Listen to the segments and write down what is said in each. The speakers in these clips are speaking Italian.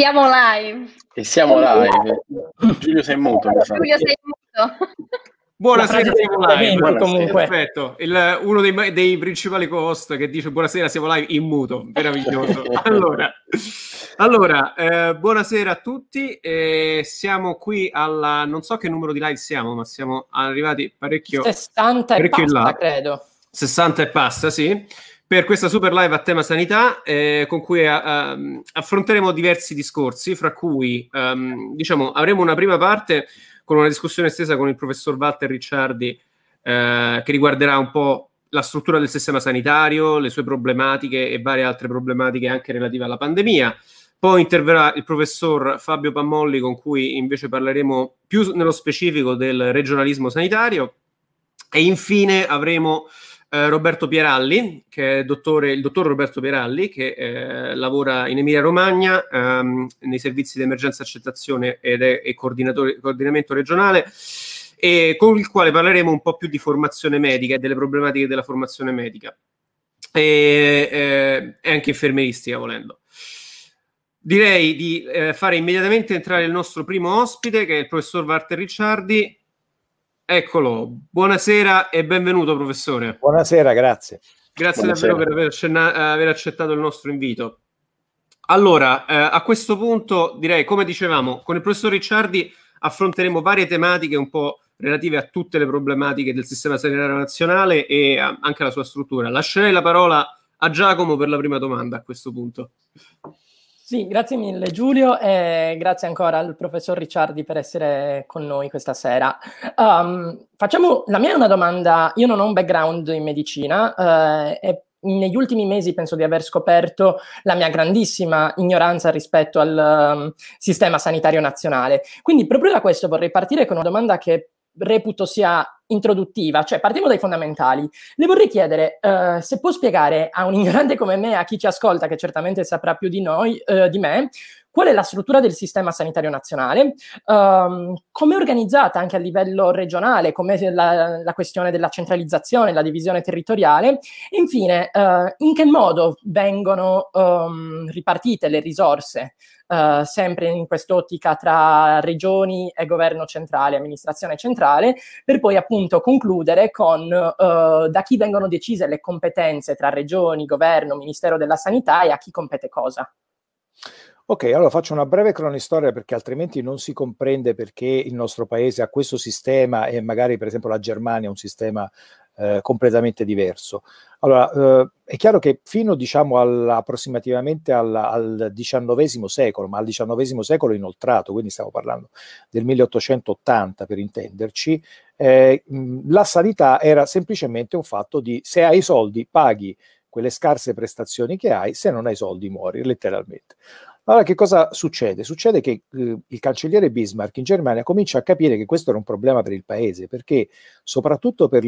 Siamo live. E siamo live. Giulio sei muto. Giulio sei muto. Buonasera, siamo live. Buonasera. Comunque. Perfetto. Il, uno dei, dei, principali co-host che dice buonasera, siamo live in muto. Meraviglioso. allora, allora eh, buonasera a tutti. Eh, siamo qui alla non so che numero di live siamo, ma siamo arrivati parecchio. 60 parecchio e passa, credo. 60 e passa, sì per questa super live a tema sanità eh, con cui uh, affronteremo diversi discorsi, fra cui um, diciamo, avremo una prima parte con una discussione estesa con il professor Walter Ricciardi eh, che riguarderà un po' la struttura del sistema sanitario, le sue problematiche e varie altre problematiche anche relative alla pandemia. Poi interverrà il professor Fabio Pammolli con cui invece parleremo più nello specifico del regionalismo sanitario e infine avremo eh, Roberto Pieralli, che è dottore, il dottor Roberto Pieralli, che eh, lavora in Emilia Romagna ehm, nei servizi di emergenza accettazione ed è, è coordinamento regionale e con il quale parleremo un po' più di formazione medica e delle problematiche della formazione medica e, eh, anche infermieristica volendo. Direi di eh, fare immediatamente entrare il nostro primo ospite che è il professor Walter Ricciardi Eccolo, buonasera e benvenuto professore. Buonasera, grazie. Grazie buonasera. davvero per aver, accenna- aver, accettato il nostro invito. Allora, eh, a questo punto direi, come dicevamo, con il professor Ricciardi affronteremo varie tematiche un po' relative a tutte le problematiche del sistema sanitario nazionale e a- anche alla sua struttura. Lascerei la parola a Giacomo per la prima domanda a questo punto. Sì, grazie mille Giulio e grazie ancora al professor Ricciardi per essere con noi questa sera. Um, facciamo, la mia è una domanda, io non ho un background in medicina eh, e negli ultimi mesi penso di aver scoperto la mia grandissima ignoranza rispetto al um, sistema sanitario nazionale. Quindi proprio da questo vorrei partire con una domanda che reputo sia introduttiva, cioè partiamo dai fondamentali. Le vorrei chiedere uh, se può spiegare a un ignorante come me, a chi ci ascolta, che certamente saprà più di noi, uh, di me, qual è la struttura del sistema sanitario nazionale, um, come è organizzata anche a livello regionale, come la, la questione della centralizzazione, la divisione territoriale, e infine uh, in che modo vengono um, ripartite le risorse Uh, sempre in quest'ottica tra regioni e governo centrale, amministrazione centrale, per poi appunto concludere con uh, da chi vengono decise le competenze tra regioni, governo, Ministero della Sanità e a chi compete cosa. Ok, allora faccio una breve cronistoria perché altrimenti non si comprende perché il nostro paese ha questo sistema e magari per esempio la Germania ha un sistema eh, completamente diverso. Allora, eh, è chiaro che fino diciamo al, approssimativamente al, al XIX secolo, ma al XIX secolo inoltrato, quindi stiamo parlando del 1880 per intenderci, eh, la sanità era semplicemente un fatto di se hai soldi paghi quelle scarse prestazioni che hai, se non hai soldi muori letteralmente. Allora, che cosa succede? Succede che eh, il cancelliere Bismarck in Germania comincia a capire che questo era un problema per il paese, perché soprattutto per,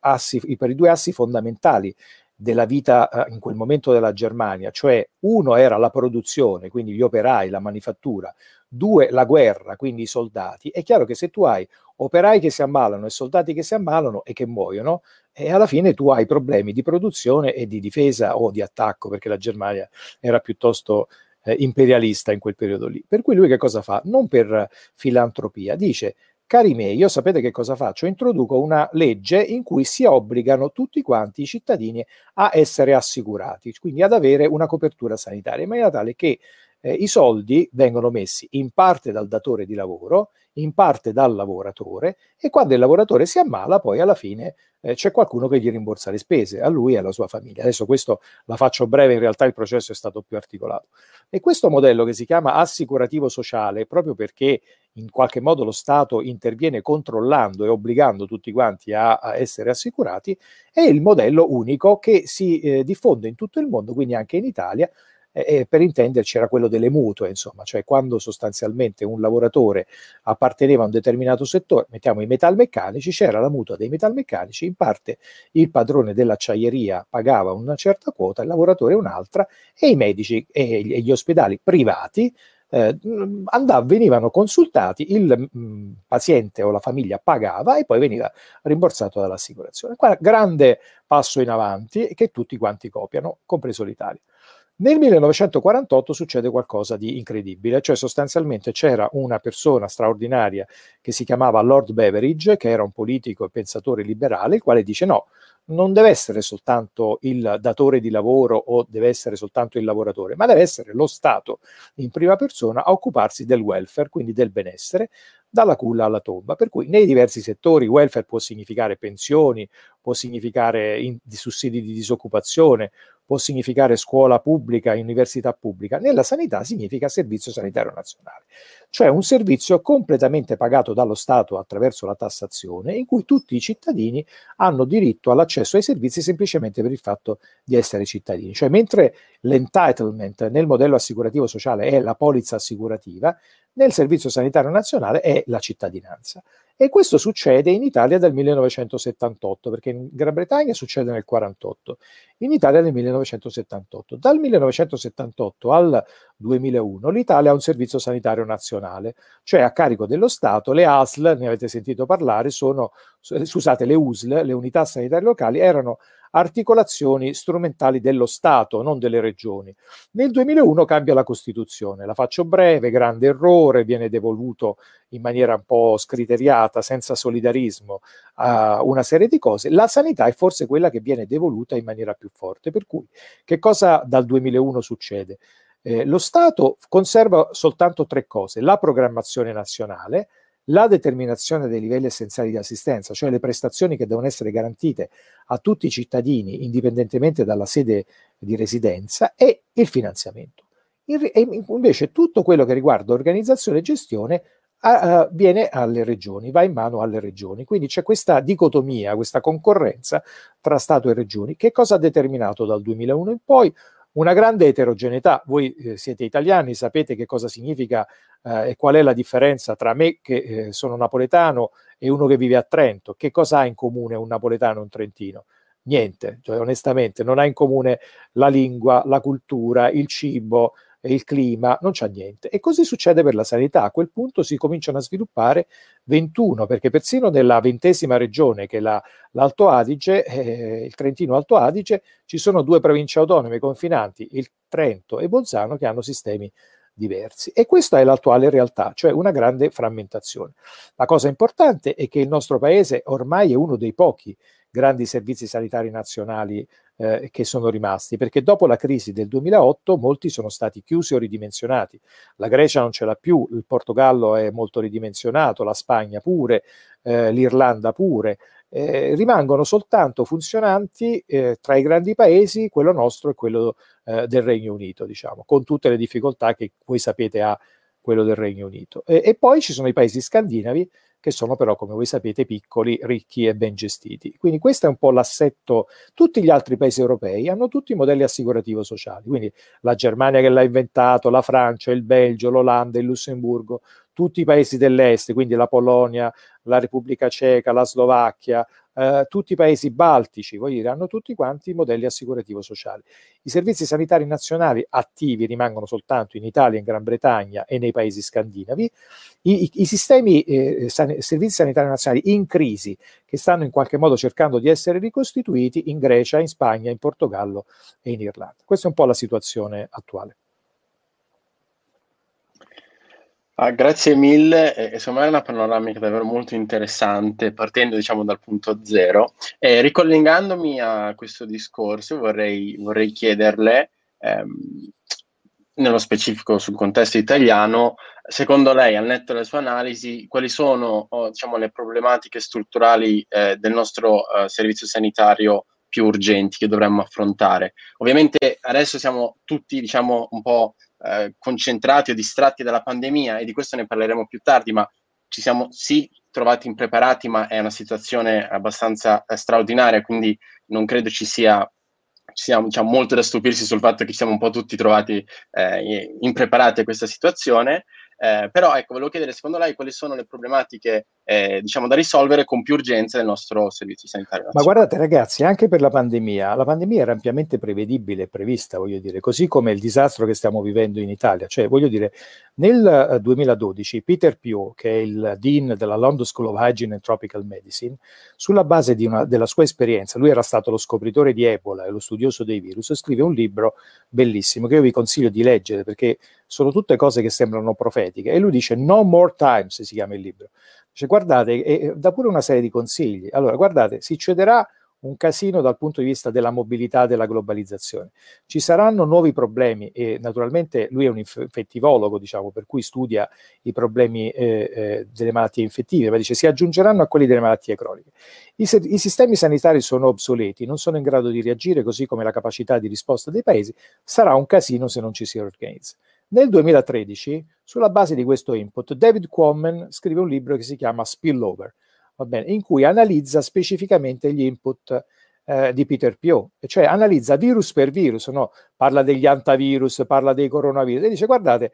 assi, per i due assi fondamentali della vita eh, in quel momento della Germania, cioè uno era la produzione, quindi gli operai, la manifattura, due la guerra, quindi i soldati, è chiaro che se tu hai operai che si ammalano e soldati che si ammalano e che muoiono, e alla fine tu hai problemi di produzione e di difesa o di attacco, perché la Germania era piuttosto eh, imperialista in quel periodo lì. Per cui lui che cosa fa? Non per filantropia, dice Cari miei, io sapete che cosa faccio? Introduco una legge in cui si obbligano tutti quanti i cittadini a essere assicurati, quindi ad avere una copertura sanitaria, in maniera tale che eh, i soldi vengono messi in parte dal datore di lavoro, in parte dal lavoratore e quando il lavoratore si ammala poi alla fine eh, c'è qualcuno che gli rimborsa le spese, a lui e alla sua famiglia. Adesso questo la faccio breve, in realtà il processo è stato più articolato. E questo modello che si chiama assicurativo sociale, proprio perché in qualche modo lo Stato interviene controllando e obbligando tutti quanti a, a essere assicurati, è il modello unico che si eh, diffonde in tutto il mondo, quindi anche in Italia, e per intenderci era quello delle mutue, insomma, cioè quando sostanzialmente un lavoratore apparteneva a un determinato settore, mettiamo i metalmeccanici, c'era la mutua dei metalmeccanici, in parte il padrone dell'acciaieria pagava una certa quota, il lavoratore un'altra e i medici e gli ospedali privati eh, andav- venivano consultati, il mh, paziente o la famiglia pagava e poi veniva rimborsato dall'assicurazione. Qua grande passo in avanti che tutti quanti copiano, compreso l'Italia. Nel 1948 succede qualcosa di incredibile, cioè sostanzialmente c'era una persona straordinaria che si chiamava Lord Beveridge, che era un politico e pensatore liberale, il quale dice no, non deve essere soltanto il datore di lavoro o deve essere soltanto il lavoratore, ma deve essere lo Stato in prima persona a occuparsi del welfare, quindi del benessere, dalla culla alla tomba. Per cui nei diversi settori welfare può significare pensioni, può significare in, di sussidi di disoccupazione, può significare scuola pubblica, università pubblica, nella sanità significa servizio sanitario nazionale, cioè un servizio completamente pagato dallo Stato attraverso la tassazione in cui tutti i cittadini hanno diritto all'accesso ai servizi semplicemente per il fatto di essere cittadini. Cioè mentre l'entitlement nel modello assicurativo sociale è la polizza assicurativa, nel servizio sanitario nazionale è la cittadinanza. E questo succede in Italia dal 1978, perché in Gran Bretagna succede nel 1948, in Italia nel 1978. Dal 1978 al 2001 l'Italia ha un servizio sanitario nazionale, cioè a carico dello Stato. Le ASL, ne avete sentito parlare, sono, scusate, le USL, le unità sanitarie locali, erano articolazioni strumentali dello Stato, non delle regioni. Nel 2001 cambia la Costituzione, la faccio breve, grande errore, viene devoluto in maniera un po' scriteriata, senza solidarismo, a una serie di cose. La sanità è forse quella che viene devoluta in maniera più forte. Per cui, che cosa dal 2001 succede? Eh, lo Stato conserva soltanto tre cose, la programmazione nazionale, la determinazione dei livelli essenziali di assistenza, cioè le prestazioni che devono essere garantite a tutti i cittadini indipendentemente dalla sede di residenza e il finanziamento. Invece tutto quello che riguarda organizzazione e gestione viene alle regioni, va in mano alle regioni. Quindi c'è questa dicotomia, questa concorrenza tra Stato e regioni. Che cosa ha determinato dal 2001 in poi? Una grande eterogeneità. Voi eh, siete italiani, sapete che cosa significa eh, e qual è la differenza tra me che eh, sono napoletano e uno che vive a Trento. Che cosa ha in comune un napoletano e un trentino? Niente, cioè onestamente non ha in comune la lingua, la cultura, il cibo, il clima, non c'è niente. E così succede per la sanità. A quel punto si cominciano a sviluppare 21, perché persino nella ventesima regione, che è la, l'Alto Adige, eh, il Trentino Alto Adige, ci sono due province autonome confinanti, il Trento e Bolzano, che hanno sistemi diversi. E questa è l'attuale realtà, cioè una grande frammentazione. La cosa importante è che il nostro paese ormai è uno dei pochi grandi servizi sanitari nazionali eh, che sono rimasti, perché dopo la crisi del 2008 molti sono stati chiusi o ridimensionati. La Grecia non ce l'ha più, il Portogallo è molto ridimensionato, la Spagna pure, eh, l'Irlanda pure. Eh, rimangono soltanto funzionanti eh, tra i grandi paesi quello nostro e quello eh, del Regno Unito, diciamo, con tutte le difficoltà che voi sapete ha quello del Regno Unito. E, e poi ci sono i paesi scandinavi che sono però, come voi sapete, piccoli, ricchi e ben gestiti. Quindi questo è un po' l'assetto. Tutti gli altri paesi europei hanno tutti modelli assicurativo-sociali, quindi la Germania che l'ha inventato, la Francia, il Belgio, l'Olanda, il Lussemburgo, tutti i paesi dell'est, quindi la Polonia, la Repubblica Ceca, la Slovacchia, eh, tutti i paesi baltici, voglio dire, hanno tutti quanti modelli assicurativo-sociali. I servizi sanitari nazionali attivi rimangono soltanto in Italia, in Gran Bretagna e nei paesi scandinavi. I, i, i sistemi eh, san- servizi sanitari nazionali in crisi, che stanno in qualche modo cercando di essere ricostituiti in Grecia, in Spagna, in Portogallo e in Irlanda. Questa è un po' la situazione attuale. Ah, grazie mille, e, secondo me è una panoramica davvero molto interessante, partendo diciamo dal punto zero. E ricollegandomi a questo discorso, vorrei, vorrei chiederle, ehm, nello specifico sul contesto italiano, secondo lei, al netto delle sue analisi, quali sono oh, diciamo, le problematiche strutturali eh, del nostro eh, servizio sanitario più urgenti che dovremmo affrontare? Ovviamente adesso siamo tutti diciamo, un po' eh, concentrati o distratti dalla pandemia e di questo ne parleremo più tardi, ma ci siamo sì trovati impreparati, ma è una situazione abbastanza eh, straordinaria, quindi non credo ci sia, ci sia diciamo, molto da stupirsi sul fatto che ci siamo un po' tutti trovati eh, impreparati a questa situazione. Eh, però ecco, volevo chiedere, secondo lei quali sono le problematiche eh, diciamo, da risolvere con più urgenza nel nostro servizio sanitario. Nazionale. Ma guardate ragazzi, anche per la pandemia, la pandemia era ampiamente prevedibile e prevista, voglio dire, così come il disastro che stiamo vivendo in Italia. Cioè, voglio dire, nel 2012 eh, Peter Pugh, che è il dean della London School of Hygiene and Tropical Medicine, sulla base una, della sua esperienza, lui era stato lo scopritore di Ebola e lo studioso dei virus, scrive un libro bellissimo che io vi consiglio di leggere perché sono tutte cose che sembrano profetiche. E lui dice No More Times, si chiama il libro. Dice, guardate, e dà pure una serie di consigli. Allora, guardate, si cederà un casino dal punto di vista della mobilità della globalizzazione. Ci saranno nuovi problemi e naturalmente lui è un infettivologo, diciamo, per cui studia i problemi eh, eh, delle malattie infettive, ma dice si aggiungeranno a quelli delle malattie croniche. I, I, sistemi sanitari sono obsoleti, non sono in grado di reagire, così come la capacità di risposta dei paesi, sarà un casino se non ci si organizza. Nel 2013, sulla base di questo input, David Quammen scrive un libro che si chiama Spillover, bene, in cui analizza specificamente gli input eh, di Peter Pio, cioè analizza virus per virus, no? parla degli antivirus, parla dei coronavirus, e dice guardate,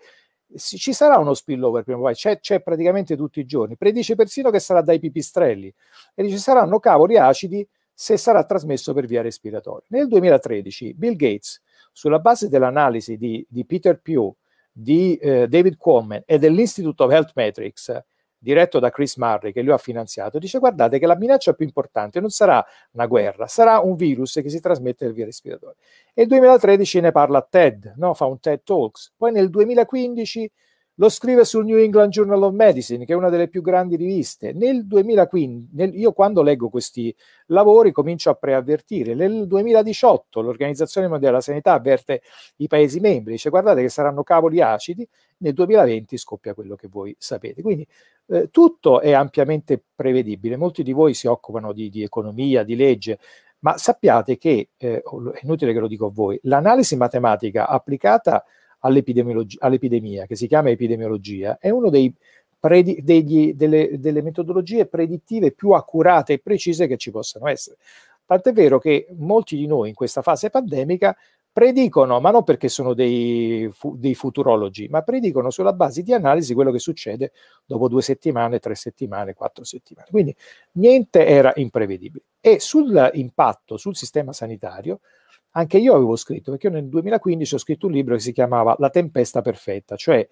ci sarà uno spillover prima o poi, c'è, c'è, praticamente tutti i giorni, predice persino che sarà dai pipistrelli, e dice saranno cavoli acidi se sarà trasmesso per via respiratoria. Nel 2013 Bill Gates, sulla base dell'analisi di, di Peter Pugh, di eh, David Quammen e dell'Institute of Health Metrics, diretto da Chris Murray, che lui ha finanziato, dice guardate che la minaccia più importante non sarà una guerra, sarà un virus che si trasmette per via respiratoria. E nel 2013 ne parla TED, no? fa un TED Talks. Poi nel 2015 lo scrive sul New England Journal of Medicine, che è una delle più grandi riviste. Nel 2015, nel, io quando leggo questi lavori comincio a preavvertire. Nel 2018 l'Organizzazione Mondiale della Sanità avverte i Paesi membri, dice guardate che saranno cavoli acidi, nel 2020 scoppia quello che voi sapete. Quindi eh, tutto è ampiamente prevedibile. Molti di voi si occupano di, di economia, di legge, ma sappiate che, eh, è inutile che lo dico a voi, l'analisi matematica applicata all'epidemia, che si chiama epidemiologia, è una delle, delle metodologie predittive più accurate e precise che ci possano essere. Tant'è vero che molti di noi in questa fase pandemica predicono, ma non perché sono dei, fu- dei, futurologi, ma predicono sulla base di analisi quello che succede dopo due settimane, tre settimane, quattro settimane. Quindi niente era imprevedibile. E sull'impatto sul sistema sanitario anche io avevo scritto, perché io nel 2015 ho scritto un libro che si chiamava La tempesta perfetta, cioè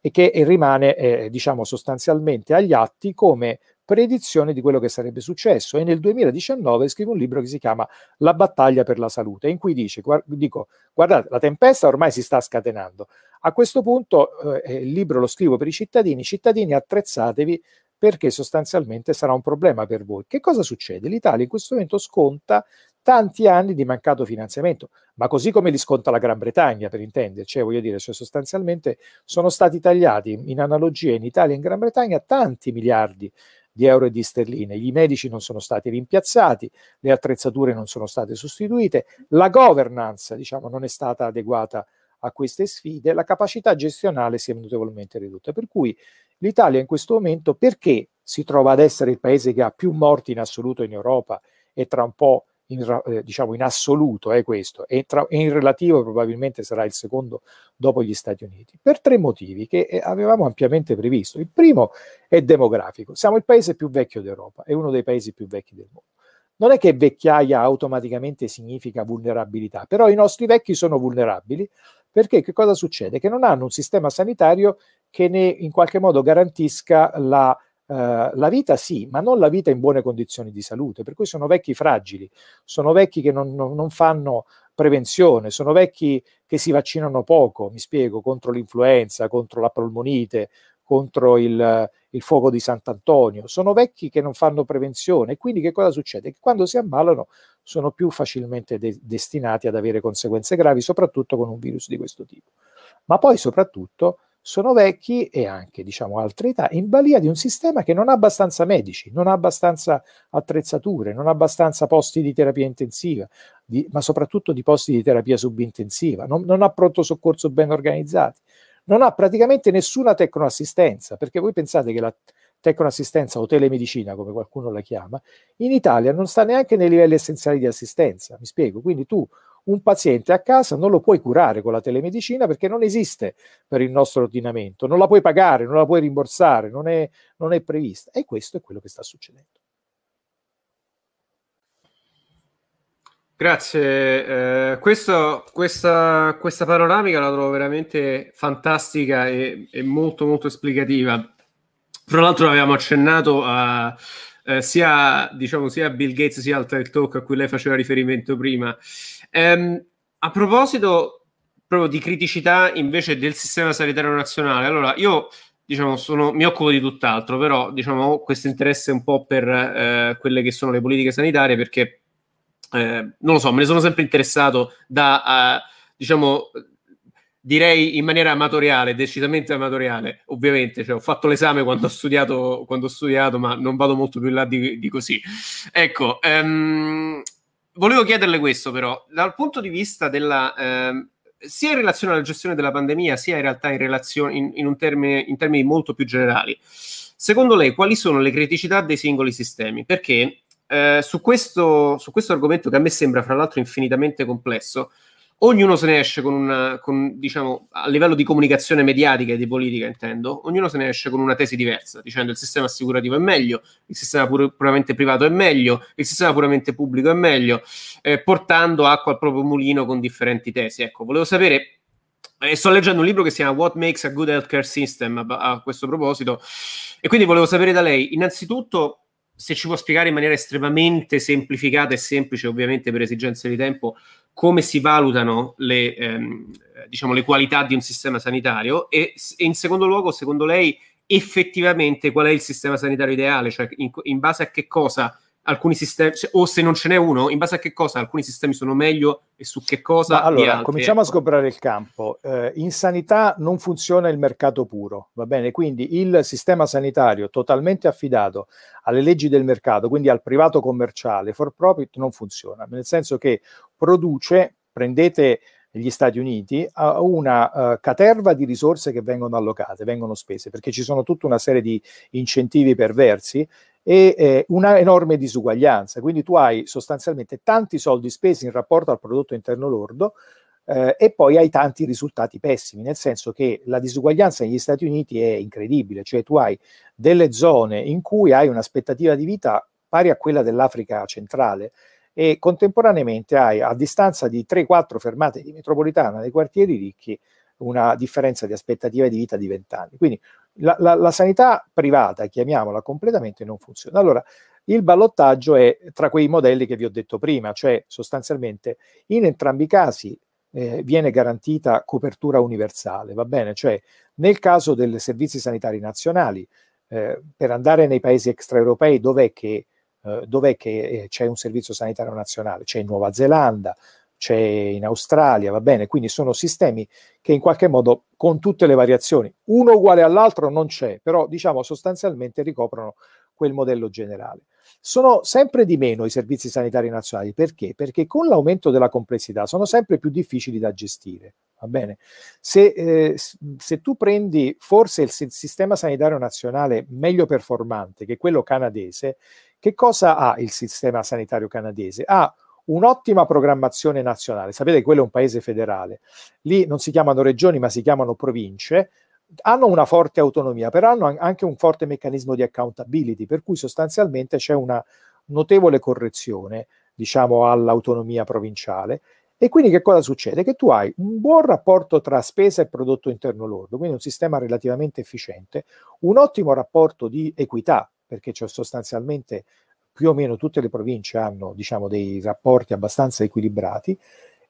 e che rimane, eh, diciamo, sostanzialmente agli atti come predizione di quello che sarebbe successo. E nel 2019 scrivo un libro che si chiama La battaglia per la salute, in cui dice, guard- dico, guardate, la tempesta ormai si sta scatenando. A questo punto eh, il libro lo scrivo per i cittadini, cittadini attrezzatevi perché sostanzialmente sarà un problema per voi. Che cosa succede? L'Italia in questo momento sconta tanti anni di mancato finanziamento, ma così come li sconta la Gran Bretagna, per intenderci, cioè, voglio dire, cioè sostanzialmente sono stati tagliati in analogia in Italia e in Gran Bretagna tanti miliardi di euro e di sterline, i medici non sono stati rimpiazzati, le attrezzature non sono state sostituite, la governance diciamo, non è stata adeguata a queste sfide, la capacità gestionale si è notevolmente ridotta. Per cui l'Italia in questo momento, perché si trova ad essere il paese che ha più morti in assoluto in Europa e tra un po' in, eh, diciamo in assoluto è questo e, tra, e, in relativo probabilmente sarà il secondo dopo gli Stati Uniti, per tre motivi che eh, avevamo ampiamente previsto. Il primo è demografico, siamo il paese più vecchio d'Europa, è uno dei paesi più vecchi del mondo. Non è che vecchiaia automaticamente significa vulnerabilità, però i nostri vecchi sono vulnerabili perché che cosa succede? Che non hanno un sistema sanitario che ne in qualche modo garantisca la Uh, la vita sì, ma non la vita in buone condizioni di salute, per cui sono vecchi fragili, sono vecchi che non, non, non, fanno prevenzione, sono vecchi che si vaccinano poco, mi spiego, contro l'influenza, contro la polmonite, contro il, il fuoco di Sant'Antonio, sono vecchi che non fanno prevenzione quindi che cosa succede? Che quando si ammalano sono più facilmente de- destinati ad avere conseguenze gravi, soprattutto con un virus di questo tipo. Ma poi soprattutto sono vecchi e anche diciamo altre età in balia di un sistema che non ha abbastanza medici, non ha abbastanza attrezzature, non ha abbastanza posti di terapia intensiva, di, ma soprattutto di posti di terapia subintensiva, non, non ha pronto soccorso ben organizzati, non ha praticamente nessuna tecnoassistenza, perché voi pensate che la tecnoassistenza o telemedicina, come qualcuno la chiama, in Italia non sta neanche nei livelli essenziali di assistenza, mi spiego, quindi tu un paziente a casa non lo puoi curare con la telemedicina perché non esiste per il nostro ordinamento, non la puoi pagare, non la puoi rimborsare, non è, non è prevista. E questo è quello che sta succedendo. Grazie, eh, questo, questa, questa, panoramica la trovo veramente fantastica e, e, molto molto esplicativa. Tra l'altro avevamo accennato a, eh, sia, diciamo, sia Bill Gates sia al TED Talk a cui lei faceva riferimento prima. Ehm, a proposito proprio di criticità invece del sistema sanitario nazionale, allora io diciamo, sono, mi occupo di tutt'altro, però diciamo, ho questo interesse un po' per eh, quelle che sono le politiche sanitarie perché eh, non lo so, me ne sono sempre interessato da, uh, diciamo, direi in maniera amatoriale, decisamente amatoriale, ovviamente, cioè, ho fatto l'esame quando ho studiato, quando ho studiato ma non vado molto più in là di, di così. Ecco, um, volevo chiederle questo però, dal punto di vista della... Um, sia in relazione alla gestione della pandemia, sia in realtà in, relazione, in, in, termine, in termini molto più generali. Secondo lei, quali sono le criticità dei singoli sistemi? Perché eh, su, questo, su, questo, argomento che a me sembra fra l'altro infinitamente complesso, ognuno se ne esce con una, con, diciamo, a livello di comunicazione mediatica e di politica intendo, ognuno se ne esce con una tesi diversa, dicendo il sistema assicurativo è meglio, il sistema pur, puramente privato è meglio, il sistema puramente pubblico è meglio, eh, portando acqua al proprio mulino con differenti tesi. Ecco, volevo sapere e sto leggendo un libro che si chiama What Makes a Good Healthcare System a, a, questo proposito e quindi volevo sapere da lei innanzitutto se ci può spiegare in maniera estremamente semplificata e semplice, ovviamente per esigenze di tempo, come si valutano le, ehm, diciamo, le qualità di un sistema sanitario? E, e, in secondo luogo, secondo lei, effettivamente qual è il sistema sanitario ideale, cioè in, in base a che cosa alcuni sistemi, o se non ce n'è uno, in base a che cosa alcuni sistemi sono meglio e su che cosa. Ma allora, cominciamo a scoprire il campo. Eh, in sanità non funziona il mercato puro, va bene? Quindi il sistema sanitario totalmente affidato alle leggi del mercato, quindi al privato commerciale, for profit, non funziona, nel senso che produce, prendete gli Stati Uniti a una uh, caterva di risorse che vengono allocate, vengono spese, perché ci sono tutta una serie di incentivi perversi e eh, una enorme disuguaglianza. Quindi tu hai sostanzialmente tanti soldi spesi in rapporto al prodotto interno lordo eh, e poi hai tanti risultati pessimi, nel senso che la disuguaglianza negli Stati Uniti è incredibile, cioè tu hai delle zone in cui hai un'aspettativa di vita pari a quella dell'Africa centrale e contemporaneamente hai a distanza di 3-4 fermate di metropolitana dei quartieri ricchi una differenza di aspettativa di vita di 20 anni. Quindi la, la, la, sanità privata, chiamiamola completamente, non funziona. Allora, il ballottaggio è tra quei modelli che vi ho detto prima, cioè sostanzialmente in entrambi i casi eh, viene garantita copertura universale, va bene? Cioè nel caso dei servizi sanitari nazionali, eh, per andare nei paesi extraeuropei, dov'è che, eh, dov'è che eh, c'è un servizio sanitario nazionale? C'è in Nuova Zelanda, c'è in Australia, va bene? Quindi sono sistemi che in qualche modo, con tutte le variazioni, uno uguale all'altro non c'è, però diciamo sostanzialmente ricoprono quel modello generale. Sono sempre di meno i servizi sanitari nazionali, perché? Perché con l'aumento della complessità sono sempre più difficili da gestire. Va bene? Se, eh, se tu prendi forse il sistema sanitario nazionale meglio performante, che quello canadese, che cosa ha il sistema sanitario canadese? Ha un'ottima programmazione nazionale. Sapete che quello è un paese federale. Lì non si chiamano regioni, ma si chiamano province. Hanno una forte autonomia, però hanno anche un forte meccanismo di accountability, per cui sostanzialmente c'è una notevole correzione, diciamo, all'autonomia provinciale. E quindi che cosa succede? Che tu hai un buon rapporto tra spesa e prodotto interno lordo, quindi un sistema relativamente efficiente, un ottimo rapporto di equità, perché c'è sostanzialmente più o meno tutte le province hanno diciamo, dei rapporti abbastanza equilibrati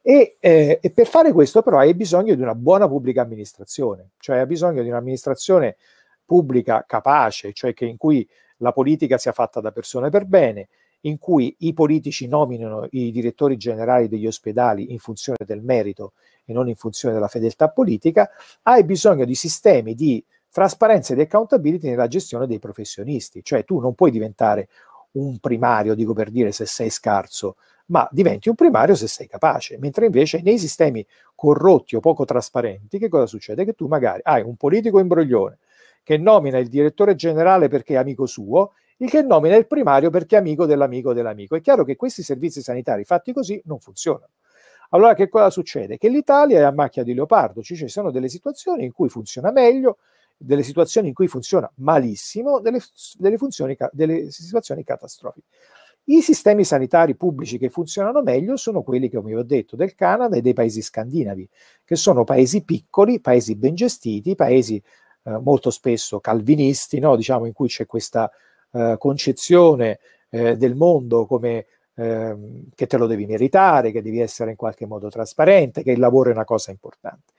e, eh, e, per fare questo però hai bisogno di una buona pubblica amministrazione, cioè hai bisogno di un'amministrazione pubblica capace, cioè che in cui la politica sia fatta da persone per bene, in cui i politici nominano i direttori generali degli ospedali in funzione del merito e non in funzione della fedeltà politica, hai bisogno di sistemi di trasparenza e di accountability nella gestione dei professionisti, cioè tu non puoi diventare un primario, dico per dire se sei scarso, ma diventi un primario se sei capace, mentre invece nei sistemi corrotti o poco trasparenti, che cosa succede? Che tu magari hai un politico imbroglione che nomina il direttore generale perché è amico suo, il che nomina il primario perché è amico dell'amico dell'amico. È chiaro che questi servizi sanitari fatti così non funzionano. Allora che cosa succede? Che l'Italia è a macchia di leopardo, cioè ci sono delle situazioni in cui funziona meglio, delle situazioni in cui funziona malissimo, delle, delle, funzioni, delle situazioni catastrofiche. I sistemi sanitari pubblici che funzionano meglio sono quelli, come vi ho detto, del Canada e dei paesi scandinavi, che sono paesi piccoli, paesi ben gestiti, paesi eh, molto spesso calvinisti, no? diciamo, in cui c'è questa eh, concezione eh, del mondo come ehm, che te lo devi meritare, che devi essere in qualche modo trasparente, che il lavoro è una cosa importante.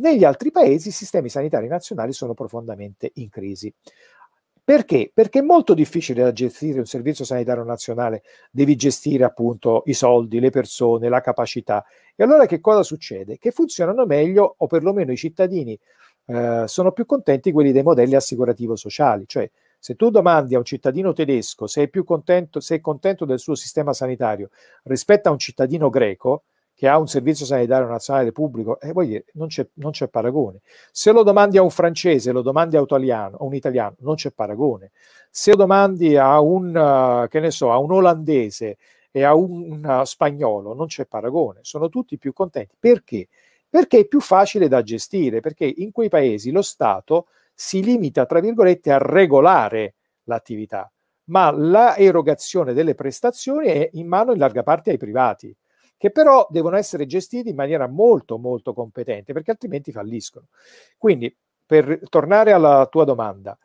Negli altri paesi i sistemi sanitari nazionali sono profondamente in crisi. Perché? Perché è molto difficile da gestire un servizio sanitario nazionale, devi gestire appunto i soldi, le persone, la capacità. E allora che cosa succede? Che funzionano meglio, o perlomeno i cittadini eh, sono più contenti quelli dei modelli assicurativo-sociali, cioè se tu domandi a un cittadino tedesco se è contento, se è contento del suo sistema sanitario rispetto a un cittadino greco, che ha un servizio sanitario nazionale pubblico, eh, dire, non, c'è, non, c'è, paragone. Se lo domandi a un francese, lo domandi a un italiano, a un italiano non c'è paragone. Se lo domandi a un, uh, so, a un olandese e a un, un uh, spagnolo, non c'è paragone. Sono tutti più contenti. Perché? Perché è più facile da gestire, perché in quei paesi lo Stato si limita, tra virgolette, a regolare l'attività, ma la erogazione delle prestazioni è in mano in larga parte ai privati che però devono essere gestiti in maniera molto molto competente perché altrimenti falliscono. Quindi, per tornare alla tua domanda,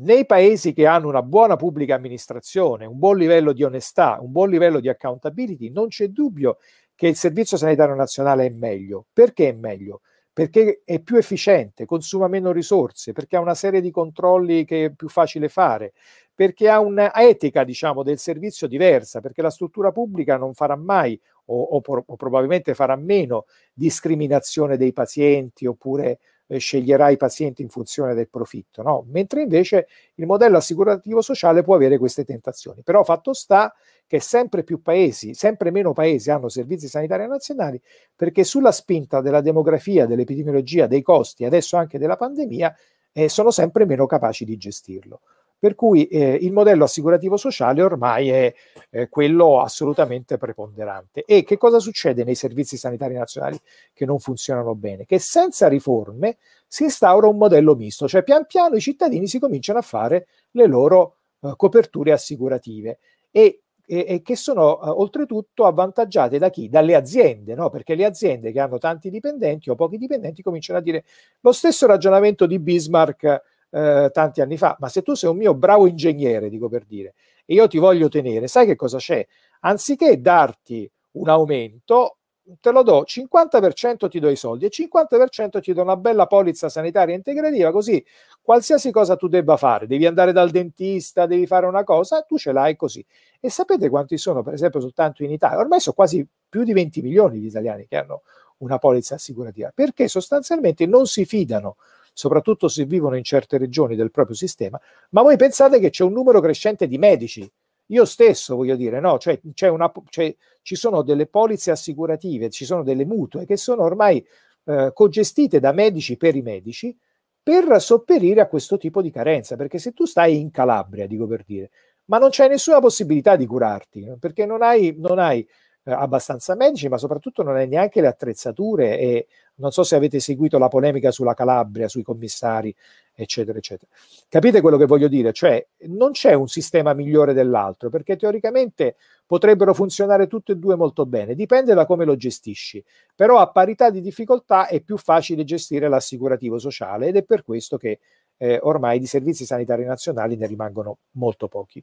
nei paesi che hanno una buona pubblica amministrazione, un buon livello di onestà, un buon livello di accountability, non c'è dubbio che il Servizio Sanitario Nazionale è meglio. Perché è meglio? Perché è più efficiente, consuma meno risorse, perché ha una serie di controlli che è più facile fare, perché ha un'etica, diciamo, del servizio diversa, perché la struttura pubblica non farà mai o, o, o probabilmente farà meno discriminazione dei pazienti oppure eh, sceglierà i pazienti in funzione del profitto, no? mentre invece il modello assicurativo sociale può avere queste tentazioni. Però fatto sta che sempre più paesi, sempre meno paesi hanno servizi sanitari nazionali perché sulla spinta della demografia, dell'epidemiologia, dei costi, adesso anche della pandemia, eh, sono sempre meno capaci di gestirlo. Per cui eh, il modello assicurativo sociale ormai è eh, quello assolutamente preponderante. E che cosa succede nei servizi sanitari nazionali che non funzionano bene? Che senza riforme si instaura un modello misto, cioè pian piano i cittadini si cominciano a fare le loro eh, coperture assicurative e e, che sono uh, oltretutto avvantaggiate da chi? Dalle aziende, no? perché le aziende che hanno tanti dipendenti o pochi dipendenti cominciano a dire lo stesso ragionamento di Bismarck eh, tanti anni fa, ma se tu sei un mio bravo ingegnere, dico per dire, e io ti voglio tenere, sai che cosa c'è? Anziché darti un aumento, te lo do 50% ti do i soldi e 50% ti do una bella polizza sanitaria integrativa così qualsiasi cosa tu debba fare devi andare dal dentista devi fare una cosa tu ce l'hai così e sapete quanti sono per esempio soltanto in Italia ormai sono quasi più di 20 milioni di italiani che hanno una polizza assicurativa perché sostanzialmente non si fidano soprattutto se vivono in certe regioni del proprio sistema, ma voi pensate che c'è un numero crescente di medici. Io stesso voglio dire, no, cioè, una, c'è, ci sono delle polizze assicurative, ci sono delle mutue che sono ormai eh, cogestite da medici per i medici per sopperire a questo tipo di carenza, perché se tu stai in Calabria, dico per dire, ma non c'è nessuna possibilità di curarti, perché non hai, non hai eh, abbastanza medici, ma soprattutto non hai neanche le attrezzature e non so se avete seguito la polemica sulla Calabria, sui commissari, eccetera, eccetera. Capite quello che voglio dire? Cioè, non c'è un sistema migliore dell'altro, perché teoricamente potrebbero funzionare tutte e due molto bene, dipende da come lo gestisci, però a parità di difficoltà è più facile gestire l'assicurativo sociale ed è per questo che eh, ormai di servizi sanitari nazionali ne rimangono molto pochi.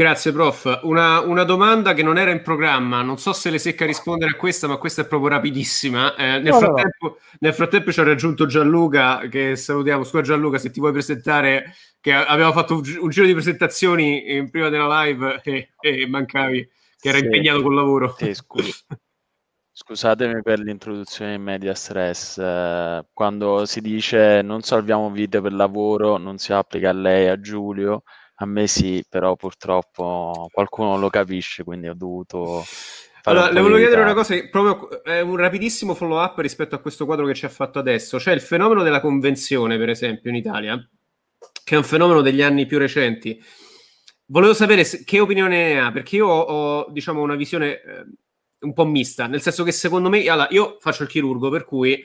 Grazie, prof. Una, una, domanda che non era in programma, non so se le secca rispondere a questa, ma questa è proprio rapidissima. Eh, nel, no, frattempo, no. nel, frattempo, ci ha raggiunto Gianluca, che salutiamo. Scusa Gianluca, se ti vuoi presentare, che aveva fatto un, un giro di presentazioni in prima della live e, e mancavi, che era sì. impegnato col lavoro. Sì, scusa. Scusatemi per l'introduzione in media stress. Eh, quando si dice non salviamo video per lavoro, non si applica a lei, a Giulio a me sì, però purtroppo qualcuno lo capisce, quindi ho dovuto... Allora, le volevo chiedere una cosa, proprio è un rapidissimo follow up rispetto a questo quadro che ci ha fatto adesso. C'è il fenomeno della convenzione, per esempio, in Italia, che è un fenomeno degli anni più recenti. volevo sapere se, che opinione ne ha, perché io ho, ho diciamo, una visione eh, un po' mista, nel senso che secondo me, allora, io faccio il chirurgo, per cui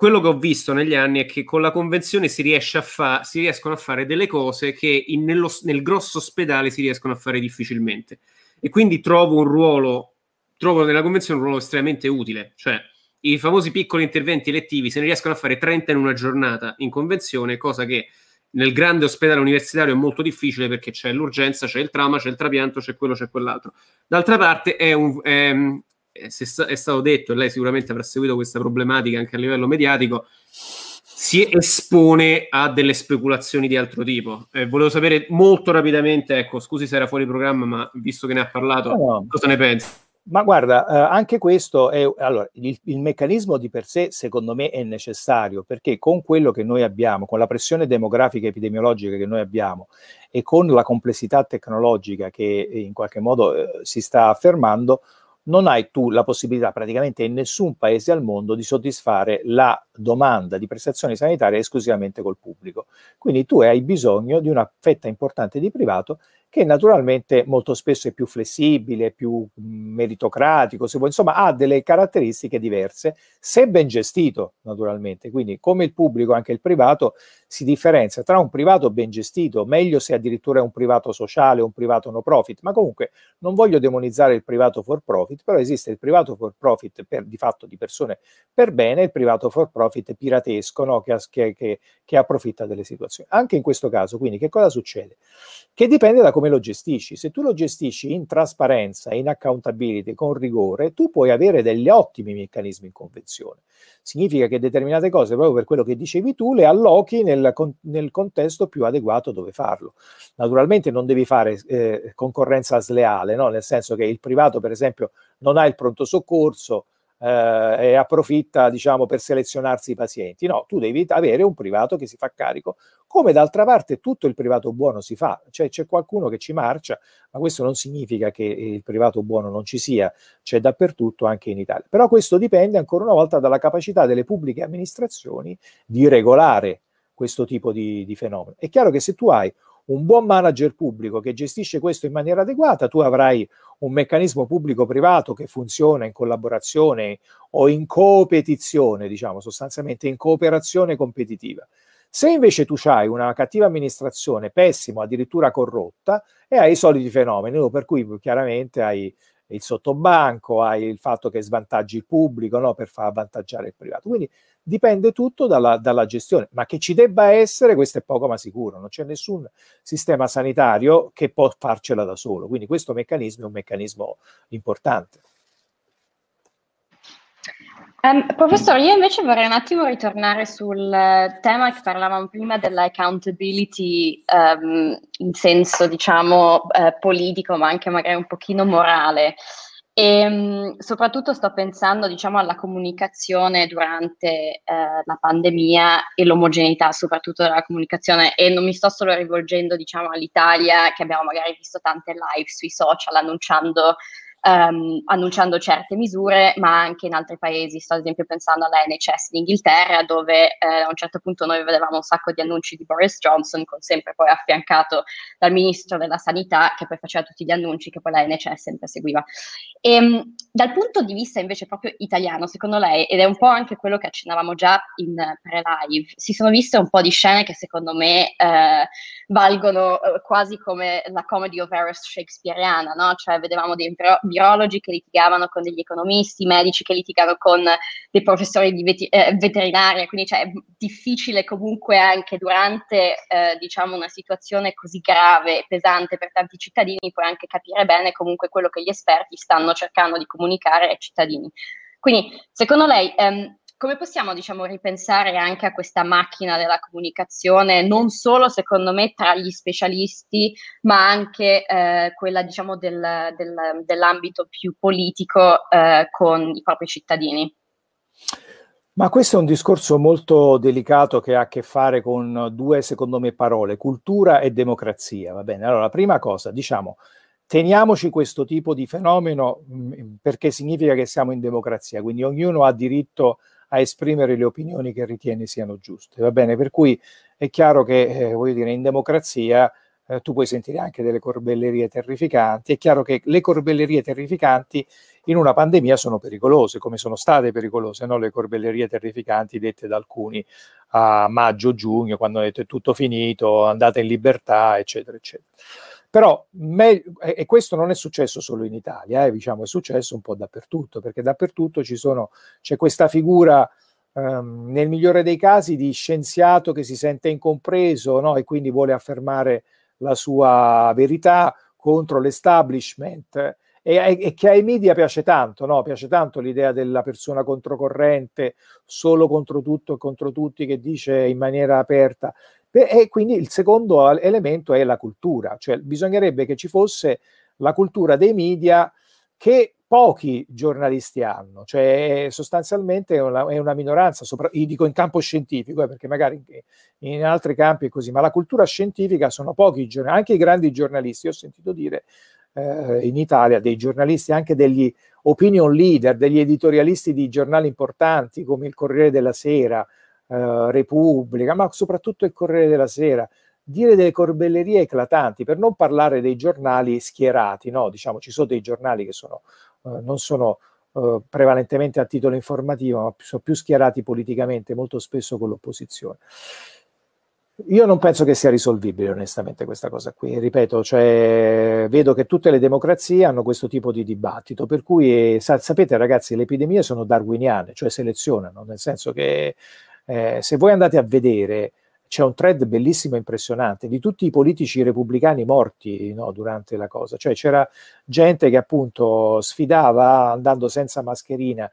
quello che ho visto negli anni è che con la convenzione si, a fa- si riescono a fare delle cose che in, nello, nel grosso ospedale si riescono a fare difficilmente. E quindi trovo un ruolo, trovo nella convenzione un ruolo estremamente utile, cioè i famosi piccoli interventi elettivi se ne riescono a fare 30 in una giornata in convenzione, cosa che nel grande ospedale universitario è molto difficile perché c'è l'urgenza, c'è il trauma, c'è il trapianto, c'è quello, c'è quell'altro. D'altra parte è, un, è, è stato detto, e lei sicuramente avrà seguito questa problematica anche a livello mediatico, si espone a delle speculazioni di altro tipo. Eh, volevo sapere molto rapidamente, ecco, scusi se era fuori programma, ma visto che ne ha parlato, no. cosa ne pensi? Ma guarda, eh, anche questo è allora, il, il, meccanismo di per sé, secondo me, è necessario perché con quello che noi abbiamo, con la pressione demografica e epidemiologica che noi abbiamo e con la complessità tecnologica che in qualche modo eh, si sta affermando, non hai tu la possibilità praticamente in nessun paese al mondo di soddisfare la domanda di prestazioni sanitarie esclusivamente col pubblico. Quindi tu hai bisogno di una fetta importante di privato che naturalmente molto spesso è più flessibile, più meritocratico, se vuoi, insomma ha delle caratteristiche diverse, se ben gestito naturalmente. Quindi come il pubblico anche il privato si differenzia tra un privato ben gestito, meglio se addirittura è un privato sociale, un privato no profit, ma comunque non voglio demonizzare il privato for profit, però esiste il privato for profit per, di fatto di persone per bene e il privato for profit piratesco no? che, che, che, che approfitta delle situazioni. Anche in questo caso, quindi che cosa succede? Che dipende da come lo gestisci. Se tu lo gestisci in trasparenza, in accountability, con rigore, tu puoi avere degli ottimi meccanismi in convenzione. Significa che determinate cose, proprio per quello che dicevi tu, le allochi nel, nel contesto più adeguato dove farlo. Naturalmente non devi fare eh, concorrenza sleale, no? nel senso che il privato, per esempio, non ha il pronto soccorso, eh, e approfitta diciamo per selezionarsi i pazienti. No, tu devi avere un privato che si fa carico, come d'altra parte tutto il privato buono si fa, cioè c'è qualcuno che ci marcia, ma questo non significa che il privato buono non ci sia, c'è dappertutto anche in Italia. Però questo dipende ancora una volta dalla capacità delle pubbliche amministrazioni di regolare questo tipo di, di fenomeno. È chiaro che se tu hai un buon manager pubblico che gestisce questo in maniera adeguata, tu avrai un meccanismo pubblico-privato che funziona in collaborazione o in competizione, diciamo sostanzialmente in cooperazione competitiva. Se invece tu hai una cattiva amministrazione, pessima, addirittura corrotta, e hai i soliti fenomeni, per cui chiaramente hai il sottobanco, hai il fatto che svantaggi il pubblico no, per far avvantaggiare il privato. Quindi dipende tutto dalla, dalla, gestione, ma che ci debba essere, questo è poco ma sicuro, non c'è nessun sistema sanitario che può farcela da solo, quindi questo meccanismo è un meccanismo importante. Um, professore, io invece vorrei un attimo ritornare sul tema che parlavamo prima dell'accountability um, in senso, diciamo, uh, politico, ma anche magari un pochino morale. E um, soprattutto sto pensando, diciamo, alla comunicazione durante uh, la pandemia e l'omogeneità soprattutto della comunicazione e non mi sto solo rivolgendo, diciamo, all'Italia che abbiamo magari visto tante live sui social annunciando um, annunciando certe misure, ma anche in altri paesi. Sto ad esempio pensando alla NHS in Inghilterra, dove eh, a un certo punto noi vedevamo un sacco di annunci di Boris Johnson, con sempre poi affiancato dal ministro della sanità, che poi faceva tutti gli annunci che poi la NHS sempre seguiva. E, um, dal punto di vista invece proprio italiano, secondo lei, ed è un po' anche quello che accennavamo già in pre-live, si sono viste un po' di scene che secondo me eh, valgono eh, quasi come la comedy of errors shakespeariana, no? Cioè vedevamo dei virologi che litigavano con degli economisti, medici che litigavano con dei professori di vet- eh, veterinaria, quindi cioè, è difficile comunque anche durante eh, diciamo una situazione così grave e pesante per tanti cittadini puoi anche capire bene comunque quello che gli esperti stanno cercando di comunicare ai cittadini. Quindi, secondo lei, ehm, come possiamo diciamo, ripensare anche a questa macchina della comunicazione, non solo secondo me tra gli specialisti, ma anche eh, quella diciamo, del, del, dell'ambito più politico eh, con i propri cittadini? Ma questo è un discorso molto delicato che ha a che fare con due, secondo me, parole, cultura e democrazia. Va bene, allora la prima cosa, diciamo, teniamoci questo tipo di fenomeno mh, perché significa che siamo in democrazia, quindi ognuno ha diritto a esprimere le opinioni che ritiene siano giuste. Va bene, per cui è chiaro che, eh, voglio dire, in democrazia eh, tu puoi sentire anche delle corbellerie terrificanti. È chiaro che le corbellerie terrificanti in una pandemia sono pericolose, come sono state pericolose no? le corbellerie terrificanti dette da alcuni a maggio-giugno, quando hanno detto è tutto finito, andate in libertà, eccetera, eccetera. Però, me- e questo non è successo solo in Italia, eh, diciamo, è successo un po' dappertutto, perché dappertutto sono, c'è questa figura, ehm, nel migliore dei casi, di scienziato che si sente incompreso no? e quindi vuole affermare la sua verità contro l'establishment e, e, che ai media piace tanto, no? piace tanto l'idea della persona controcorrente, solo contro tutto e contro tutti, che dice in maniera aperta. E quindi il secondo elemento è la cultura, cioè bisognerebbe che ci fosse la cultura dei media che pochi giornalisti hanno, cioè sostanzialmente è una, è una minoranza, sopra, io dico in campo scientifico, eh, perché magari in, altri campi è così, ma la cultura scientifica sono pochi giornalisti, anche i grandi giornalisti, ho sentito dire eh, in Italia dei giornalisti, anche degli opinion leader, degli editorialisti di giornali importanti come il Corriere della Sera, eh, Repubblica, ma soprattutto il Corriere della Sera, dire delle corbellerie eclatanti, per non parlare dei giornali schierati, no? diciamo ci sono dei giornali che sono, eh, non sono eh, prevalentemente a titolo informativo, ma sono più schierati politicamente, molto spesso con l'opposizione. Io non penso che sia risolvibile onestamente questa cosa qui, ripeto, cioè, vedo che tutte le democrazie hanno questo tipo di dibattito, per cui sa- sapete ragazzi le epidemie sono darwiniane, cioè selezionano, nel senso che eh, se voi andate a vedere, c'è un thread bellissimo e impressionante di tutti i politici repubblicani morti no, durante la cosa, cioè c'era gente che appunto sfidava andando senza mascherina,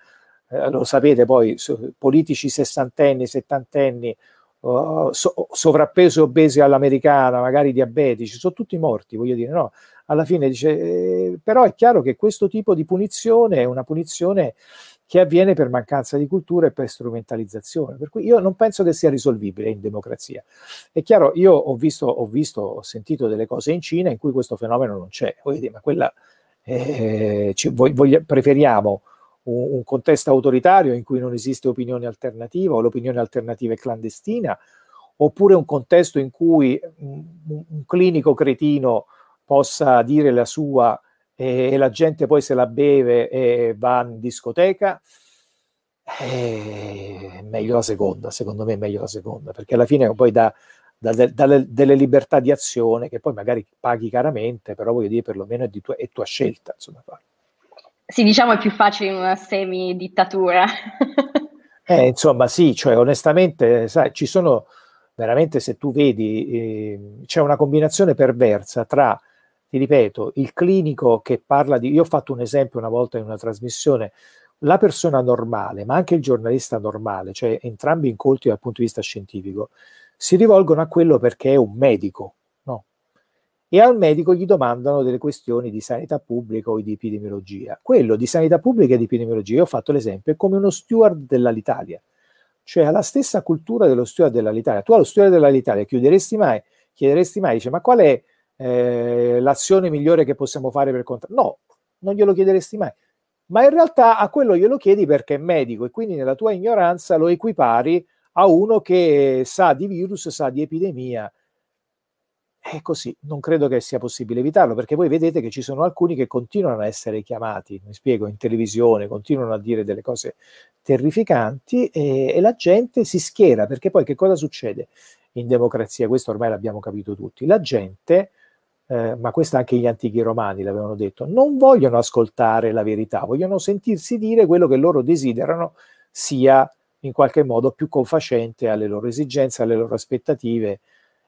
eh, lo sapete poi, so, politici sessantenni, settantenni, uh, so, sovrappeso e obesi all'americana, magari diabetici, sono tutti morti, voglio dire, no? Alla fine dice, eh, però è chiaro che questo tipo di punizione è una punizione che avviene per mancanza di cultura e per strumentalizzazione. Per cui io non penso che sia risolvibile in democrazia. È chiaro, io ho visto, ho, visto, ho sentito delle cose in Cina in cui questo fenomeno non c'è. Dire, ma quella eh, ci, voglia, preferiamo un, un, contesto autoritario in cui non esiste opinione alternativa o l'opinione alternativa è clandestina, oppure un contesto in cui un, un clinico cretino possa dire la sua e, e la gente poi se la beve e va in discoteca, è meglio la seconda, secondo me è meglio la seconda, perché alla fine poi dà, dà, dà delle, delle, libertà di azione che poi magari paghi caramente, però voglio dire perlomeno è, di tua, è tua scelta. Insomma. Sì, diciamo è più facile in una semi-dittatura. eh, insomma, sì, cioè onestamente, sai, ci sono veramente, se tu vedi, eh, c'è una combinazione perversa tra ti ripeto, il clinico che parla di... Io ho fatto un esempio una volta in una trasmissione, la persona normale, ma anche il giornalista normale, cioè entrambi incolti dal punto di vista scientifico, si rivolgono a quello perché è un medico, no? E al medico gli domandano delle questioni di sanità pubblica o di epidemiologia. Quello di sanità pubblica e di epidemiologia, io ho fatto l'esempio, è come uno steward dell'Alitalia, cioè ha la stessa cultura dello steward dell'Alitalia. Tu allo steward dell'Alitalia chiederesti mai, chiederesti mai, dice, ma qual è eh, l'azione migliore che possiamo fare per contrastare. No, non glielo chiederesti mai. Ma in realtà a quello glielo chiedi perché è medico e quindi nella tua ignoranza lo equipari a uno che sa di virus, sa di epidemia. È così, non credo che sia possibile evitarlo, perché voi vedete che ci sono alcuni che continuano a essere chiamati, mi spiego, in televisione, continuano a dire delle cose terrificanti e, e la gente si schiera, perché poi che cosa succede in democrazia? Questo ormai l'abbiamo capito tutti. La gente eh, ma questo anche gli antichi romani l'avevano detto, non vogliono ascoltare la verità, vogliono sentirsi dire quello che loro desiderano sia in qualche modo più confacente alle loro esigenze, alle loro aspettative.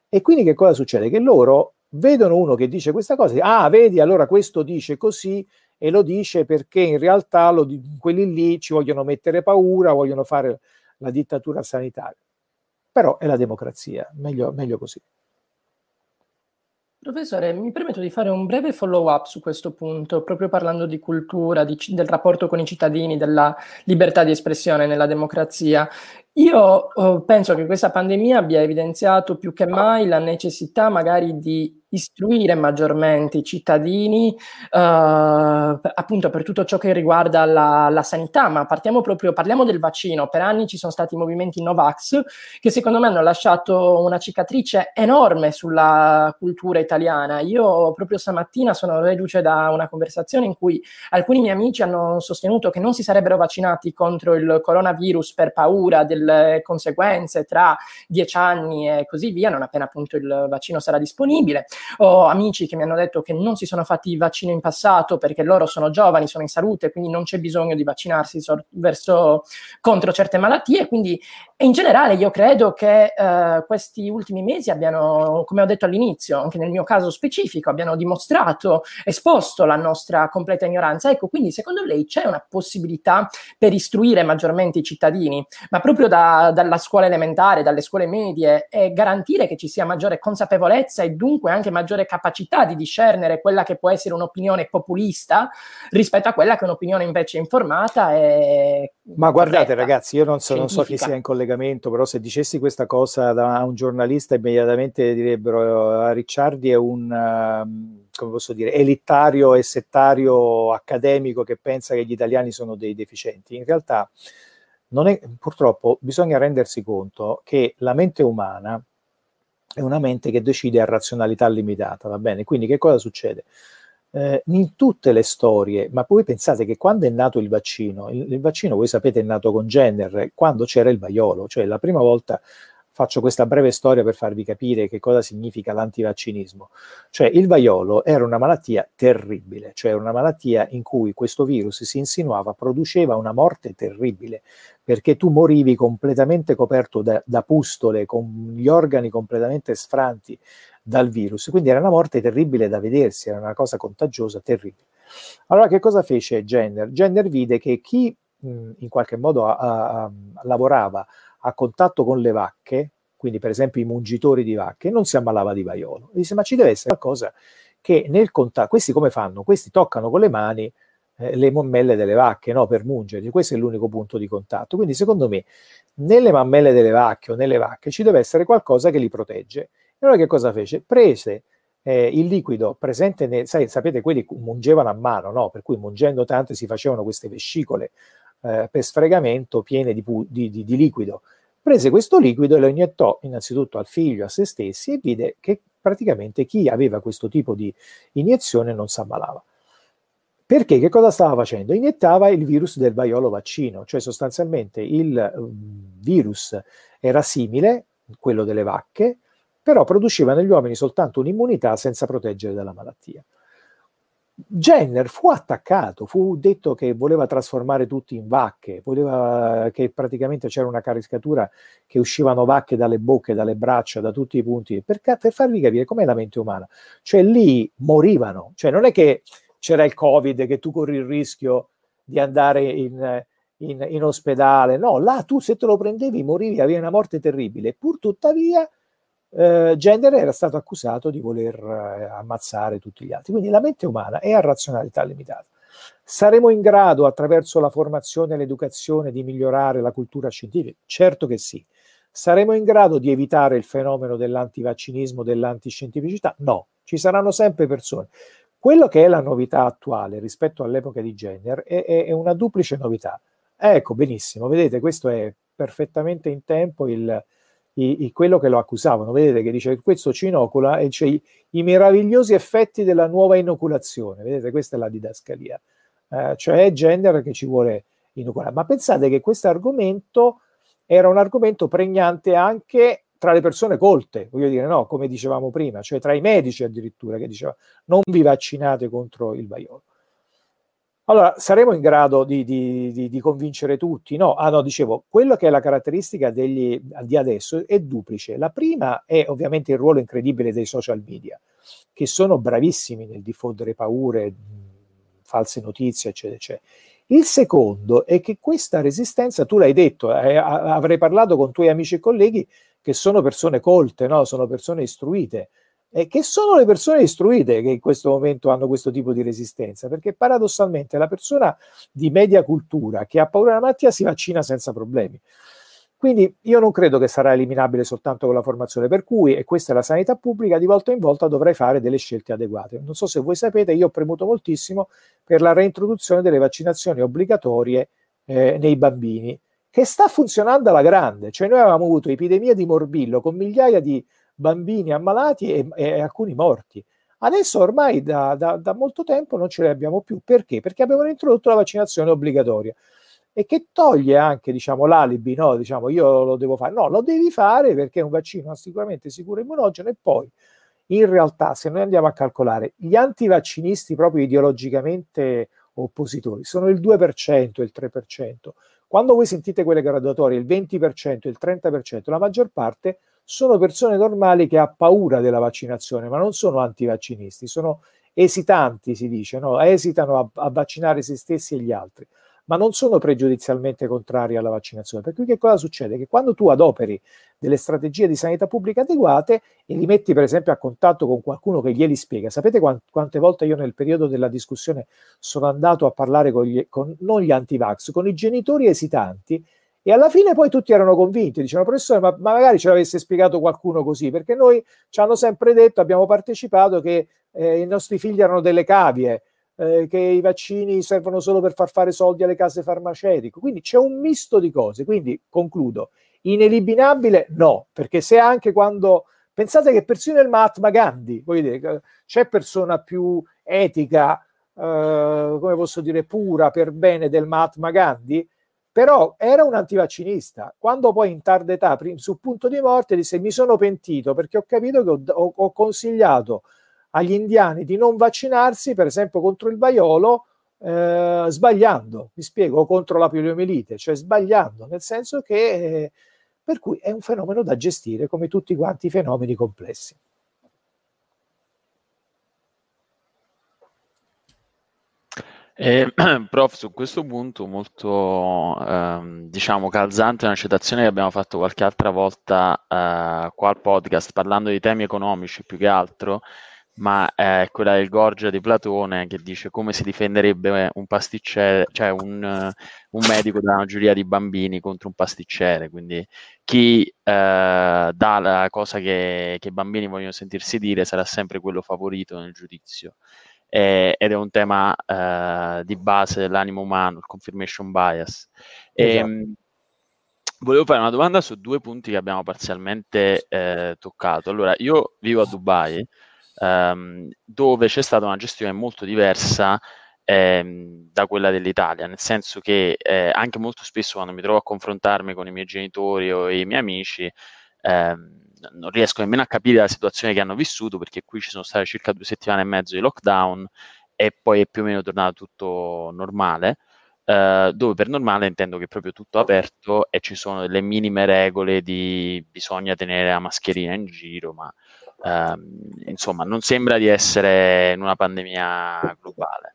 E quindi che cosa succede? Che loro vedono uno che dice questa cosa, ah, vedi, allora questo dice così e lo dice perché in realtà lo, quelli lì ci vogliono mettere paura, vogliono fare la dittatura sanitaria. Però è la democrazia, meglio, meglio così. Professore, mi permetto di fare un breve follow-up su questo punto, proprio parlando di cultura, di, del rapporto con i cittadini, della libertà di espressione nella democrazia. Io oh, penso che questa pandemia abbia evidenziato più che mai la necessità magari di istruire maggiormente i cittadini eh, appunto per tutto ciò che riguarda la, la, sanità, ma partiamo proprio, parliamo del vaccino. Per anni ci sono stati movimenti Novax che secondo me hanno lasciato una cicatrice enorme sulla cultura italiana. Io proprio stamattina sono reduce da una conversazione in cui alcuni miei amici hanno sostenuto che non si sarebbero vaccinati contro il coronavirus per paura delle conseguenze tra dieci anni e così via, non appena appunto il vaccino sarà disponibile. Ho amici che mi hanno detto che non si sono fatti il vaccino in passato perché loro sono giovani, sono in salute, quindi non c'è bisogno di vaccinarsi so- verso, contro certe malattie. Quindi in generale io credo che eh, questi ultimi mesi abbiano, come ho detto all'inizio, anche nel mio caso specifico, abbiano dimostrato, esposto la nostra completa ignoranza. Ecco, quindi secondo lei c'è una possibilità per istruire maggiormente i cittadini, ma proprio da, dalla scuola elementare, dalle scuole medie, e garantire che ci sia maggiore consapevolezza e dunque anche maggiore capacità di discernere quella che può essere un'opinione populista rispetto a quella che è un'opinione invece informata e ma guardate corretta, ragazzi, io non so, non so, chi sia in collegamento, però se dicessi questa cosa da un giornalista immediatamente direbbero a Ricciardi è un, um, come posso dire, elitario e settario accademico che pensa che gli italiani sono dei deficienti. In realtà è, purtroppo bisogna rendersi conto che la mente umana è una mente che decide a razionalità limitata, va bene? Quindi che cosa succede? Eh, in tutte le storie, ma voi pensate che quando è nato il vaccino, il, il, vaccino voi sapete è nato con Jenner, quando c'era il vaiolo, cioè la prima volta faccio questa breve storia per farvi capire che cosa significa l'antivaccinismo. Cioè il vaiolo era una malattia terribile, cioè una malattia in cui questo virus si insinuava, produceva una morte terribile, perché tu morivi completamente coperto da, da pustole, con gli organi completamente sfranti dal virus. Quindi era una morte terribile da vedersi, era una cosa contagiosa, terribile. Allora che cosa fece Jenner? Jenner vide che chi mh, in qualche modo a, a, lavorava a contatto con le vacche, quindi per esempio i mungitori di vacche, non si ammalava di vaiolo. Disse ma ci deve essere qualcosa che nel contatto, questi come fanno? Questi toccano con le mani eh, le mammelle delle vacche no, per mungere, questo è l'unico punto di contatto. Quindi secondo me nelle mammelle delle vacche o nelle vacche ci deve essere qualcosa che li protegge. E allora che cosa fece? Prese eh, il liquido presente, nel, sai, sapete, quelli mungevano a mano, no? per cui mungendo tanto si facevano queste vescicole eh, per sfregamento piene di, di, di, di, liquido. Prese questo liquido e lo iniettò innanzitutto al figlio, a se stessi e vide che praticamente chi aveva questo tipo di iniezione non si ammalava. Perché che cosa stava facendo? Iniettava il virus del vaiolo vaccino, cioè sostanzialmente il um, virus era simile, quello delle vacche, però produceva negli uomini soltanto un'immunità senza proteggere dalla malattia. Jenner fu attaccato, fu detto che voleva trasformare tutti in vacche, voleva che praticamente c'era una caricatura che uscivano vacche dalle bocche, dalle braccia, da tutti i punti, per, per farvi capire com'è la mente umana. Cioè lì morivano, cioè non è che c'era il Covid che tu corri il rischio di andare in, in, in ospedale, no, là tu se te lo prendevi morivi, avevi una morte terribile, pur tuttavia eh, Gender era stato accusato di voler eh, ammazzare tutti gli altri. Quindi la mente umana è a razionalità limitata. Saremo in grado, attraverso la formazione e l'educazione, di migliorare la cultura scientifica? Certo che sì. Saremo in grado di evitare il fenomeno dell'antivaccinismo, dell'antiscientificità? No, ci saranno sempre persone. Quello che è la novità attuale rispetto all'epoca di Jenner è, è, è una duplice novità. Ecco, benissimo, vedete, questo è perfettamente in tempo il, i, i, quello che lo accusavano. Vedete che dice questo ci inocula e c'è i, i, meravigliosi effetti della nuova inoculazione. Vedete, questa è la didascalia. Eh, cioè gender che ci vuole inoculare. Ma pensate che questo argomento era un argomento pregnante anche tra le persone colte, voglio dire, no, come dicevamo prima, cioè tra i medici addirittura che dicevano non vi vaccinate contro il vaiolo. Allora, saremo in grado di, di, di, di, convincere tutti? No, ah no, dicevo, quello che è la caratteristica degli, di adesso è duplice. La prima è ovviamente il ruolo incredibile dei social media, che sono bravissimi nel diffondere paure, false notizie, eccetera, eccetera. Il secondo è che questa resistenza, tu l'hai detto, eh, avrei parlato con tuoi amici e colleghi che sono persone colte, no? sono persone istruite, e che sono le persone istruite che in questo momento hanno questo tipo di resistenza, perché paradossalmente la persona di media cultura che ha paura della malattia si vaccina senza problemi. Quindi io non credo che sarà eliminabile soltanto con la formazione, per cui, e questa è la sanità pubblica, di volta in volta dovrei fare delle scelte adeguate. Non so se voi sapete, io ho premuto moltissimo per la reintroduzione delle vaccinazioni obbligatorie eh, nei bambini, che sta funzionando alla grande. Cioè noi avevamo avuto epidemie di morbillo con migliaia di bambini ammalati e, e alcuni morti. Adesso ormai da, da, da molto tempo non ce le abbiamo più. Perché? Perché abbiamo introdotto la vaccinazione obbligatoria e che toglie anche diciamo, l'alibi, no? diciamo io lo devo fare, no, lo devi fare perché è un vaccino sicuramente sicuro e immunogeno e poi in realtà se noi andiamo a calcolare gli antivaccinisti proprio ideologicamente oppositori sono il 2%, il 3%. Quando voi sentite quelle graduatorie, il 20%, il 30%, la maggior parte sono persone normali che ha paura della vaccinazione, ma non sono antivaccinisti, sono esitanti, si dice, no? esitano a, a vaccinare se stessi e gli altri ma non sono pregiudizialmente contrari alla vaccinazione. Per cui che cosa succede? Che quando tu adoperi delle strategie di sanità pubblica adeguate e li metti per esempio a contatto con qualcuno che glieli spiega, sapete quant- quante volte io nel periodo della discussione sono andato a parlare con, gli, con non gli antivax, con i genitori esitanti e alla fine poi tutti erano convinti, dicevano professore, ma, ma, magari ce l'avesse spiegato qualcuno così, perché noi ci hanno sempre detto, abbiamo partecipato che eh, i nostri figli erano delle cavie, eh, che i vaccini servono solo per far fare soldi alle case farmaceutiche. Quindi c'è un misto di cose. Quindi concludo, ineliminabile no, perché se anche quando pensate che persino il Mahatma Gandhi, dire, c'è persona più etica, eh, come posso dire, pura per bene del Mahatma Gandhi, però era un antivaccinista. Quando poi in tarda età, sul punto di morte, disse mi sono pentito perché ho capito che ho, ho, ho consigliato agli indiani di non vaccinarsi, per esempio contro il vaiolo, eh, sbagliando, mi spiego, o contro la poliomielite, cioè sbagliando, nel senso che eh, per cui è un fenomeno da gestire come tutti quanti i fenomeni complessi. Eh, prof, su questo punto molto ehm, diciamo calzante una citazione che abbiamo fatto qualche altra volta eh, qua al podcast parlando di temi economici più che altro ma è quella del Gorgia di Platone che dice come si difenderebbe un pasticcere, cioè un, un medico da una giuria di bambini contro un pasticcere. Quindi chi eh, dà la cosa che, che, i bambini vogliono sentirsi dire sarà sempre quello favorito nel giudizio. E, ed è un tema eh, di base dell'animo umano, il confirmation bias. E, esatto. Volevo fare una domanda su due punti che abbiamo parzialmente eh, toccato. Allora, io vivo a Dubai ehm, dove c'è stata una gestione molto diversa ehm, da quella dell'Italia, nel senso che eh, anche molto spesso quando mi trovo a confrontarmi con i miei genitori o i miei amici, ehm, non riesco nemmeno a capire la situazione che hanno vissuto perché qui ci sono state circa due settimane e mezzo di lockdown e poi è più o meno tornato tutto normale. Uh, dove per normale intendo che è proprio tutto aperto e ci sono delle minime regole di bisogna tenere la mascherina in giro, ma Uh, insomma, non sembra di essere in una pandemia globale.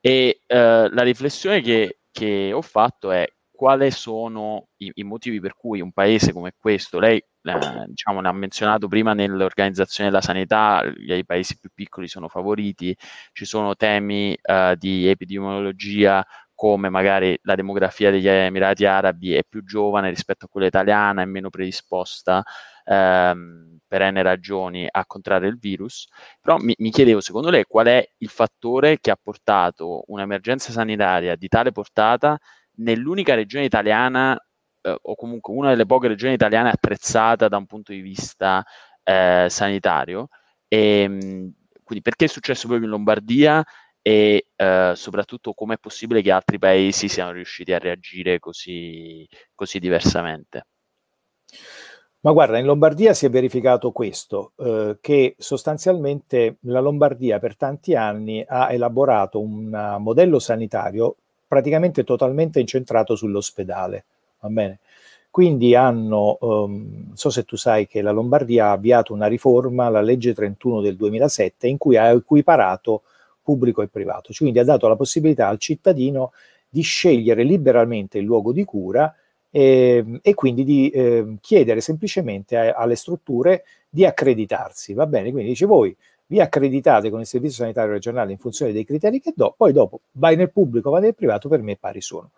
E uh, la riflessione che, che, ho fatto è quali sono i, i, motivi per cui un paese come questo, lei eh, diciamo, ne ha menzionato prima nell'organizzazione della sanità, i paesi più piccoli sono favoriti, ci sono temi uh, di epidemiologia come magari la demografia degli Emirati Arabi è più giovane rispetto a quella italiana, è meno predisposta ehm, per n ragioni a contrarre il virus, però mi, mi, chiedevo secondo lei qual è il fattore che ha portato un'emergenza sanitaria di tale portata nell'unica regione italiana eh, o comunque una delle poche regioni italiane attrezzata da un punto di vista eh, sanitario. E, ehm, quindi perché è successo proprio in Lombardia e eh, soprattutto come è possibile che altri paesi siano riusciti a reagire così, così diversamente? Ma guarda, in Lombardia si è verificato questo, eh, che sostanzialmente la Lombardia per tanti anni ha elaborato un modello sanitario praticamente totalmente incentrato sull'ospedale, va bene? Quindi hanno, um, non so se tu sai che la Lombardia ha avviato una riforma, la legge 31 del 2007, in cui ha equiparato pubblico e privato. Cioè, quindi ha dato la possibilità al cittadino di scegliere liberamente il luogo di cura eh, e quindi di eh, chiedere semplicemente a, alle strutture di accreditarsi. Va bene? Quindi dice voi vi accreditate con il Servizio Sanitario Regionale in funzione dei criteri che do, poi dopo vai nel pubblico, vai nel privato, per me pari sono.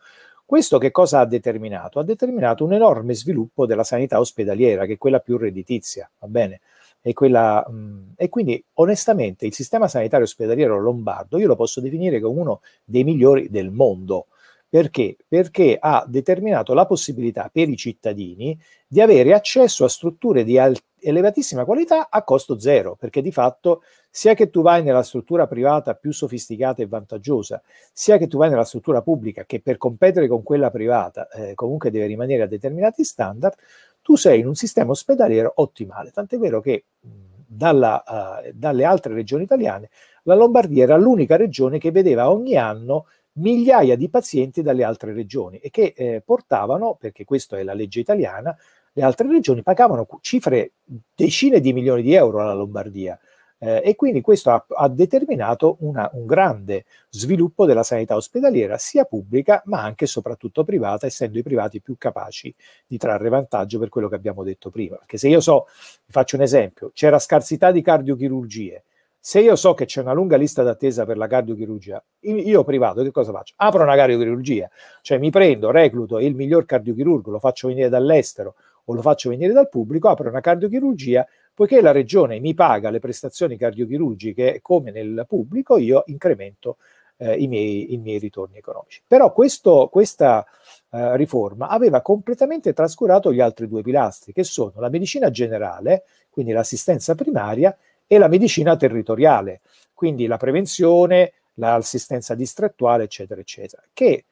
Questo che cosa ha determinato? Ha determinato un enorme sviluppo della sanità ospedaliera, che è quella più redditizia, va bene? E, quella, mh, e quindi onestamente il sistema sanitario ospedaliero lombardo io lo posso definire come uno dei migliori del mondo. Perché? Perché ha determinato la possibilità per i cittadini di avere accesso a strutture di al- elevatissima qualità a costo zero, perché di fatto sia che tu vai nella struttura privata più sofisticata e vantaggiosa, sia che tu vai nella struttura pubblica che per competere con quella privata eh, comunque deve rimanere a determinati standard, tu sei in un sistema ospedaliero ottimale. Tant'è vero che dalla, uh, dalle altre regioni italiane la Lombardia era l'unica regione che vedeva ogni anno migliaia di pazienti dalle altre regioni e che eh, portavano, perché questa è la legge italiana, le altre regioni pagavano cifre decine di milioni di euro alla Lombardia. Eh, e quindi questo ha, ha determinato una, un grande sviluppo della sanità ospedaliera, sia pubblica ma anche e soprattutto privata, essendo i privati più capaci di trarre vantaggio per quello che abbiamo detto prima. Perché se io so, vi faccio un esempio, c'era scarsità di cardiochirurgie, se io so che c'è una lunga lista d'attesa per la cardiochirurgia, io privato che cosa faccio? Apro una cardiochirurgia, cioè mi prendo, recluto il miglior cardiochirurgo, lo faccio venire dall'estero o lo faccio venire dal pubblico, apro una cardiochirurgia, poiché la regione mi paga le prestazioni cardiochirurgiche come nel pubblico, io incremento eh, i, miei, i, miei, ritorni economici. Però questo, questa eh, riforma aveva completamente trascurato gli altri due pilastri, che sono la medicina generale, quindi l'assistenza primaria, e la medicina territoriale, quindi la prevenzione, l'assistenza distrettuale, eccetera, eccetera, che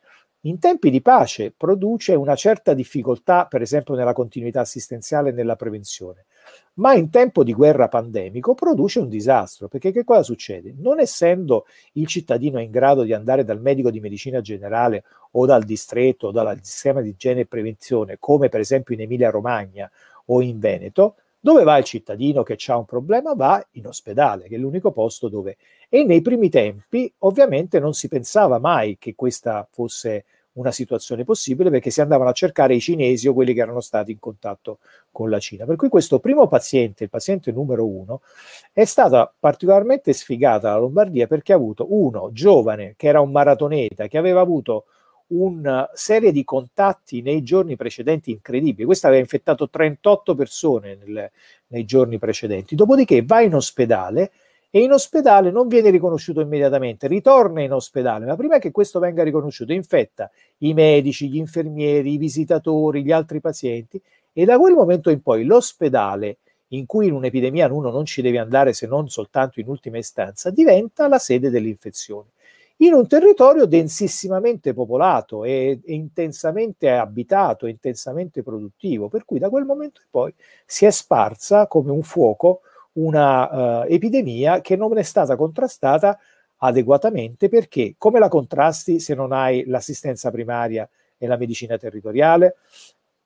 in tempi di pace produce una certa difficoltà, per esempio nella continuità assistenziale e nella prevenzione, ma in tempo di guerra pandemico produce un disastro, perché che cosa succede? Non essendo il cittadino in grado di andare dal medico di medicina generale o dal distretto o dal sistema di igiene e prevenzione, come per esempio in Emilia Romagna o in Veneto, dove va il cittadino che ha un problema? Va in ospedale, che è l'unico posto dove... E nei primi tempi ovviamente non si pensava mai che questa fosse una situazione possibile perché si andavano a cercare i cinesi o quelli che erano stati in contatto con la Cina. Per cui questo primo paziente, il paziente numero uno, è stata particolarmente sfigata la Lombardia perché ha avuto uno giovane che era un maratoneta, che aveva avuto una serie di contatti nei giorni precedenti incredibili. Questo aveva infettato 38 persone nel, nei giorni precedenti. Dopodiché va in ospedale e in ospedale non viene riconosciuto immediatamente, ritorna in ospedale, ma prima che questo venga riconosciuto infetta i medici, gli infermieri, i visitatori, gli altri pazienti e da quel momento in poi l'ospedale in cui in un'epidemia uno non ci deve andare se non soltanto in ultima istanza, diventa la sede dell'infezione. In un territorio densissimamente popolato e, e intensamente abitato, intensamente produttivo, per cui da quel momento in poi si è sparsa come un fuoco una uh, epidemia che non è stata contrastata adeguatamente perché come la contrasti se non hai l'assistenza primaria e la medicina territoriale?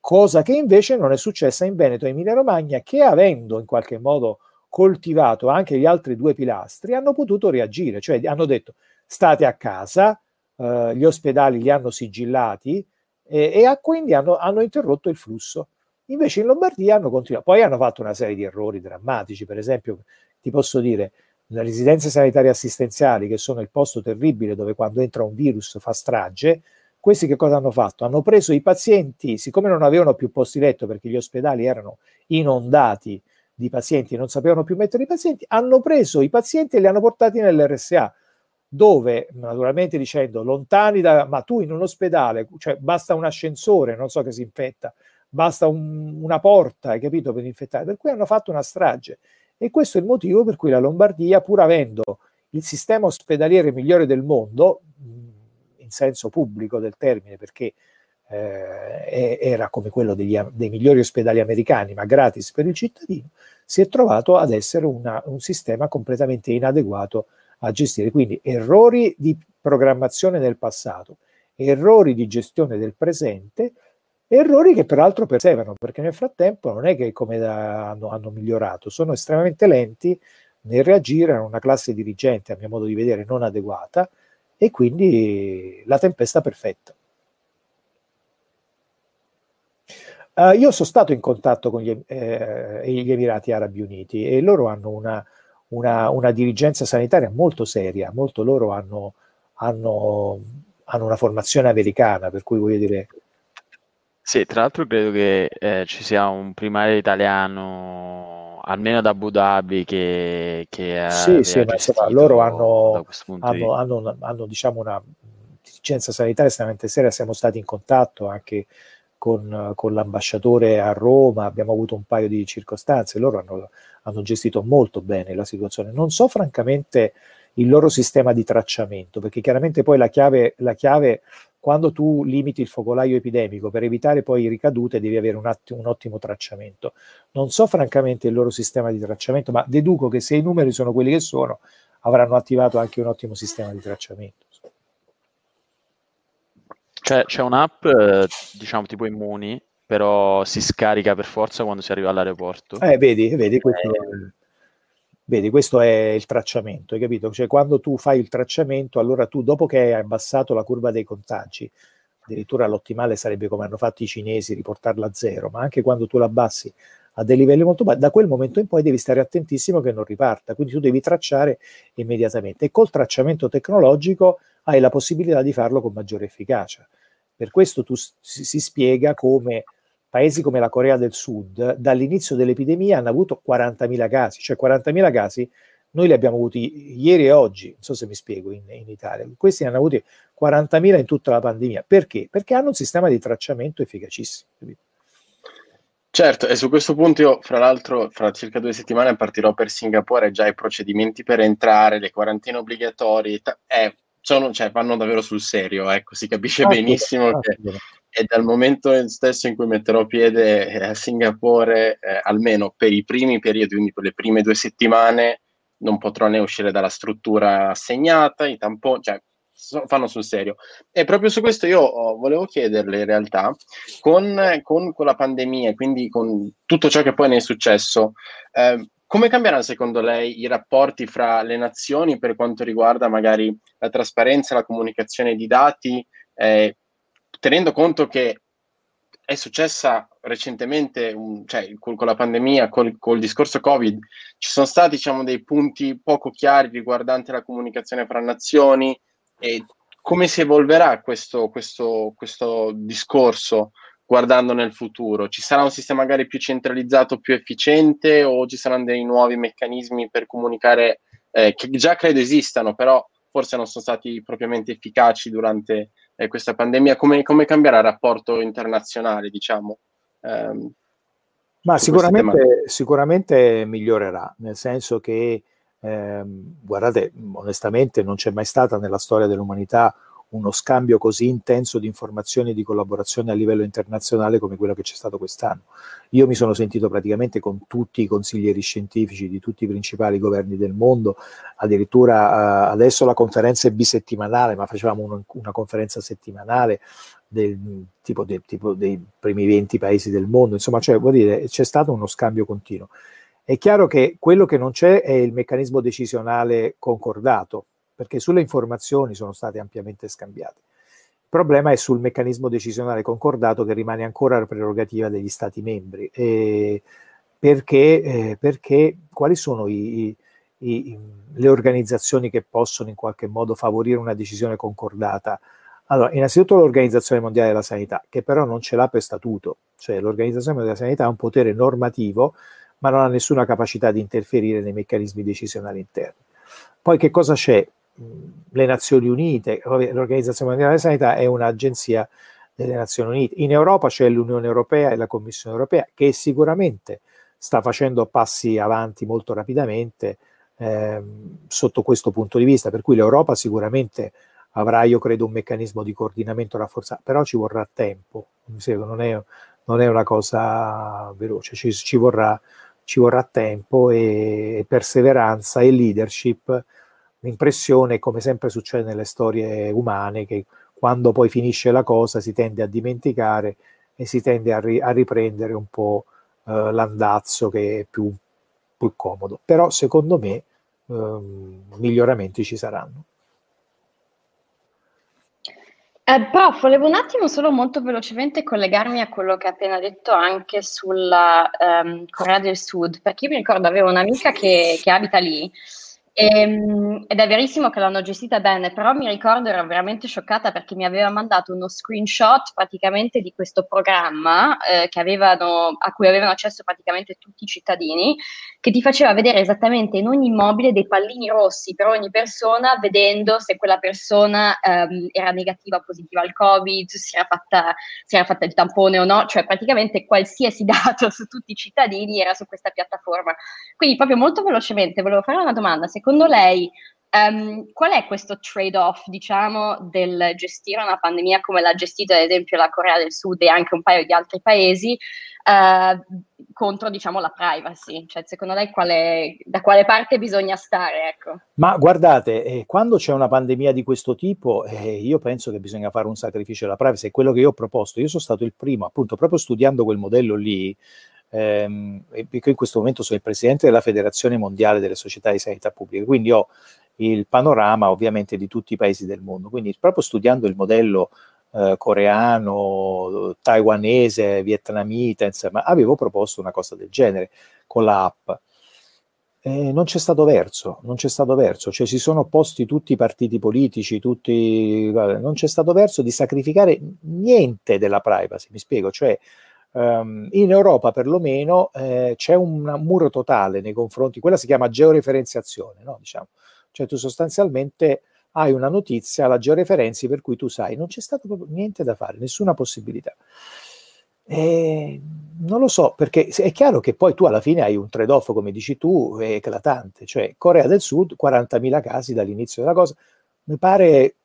Cosa che invece non è successa in Veneto e Emilia Romagna che avendo in qualche modo coltivato anche gli altri due pilastri hanno potuto reagire, cioè hanno detto state a casa, eh, gli ospedali li hanno sigillati e, e quindi hanno, hanno, interrotto il flusso. Invece in Lombardia hanno continuato, poi hanno fatto una serie di errori drammatici, per esempio ti posso dire le residenze sanitarie assistenziali che sono il posto terribile dove quando entra un virus fa strage, questi che cosa hanno fatto? Hanno preso i pazienti, siccome non avevano più posti letto perché gli ospedali erano inondati di pazienti non sapevano più mettere i pazienti, hanno preso i pazienti e li hanno portati nell'RSA dove naturalmente dicendo lontani da, ma tu in un ospedale, cioè basta un ascensore, non so che si infetta, basta un, una porta, hai capito, per infettare, per cui hanno fatto una strage. E questo è il motivo per cui la Lombardia, pur avendo il sistema ospedaliere migliore del mondo, in senso pubblico del termine, perché eh, era come quello degli, dei migliori ospedali americani, ma gratis per il cittadino, si è trovato ad essere una, un sistema completamente inadeguato a gestire. Quindi errori di programmazione nel passato, errori di gestione del presente, errori che peraltro perseverano, perché nel frattempo non è che come da, hanno, hanno, migliorato, sono estremamente lenti nel reagire a una classe dirigente, a mio modo di vedere, non adeguata e quindi la tempesta perfetta. Uh, io sono stato in contatto con gli, eh, gli Emirati Arabi Uniti e loro hanno una, una, una dirigenza sanitaria molto seria, molto loro hanno, hanno, hanno una formazione americana, per cui voglio dire... Sì, tra l'altro credo che eh, ci sia un primario italiano, almeno da Abu Dhabi, che... che sì, sì, ma insomma, loro hanno, hanno, hanno, hanno diciamo una dirigenza sanitaria estremamente seria, siamo stati in contatto anche con, con, l'ambasciatore a Roma, abbiamo avuto un paio di circostanze, loro hanno, hanno, gestito molto bene la situazione. Non so francamente il loro sistema di tracciamento, perché chiaramente poi la chiave, la chiave quando tu limiti il focolaio epidemico per evitare poi ricadute devi avere un, atti, un ottimo tracciamento. Non so francamente il loro sistema di tracciamento, ma deduco che se i numeri sono quelli che sono, avranno attivato anche un ottimo sistema di tracciamento. C'è, c'è un'app, diciamo tipo Immuni, però si scarica per forza quando si arriva all'aeroporto. Eh, vedi, vedi, questo, eh. Vedi, questo è il tracciamento, hai capito? Cioè, quando tu fai il tracciamento, allora tu, dopo che hai abbassato la curva dei contagi, addirittura l'ottimale sarebbe come hanno fatto i cinesi, riportarla a zero, ma anche quando tu la abbassi a dei livelli molto bassi, da quel momento in poi devi stare attentissimo che non riparta, quindi tu devi tracciare immediatamente e col tracciamento tecnologico hai la possibilità di farlo con maggiore efficacia. Per questo tu, si spiega come paesi come la Corea del Sud dall'inizio dell'epidemia hanno avuto 40.000 casi, cioè 40.000 casi noi li abbiamo avuti ieri e oggi, non so se mi spiego, in, in Italia. Questi ne hanno avuti 40.000 in tutta la pandemia. Perché? Perché hanno un sistema di tracciamento efficacissimo. Certo, e su questo punto io, fra l'altro, fra circa due settimane partirò per Singapore, già i procedimenti per entrare, le quarantene obbligatorie, è sono, cioè, vanno davvero sul serio, ecco, si capisce ah, benissimo ah, che è dal momento stesso in cui metterò piede eh, a Singapore, eh, almeno per i primi periodi, quindi per le prime due settimane, non potrò ne uscire dalla struttura assegnata, i tamponi, cioè so, fanno sul serio. E proprio su questo io oh, volevo chiederle in realtà, con, con, con, la pandemia, quindi con tutto ciò che poi ne è successo, eh, come cambieranno secondo lei i rapporti fra le nazioni per quanto riguarda magari la trasparenza, la comunicazione di dati, eh, tenendo conto che è successa recentemente, cioè con, con, la pandemia, col, col, discorso Covid, ci sono stati diciamo, dei punti poco chiari riguardanti la comunicazione fra nazioni e come si evolverà questo, questo, questo discorso guardando nel futuro? Ci sarà un sistema magari più centralizzato, più efficiente o ci saranno dei nuovi meccanismi per comunicare eh, che già credo esistano, però forse non sono stati propriamente efficaci durante eh, questa pandemia? Come, come, cambierà il rapporto internazionale, diciamo? Ehm, Ma sicuramente, sicuramente migliorerà, nel senso che, ehm, guardate, onestamente non c'è mai stata nella storia dell'umanità uno scambio così intenso di informazioni e di collaborazione a livello internazionale come quello che c'è stato quest'anno. Io mi sono sentito praticamente con tutti i consiglieri scientifici di tutti i principali governi del mondo, addirittura uh, adesso la conferenza è bisettimanale, ma facevamo un, una conferenza settimanale del tipo, de, tipo, dei primi 20 paesi del mondo, insomma, cioè, vuol dire, c'è stato uno scambio continuo. È chiaro che quello che non c'è è il meccanismo decisionale concordato, perché sulle informazioni sono state ampiamente scambiate. Il problema è sul meccanismo decisionale concordato che rimane ancora la prerogativa degli Stati membri. Eh, perché, eh, perché, quali sono i, i, le organizzazioni che possono in qualche modo favorire una decisione concordata? Allora, innanzitutto l'Organizzazione Mondiale della Sanità, che però non ce l'ha per statuto, cioè l'Organizzazione Mondiale della Sanità ha un potere normativo, ma non ha nessuna capacità di interferire nei meccanismi decisionali interni. Poi che cosa c'è? Le Nazioni Unite, l'Organizzazione Mondiale della Sanità è un'agenzia delle Nazioni Unite. In Europa c'è l'Unione Europea e la Commissione Europea che sicuramente sta facendo passi avanti molto rapidamente eh, sotto questo punto di vista, per cui l'Europa sicuramente avrà, io credo, un meccanismo di coordinamento rafforzato, però ci vorrà tempo, non è, non è una cosa veloce, ci, ci, vorrà, ci vorrà tempo e perseveranza e leadership l'impressione, come sempre succede nelle storie umane, che quando poi finisce la cosa si tende a dimenticare e si tende a, ri- a riprendere un po' eh, l'andazzo che è più, più, comodo. Però secondo me ehm, miglioramenti ci saranno. Eh, prof, volevo un attimo solo molto velocemente collegarmi a quello che ha appena detto anche sulla um, Corea del Sud, perché io mi ricordo avevo un'amica che, che abita lì E, ehm, ed è verissimo che l'hanno gestita bene, però mi ricordo ero veramente scioccata perché mi aveva mandato uno screenshot praticamente di questo programma eh, avevano, a cui avevano accesso praticamente tutti i cittadini, che ti faceva vedere esattamente in ogni immobile dei pallini rossi per ogni persona, vedendo se quella persona ehm, era negativa o positiva al Covid, si era, fatta, si era fatta il tampone o no, cioè praticamente qualsiasi dato su tutti i cittadini era su questa piattaforma. Quindi proprio molto velocemente volevo fare una domanda. Secondo secondo lei um, qual è questo trade-off, diciamo, del gestire una pandemia come l'ha gestita ad esempio la Corea del Sud e anche un paio di altri paesi uh, contro, diciamo, la privacy? Cioè, secondo lei quale, da quale parte bisogna stare? Ecco? Ma guardate, eh, quando c'è una pandemia di questo tipo, eh, io penso che bisogna fare un sacrificio della privacy, è quello che io ho proposto. Io sono stato il primo, appunto, proprio studiando quel modello lì, ehm, in questo momento sono il presidente della Federazione Mondiale delle Società di Sanità Pubblica, quindi ho il panorama ovviamente di tutti i paesi del mondo. Quindi proprio studiando il modello eh, coreano, taiwanese, vietnamita, insomma, avevo proposto una cosa del genere con l'app. Eh, non c'è stato verso, non c'è stato verso, cioè si sono opposti tutti i partiti politici, tutti, non c'è stato verso di sacrificare niente della privacy, mi spiego, cioè Um, in Europa perlomeno eh, c'è un muro totale nei confronti, quella si chiama georeferenziazione, no? diciamo. cioè tu sostanzialmente hai una notizia, la georeferenzi per cui tu sai, non c'è stato proprio niente da fare, nessuna possibilità. E non lo so, perché è chiaro che poi tu alla fine hai un trade-off, come dici tu, eclatante, cioè Corea del Sud, 40.000 casi dall'inizio della cosa, mi pare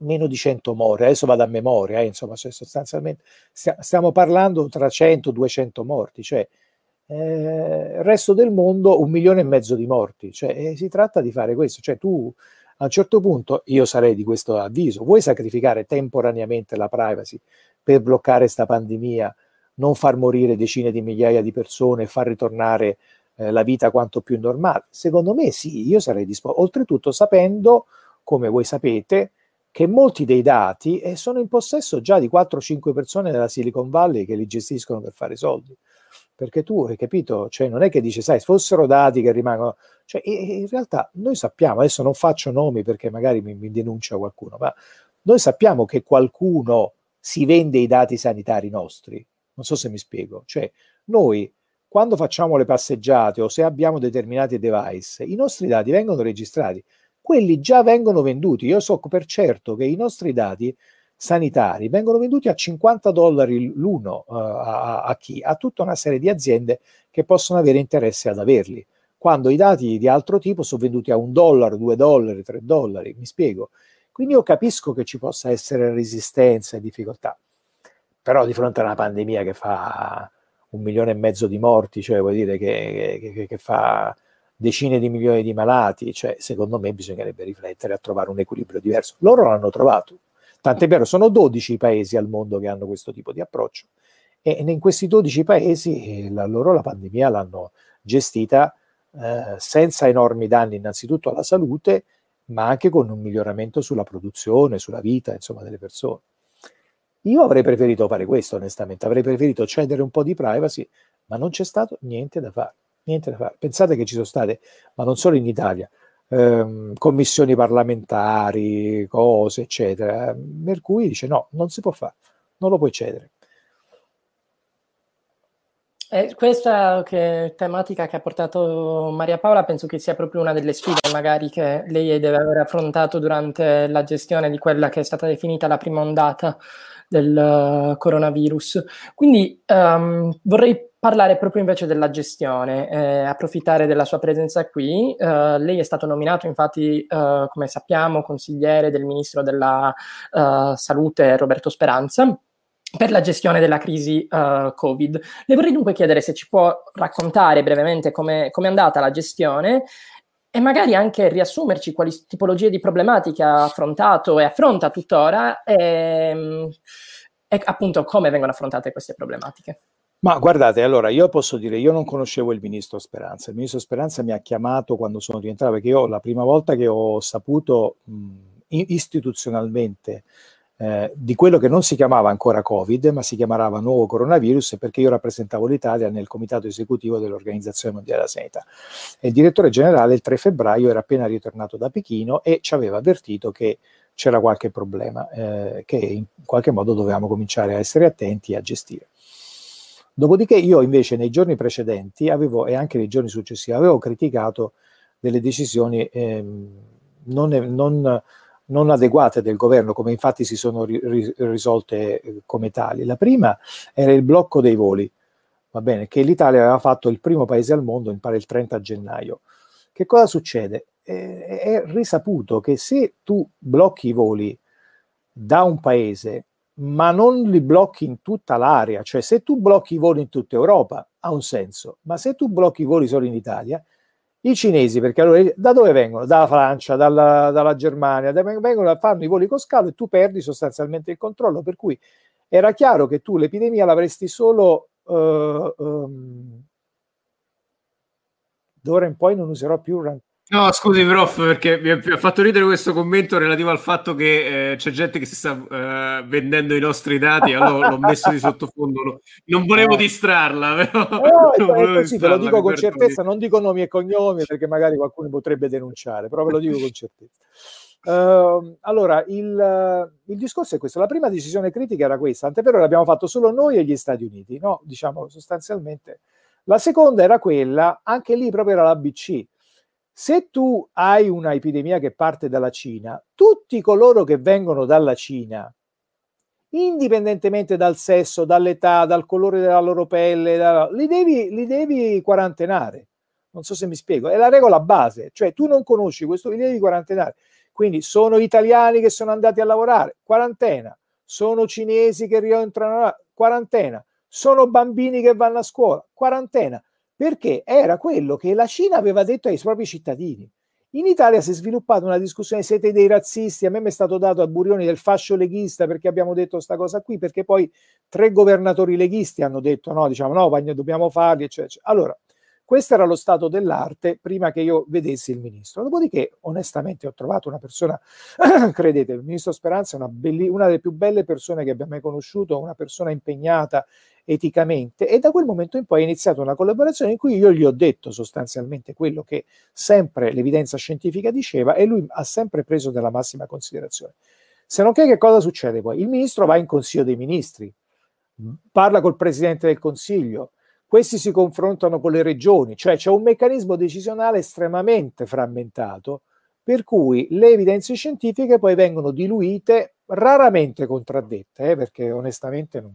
meno di 100 morti, adesso vado a memoria, eh, insomma, cioè sostanzialmente stiamo parlando tra 100 200 morti, cioè eh, il resto del mondo un milione e mezzo di morti, cioè eh, si tratta di fare questo, cioè tu a un certo punto, io sarei di questo avviso, vuoi sacrificare temporaneamente la privacy per bloccare questa pandemia, non far morire decine di migliaia di persone, far ritornare eh, la vita quanto più normale? Secondo me sì, io sarei disposto, oltretutto sapendo, come voi sapete, che molti dei dati eh, sono in possesso già di 4-5 persone della Silicon Valley che li gestiscono per fare soldi. Perché tu hai capito, cioè non è che dice, sai, fossero dati che rimangono, cioè in realtà noi sappiamo, adesso non faccio nomi perché magari mi, mi denuncia qualcuno, ma noi sappiamo che qualcuno si vende i dati sanitari nostri. Non so se mi spiego. Cioè, noi quando facciamo le passeggiate o se abbiamo determinati device, i nostri dati vengono registrati quelli già vengono venduti. Io so per certo che i nostri dati sanitari vengono venduti a 50 dollari l'uno uh, a, a, chi? A tutta una serie di aziende che possono avere interesse ad averli, quando i dati di altro tipo sono venduti a un dollaro, due dollari, tre dollari, mi spiego. Quindi io capisco che ci possa essere resistenza e difficoltà, però di fronte a una pandemia che fa un milione e mezzo di morti, cioè vuol dire che, che, che fa decine di milioni di malati, cioè secondo me bisognerebbe riflettere a trovare un equilibrio diverso. Loro l'hanno trovato, tant'è vero, sono 12 i paesi al mondo che hanno questo tipo di approccio e in questi 12 paesi eh, la, loro la pandemia l'hanno gestita eh, senza enormi danni innanzitutto alla salute, ma anche con un miglioramento sulla produzione, sulla vita, insomma, delle persone. Io avrei preferito fare questo, onestamente, avrei preferito cedere un po' di privacy, ma non c'è stato niente da fare niente da fare. Pensate che ci sono state, ma non solo in Italia, ehm, commissioni parlamentari, cose, eccetera. Per cui dice no, non si può fare, non lo puoi cedere. Eh, questa che, tematica che ha portato Maria Paola penso che sia proprio una delle sfide magari che lei deve aver affrontato durante la gestione di quella che è stata definita la prima ondata del uh, coronavirus. Quindi um, vorrei parlare proprio invece della gestione, eh, approfittare della sua presenza qui. Uh, lei è stato nominato infatti, uh, come sappiamo, consigliere del ministro della uh, Salute Roberto Speranza per la gestione della crisi Covid. Le vorrei dunque chiedere se ci può raccontare brevemente come è andata la gestione e magari anche riassumerci quali tipologie di problematiche ha affrontato e affronta tuttora e, ehm, e appunto come vengono affrontate queste problematiche. Ma guardate, allora io posso dire, io non conoscevo il ministro Speranza, il ministro Speranza mi ha chiamato quando sono rientrato, perché io la prima volta che ho saputo mh, istituzionalmente eh, di quello che non si chiamava ancora Covid, ma si chiamava nuovo coronavirus, perché io rappresentavo l'Italia nel comitato esecutivo dell'Organizzazione Mondiale della Sanità. E il direttore generale il 3 febbraio era appena ritornato da Pechino e ci aveva avvertito che c'era qualche problema eh, che in qualche modo dovevamo cominciare a essere attenti e a gestire. Dopodiché io invece nei giorni precedenti avevo, e anche nei giorni successivi avevo criticato delle decisioni ehm, non, non non adeguate del governo, come infatti si sono ri- risolte eh, come tali. La prima era il blocco dei voli, va bene, che l'Italia aveva fatto il primo paese al mondo, mi pare il 30 gennaio. Che cosa succede? Eh, è risaputo che se tu blocchi i voli da un paese, ma non li blocchi in tutta l'area, cioè se tu blocchi i voli in tutta Europa, ha un senso, ma se tu blocchi i voli solo in Italia, i cinesi, perché allora da dove vengono? Dalla Francia, dalla, dalla Germania, da, vengono, fanno i voli con scalo e tu perdi sostanzialmente il controllo. Per cui era chiaro che tu l'epidemia l'avresti solo. Uh, um, d'ora in poi non userò più No, scusi, prof, perché mi ha, fatto ridere questo commento relativo al fatto che eh, c'è gente che si sta eh, vendendo i nostri dati, allora l'ho messo di sottofondo. Non volevo eh. distrarla, però. No, è così, ve lo dico con certezza, non dico nomi e cognomi perché magari qualcuno potrebbe denunciare, però ve lo dico con certezza. Uh, allora, il, il, discorso è questo: la prima decisione critica era questa, tant'è vero l'abbiamo fatto solo noi e gli Stati Uniti, no? Diciamo sostanzialmente. La seconda era quella, anche lì proprio era la BC se tu hai una epidemia che parte dalla Cina, tutti coloro che vengono dalla Cina, indipendentemente dal sesso, dall'età, dal colore della loro pelle, li, devi, li devi quarantenare. Non so se mi spiego, è la regola base, cioè tu non conosci questo, li devi quarantenare. Quindi sono italiani che sono andati a lavorare, quarantena. Sono cinesi che rientrano, quarantena. Sono bambini che vanno a scuola, quarantena perché era quello che la Cina aveva detto ai propri cittadini. In Italia si è sviluppata una discussione, siete dei razzisti, a me mi è stato dato a Burioni del fascio leghista perché abbiamo detto questa cosa qui, perché poi tre governatori leghisti hanno detto no, diciamo no, dobbiamo farli, eccetera, eccetera. Allora, questo era lo stato dell'arte prima che io vedessi il ministro. Dopodiché, onestamente, ho trovato una persona, credete, il ministro Speranza è una, belli, una delle più belle persone che abbia mai conosciuto, una persona impegnata eticamente e da quel momento in poi è iniziata una collaborazione in cui io gli ho detto sostanzialmente quello che sempre l'evidenza scientifica diceva e lui ha sempre preso della massima considerazione. Se non che, che cosa succede poi? Il ministro va in Consiglio dei Ministri, parla col Presidente del Consiglio, questi si confrontano con le regioni, cioè c'è un meccanismo decisionale estremamente frammentato per cui le evidenze scientifiche poi vengono diluite, raramente contraddette, eh, perché onestamente non,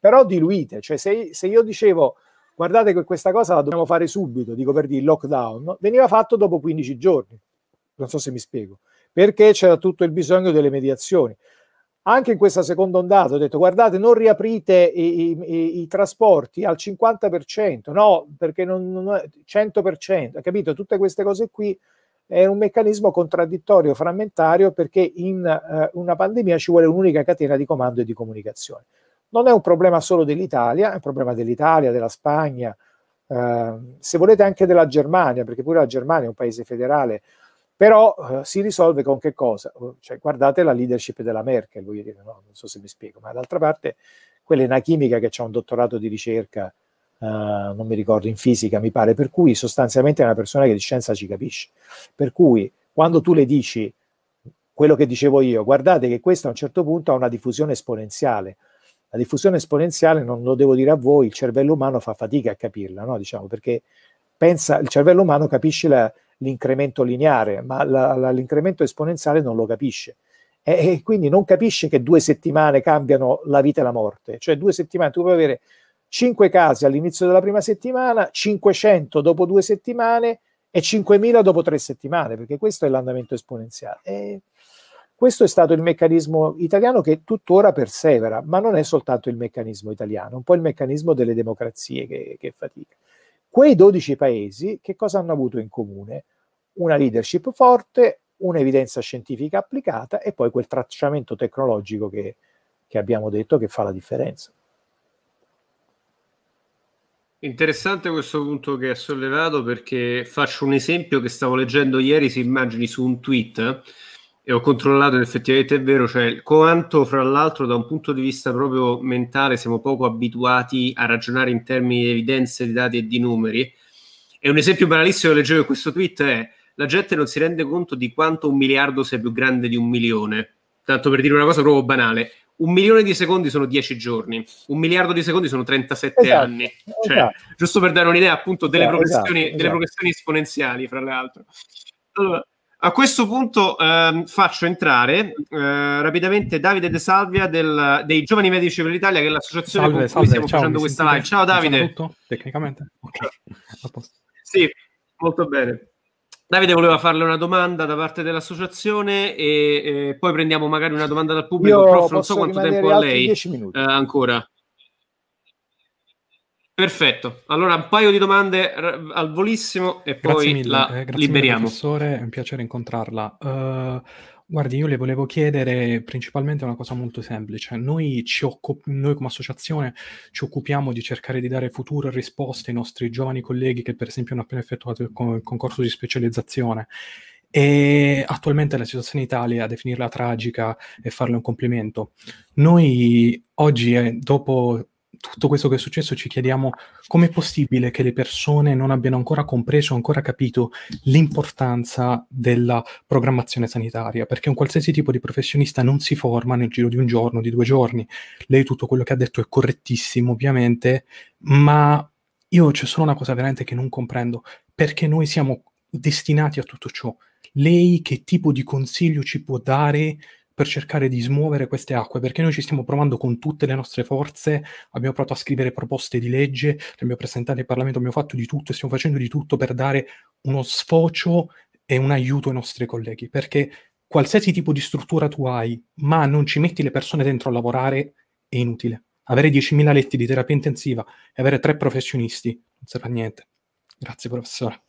però diluite, cioè se, se io dicevo guardate che questa cosa la dobbiamo fare subito, dico per dire lockdown, veniva fatto dopo 15 giorni, non so se mi spiego, perché c'era tutto il bisogno delle mediazioni anche in questa seconda ondata ho detto guardate non riaprite i, i, i trasporti al 50%, no perché non, non è 100%, capito? Tutte queste cose qui è un meccanismo contraddittorio, frammentario perché in uh, una pandemia ci vuole un'unica catena di comando e di comunicazione. Non è un problema solo dell'Italia, è un problema dell'Italia, della Spagna, uh, se volete anche della Germania, perché pure la Germania è un paese federale però eh, si risolve con che cosa? Oh, cioè, guardate la leadership della Merkel, voglio dire, no? non so se mi spiego, ma d'altra parte quella è una chimica che ha un dottorato di ricerca, uh, non mi ricordo, in fisica mi pare, per cui sostanzialmente è una persona che di scienza ci capisce. Per cui quando tu le dici quello che dicevo io, guardate che questo a un certo punto ha una diffusione esponenziale. La diffusione esponenziale, non lo devo dire a voi, il cervello umano fa fatica a capirla, no? diciamo, perché pensa, il cervello umano capisce la, l'incremento lineare, ma la, la, l'incremento esponenziale non lo capisce. E, e, quindi non capisce che due settimane cambiano la vita e la morte. Cioè due settimane, tu puoi avere 5 casi all'inizio della prima settimana, 500 dopo due settimane e 5.000 dopo tre settimane, perché questo è l'andamento esponenziale. E questo è stato il meccanismo italiano che tuttora persevera, ma non è soltanto il meccanismo italiano, un po' il meccanismo delle democrazie che, che fatica. Quei 12 paesi che cosa hanno avuto in comune? Una leadership forte, un'evidenza scientifica applicata e poi quel tracciamento tecnologico che, che abbiamo detto che fa la differenza. Interessante questo punto che ha sollevato perché faccio un esempio che stavo leggendo ieri, se immagini su un tweet e ho controllato ed effettivamente è vero, cioè quanto fra l'altro da un punto di vista proprio mentale siamo poco abituati a ragionare in termini di evidenze, di dati e di numeri. E un esempio banalissimo che leggevo in questo tweet è la gente non si rende conto di quanto un miliardo sia più grande di un milione. Tanto per dire una cosa proprio banale, un milione di secondi sono 10 giorni, un miliardo di secondi sono 37 esatto, anni. Cioè, esatto. Giusto per dare un'idea appunto delle, esatto, progressioni, delle esatto. progressioni esponenziali, fra l'altro. Allora, a questo punto ehm, faccio entrare eh, rapidamente Davide De Salvia del, dei Giovani Medici per l'Italia, che è l'associazione salve, con salve, cui stiamo ciao, facendo questa live. Ciao Davide. Tutto? Tecnicamente? Ok. sì, molto bene. Davide voleva farle una domanda da parte dell'associazione e, e poi prendiamo magari una domanda dal pubblico. Prof, non so quanto tempo ha lei eh, ancora. Perfetto, allora un paio di domande al volissimo e poi mille, la eh, liberiamo. Mille, professore, è un piacere incontrarla. Uh, guardi, io le volevo chiedere principalmente una cosa molto semplice. Noi, occup- noi come associazione ci occupiamo di cercare di dare futuro e risposte ai nostri giovani colleghi che per esempio hanno appena effettuato il, con- il concorso di specializzazione. E attualmente la situazione in Italia, a definirla tragica e farle un complimento. Noi oggi, eh, dopo tutto questo che è successo ci chiediamo come è possibile che le persone non abbiano ancora compreso, ancora capito l'importanza della programmazione sanitaria, perché un qualsiasi tipo di professionista non si forma nel giro di un giorno, di due giorni. Lei tutto quello che ha detto è correttissimo, ovviamente, ma io c'è solo una cosa veramente che non comprendo, perché noi siamo destinati a tutto ciò. Lei che tipo di consiglio ci può dare per cercare di smuovere queste acque, perché noi ci stiamo provando con tutte le nostre forze, abbiamo provato a scrivere proposte di legge, le abbiamo presentate in Parlamento, abbiamo fatto di tutto e stiamo facendo di tutto per dare uno sfocio e un aiuto ai nostri colleghi, perché qualsiasi tipo di struttura tu hai, ma non ci metti le persone dentro a lavorare, è inutile. Avere 10.000 letti di terapia intensiva e avere tre professionisti non serve a niente. Grazie professore.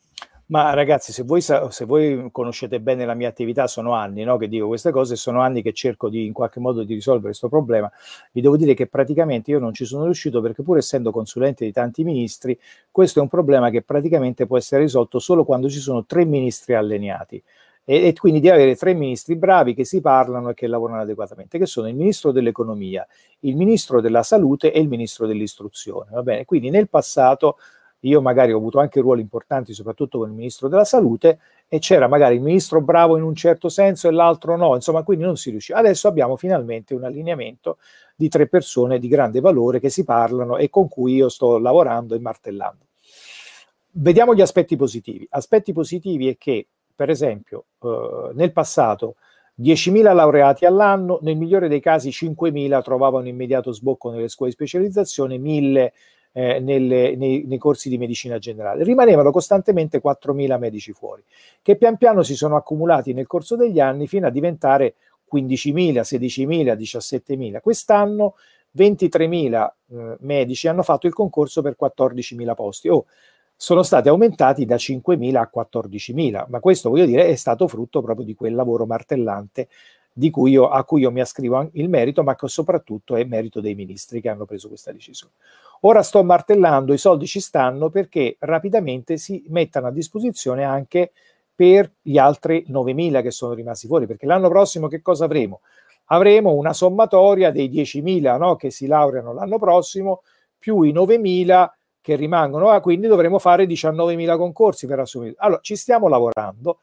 Ma ragazzi, se voi, se voi, conoscete bene la mia attività, sono anni no, che dico queste cose, sono anni che cerco di in qualche modo di risolvere questo problema. Vi devo dire che praticamente io non ci sono riuscito perché pur essendo consulente di tanti ministri, questo è un problema che praticamente può essere risolto solo quando ci sono tre ministri allineati. E, e quindi di avere tre ministri bravi che si parlano e che lavorano adeguatamente, che sono il ministro dell'economia, il ministro della salute e il ministro dell'istruzione. Va bene? Quindi nel passato io magari ho avuto anche ruoli importanti, soprattutto con il ministro della salute, e c'era magari il ministro bravo in un certo senso e l'altro no, insomma, quindi non si riusciva. Adesso abbiamo finalmente un allineamento di tre persone di grande valore che si parlano e con cui io sto lavorando e martellando. Vediamo gli aspetti positivi. Aspetti positivi è che, per esempio, eh, nel passato 10.000 laureati all'anno, nel migliore dei casi 5.000 trovavano immediato sbocco nelle scuole di specializzazione, 1.000 eh, nelle, nei, nei, corsi di medicina generale. Rimanevano costantemente 4.000 medici fuori, che pian piano si sono accumulati nel corso degli anni fino a diventare 15.000, 16.000, 17.000. Quest'anno 23.000 eh, medici hanno fatto il concorso per 14.000 posti. Oh, sono stati aumentati da 5.000 a 14.000, ma questo voglio dire è stato frutto proprio di quel lavoro martellante cui io, a cui io mi ascrivo il merito, ma che soprattutto è merito dei ministri che hanno preso questa decisione. Ora sto martellando, i soldi ci stanno perché rapidamente si mettano a disposizione anche per gli altri 9.000 che sono rimasti fuori, perché l'anno prossimo che cosa avremo? Avremo una sommatoria dei 10.000 no, che si laureano l'anno prossimo più i 9.000 che rimangono, ah, quindi dovremo fare 19.000 concorsi per assumere. Allora, ci stiamo lavorando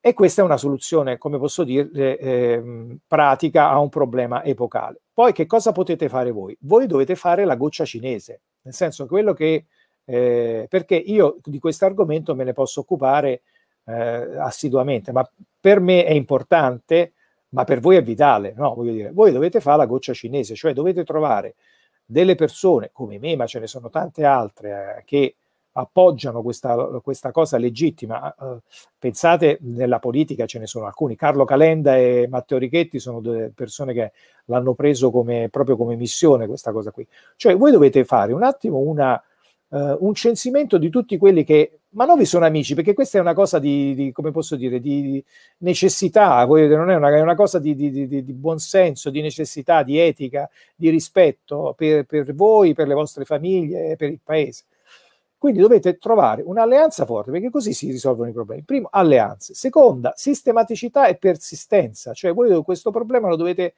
e questa è una soluzione, come posso dire, eh, pratica a un problema epocale. Poi che cosa potete fare voi? Voi dovete fare la goccia cinese, nel senso quello che, eh, perché io di questo argomento me ne posso occupare eh, assiduamente, ma per me è importante, ma per voi è vitale, no? Voglio dire, voi dovete fare la goccia cinese, cioè dovete trovare delle persone come me, ma ce ne sono tante altre eh, che appoggiano questa, questa cosa legittima. Uh, pensate, nella politica ce ne sono alcuni. Carlo Calenda e Matteo Richetti sono due persone che l'hanno preso come, proprio come missione questa cosa qui. Cioè voi dovete fare un attimo una, uh, un censimento di tutti quelli che ma non vi sono amici, perché questa è una cosa di, di come posso dire, di necessità, non è una, è una cosa di, di, di buonsenso, di necessità, di etica, di rispetto per, per voi, per le vostre famiglie, per il paese Quindi dovete trovare un'alleanza forte perché così si risolvono i problemi. Primo, alleanze. Seconda, sistematicità e persistenza, cioè voi questo problema lo dovete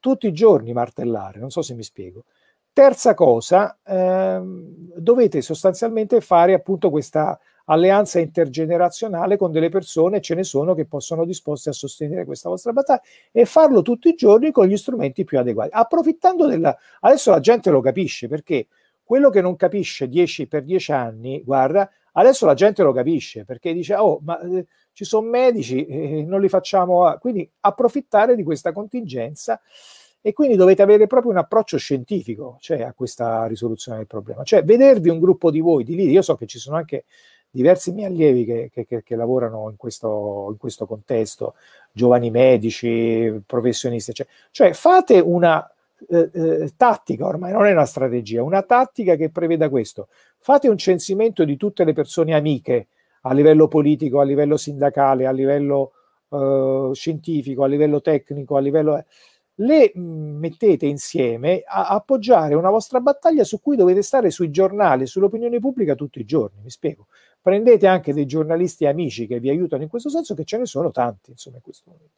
tutti i giorni martellare, non so se mi spiego. Terza cosa, ehm, dovete sostanzialmente fare appunto questa alleanza intergenerazionale con delle persone, ce ne sono che possono disposte a sostenere questa vostra battaglia e farlo tutti i giorni con gli strumenti più adeguati. Approfittando della... Adesso la gente lo capisce perché quello che non capisce 10 per 10 anni, guarda, adesso la gente lo capisce perché dice, oh, ma eh, ci sono medici, eh, non li facciamo... A... Quindi approfittare di questa contingenza e quindi dovete avere proprio un approccio scientifico cioè, a questa risoluzione del problema. Cioè, vedervi un gruppo di voi, di lì, io so che ci sono anche diversi miei allievi che, che, che, che lavorano in questo, in questo, contesto, giovani medici, professionisti, cioè, cioè fate una eh, eh, tattica, ormai non è una strategia, una tattica che preveda questo. Fate un censimento di tutte le persone amiche a livello politico, a livello sindacale, a livello eh, scientifico, a livello tecnico, a livello le mettete insieme a appoggiare una vostra battaglia su cui dovete stare sui giornali, sull'opinione pubblica tutti i giorni. Mi spiego. Prendete anche dei giornalisti amici che vi aiutano in questo senso, che ce ne sono tanti, insomma, in questo momento.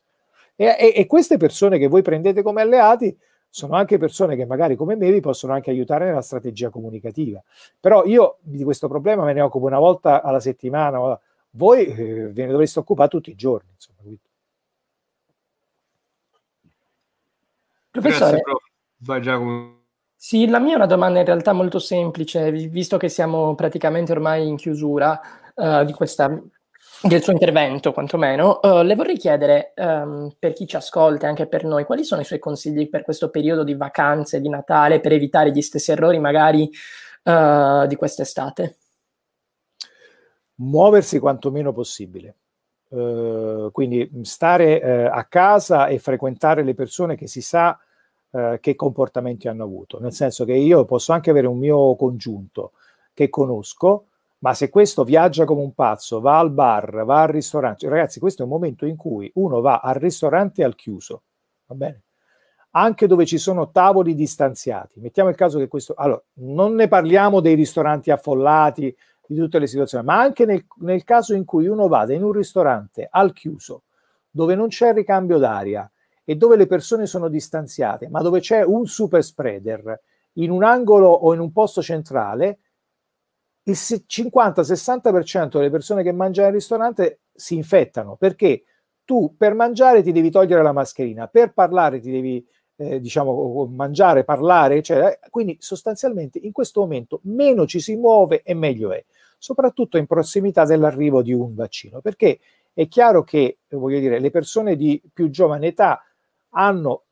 E, e, e queste persone che voi prendete come alleati sono anche persone che magari come me vi possono anche aiutare nella strategia comunicativa. Però io di questo problema me ne occupo una volta alla settimana, voi eh, ve ne dovreste occupare tutti i giorni. Insomma. Professore. Vai Giacomo. Sì, la mia è una domanda in realtà molto semplice, visto che siamo praticamente ormai in chiusura uh, di questa, del suo intervento, quantomeno. Uh, le vorrei chiedere, um, per chi ci ascolta e anche per noi, quali sono i suoi consigli per questo periodo di vacanze, di Natale, per evitare gli stessi errori magari uh, di quest'estate? Muoversi quantomeno possibile. Uh, quindi stare a casa e frequentare le persone che si sa che comportamenti hanno avuto, nel senso che io posso anche avere un mio congiunto che conosco, ma se questo viaggia come un pazzo, va al bar, va al ristorante, ragazzi, questo è un momento in cui uno va al ristorante al chiuso, va bene? Anche dove ci sono tavoli distanziati. Mettiamo il caso che questo... Allora, non ne parliamo dei ristoranti affollati, di tutte le situazioni, ma anche nel, nel caso in cui uno vada in un ristorante al chiuso, dove non c'è ricambio d'aria e dove le persone sono distanziate, ma dove c'è un super spreader in un angolo o in un posto centrale, il 50-60% delle persone che mangiano al ristorante si infettano perché tu per mangiare ti devi togliere la mascherina, per parlare ti devi eh, diciamo mangiare, parlare, eccetera. Quindi sostanzialmente in questo momento meno ci si muove e meglio è soprattutto in prossimità dell'arrivo di un vaccino, perché è chiaro che, voglio dire, le persone di più giovane età hanno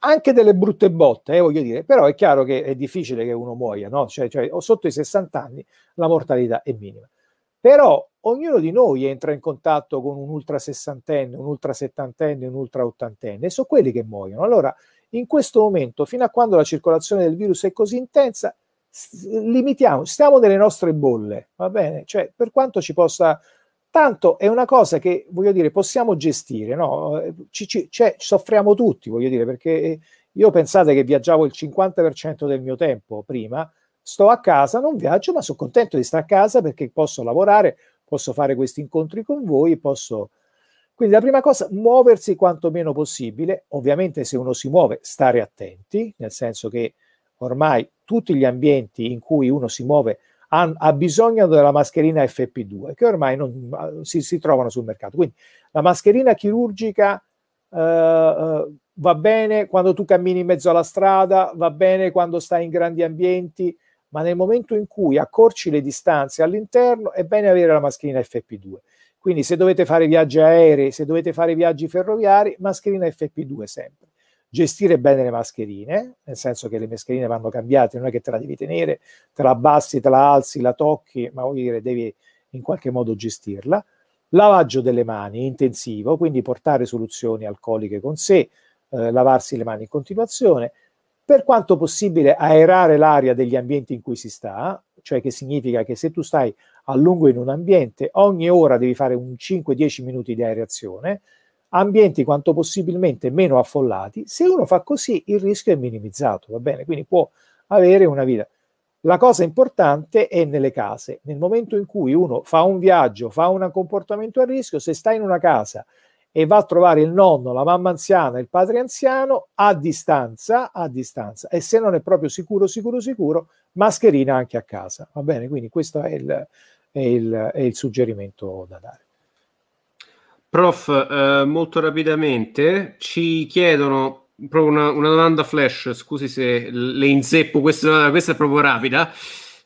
anche delle brutte botte, eh, voglio dire, però è chiaro che è difficile che uno muoia, no? Cioè, cioè sotto i 60 anni la mortalità è minima. Però ognuno di noi entra in contatto con un ultra sessantenne, un ultra settantenne, un ultra ottantenne e sono quelli che muoiono. Allora, in questo momento, fino a quando la circolazione del virus è così intensa, limitiamo, stiamo nelle nostre bolle, va bene? Cioè, per quanto ci possa... Tanto è una cosa che, voglio dire, possiamo gestire, no? Ci, ci, cioè, soffriamo tutti, voglio dire, perché io pensate che viaggiavo il 50% del mio tempo prima, sto a casa, non viaggio, ma sono contento di stare a casa perché posso lavorare, posso fare questi incontri con voi, posso... Quindi la prima cosa, muoversi quanto meno possibile, ovviamente se uno si muove, stare attenti, nel senso che ormai tutti gli ambienti in cui uno si muove ha, ha bisogno della mascherina FP2, che ormai non, si, si, trovano sul mercato. Quindi la mascherina chirurgica eh, va bene quando tu cammini in mezzo alla strada, va bene quando stai in grandi ambienti, ma nel momento in cui accorci le distanze all'interno è bene avere la mascherina FP2. Quindi se dovete fare viaggi aerei, se dovete fare viaggi ferroviari, mascherina FP2 sempre gestire bene le mascherine, nel senso che le mascherine vanno cambiate, non è che te la devi tenere, te la abbassi, te la alzi, la tocchi, ma voglio dire, devi in qualche modo gestirla. Lavaggio delle mani intensivo, quindi portare soluzioni alcoliche con sé, eh, lavarsi le mani in continuazione, per quanto possibile aerare l'aria degli ambienti in cui si sta, cioè che significa che se tu stai a lungo in un ambiente, ogni ora devi fare un 5-10 minuti di aerazione, ambienti quanto possibilmente meno affollati, se uno fa così il rischio è minimizzato, va bene? Quindi può avere una vita. La cosa importante è nelle case. Nel momento in cui uno fa un viaggio, fa un comportamento a rischio, se sta in una casa e va a trovare il nonno, la mamma anziana, il padre anziano a distanza, a distanza. E se non è proprio sicuro, sicuro, sicuro, mascherina anche a casa. Va bene? Quindi questo è il, è il, è il suggerimento da dare. Prof, eh, molto rapidamente ci chiedono proprio una, una, domanda flash, scusi se le inzeppo, questa, questa è proprio rapida.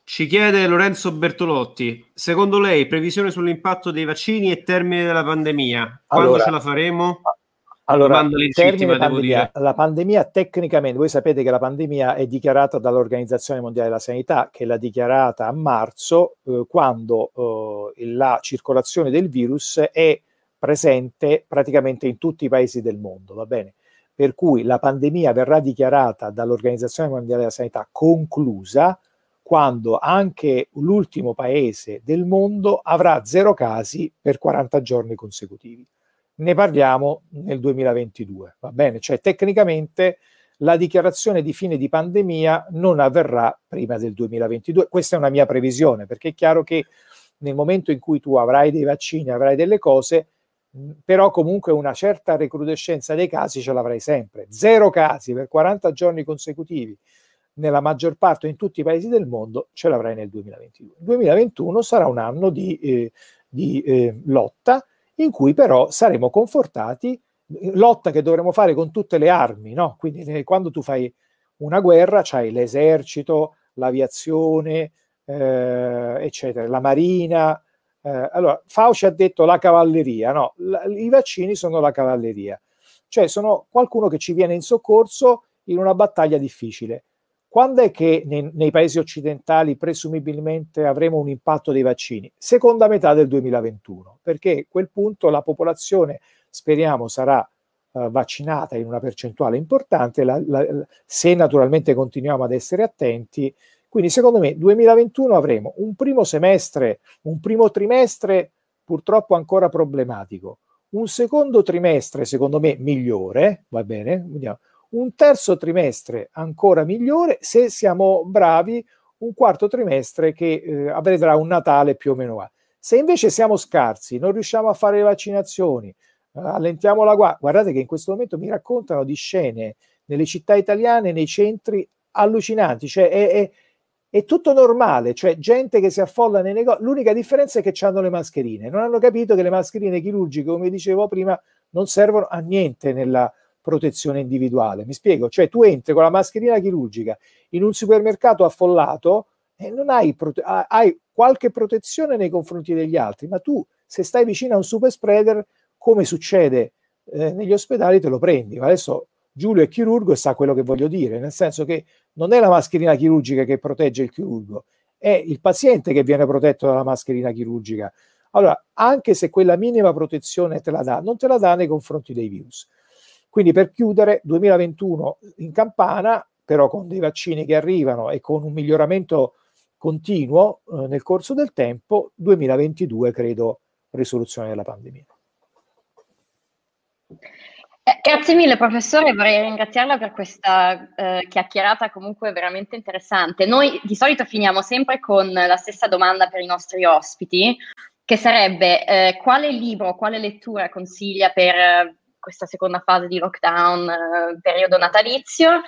Ci chiede Lorenzo Bertolotti, secondo lei previsione sull'impatto dei vaccini e termine della pandemia, quando allora, ce la faremo? Allora, termine pandemia, la pandemia tecnicamente, voi sapete che la pandemia è dichiarata dall'Organizzazione Mondiale della Sanità, che l'ha dichiarata a marzo, eh, quando eh, la circolazione del virus è presente praticamente in tutti i paesi del mondo, va bene? per cui la pandemia verrà dichiarata dall'Organizzazione Mondiale della Sanità conclusa quando anche l'ultimo paese del mondo avrà zero casi per 40 giorni consecutivi. Ne parliamo nel 2022, va bene? Cioè tecnicamente la dichiarazione di fine di pandemia non avverrà prima del 2022. Questa è una mia previsione, perché è chiaro che nel momento in cui tu avrai dei vaccini, avrai delle cose, però comunque una certa recrudescenza dei casi ce l'avrai sempre. Zero casi per 40 giorni consecutivi nella maggior parte in tutti i paesi del mondo ce l'avrai nel 2022. Il 2021 sarà un anno di, eh, di eh, lotta in cui però saremo confortati, lotta che dovremo fare con tutte le armi, no? Quindi eh, quando tu fai una guerra c'hai l'esercito, l'aviazione, eh, eccetera, la marina, eh, allora, Fauci ha detto la cavalleria, no, la, i vaccini sono la cavalleria, cioè sono qualcuno che ci viene in soccorso in una battaglia difficile. Quando è che nei, nei paesi occidentali presumibilmente avremo un impatto dei vaccini? Seconda metà del 2021, perché a quel punto la popolazione, speriamo, sarà uh, vaccinata in una percentuale importante, la, la, se naturalmente continuiamo ad essere attenti, quindi secondo me 2021 avremo un primo semestre, un primo trimestre purtroppo ancora problematico, un secondo trimestre secondo me migliore, va bene? Vediamo. Un terzo trimestre ancora migliore, se siamo bravi, un quarto trimestre che eh, vedrà un Natale più o meno. Se invece siamo scarsi, non riusciamo a fare le vaccinazioni, eh, allentiamo la guardia, guardate che in questo momento mi raccontano di scene nelle città italiane, nei centri allucinanti, cioè è, è, è tutto normale, cioè gente che si affolla nei negozi, l'unica differenza è che hanno le mascherine, non hanno capito che le mascherine chirurgiche, come dicevo prima, non servono a niente nella protezione individuale. Mi spiego, cioè tu entri con la mascherina chirurgica in un supermercato affollato e non hai, prote- hai qualche protezione nei confronti degli altri, ma tu se stai vicino a un super spreader, come succede eh, negli ospedali, te lo prendi. Adesso Giulio è chirurgo e sa quello che voglio dire, nel senso che non è la mascherina chirurgica che protegge il chirurgo, è il paziente che viene protetto dalla mascherina chirurgica. Allora, anche se quella minima protezione te la dà, non te la dà nei confronti dei virus. Quindi per chiudere, 2021 in campana, però con dei vaccini che arrivano e con un miglioramento continuo eh, nel corso del tempo, 2022 credo risoluzione della pandemia. Eh, grazie mille professore, vorrei ringraziarla per questa eh, chiacchierata comunque veramente interessante. Noi di solito finiamo sempre con la stessa domanda per i nostri ospiti, che sarebbe eh, quale libro, quale lettura consiglia per eh, questa seconda fase di lockdown, eh, periodo natalizio,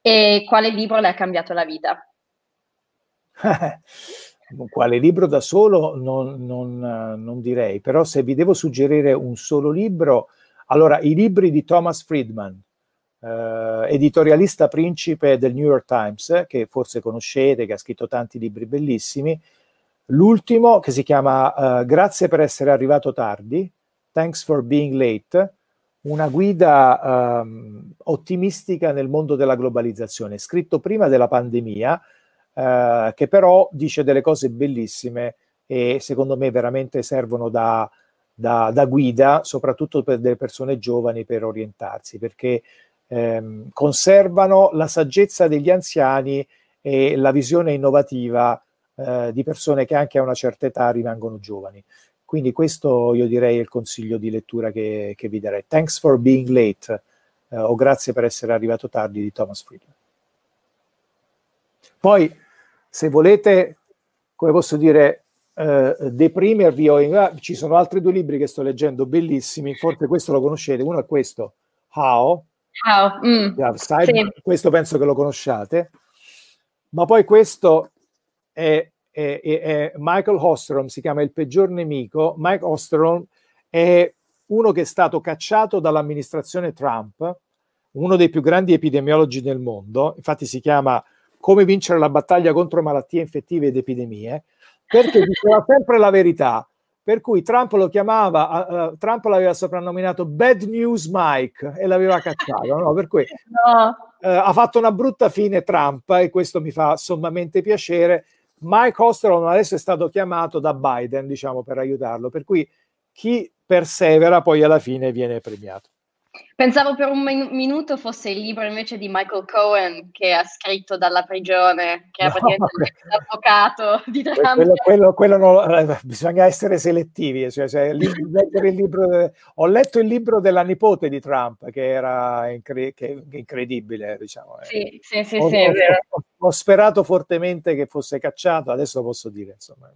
e quale libro le ha cambiato la vita? quale libro da solo non, non, non direi, però se vi devo suggerire un solo libro allora, i libri di Thomas Friedman, eh, editorialista principe del New York Times, che forse conoscete, che ha scritto tanti libri bellissimi, l'ultimo che si chiama eh, Grazie per essere arrivato tardi, Thanks for being late, una guida um, ottimistica nel mondo della globalizzazione, scritto prima della pandemia, uh, che però dice delle cose bellissime e secondo me veramente servono da, da, da guida, soprattutto per delle persone giovani per orientarsi, perché ehm, conservano la saggezza degli anziani e la visione innovativa eh, di persone che anche a una certa età rimangono giovani. Quindi questo io direi è il consiglio di lettura che, che vi darei. Thanks for being late eh, o grazie per essere arrivato tardi di Thomas Friedman. Poi se volete, come posso dire, eh, deprimervi, o, ci sono altri due libri che sto leggendo bellissimi, forse questo lo conoscete, uno è questo, How, How. Mm. Side, sì. questo penso che lo conosciate, ma poi questo è, è, è, Michael Ostrom, si chiama Il peggior nemico, Mike Ostrom è uno che è stato cacciato dall'amministrazione Trump, uno dei più grandi epidemiologi del mondo, infatti si chiama Come vincere la battaglia contro malattie infettive ed epidemie, perché diceva sempre la verità. Per cui Trump lo chiamava, uh, Trump l'aveva soprannominato Bad News Mike e l'aveva cacciato. No? Per cui no. uh, ha fatto una brutta fine Trump e questo mi fa sommamente piacere. Mike Osterholm adesso è stato chiamato da Biden, diciamo, per aiutarlo. Per cui chi persevera poi alla fine viene premiato. Pensavo per un min- minuto fosse il libro invece di Michael Cohen che ha scritto dalla prigione, che no, è praticamente l'avvocato di Trump. Quello, quello, quello no, eh, bisogna essere selettivi. Cioè, cioè, leggere il libro, ho letto il libro della nipote di Trump che era incre- che, incredibile. Diciamo. Eh. Sì, sì, sì, ho, sì, ho, ho, ho sperato fortemente che fosse cacciato, adesso lo posso dire. Insomma.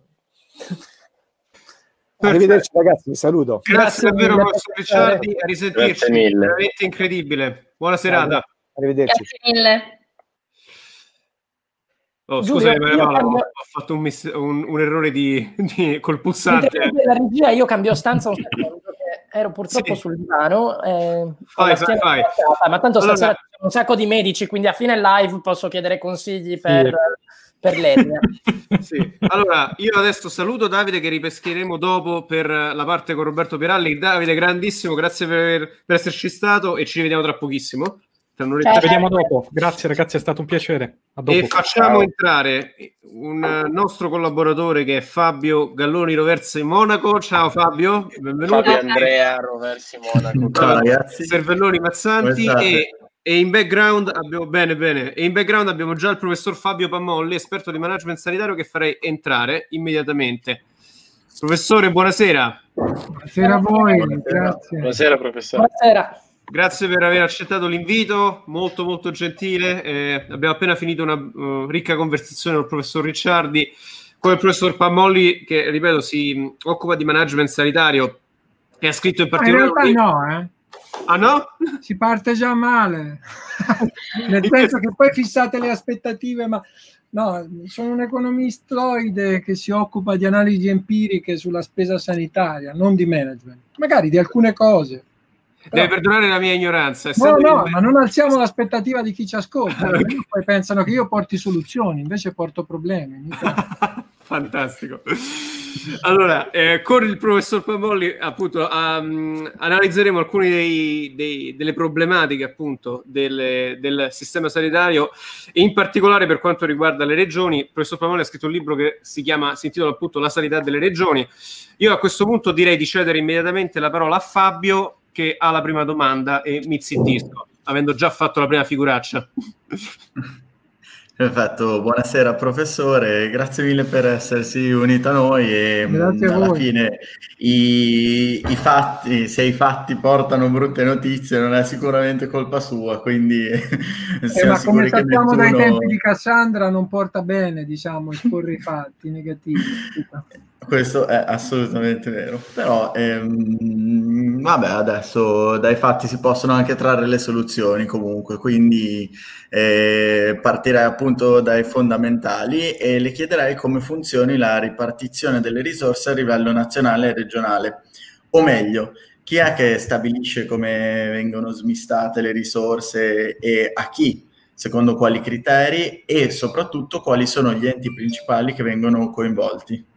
Arrivederci ragazzi, vi saluto. Grazie, Grazie davvero professor Ricciardi, a risentirci, veramente incredibile. Buona serata. Arrivederci. Grazie mille. Oh, scusa, cambio... ho fatto un, miss... un, un errore di, di... col pulsante. La regia, io cambio stanza un secondo, ero purtroppo sì. sul divano. Eh, fai, fai, fai. Ma tanto allora... stasera c'è un sacco di medici, quindi a fine live posso chiedere consigli per... Sì per l'etnia. sì. Allora, io adesso saluto Davide che ripescheremo dopo per la parte con Roberto Piralli. Davide, grandissimo, grazie per, per esserci stato e ci vediamo tra pochissimo. Tra Ci vediamo dopo. Grazie ragazzi, è stato un piacere. E facciamo Ciao. entrare un nostro collaboratore che è Fabio Galloni Roversi Monaco. Ciao Fabio, benvenuto. Fabio Andrea Roversi Monaco. Ciao ragazzi. Servelloni Mazzanti e e in background abbiamo bene, bene. E in background abbiamo già il professor Fabio Pammolli, esperto di management sanitario, che farei entrare immediatamente. Professore, buonasera. Buonasera a voi, buonasera. grazie. Buonasera, professore. Buonasera. Grazie per aver accettato l'invito, molto molto gentile. Eh, abbiamo appena finito una uh, ricca conversazione con il professor Ricciardi, con il professor Pammolli, che ripeto si occupa di management sanitario e ha scritto in particolare. Ma in realtà no, eh Ah no? Si parte già male. Nel senso che poi fissate le aspettative, ma no, sono un economistoide che si occupa di analisi empiriche sulla spesa sanitaria, non di management. Magari di alcune cose. Deve Però... perdonare la mia ignoranza. No, no, ma non alziamo l'aspettativa di chi ci ascolta. poi pensano che io porti soluzioni, invece porto problemi. Fantastico. Allora, eh, con il professor Pamolli, appunto, um, analizzeremo alcune dei, dei, delle problematiche, appunto, del, del, sistema sanitario, e in particolare per quanto riguarda le regioni. Il professor Pamolli ha scritto un libro che si chiama, si intitola appunto La sanità delle regioni. Io a questo punto direi di cedere immediatamente la parola a Fabio, che ha la prima domanda e mi zittisco, avendo già fatto la prima figuraccia. Perfetto, buonasera professore, grazie mille per essersi unito a noi e grazie alla fine i, i, fatti, se i fatti portano brutte notizie non è sicuramente colpa sua, quindi eh, ma come sappiamo nessuno... dai tempi di Cassandra non porta bene, diciamo, esporre i fatti negativi. Questo è assolutamente vero, però ehm, vabbè adesso dai fatti si possono anche trarre le soluzioni comunque, quindi eh, partirei appunto dai fondamentali e le chiederei come funzioni la ripartizione delle risorse a livello nazionale e regionale, o meglio, chi è che stabilisce come vengono smistate le risorse e a chi, secondo quali criteri e soprattutto quali sono gli enti principali che vengono coinvolti.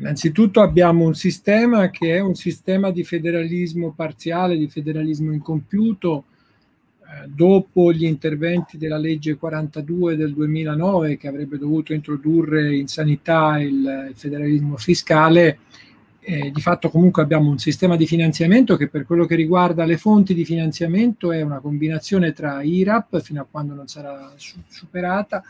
Innanzitutto abbiamo un sistema che è un sistema di federalismo parziale, di federalismo incompiuto, eh, dopo gli interventi della legge 42 del 2009 che avrebbe dovuto introdurre in sanità il, il federalismo fiscale, eh, di fatto comunque abbiamo un sistema di finanziamento che per quello che riguarda le fonti di finanziamento è una combinazione tra IRAP fino a quando non sarà su- superata,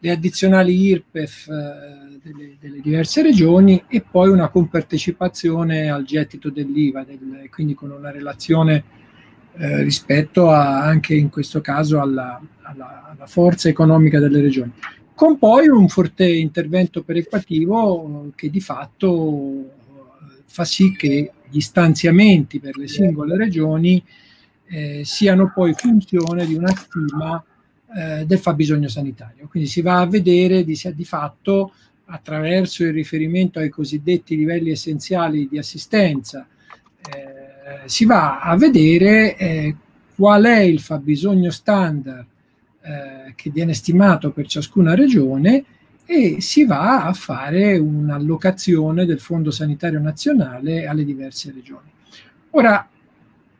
le addizionali IRPEF eh, delle, delle, diverse regioni e poi una compartecipazione al gettito dell'IVA, del, quindi con una relazione eh, rispetto a, anche in questo caso alla, alla, alla, forza economica delle regioni. con poi un forte intervento perequativo che di fatto fa sì che gli stanziamenti per le singole regioni eh, siano poi funzione di una stima eh, del fabbisogno sanitario. Quindi si va a vedere di, di fatto attraverso il riferimento ai cosiddetti livelli essenziali di assistenza, eh, si va a vedere eh, qual è il fabbisogno standard eh, che viene stimato per ciascuna regione e si va a fare un'allocazione del Fondo Sanitario Nazionale alle diverse regioni. Ora,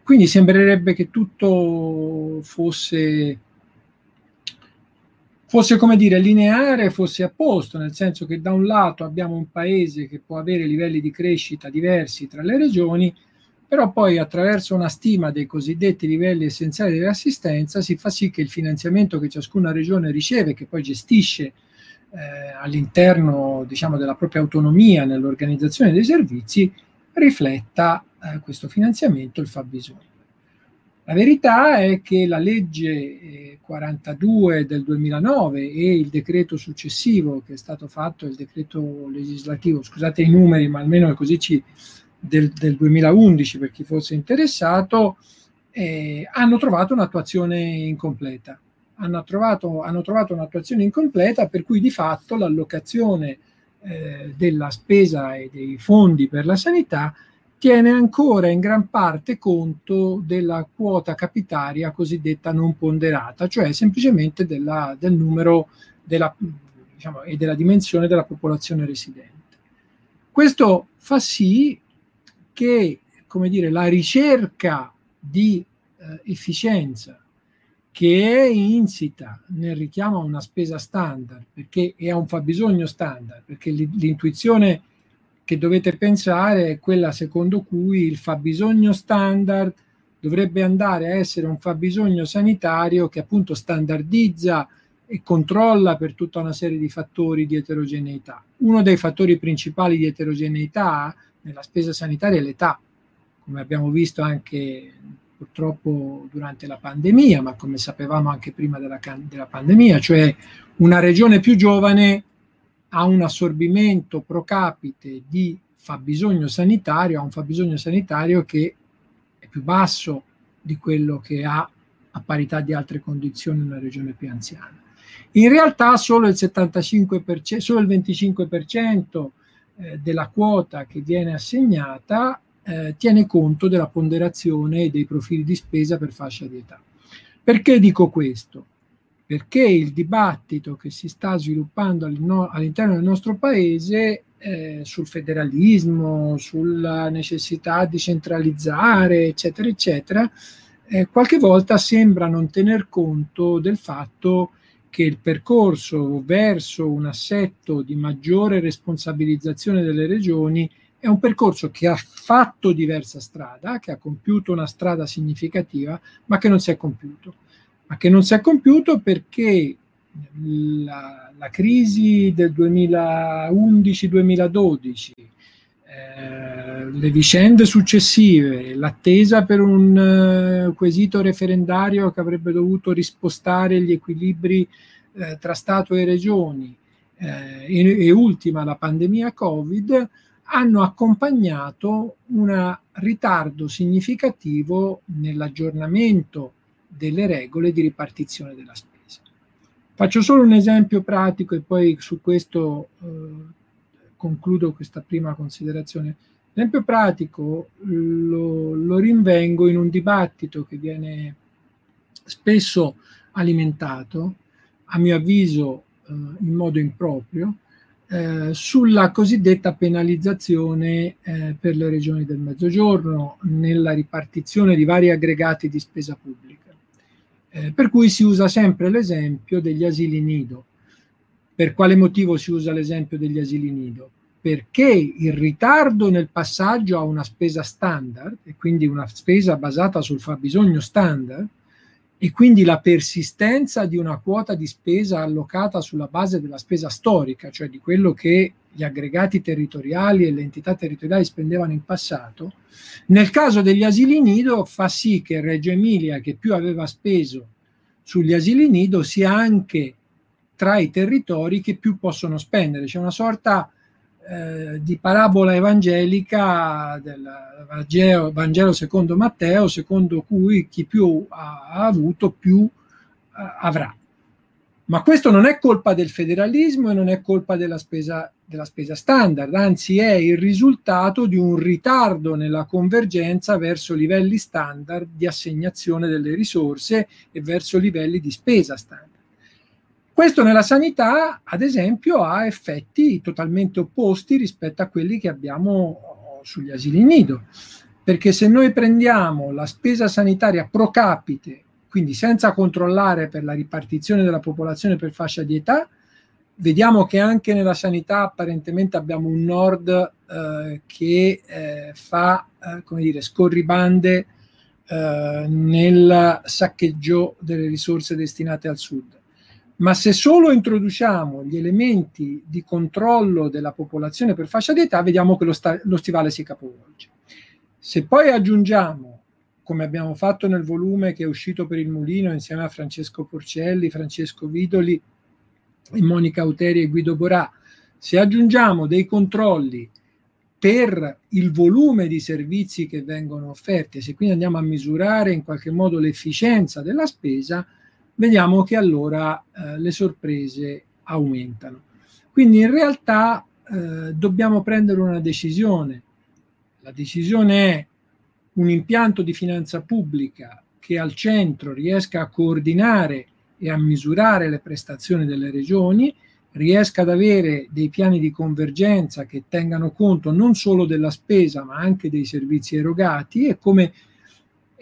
quindi sembrerebbe che tutto fosse fosse come dire lineare, fosse a posto, nel senso che da un lato abbiamo un paese che può avere livelli di crescita diversi tra le regioni, però poi attraverso una stima dei cosiddetti livelli essenziali dell'assistenza si fa sì che il finanziamento che ciascuna regione riceve, che poi gestisce eh, all'interno diciamo, della propria autonomia nell'organizzazione dei servizi, rifletta eh, questo finanziamento il fabbisogno. La verità è che la legge 42 eh, del 2009 e il decreto successivo che è stato fatto, il decreto legislativo, scusate i numeri, ma almeno così ci, del, del 2011 per chi fosse interessato, eh, hanno trovato un'attuazione incompleta. Hanno trovato, hanno trovato un'attuazione incompleta per cui di fatto l'allocazione eh, della spesa e dei fondi per la sanità tiene ancora in gran parte conto della quota capitaria cosiddetta non ponderata, cioè semplicemente della, del numero della, diciamo, e della dimensione della popolazione residente. Questo fa sì che come dire, la ricerca di eh, efficienza che è insita nel richiamo a una spesa standard perché, a un fabbisogno standard, perché l'intuizione che dovete pensare è quella secondo cui il fabbisogno standard dovrebbe andare a essere un fabbisogno sanitario che appunto standardizza e controlla per tutta una serie di fattori di eterogeneità. Uno dei fattori principali di eterogeneità nella spesa sanitaria è l'età, come abbiamo visto anche purtroppo durante la pandemia, ma come sapevamo anche prima della, della pandemia, cioè una regione più giovane ha un assorbimento pro capite di fabbisogno sanitario, ha un fabbisogno sanitario che è più basso di quello che ha a parità di altre condizioni una regione più anziana. In realtà solo il 75%, solo il 25% eh, della quota che viene assegnata eh, tiene conto della ponderazione dei profili di spesa per fascia di età. Perché dico questo? Perché il dibattito che si sta sviluppando all'interno del nostro paese eh, sul federalismo, sulla necessità di centralizzare, eccetera, eccetera, eh, qualche volta sembra non tener conto del fatto che il percorso verso un assetto di maggiore responsabilizzazione delle regioni è un percorso che ha fatto diversa strada, che ha compiuto una strada significativa, ma che non si è compiuto ma che non si è compiuto perché la, la crisi del 2011-2012, eh, le vicende successive, l'attesa per un uh, quesito referendario che avrebbe dovuto rispostare gli equilibri eh, tra Stato e regioni, eh, e, e ultima la pandemia Covid, hanno accompagnato un ritardo significativo nell'aggiornamento delle regole di ripartizione della spesa. Faccio solo un esempio pratico e poi su questo eh, concludo questa prima considerazione. L'esempio pratico lo, lo rinvengo in un dibattito che viene spesso alimentato, a mio avviso eh, in modo improprio, eh, sulla cosiddetta penalizzazione eh, per le regioni del Mezzogiorno nella ripartizione di vari aggregati di spesa pubblica. Eh, per cui si usa sempre l'esempio degli asili nido. Per quale motivo si usa l'esempio degli asili nido? Perché il ritardo nel passaggio a una spesa standard, e quindi una spesa basata sul fabbisogno standard, e quindi la persistenza di una quota di spesa allocata sulla base della spesa storica, cioè di quello che gli aggregati territoriali e le entità territoriali spendevano in passato, nel caso degli asili nido fa sì che Reggio Emilia, che più aveva speso sugli asili nido, sia anche tra i territori che più possono spendere. C'è una sorta eh, di parabola evangelica del Vangelo, Vangelo, secondo Matteo, secondo cui chi più ha, ha avuto più eh, avrà. Ma questo non è colpa del federalismo e non è colpa della spesa, della spesa standard, anzi è il risultato di un ritardo nella convergenza verso livelli standard di assegnazione delle risorse e verso livelli di spesa standard. Questo nella sanità, ad esempio, ha effetti totalmente opposti rispetto a quelli che abbiamo sugli asili nido, perché se noi prendiamo la spesa sanitaria pro capite quindi senza controllare per la ripartizione della popolazione per fascia di età, vediamo che anche nella sanità apparentemente abbiamo un nord eh, che eh, fa, eh, come dire, scorribande eh, nel saccheggio delle risorse destinate al sud. Ma se solo introduciamo gli elementi di controllo della popolazione per fascia di età, vediamo che lo, sta- lo stivale si capovolge. Se poi aggiungiamo come abbiamo fatto nel volume che è uscito per il Mulino insieme a Francesco Porcelli, Francesco Vidoli, Monica Auteri e Guido Borà, se aggiungiamo dei controlli per il volume di servizi che vengono offerti, se quindi andiamo a misurare in qualche modo l'efficienza della spesa, vediamo che allora eh, le sorprese aumentano. Quindi in realtà eh, dobbiamo prendere una decisione. La decisione è un impianto di finanza pubblica che al centro riesca a coordinare e a misurare le prestazioni delle regioni, riesca ad avere dei piani di convergenza che tengano conto non solo della spesa ma anche dei servizi erogati e come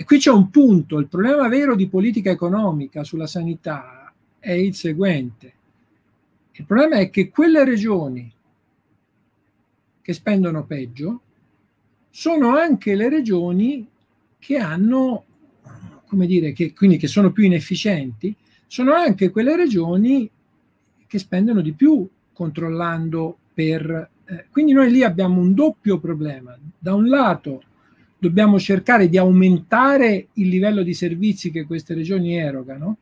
e qui c'è un punto, il problema vero di politica economica sulla sanità è il seguente. Il problema è che quelle regioni che spendono peggio sono anche le regioni che hanno, come dire, che, quindi che sono più inefficienti, sono anche quelle regioni che spendono di più controllando per... Eh, quindi noi lì abbiamo un doppio problema. Da un lato dobbiamo cercare di aumentare il livello di servizi che queste regioni erogano,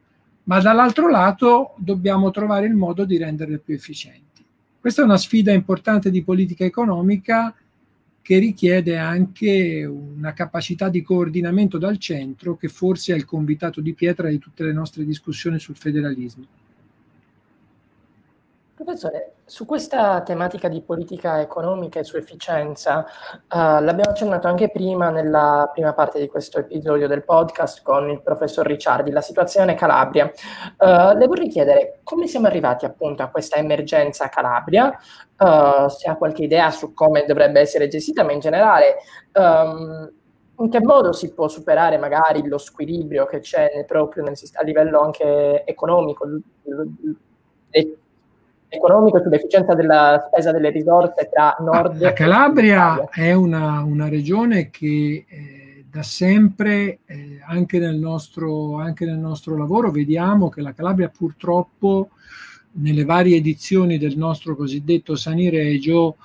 ma dall'altro lato dobbiamo trovare il modo di renderle più efficienti. Questa è una sfida importante di politica economica che richiede anche una capacità di coordinamento dal centro che forse è il convitato di pietra di tutte le nostre discussioni sul federalismo. Professore, su questa tematica di politica economica e su efficienza, uh, l'abbiamo accennato anche prima nella prima parte di questo episodio del podcast con il professor Ricciardi, la situazione Calabria. Uh, le vorrei chiedere come siamo arrivati appunto a questa emergenza Calabria, uh, se ha qualche idea su come dovrebbe essere gestita, ma in generale um, in che modo si può superare magari lo squilibrio che c'è proprio nel, a livello anche economico e economico sull'efficienza della spesa delle risorse tra nord La Calabria è una, una, regione che eh, da sempre, eh, anche, nel nostro, anche nel nostro lavoro, vediamo che la Calabria purtroppo nelle varie edizioni del nostro cosiddetto Saniregio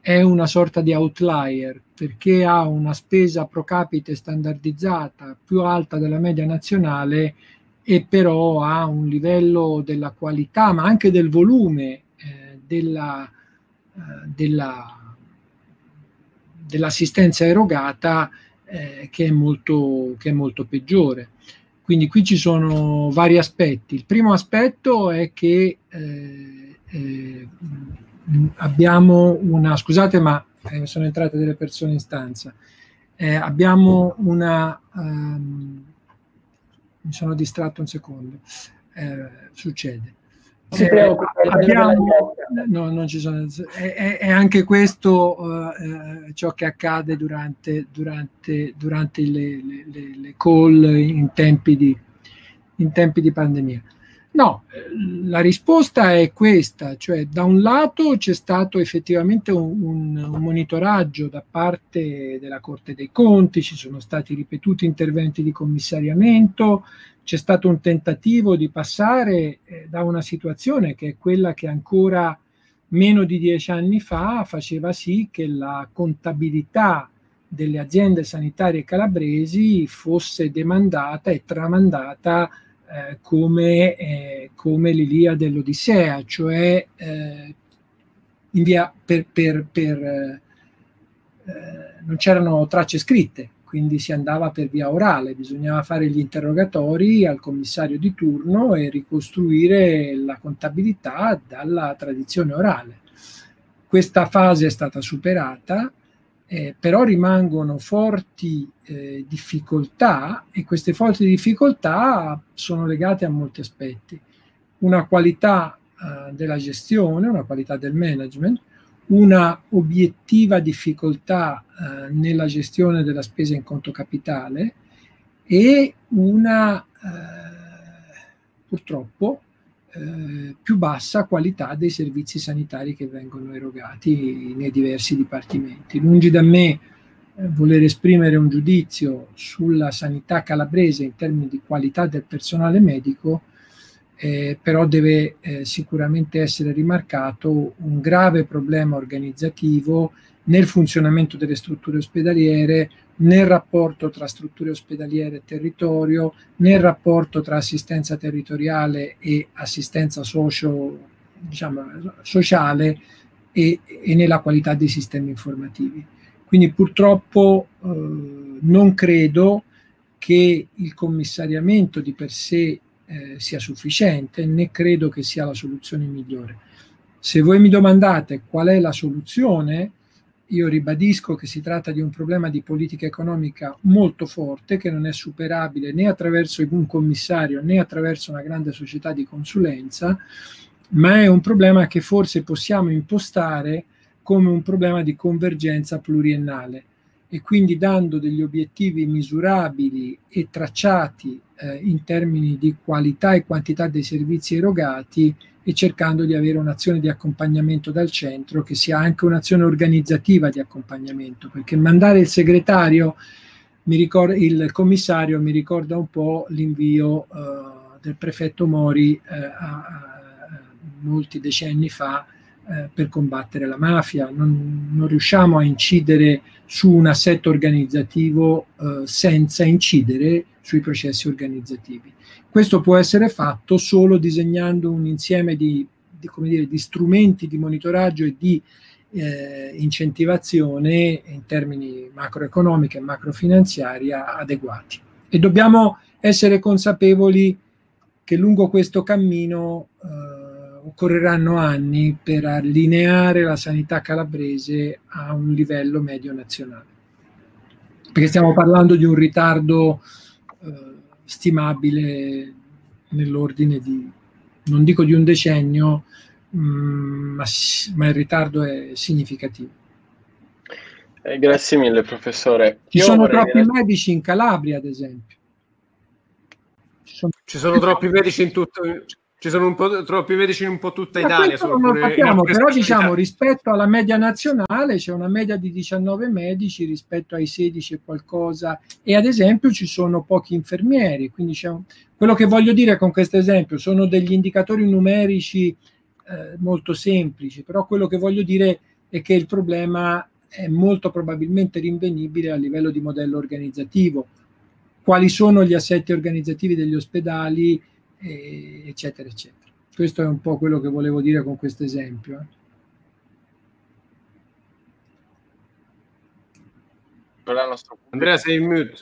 è una sorta di outlier perché ha una spesa pro capite standardizzata più alta della media nazionale e però ha un livello della qualità, ma anche del volume eh, della, eh, della, dell'assistenza erogata eh, che, è molto, che è molto peggiore. Quindi qui ci sono vari aspetti. Il primo aspetto è che eh, eh, abbiamo una, scusate ma eh, sono entrate delle persone in stanza, abbiamo una... Um, mi sono distratto un secondo, eh, succede. Eh, abbiamo, no, non ci sono, è, è anche questo uh, ciò che accade durante, durante, durante le, le, le, call in tempi di, in tempi di pandemia. No, la risposta è questa, cioè da un lato c'è stato effettivamente un, un, monitoraggio da parte della Corte dei Conti, ci sono stati ripetuti interventi di commissariamento, c'è stato un tentativo di passare eh, da una situazione che è quella che ancora meno di dieci anni fa faceva sì che la contabilità delle aziende sanitarie calabresi fosse demandata e tramandata eh, come, eh, come l'Iliade e l'Odissea, cioè eh, via, per, per, per eh, non c'erano tracce scritte, quindi si andava per via orale, bisognava fare gli interrogatori al commissario di turno e ricostruire la contabilità dalla tradizione orale. Questa fase è stata superata, eh, però rimangono forti eh, difficoltà e queste forti difficoltà sono legate a molti aspetti. Una qualità eh, della gestione, una qualità del management, una obiettiva difficoltà eh, nella gestione della spesa in conto capitale e una eh, purtroppo eh, più bassa qualità dei servizi sanitari che vengono erogati nei diversi dipartimenti. Lungi da me eh, voler esprimere un giudizio sulla sanità calabrese in termini di qualità del personale medico, eh, però deve eh, sicuramente essere rimarcato un grave problema organizzativo nel funzionamento delle strutture ospedaliere, nel rapporto tra strutture ospedaliere e territorio, nel rapporto tra assistenza territoriale e assistenza socio, diciamo, sociale e, e, nella qualità dei sistemi informativi. Quindi purtroppo eh, non credo che il commissariamento di per sé eh, sia sufficiente, né credo che sia la soluzione migliore. Se voi mi domandate qual è la soluzione, io ribadisco che si tratta di un problema di politica economica molto forte che non è superabile né attraverso un commissario né attraverso una grande società di consulenza, ma è un problema che forse possiamo impostare come un problema di convergenza pluriennale. E quindi dando degli obiettivi misurabili e tracciati eh, in termini di qualità e quantità dei servizi erogati e cercando di avere un'azione di accompagnamento dal centro che sia anche un'azione organizzativa di accompagnamento, perché mandare il segretario, mi ricorda, il commissario mi ricorda un po' l'invio eh, del prefetto Mori eh, a, a, molti decenni fa eh, per combattere la mafia, non, non, riusciamo a incidere su un assetto organizzativo eh, senza incidere sui processi organizzativi. Questo può essere fatto solo disegnando un insieme di, di, dire, di strumenti di monitoraggio e di eh, incentivazione in termini macroeconomici e macrofinanziari adeguati. E dobbiamo essere consapevoli che lungo questo cammino eh, occorreranno anni per allineare la sanità calabrese a un livello medio nazionale. Perché stiamo parlando di un ritardo stimabile nell'ordine di, non dico di un decennio, mh, mm, ma, ma, il ritardo è significativo. Eh, grazie mille, professore. Ci Io sono troppi dire... medici in Calabria, ad esempio. Ci sono, Ci sono troppi medici in tutto, ci sono un po' troppi medici in un po' tutta Italia. Non capiamo, però diciamo rispetto alla media nazionale c'è una media di 19 medici rispetto ai 16 e qualcosa e ad esempio ci sono pochi infermieri. Quindi un... quello che voglio dire con questo esempio sono degli indicatori numerici eh, molto semplici, però quello che voglio dire è che il problema è molto probabilmente rinvenibile a livello di modello organizzativo. Quali sono gli assetti organizzativi degli ospedali? Eccetera, eccetera. Questo è un po' quello che volevo dire con questo esempio. Eh. Andrea, sei in mute.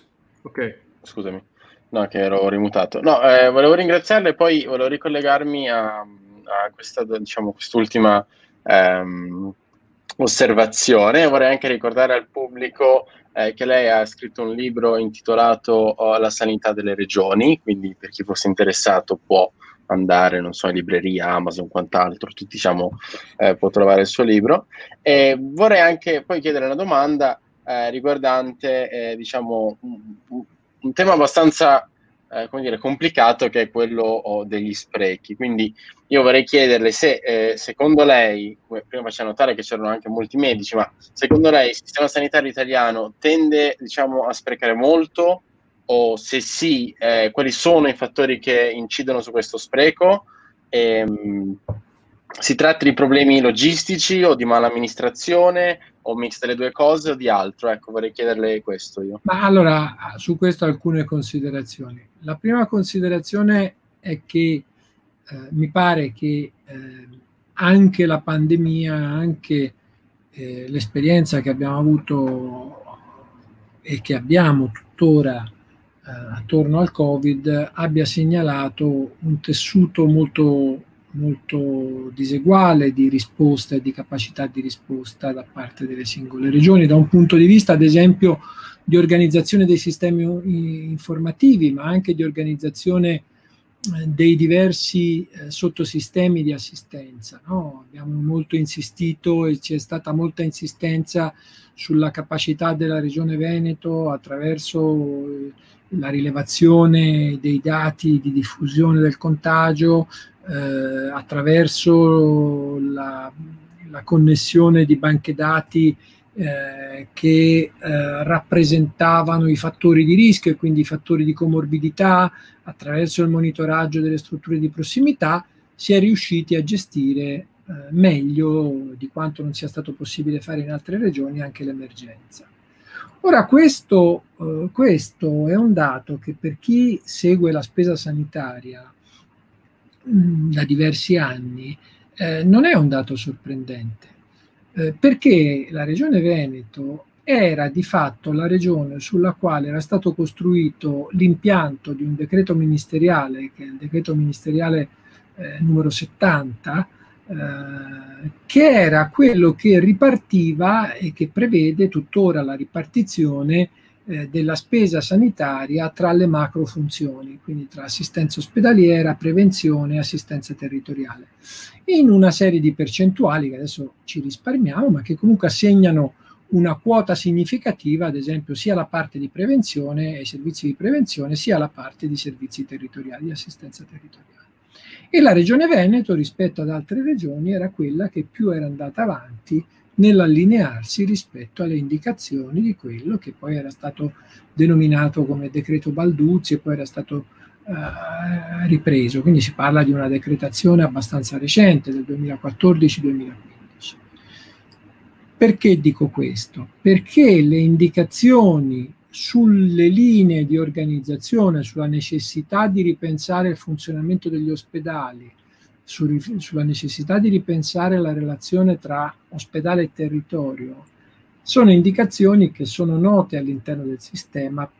Ok. Scusami. No, che ero rimutato. No, eh, volevo ringraziarle e poi volevo ricollegarmi a, a questa, diciamo, quest'ultima ehm, osservazione. Vorrei anche ricordare al pubblico eh, che lei ha scritto un libro intitolato oh, La sanità delle regioni, quindi per chi fosse interessato può andare, non so, in libreria, Amazon, quant'altro, tutti diciamo eh, può trovare il suo libro. E vorrei anche poi chiedere una domanda eh, riguardante, eh, diciamo, un, un, tema abbastanza eh, come dire, complicato che è quello oh, degli sprechi. Quindi io vorrei chiederle se eh, secondo lei, prima faceva notare che c'erano anche molti medici, ma secondo lei il sistema sanitario italiano tende diciamo, a sprecare molto o se sì, eh, quali sono i fattori che incidono su questo spreco? Ehm, si tratta di problemi logistici o di malamministrazione o mix delle due cose o di altro? Ecco, vorrei chiederle questo io. Ma allora, su questo alcune considerazioni. La prima considerazione è che eh, mi pare che eh, anche la pandemia, anche eh, l'esperienza che abbiamo avuto e che abbiamo tuttora eh, attorno al Covid abbia segnalato un tessuto molto, molto diseguale di risposta e di capacità di risposta da parte delle singole regioni, da un punto di vista, ad esempio, di organizzazione dei sistemi informativi, ma anche di organizzazione eh, dei diversi eh, sottosistemi di assistenza. No? Abbiamo molto insistito e c'è stata molta insistenza sulla capacità della Regione Veneto attraverso eh, la rilevazione dei dati di diffusione del contagio, eh, attraverso la, la, connessione di banche dati eh, che eh, rappresentavano i fattori di rischio e quindi i fattori di comorbidità, attraverso il monitoraggio delle strutture di prossimità, si è riusciti a gestire eh, meglio di quanto non sia stato possibile fare in altre regioni anche l'emergenza. Ora, questo, eh, questo, è un dato che per chi segue la spesa sanitaria mm, da diversi anni eh, non è un dato sorprendente, eh, perché la Regione Veneto era di fatto la regione sulla quale era stato costruito l'impianto di un decreto ministeriale, che è il decreto ministeriale eh, numero 70, eh, che era quello che ripartiva e che prevede tuttora la ripartizione eh, della spesa sanitaria tra le macro funzioni, quindi tra assistenza ospedaliera, prevenzione e assistenza territoriale, in una serie di percentuali che adesso ci risparmiamo, ma che comunque assegnano una quota significativa, ad esempio, sia la parte di prevenzione e servizi di prevenzione, sia la parte di servizi territoriali, di assistenza territoriale. E la regione Veneto rispetto ad altre regioni era quella che più era andata avanti nell'allinearsi rispetto alle indicazioni di quello che poi era stato denominato come decreto Balduzzi e poi era stato eh, ripreso. Quindi si parla di una decretazione abbastanza recente, del 2014-2015. Perché dico questo? Perché le indicazioni sulle linee di organizzazione, sulla necessità di ripensare il funzionamento degli ospedali, su, sulla necessità di ripensare la relazione tra ospedale e territorio, sono indicazioni che sono note all'interno del sistema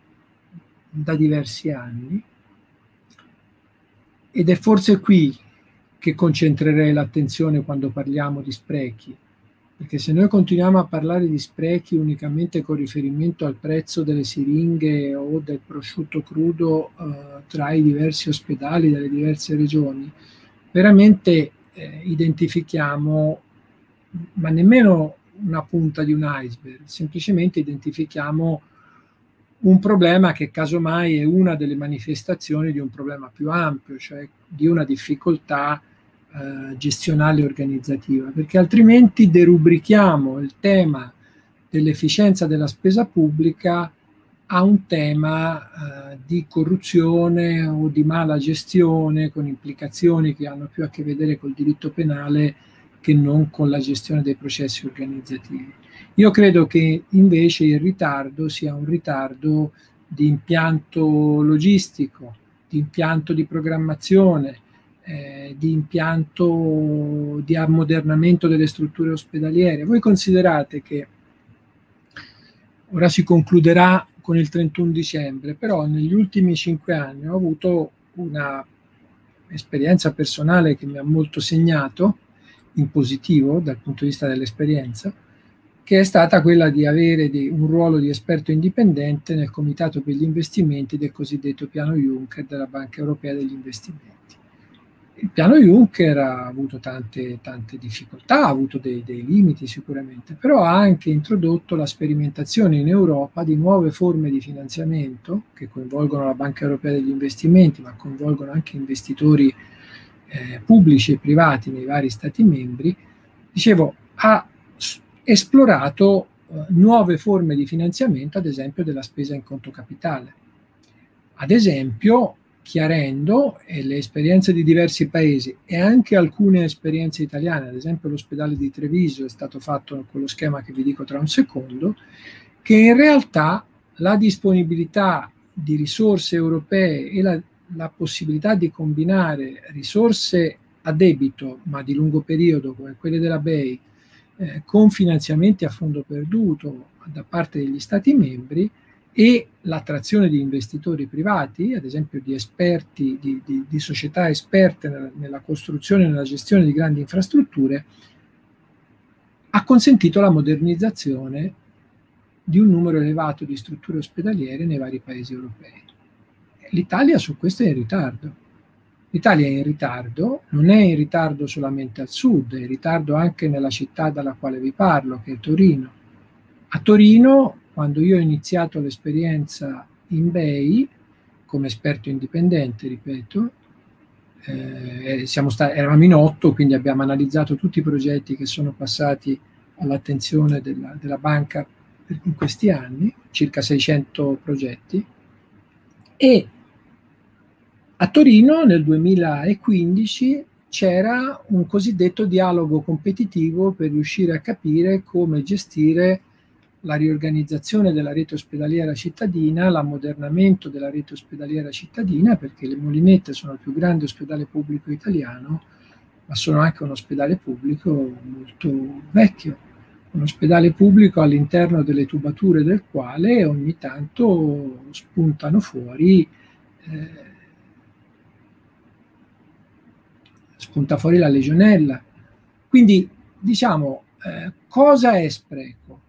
da diversi anni ed è forse qui che concentrerei l'attenzione quando parliamo di sprechi perché se noi continuiamo a parlare di sprechi unicamente con riferimento al prezzo delle siringhe o del prosciutto crudo eh, tra i diversi ospedali delle diverse regioni, veramente eh, identifichiamo, ma nemmeno una punta di un iceberg, semplicemente identifichiamo un problema che casomai è una delle manifestazioni di un problema più ampio, cioè di una difficoltà eh, gestionale e organizzativa, perché altrimenti derubrichiamo il tema dell'efficienza della spesa pubblica a un tema eh, di corruzione o di mala gestione con implicazioni che hanno più a che vedere col diritto penale che non con la gestione dei processi organizzativi. Io credo che invece il ritardo sia un ritardo di impianto logistico, di impianto di programmazione, eh, di impianto di ammodernamento delle strutture ospedaliere. Voi considerate che ora si concluderà con il 31 dicembre, però negli ultimi cinque anni ho avuto una esperienza personale che mi ha molto segnato in positivo dal punto di vista dell'esperienza, che è stata quella di avere di, un ruolo di esperto indipendente nel Comitato per gli investimenti del cosiddetto piano Juncker della Banca Europea degli Investimenti. Il piano Juncker ha avuto tante, tante difficoltà, ha avuto dei, dei, limiti sicuramente, però ha anche introdotto la sperimentazione in Europa di nuove forme di finanziamento che coinvolgono la Banca Europea degli Investimenti, ma coinvolgono anche investitori eh, pubblici e privati nei vari Stati membri. Dicevo, ha esplorato eh, nuove forme di finanziamento, ad esempio della spesa in conto capitale. Ad esempio, chiarendo le esperienze di diversi paesi e anche alcune esperienze italiane, ad esempio l'ospedale di Treviso è stato fatto con lo schema che vi dico tra un secondo, che in realtà la disponibilità di risorse europee e la la possibilità di combinare risorse a debito, ma di lungo periodo, come quelle della BEI, eh, con finanziamenti a fondo perduto da parte degli Stati membri e l'attrazione di investitori privati, ad esempio di esperti, di, di, di società esperte nella, nella costruzione e nella gestione di grandi infrastrutture, ha consentito la modernizzazione di un numero elevato di strutture ospedaliere nei vari paesi europei. L'Italia su questo è in ritardo. L'Italia è in ritardo, non è in ritardo solamente al sud, è in ritardo anche nella città dalla quale vi parlo, che è Torino. A Torino, quando io ho iniziato l'esperienza in BEI, come esperto indipendente, ripeto, eh, stati, eravamo in otto, quindi abbiamo analizzato tutti i progetti che sono passati all'attenzione della, della banca in questi anni, circa 600 progetti, e a Torino nel 2015 c'era un cosiddetto dialogo competitivo per riuscire a capire come gestire la riorganizzazione della rete ospedaliera cittadina, l'ammodernamento della rete ospedaliera cittadina, perché le Molinette sono il più grande ospedale pubblico italiano, ma sono anche un ospedale pubblico molto vecchio, un ospedale pubblico all'interno delle tubature del quale ogni tanto spuntano fuori eh, spunta fuori la legionella. Quindi diciamo, eh, cosa è spreco?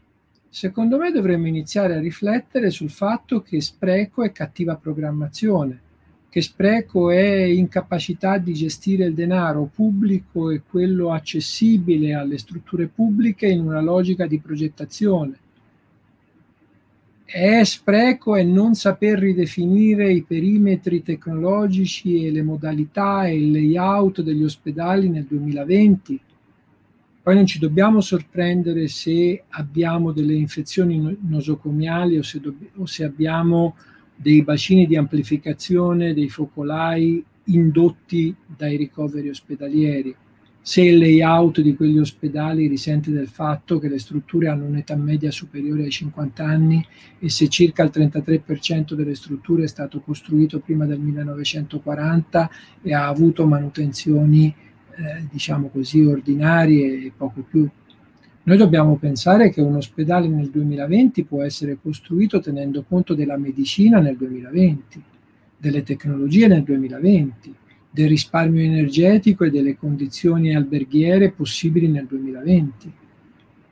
Secondo me dovremmo iniziare a riflettere sul fatto che spreco è cattiva programmazione, che spreco è incapacità di gestire il denaro pubblico e quello accessibile alle strutture pubbliche in una logica di progettazione è spreco e non saper ridefinire i perimetri tecnologici e le modalità e il layout degli ospedali nel 2020. Poi non ci dobbiamo sorprendere se abbiamo delle infezioni nosocomiali o se, dobb- o se abbiamo dei bacini di amplificazione dei focolai indotti dai ricoveri ospedalieri. Se il layout di quegli ospedali risente del fatto che le strutture hanno un'età media superiore ai 50 anni e se circa il 33% delle strutture è stato costruito prima del 1940 e ha avuto manutenzioni, eh, diciamo così, ordinarie e poco più. Noi dobbiamo pensare che un ospedale nel 2020 può essere costruito tenendo conto della medicina nel 2020, delle tecnologie nel 2020, del risparmio energetico e delle condizioni alberghiere possibili nel 2020.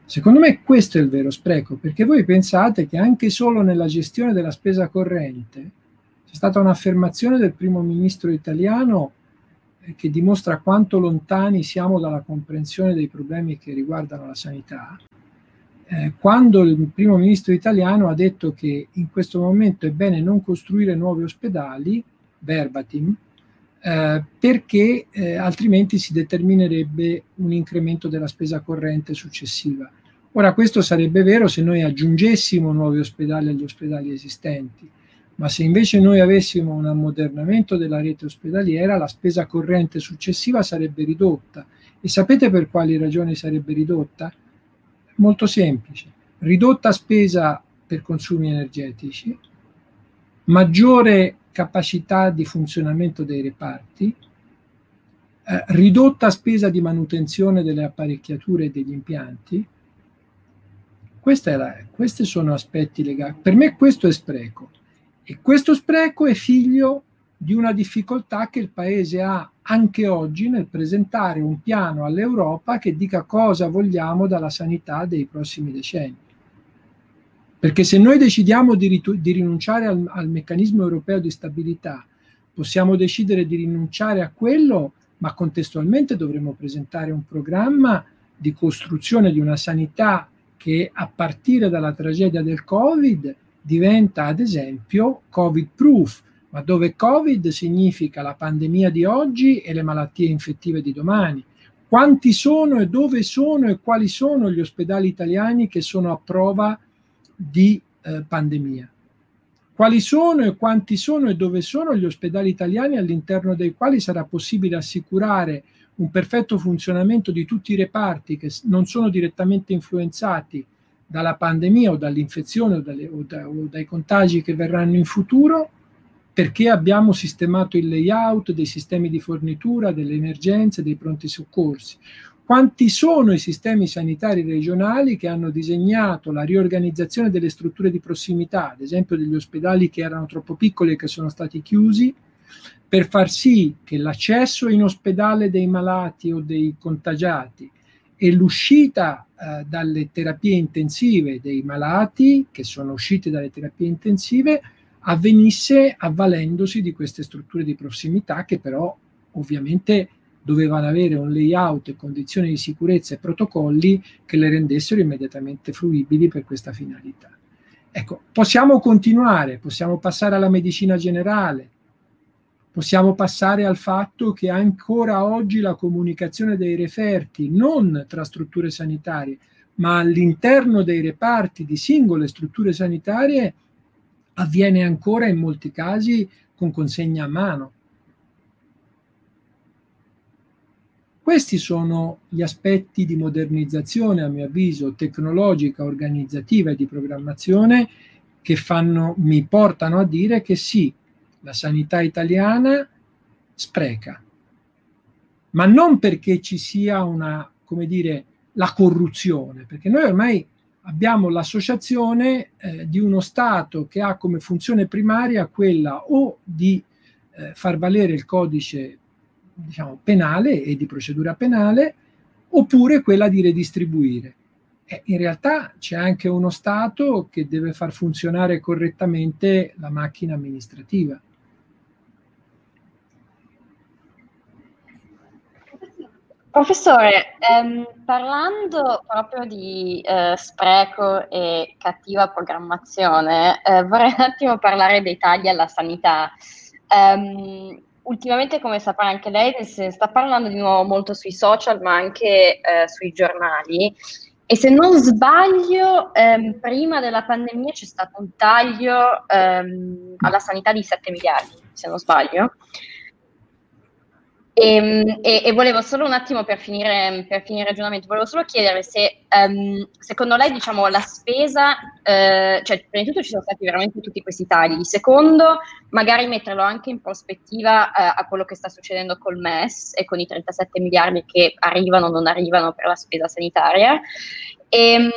Secondo me questo è il vero spreco, perché voi pensate che anche solo nella gestione della spesa corrente c'è stata un'affermazione del primo ministro italiano che dimostra quanto lontani siamo dalla comprensione dei problemi che riguardano la sanità, eh, quando il primo ministro italiano ha detto che in questo momento è bene non costruire nuovi ospedali, verbatim, eh, perché eh, altrimenti si determinerebbe un incremento della spesa corrente successiva. Ora questo sarebbe vero se noi aggiungessimo nuovi ospedali agli ospedali esistenti, ma se invece noi avessimo un ammodernamento della rete ospedaliera, la spesa corrente successiva sarebbe ridotta. E sapete per quali ragioni sarebbe ridotta? Molto semplice. Ridotta spesa per consumi energetici, maggiore capacità di funzionamento dei reparti, eh, ridotta spesa di manutenzione delle apparecchiature e degli impianti. La, questi sono aspetti legati. Per me questo è spreco e questo spreco è figlio di una difficoltà che il Paese ha anche oggi nel presentare un piano all'Europa che dica cosa vogliamo dalla sanità dei prossimi decenni. Perché se noi decidiamo di, ritu- di rinunciare al, al meccanismo europeo di stabilità, possiamo decidere di rinunciare a quello, ma contestualmente dovremo presentare un programma di costruzione di una sanità che a partire dalla tragedia del Covid diventa ad esempio Covid proof, ma dove Covid significa la pandemia di oggi e le malattie infettive di domani. Quanti sono e dove sono e quali sono gli ospedali italiani che sono a prova di eh, pandemia. Quali sono e quanti sono e dove sono gli ospedali italiani all'interno dei quali sarà possibile assicurare un perfetto funzionamento di tutti i reparti che non sono direttamente influenzati dalla pandemia o dall'infezione o, dalle, o, da, o dai contagi che verranno in futuro perché abbiamo sistemato il layout dei sistemi di fornitura, delle emergenze, dei pronti soccorsi. Quanti sono i sistemi sanitari regionali che hanno disegnato la riorganizzazione delle strutture di prossimità, ad esempio degli ospedali che erano troppo piccoli e che sono stati chiusi, per far sì che l'accesso in ospedale dei malati o dei contagiati e l'uscita eh, dalle terapie intensive dei malati che sono usciti dalle terapie intensive avvenisse avvalendosi di queste strutture di prossimità che però ovviamente dovevano avere un layout e condizioni di sicurezza e protocolli che le rendessero immediatamente fruibili per questa finalità. Ecco, possiamo continuare, possiamo passare alla medicina generale, possiamo passare al fatto che ancora oggi la comunicazione dei referti, non tra strutture sanitarie, ma all'interno dei reparti di singole strutture sanitarie, avviene ancora in molti casi con consegna a mano. Questi sono gli aspetti di modernizzazione, a mio avviso, tecnologica, organizzativa e di programmazione che fanno, mi portano a dire che sì, la sanità italiana spreca, ma non perché ci sia una, come dire, la corruzione, perché noi ormai abbiamo l'associazione eh, di uno Stato che ha come funzione primaria quella o di eh, far valere il codice diciamo, penale e di procedura penale, oppure quella di redistribuire. Eh, in realtà c'è anche uno Stato che deve far funzionare correttamente la macchina amministrativa. Professore, ehm, parlando proprio di eh, spreco e cattiva programmazione, eh, vorrei un attimo parlare dei tagli alla sanità. Um, ultimamente, come saprà anche lei, si sta parlando di nuovo molto sui social, ma anche eh, sui giornali. E se non sbaglio, ehm, prima della pandemia c'è stato un taglio ehm, alla sanità di 7 miliardi, se non sbaglio. E, ehm, e, e, volevo solo un attimo per finire, per finire il ragionamento, volevo solo chiedere se um, secondo lei diciamo, la spesa, eh, cioè prima di tutto ci sono stati veramente tutti questi tagli, secondo magari metterlo anche in prospettiva eh, a quello che sta succedendo col MES e con i 37 miliardi che arrivano o non arrivano per la spesa sanitaria e, ehm,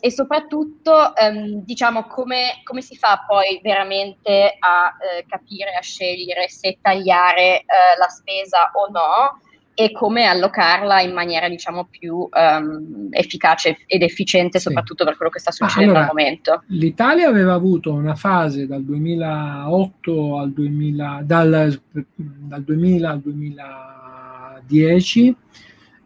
e soprattutto ehm, diciamo come, come, si fa poi veramente a eh, capire, a scegliere se tagliare eh, la spesa o no e come allocarla in maniera diciamo più um, efficace ed efficiente soprattutto sì. per quello che sta succedendo allora, al momento. L'Italia aveva avuto una fase dal 2008 al 2000, dal, dal 2000 al 2010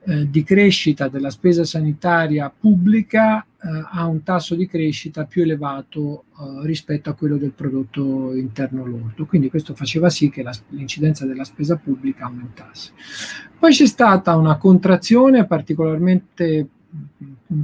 eh, di crescita della spesa sanitaria pubblica eh, ha un tasso di crescita più elevato eh, rispetto a quello del prodotto interno lordo. Quindi questo faceva sì che la, l'incidenza della spesa pubblica aumentasse. Poi c'è stata una contrazione particolarmente mm,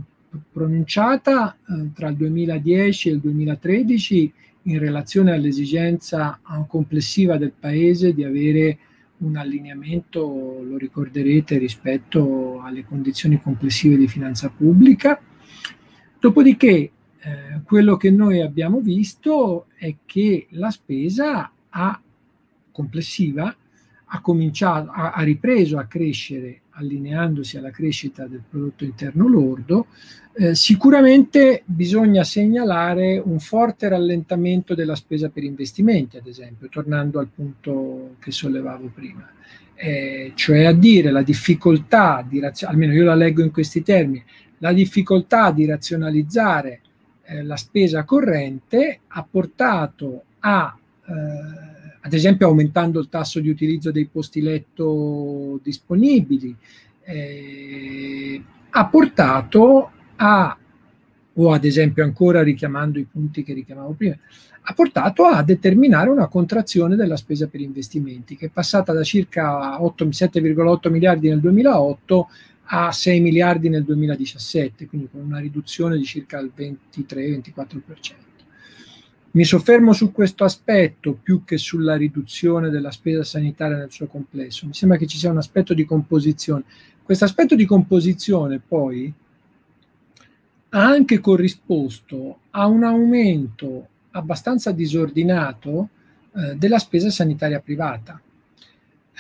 pronunciata eh, tra il 2010 e il 2013 in relazione all'esigenza complessiva del Paese di avere un allineamento, lo ricorderete, rispetto alle condizioni complessive di finanza pubblica. Dopodiché, eh, quello che noi abbiamo visto è che la spesa ha, complessiva ha, cominciato, ha, ha ripreso a crescere allineandosi alla crescita del prodotto interno lordo, eh, sicuramente bisogna segnalare un forte rallentamento della spesa per investimenti, ad esempio, tornando al punto che sollevavo prima. Eh, cioè a dire la difficoltà di almeno io la leggo in questi termini, la difficoltà di razionalizzare eh, la spesa corrente ha portato a eh, ad esempio aumentando il tasso di utilizzo dei posti letto disponibili, eh, ha portato a, o ad esempio ancora richiamando i punti che richiamavo prima, ha portato a determinare una contrazione della spesa per investimenti che è passata da circa 8, 7,8 miliardi nel 2008 a 6 miliardi nel 2017, quindi con una riduzione di circa il 23-24%. Mi soffermo su questo aspetto più che sulla riduzione della spesa sanitaria nel suo complesso. Mi sembra che ci sia un aspetto di composizione. Questo aspetto di composizione poi ha anche corrisposto a un aumento abbastanza disordinato eh, della spesa sanitaria privata.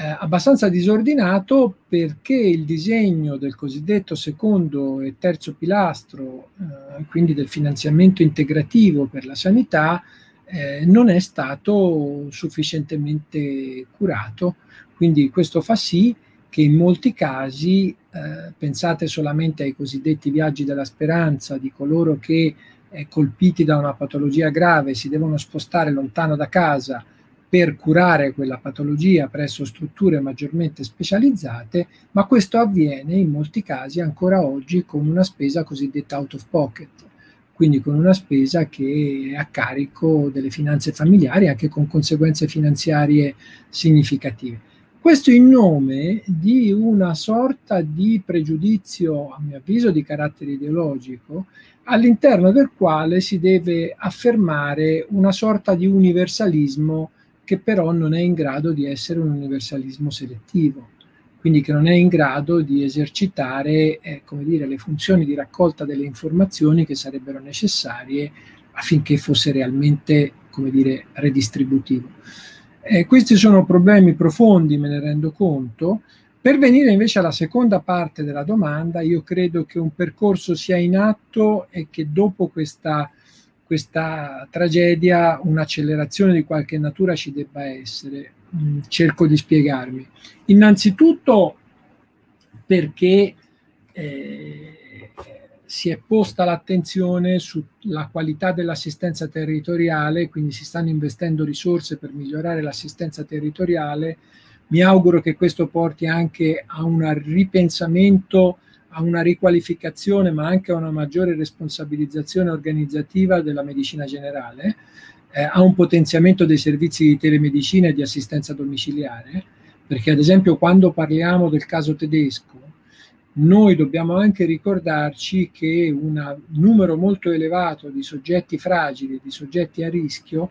Eh, abbastanza disordinato perché il disegno del cosiddetto secondo e terzo pilastro, eh, quindi del finanziamento integrativo per la sanità, eh, non è stato sufficientemente curato. Quindi questo fa sì che in molti casi, eh, pensate solamente ai cosiddetti viaggi della speranza di coloro che eh, colpiti da una patologia grave si devono spostare lontano da casa per curare quella patologia presso strutture maggiormente specializzate, ma questo avviene in molti casi ancora oggi con una spesa cosiddetta out of pocket, quindi con una spesa che è a carico delle finanze familiari anche con conseguenze finanziarie significative. Questo in nome di una sorta di pregiudizio, a mio avviso, di carattere ideologico, all'interno del quale si deve affermare una sorta di universalismo che però non è in grado di essere un universalismo selettivo, quindi che non è in grado di esercitare eh, dire, le funzioni di raccolta delle informazioni che sarebbero necessarie affinché fosse realmente come dire, redistributivo. Eh, questi sono problemi profondi, me ne rendo conto. Per venire invece alla seconda parte della domanda, io credo che un percorso sia in atto e che dopo questa, questa tragedia un'accelerazione di qualche natura ci debba essere. Mm, cerco di spiegarmi. Innanzitutto perché eh, si è posta l'attenzione sulla qualità dell'assistenza territoriale, quindi si stanno investendo risorse per migliorare l'assistenza territoriale. Mi auguro che questo porti anche a un ripensamento, a una riqualificazione, ma anche a una maggiore responsabilizzazione organizzativa della medicina generale, eh, a un potenziamento dei servizi di telemedicina e di assistenza domiciliare, perché ad esempio quando parliamo del caso tedesco, noi dobbiamo anche ricordarci che un numero molto elevato di soggetti fragili, di soggetti a rischio,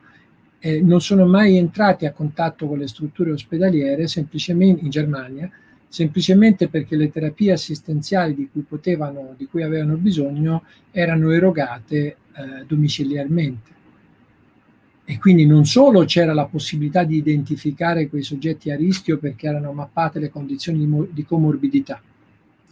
eh, non sono mai entrati a contatto con le strutture ospedaliere semplicemente in Germania, semplicemente perché le terapie assistenziali di cui, potevano, di cui avevano bisogno erano erogate eh, domiciliarmente. E quindi non solo c'era la possibilità di identificare quei soggetti a rischio perché erano mappate le condizioni di, di comorbidità,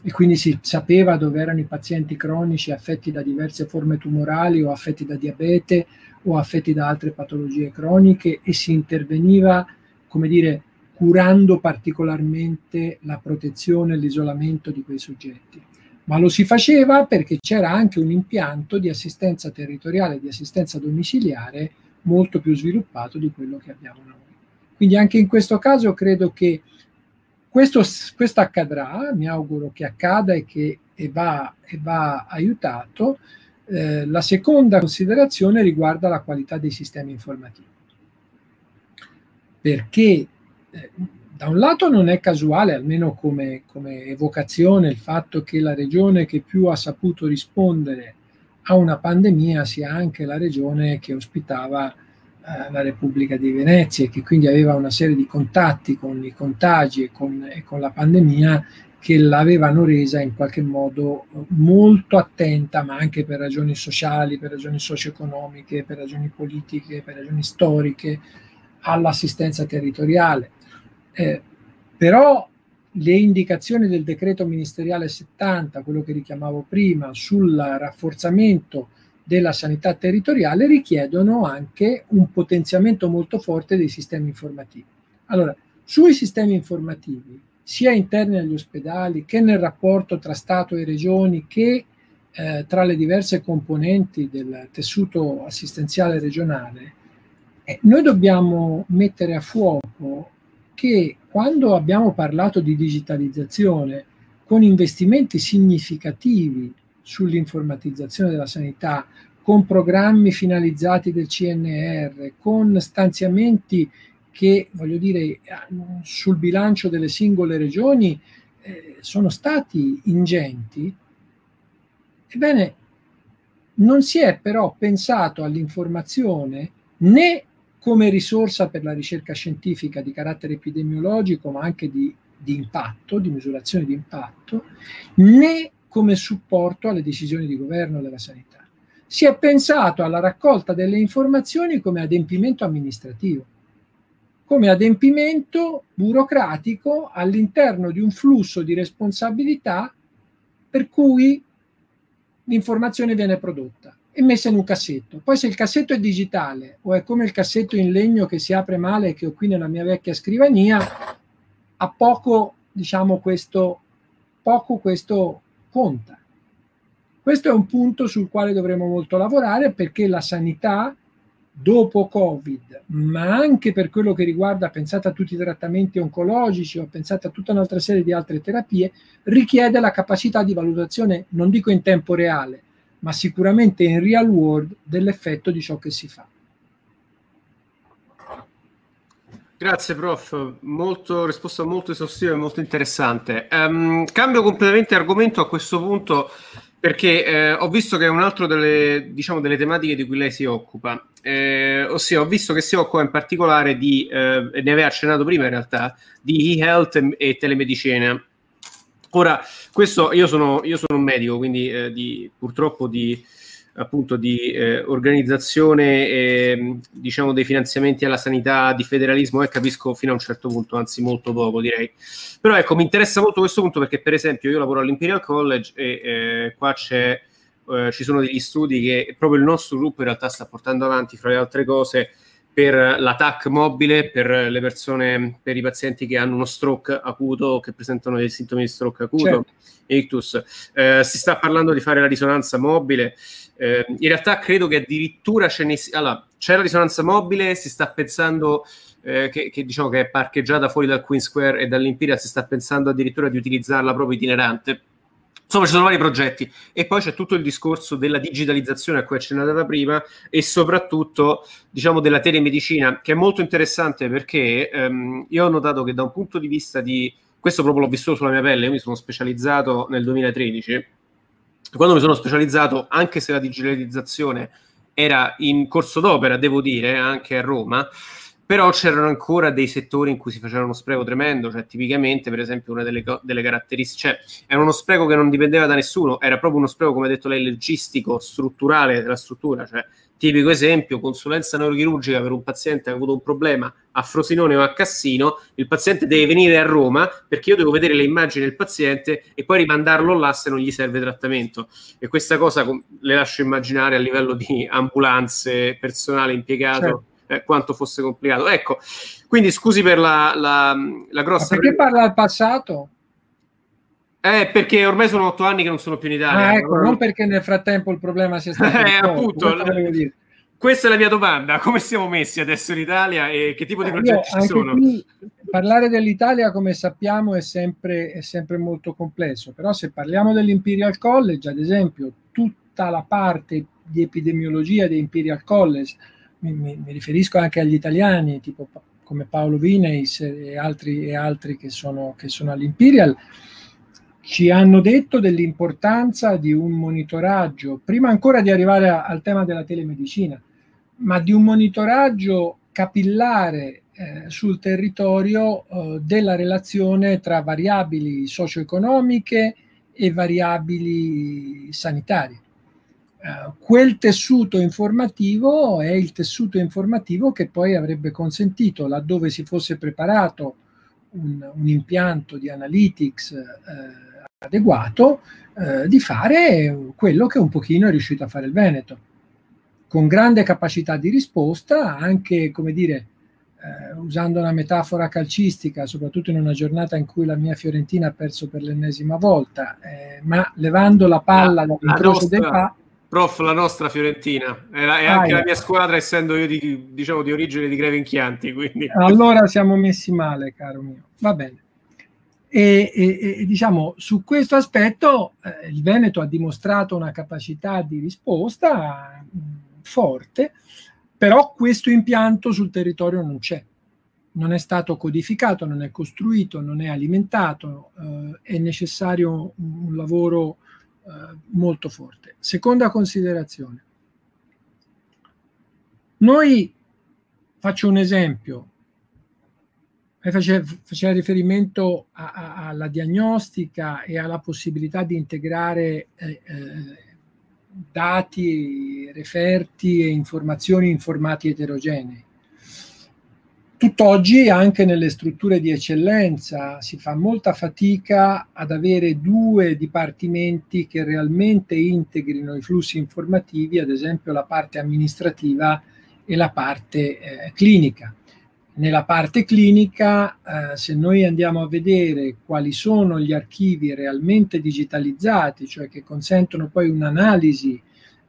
e quindi si sapeva dove erano i pazienti cronici affetti da diverse forme tumorali o affetti da diabete o affetti da altre patologie croniche e si interveniva, come dire, curando particolarmente la protezione e l'isolamento di quei soggetti. Ma lo si faceva perché c'era anche un impianto di assistenza territoriale, di assistenza domiciliare molto più sviluppato di quello che abbiamo noi. Quindi anche in questo caso credo che questo, questo accadrà, mi auguro che accada e che e va, e va aiutato. Eh, la seconda considerazione riguarda la qualità dei sistemi informativi, perché eh, da un lato non è casuale, almeno come, come evocazione, il fatto che la regione che più ha saputo rispondere a una pandemia sia anche la regione che ospitava eh, la Repubblica di Venezia e che quindi aveva una serie di contatti con i contagi e con, e con la pandemia che l'avevano resa in qualche modo molto attenta, ma anche per ragioni sociali, per ragioni socio-economiche, per ragioni politiche, per ragioni storiche, all'assistenza territoriale. Eh, però le indicazioni del decreto ministeriale 70, quello che richiamavo prima, sul rafforzamento della sanità territoriale richiedono anche un potenziamento molto forte dei sistemi informativi. Allora, sui sistemi informativi, sia interni agli ospedali che nel rapporto tra Stato e regioni che eh, tra le diverse componenti del tessuto assistenziale regionale, eh, noi dobbiamo mettere a fuoco che quando abbiamo parlato di digitalizzazione con investimenti significativi sull'informatizzazione della sanità, con programmi finalizzati del CNR, con stanziamenti che, voglio dire, sul bilancio delle singole regioni eh, sono stati ingenti, ebbene, non si è però pensato all'informazione né come risorsa per la ricerca scientifica di carattere epidemiologico, ma anche di, di impatto, di misurazione di impatto, né come supporto alle decisioni di governo della sanità. Si è pensato alla raccolta delle informazioni come adempimento amministrativo. come adempimento burocratico all'interno di un flusso di responsabilità per cui l'informazione viene prodotta e messa in un cassetto. Poi se il cassetto è digitale o è come il cassetto in legno che si apre male che ho qui nella mia vecchia scrivania, a poco, diciamo, questo, poco questo conta. Questo è un punto sul quale dovremo molto lavorare perché la sanità dopo Covid, ma anche per quello che riguarda, pensate a tutti i trattamenti oncologici o pensate a tutta un'altra serie di altre terapie, richiede la capacità di valutazione, non dico in tempo reale, ma sicuramente in real world dell'effetto di ciò che si fa. Grazie prof, molto, risposta molto esaustiva e molto interessante. Um, cambio completamente argomento a questo punto perché eh, ho visto che è un altro delle, diciamo, delle tematiche di cui lei si occupa, eh, ossia ho visto che si occupa in particolare di, eh, ne aveva accennato prima in realtà, di e-health e, telemedicina. Ora, questo io sono, io sono un medico, quindi eh, di, purtroppo di appunto di eh, organizzazione eh, diciamo dei finanziamenti alla sanità di federalismo e capisco fino a un certo punto anzi molto poco direi. Però ecco mi interessa molto questo punto perché per esempio io lavoro all'Imperial College e eh, qua c'è eh, ci sono degli studi che proprio il nostro gruppo in realtà sta portando avanti fra le altre cose per l'attack mobile per le persone, per i pazienti che hanno uno stroke acuto, che presentano dei sintomi di stroke acuto, certo. ictus. Eh, si sta parlando di fare la risonanza mobile. Eh, in realtà credo che addirittura ce ne sia. Allora, c'è la risonanza mobile, si sta pensando eh, che, che, diciamo che è parcheggiata fuori dal Queen Square e dall'Imperial, si sta pensando addirittura di utilizzarla proprio itinerante. Insomma, ci sono vari progetti. E poi c'è tutto il discorso della digitalizzazione a cui accennata prima e soprattutto, diciamo, della telemedicina, che è molto interessante perché ehm, io ho notato che da un punto di vista di questo proprio l'ho vissuto sulla mia pelle, io mi sono specializzato nel 2013 quando mi sono specializzato, anche se la digitalizzazione era in corso d'opera, devo dire, anche a Roma, però c'erano ancora dei settori in cui si faceva uno spreco tremendo, cioè tipicamente, per esempio, una delle, delle caratteristiche, cioè era uno spreco che non dipendeva da nessuno, era proprio uno spreco, come ha detto lei, logistico, strutturale della struttura, cioè Tipico esempio, consulenza neurochirurgica per un paziente che ha avuto un problema a Frosinone o a Cassino, il paziente deve venire a Roma perché io devo vedere le immagini del paziente e poi rimandarlo là se non gli serve trattamento. E questa cosa le lascio immaginare a livello di ambulanze, personale impiegato. Certo. Eh, quanto fosse complicato. Ecco, quindi scusi per la, la, la grossa... Ma perché parla del passato? Eh, perché ormai sono otto anni che non sono più in Italia. Ah, ecco, non perché nel frattempo il problema sia stato... eh, appunto, questa è la mia domanda, come siamo messi adesso in Italia e che tipo di progetti Io, ci sono? Qui, parlare dell'Italia, come sappiamo, è sempre, è sempre molto complesso, però se parliamo dell'Imperial College, ad esempio, tutta la parte di epidemiologia di Imperial College, mi, mi, mi riferisco anche agli italiani, tipo come Paolo Vineis e altri, e altri che, sono, che sono all'Imperial, ci hanno detto dell'importanza di un monitoraggio, prima ancora di arrivare a, al tema della telemedicina, ma di un monitoraggio capillare eh, sul territorio eh, della relazione tra variabili socio-economiche e variabili sanitarie. Quel tessuto informativo è il tessuto informativo che poi avrebbe consentito, laddove si fosse preparato un, un impianto di analytics eh, adeguato eh, di fare quello che un pochino è riuscito a fare il Veneto, con grande capacità di risposta, anche, come dire, eh, usando una metafora calcistica, soprattutto in una giornata in cui la mia Fiorentina ha perso per l'ennesima volta, eh, ma levando la palla ah, dall'incrocio dei pa... Prof, la nostra Fiorentina, è, la, è anche ah, la mia squadra, essendo io di, diciamo, di origine di Greve in Chianti. Quindi. Allora siamo messi male, caro mio. Va bene. E, e, e, diciamo su questo aspetto eh, il Veneto ha dimostrato una capacità di risposta mh, forte, però questo impianto sul territorio non c'è, non è stato codificato, non è costruito, non è alimentato, eh, è necessario un, un lavoro eh, molto forte. Seconda considerazione. Noi, faccio un esempio, faceva, riferimento a, a, alla diagnostica e alla possibilità di integrare eh, eh, dati, referti e informazioni in formati eterogenei. Tutt'oggi anche nelle strutture di eccellenza si fa molta fatica ad avere due dipartimenti che realmente integrino i flussi informativi, ad esempio la parte amministrativa e la parte eh, clinica. Nella parte clinica, eh, se noi andiamo a vedere quali sono gli archivi realmente digitalizzati, cioè che consentono poi un'analisi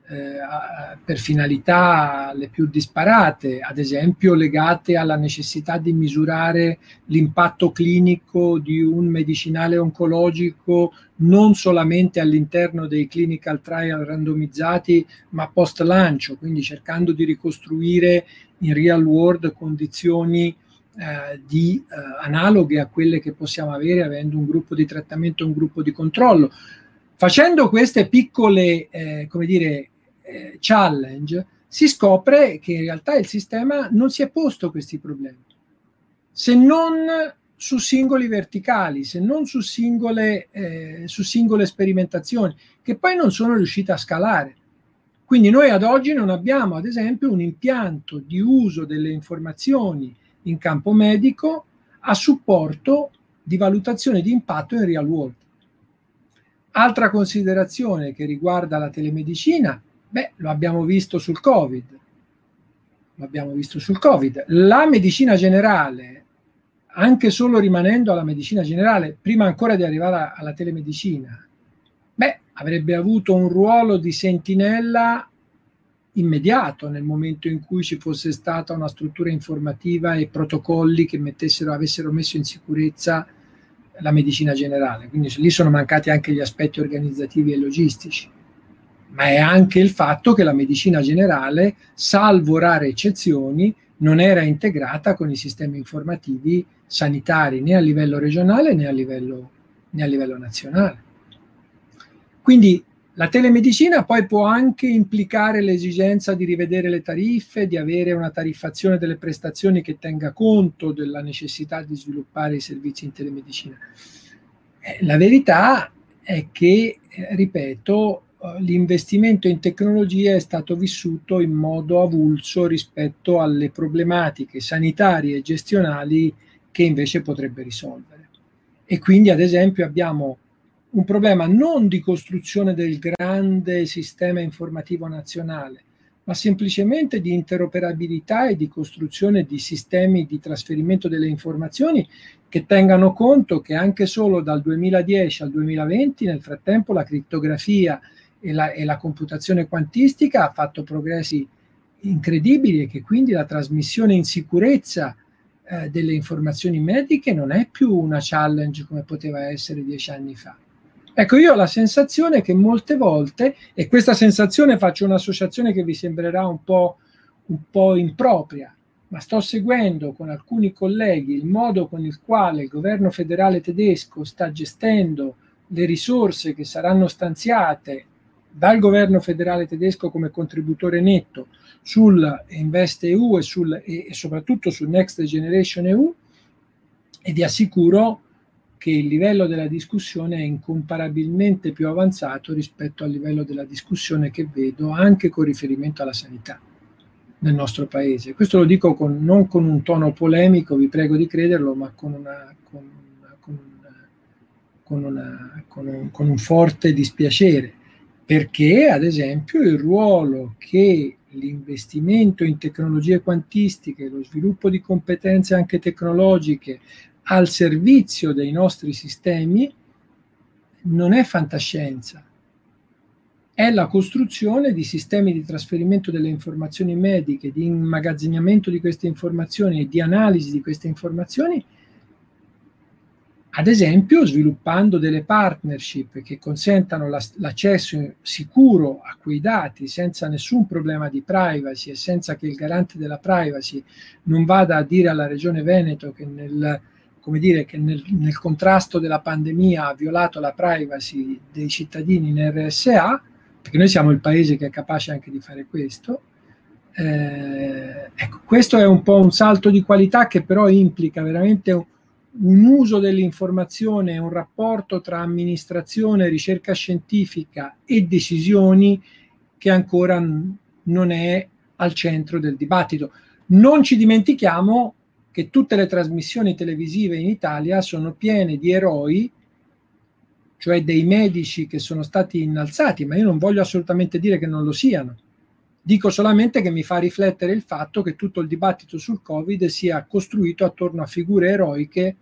eh, per finalità le più disparate, ad esempio legate alla necessità di misurare l'impatto clinico di un medicinale oncologico non solamente all'interno dei clinical trial randomizzati, ma post lancio, quindi cercando di ricostruire in real world condizioni eh, di, eh, analoghe a quelle che possiamo avere avendo un gruppo di trattamento e un gruppo di controllo. Facendo queste piccole, eh, come dire, eh, challenge, si scopre che in realtà il sistema non si è posto questi problemi, se non su singoli verticali, se non su singole, eh, su singole sperimentazioni, che poi non sono riuscite a scalare. Quindi noi ad oggi non abbiamo, ad esempio, un impianto di uso delle informazioni in campo medico a supporto di valutazione di impatto in real world. Altra considerazione che riguarda la telemedicina Beh, lo abbiamo visto sul Covid. Lo abbiamo visto sul Covid. La medicina generale, anche solo rimanendo alla medicina generale, prima ancora di arrivare alla telemedicina, beh, avrebbe avuto un ruolo di sentinella immediato nel momento in cui ci fosse stata una struttura informativa e protocolli che mettessero, avessero messo in sicurezza la medicina generale. Quindi lì sono mancati anche gli aspetti organizzativi e logistici ma è anche il fatto che la medicina generale, salvo rare eccezioni, non era integrata con i sistemi informativi sanitari né a livello regionale né a livello, né a livello nazionale. Quindi la telemedicina poi può anche implicare l'esigenza di rivedere le tariffe, di avere una tariffazione delle prestazioni che tenga conto della necessità di sviluppare i servizi in telemedicina. Eh, la verità è che, eh, ripeto, l'investimento in tecnologia è stato vissuto in modo avulso rispetto alle problematiche sanitarie e gestionali che invece potrebbe risolvere. E quindi, ad esempio, abbiamo un problema non di costruzione del grande sistema informativo nazionale, ma semplicemente di interoperabilità e di costruzione di sistemi di trasferimento delle informazioni che tengano conto che anche solo dal 2010 al 2020, nel frattempo, la crittografia e la, e la computazione quantistica ha fatto progressi incredibili e che quindi la trasmissione in sicurezza eh, delle informazioni mediche non è più una challenge come poteva essere dieci anni fa. Ecco, io ho la sensazione che molte volte, e questa sensazione faccio un'associazione che vi sembrerà un po', un po' impropria, ma sto seguendo con alcuni colleghi il modo con il quale il governo federale tedesco sta gestendo le risorse che saranno stanziate dal governo federale tedesco come contributore netto sul Invest EU e, sul, e, soprattutto sul Next Generation EU e vi assicuro che il livello della discussione è incomparabilmente più avanzato rispetto al livello della discussione che vedo anche con riferimento alla sanità nel nostro paese. Questo lo dico con, non con un tono polemico, vi prego di crederlo, ma con, una, con, con, una, con un, un forte dispiacere perché ad esempio il ruolo che l'investimento in tecnologie quantistiche, lo sviluppo di competenze anche tecnologiche al servizio dei nostri sistemi non è fantascienza, è la costruzione di sistemi di trasferimento delle informazioni mediche, di immagazzinamento di queste informazioni e di analisi di queste informazioni ad esempio sviluppando delle partnership che consentano la, l'accesso sicuro a quei dati senza nessun problema di privacy e senza che il garante della privacy non vada a dire alla Regione Veneto che nel, dire, che nel, nel contrasto della pandemia ha violato la privacy dei cittadini in RSA, perché noi siamo il paese che è capace anche di fare questo. Eh, ecco, questo è un po' un salto di qualità che però implica veramente un, un uso dell'informazione, un rapporto tra amministrazione, ricerca scientifica e decisioni che ancora non è al centro del dibattito. Non ci dimentichiamo che tutte le trasmissioni televisive in Italia sono piene di eroi, cioè dei medici che sono stati innalzati, ma io non voglio assolutamente dire che non lo siano. Dico solamente che mi fa riflettere il fatto che tutto il dibattito sul Covid sia costruito attorno a figure eroiche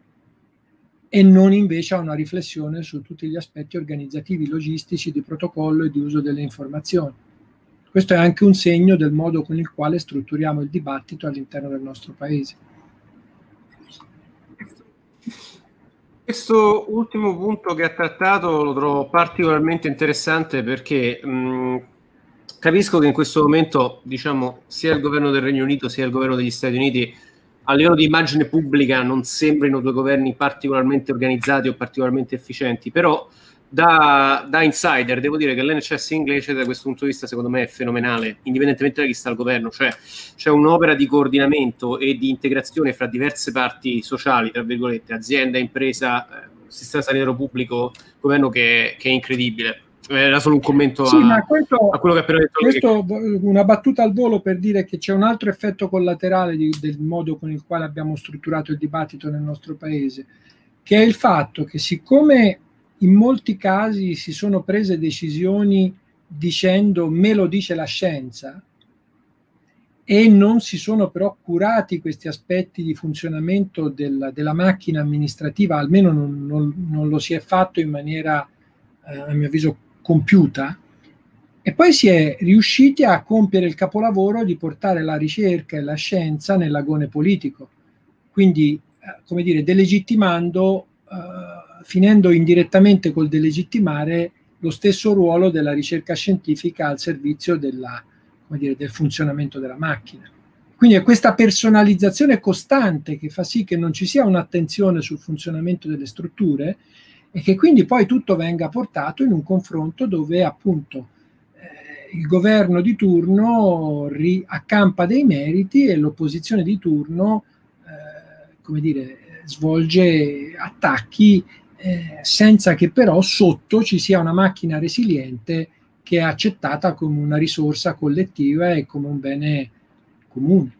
e non invece a una riflessione su tutti gli aspetti organizzativi, logistici, di protocollo e di uso delle informazioni. Questo è anche un segno del modo con il quale strutturiamo il dibattito all'interno del nostro paese. Questo ultimo punto che ha trattato lo trovo particolarmente interessante perché mh, capisco che in questo momento, diciamo, sia il governo del Regno Unito sia il governo degli Stati Uniti a livello di immagine pubblica non sembrino due governi particolarmente organizzati o particolarmente efficienti, però da, da, insider devo dire che l'NHS inglese da questo punto di vista secondo me è fenomenale, indipendentemente da chi sta al governo, cioè c'è un'opera di coordinamento e di integrazione fra diverse parti sociali, tra virgolette, azienda, impresa, eh, sistema sanitario pubblico, governo che, che è incredibile. Era solo un commento sì, a, questo, a, quello che ha appena detto. Questo, che... Una battuta al volo per dire che c'è un altro effetto collaterale di, del modo con il quale abbiamo strutturato il dibattito nel nostro paese, che è il fatto che siccome in molti casi si sono prese decisioni dicendo me lo dice la scienza e non si sono però curati questi aspetti di funzionamento del, della macchina amministrativa, almeno non, non, non, lo si è fatto in maniera, eh, a mio avviso, compiuta. E poi si è riusciti a compiere il capolavoro di portare la ricerca e la scienza nell'agone politico, quindi, eh, come dire, delegittimando eh, finendo indirettamente col delegittimare lo stesso ruolo della ricerca scientifica al servizio della, dire, del funzionamento della macchina. Quindi è questa personalizzazione costante che fa sì che non ci sia un'attenzione sul funzionamento delle strutture e che quindi poi tutto venga portato in un confronto dove appunto eh, il governo di turno ri- accampa dei meriti e l'opposizione di turno eh, come dire, svolge attacchi eh, senza che però sotto ci sia una macchina resiliente che è accettata come una risorsa collettiva e come un bene comune.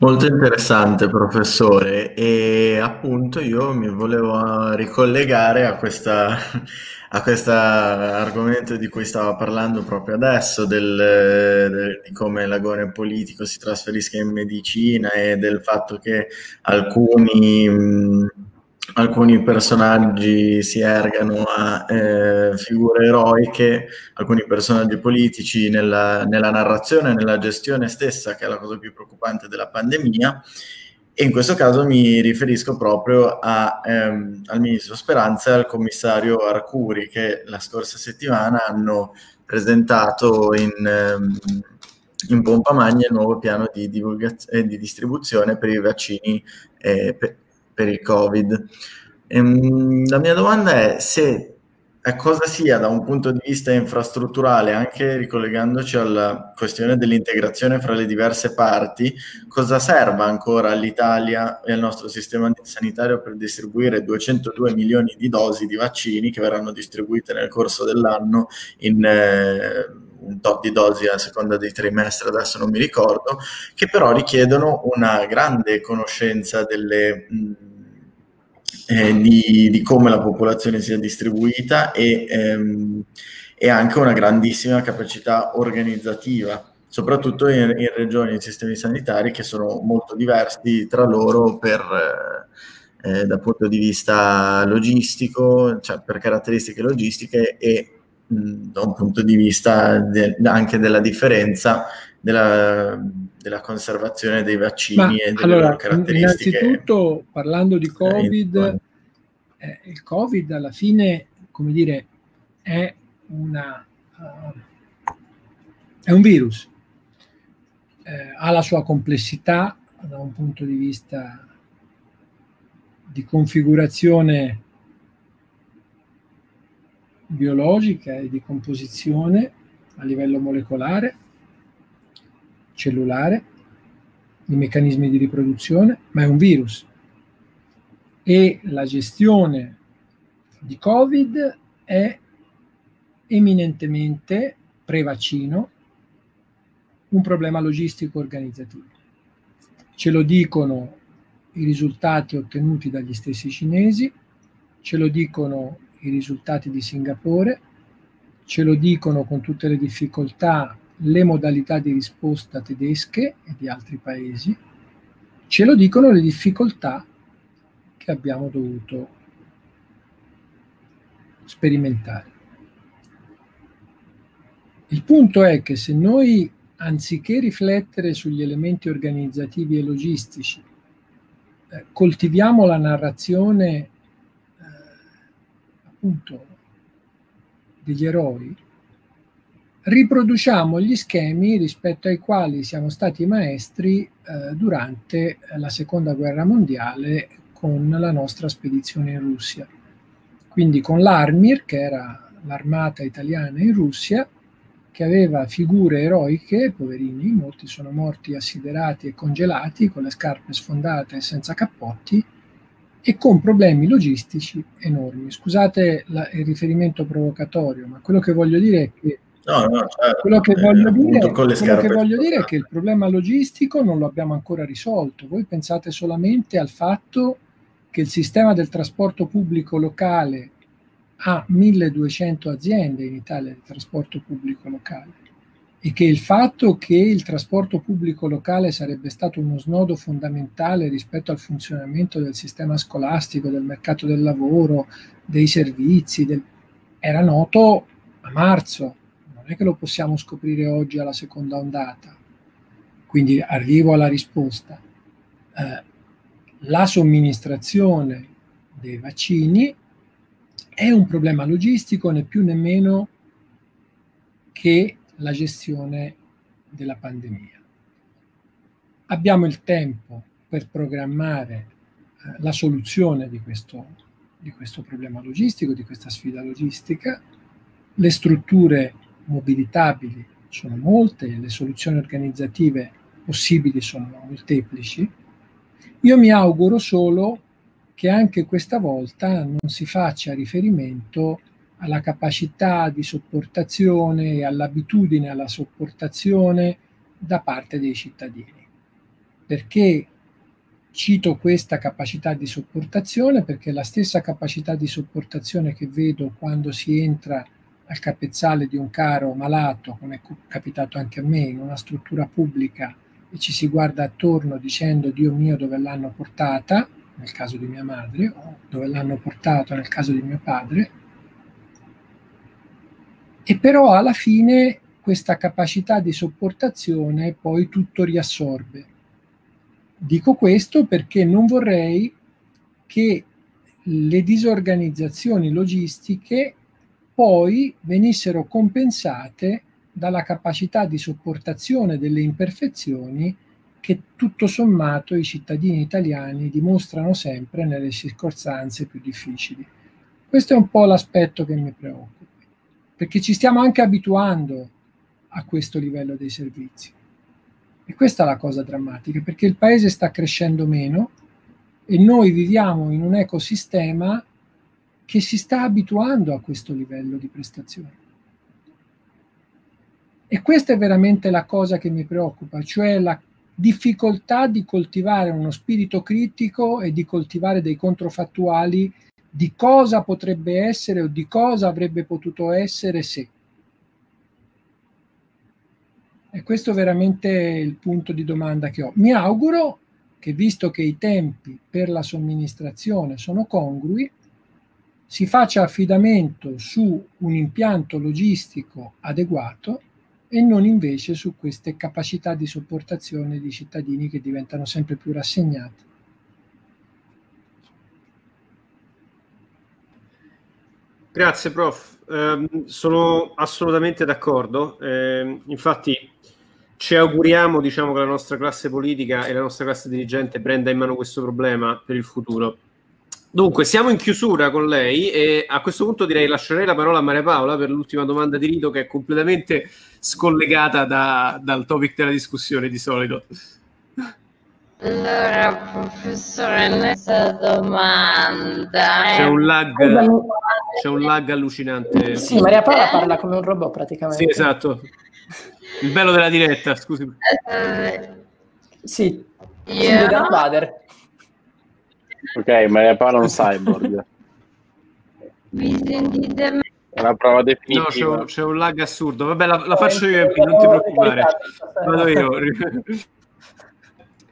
Molto interessante, professore. E appunto io mi volevo ricollegare a questa a questo argomento di cui stavo parlando proprio adesso, del, del, di come l'agone politico si trasferisca in medicina e del fatto che alcuni, mh, alcuni personaggi si ergano a eh, figure eroiche, alcuni personaggi politici nella, nella narrazione, nella gestione stessa, che è la cosa più preoccupante della pandemia. E in questo caso mi riferisco proprio a, ehm, al ministro Speranza e al commissario Arcuri che la scorsa settimana hanno presentato in, ehm, in pompa magna il nuovo piano di, divulgaz- eh, di distribuzione per i vaccini eh, per, per, il Covid. Ehm, la mia domanda è se cosa sia da un punto di vista infrastrutturale, anche ricollegandoci alla questione dell'integrazione fra le diverse parti, cosa serva ancora all'Italia e al nostro sistema sanitario per distribuire 202 milioni di dosi di vaccini che verranno distribuite nel corso dell'anno in eh, un tot di dosi a seconda dei trimestri, adesso non mi ricordo, che però richiedono una grande conoscenza delle... Mh, eh, di, di, come la popolazione sia distribuita e, ehm, e, anche una grandissima capacità organizzativa, soprattutto in, in, regioni e sistemi sanitari che sono molto diversi tra loro per, eh, dal punto di vista logistico, cioè per caratteristiche logistiche e da un punto di vista de, anche della differenza della, della, conservazione dei vaccini Ma, e delle allora, loro caratteristiche. Innanzitutto, parlando di Covid, eh, il Covid alla fine, come dire, è, una, uh, è un virus, eh, ha la sua complessità da un punto di vista di configurazione biologica e di composizione a livello molecolare cellulare, i meccanismi di riproduzione, ma è un virus. E la gestione di Covid è eminentemente pre-vaccino un problema logistico organizzativo. Ce lo dicono i risultati ottenuti dagli stessi cinesi, ce lo dicono i risultati di Singapore, ce lo dicono con tutte le difficoltà le modalità di risposta tedesche e di altri paesi, ce lo dicono le difficoltà che abbiamo dovuto sperimentare. Il punto è che se noi, anziché riflettere sugli elementi organizzativi e logistici, eh, coltiviamo la narrazione eh, appunto degli eroi, riproduciamo gli schemi rispetto ai quali siamo stati maestri eh, durante la seconda guerra mondiale con la nostra spedizione in Russia. Quindi con l'Armir, che era l'armata italiana in Russia, che aveva figure eroiche, poverini, molti sono morti assiderati e congelati, con le scarpe sfondate e senza cappotti, e con problemi logistici enormi. Scusate la, il riferimento provocatorio, ma quello che voglio dire è che No, no, certo. Quello, che voglio, dire, quello che voglio dire è che il problema logistico non lo abbiamo ancora risolto. Voi pensate solamente al fatto che il sistema del trasporto pubblico locale ha 1200 aziende in Italia di trasporto pubblico locale e che il fatto che il trasporto pubblico locale sarebbe stato uno snodo fondamentale rispetto al funzionamento del sistema scolastico, del mercato del lavoro, dei servizi, del... era noto a marzo, non è che lo possiamo scoprire oggi alla seconda ondata. Quindi arrivo alla risposta. Eh, la somministrazione dei vaccini è un problema logistico né più né meno che la gestione della pandemia. Abbiamo il tempo per programmare eh, la soluzione di questo, di questo problema logistico, di questa sfida logistica. Le strutture mobilitabili sono molte, le soluzioni organizzative possibili sono molteplici. Io mi auguro solo che anche questa volta non si faccia riferimento alla capacità di sopportazione e all'abitudine alla sopportazione da parte dei cittadini. Perché cito questa capacità di sopportazione? Perché la stessa capacità di sopportazione che vedo quando si entra al capezzale di un caro malato, come è capitato anche a me, in una struttura pubblica e ci si guarda attorno dicendo Dio mio dove l'hanno portata, nel caso di mia madre, o dove l'hanno portato? Nel caso di mio padre, e però alla fine questa capacità di sopportazione poi tutto riassorbe. Dico questo perché non vorrei che le disorganizzazioni logistiche poi venissero compensate dalla capacità di sopportazione delle imperfezioni che tutto sommato i cittadini italiani dimostrano sempre nelle circostanze più difficili. Questo è un po' l'aspetto che mi preoccupa, perché ci stiamo anche abituando a questo livello dei servizi. E questa è la cosa drammatica, perché il paese sta crescendo meno e noi viviamo in un ecosistema che si sta abituando a questo livello di prestazione. E questa è veramente la cosa che mi preoccupa, cioè la difficoltà di coltivare uno spirito critico e di coltivare dei controfattuali di cosa potrebbe essere o di cosa avrebbe potuto essere se. E questo è veramente il punto di domanda che ho. Mi auguro che, visto che i tempi per la somministrazione sono congrui, si faccia affidamento su un impianto logistico adeguato e non invece su queste capacità di sopportazione di cittadini che diventano sempre più rassegnati. Grazie prof, eh, sono assolutamente d'accordo, eh, infatti ci auguriamo diciamo, che la nostra classe politica e la nostra classe dirigente prenda in mano questo problema per il futuro. Dunque, siamo in chiusura con lei e a questo punto direi lascerei la parola a Maria Paola per l'ultima domanda di rito che è completamente scollegata da, dal topic della discussione di solito. Allora, professore, questa domanda. C'è un lag, c'è un lag allucinante. Sì, Maria Paola parla come un robot praticamente. Sì, esatto. Il bello della diretta, scusi. Uh, Sì, Yeah. sì, Darth Vader. Ok, Maria Paola è un cyborg. mi sentite me? È una prova No, c'è definitiva. un, c'è un lag assurdo. Vabbè, la, la faccio io, non ti preoccupare. Vado io.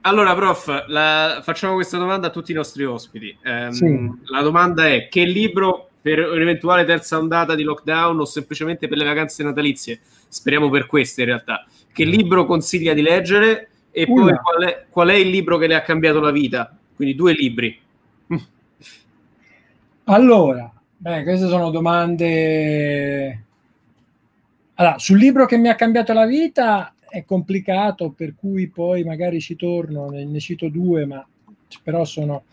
Allora, prof, la- facciamo questa domanda a tutti i nostri ospiti. Ehm, Sì. La domanda è: che libro per un'eventuale terza ondata di lockdown o semplicemente per le vacanze natalizie? Speriamo per queste in realtà. Che libro consiglia di leggere e poi qual è, qual è il libro che le ha cambiato la vita? Quindi due libri. Allora, beh, queste sono domande. Allora, sul libro che mi ha cambiato la vita è complicato, per cui poi magari ci torno, ne, ne cito due, ma però sono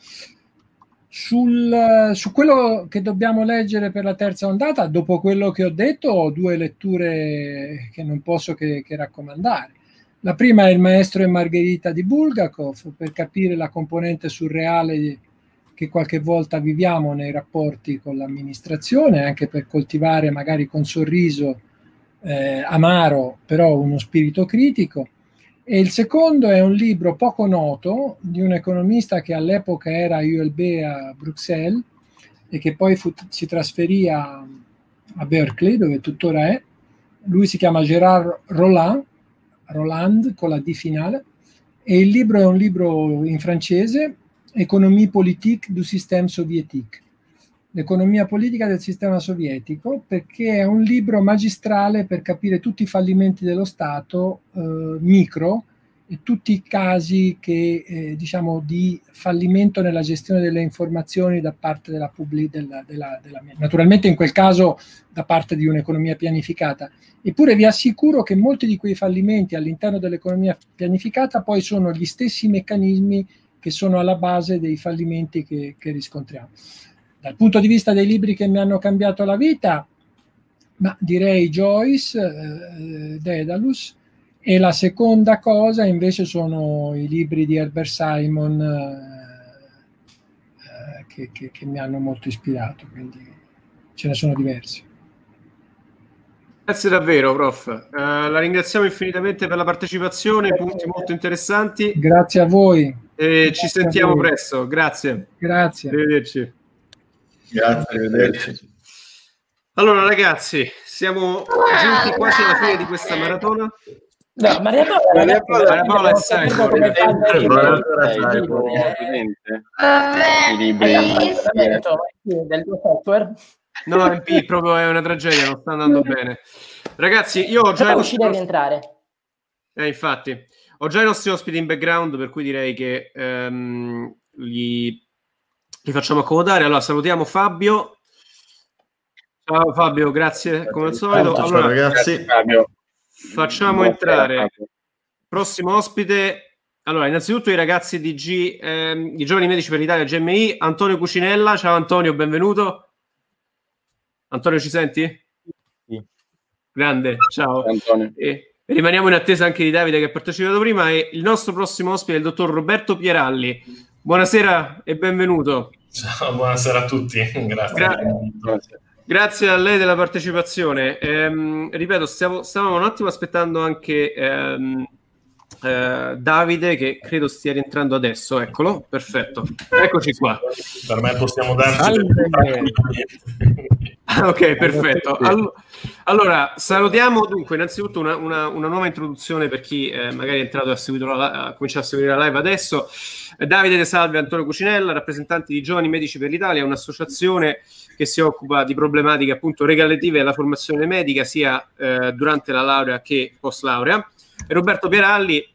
sul, su quello che dobbiamo leggere per la terza ondata, dopo quello che ho detto, ho due letture che non posso che, che raccomandare. La prima è Il maestro e Margherita di Bulgakov, per capire la componente surreale che qualche volta viviamo nei rapporti con l'amministrazione, anche per coltivare magari con sorriso eh, amaro, però uno spirito critico. E il secondo è un libro poco noto di un economista che all'epoca era a ULB a Bruxelles e che poi fu- si trasferì a, a Berkeley, dove tuttora è. Lui si chiama Gérard Roland, Roland con la D finale, e il libro è un libro in francese, Economie politique du système soviétique, l'economia politica del sistema sovietico, perché è un libro magistrale per capire tutti i fallimenti dello Stato eh, micro e tutti i casi che, eh, diciamo, di fallimento nella gestione delle informazioni da parte della pubblica, della, della, della, naturalmente in quel caso da parte di un'economia pianificata. Eppure vi assicuro che molti di quei fallimenti all'interno dell'economia pianificata poi sono gli stessi meccanismi che sono alla base dei fallimenti che, che riscontriamo. Dal punto di vista dei libri che mi hanno cambiato la vita, ma direi Joyce, eh, Daedalus, e la seconda cosa invece sono i libri di Herbert Simon eh, che, che, che mi hanno molto ispirato, quindi ce ne sono diversi. Grazie davvero, prof. Eh, la ringraziamo infinitamente per la partecipazione, punti molto interessanti. Grazie a voi. E Grazie ci sentiamo presto. Grazie. Grazie. Arrivederci. Grazie, arrivederci. Allora, ragazzi, siamo giunti quasi alla fine di questa maratona. No, Maria Paola, Maria Paola- Maria Paola è come Sempre libri- bellissimo. eh, sì, del tuo software. No, MP proprio è una tragedia, non sta andando bene. Ragazzi, io ho già uscire rientrare. Eh, infatti, ho già i nostri ospiti in background, per cui direi che ehm, li, li facciamo accomodare. Allora, salutiamo Fabio. Ciao Fabio, grazie come al solito. Ciao, Allora, ragazzi. Fabio. facciamo entrare prossimo ospite. Allora, innanzitutto i ragazzi di G, ehm, i giovani medici per l'Italia GMI, Antonio Cucinella. Ciao Antonio, benvenuto. Antonio, ci senti? Sì. Grande, ciao. Antonio. E rimaniamo in attesa anche di Davide che ha partecipato prima e il nostro prossimo ospite è il dottor Roberto Pieralli. Buonasera e benvenuto. Ciao, buonasera a tutti, grazie. Gra- Grazie. Grazie a lei della partecipazione. Ehm, ripeto, stiamo, stavamo un attimo aspettando anche ehm, eh, Davide che credo stia rientrando adesso. Eccolo, perfetto. Eccoci qua. Per me possiamo darci. Ah, ok, perfetto. Allo- allora, salutiamo dunque innanzitutto una, una- una nuova introduzione per chi eh, magari è entrato e ha, seguito la, ha cominciato a seguire la live adesso. Eh, Davide De Salve, Antonio Cucinella, rappresentanti di Giovani Medici per l'Italia, un'associazione che si occupa di problematiche appunto relative alla formazione medica sia eh, durante la laurea che post laurea. E Roberto Pieralli,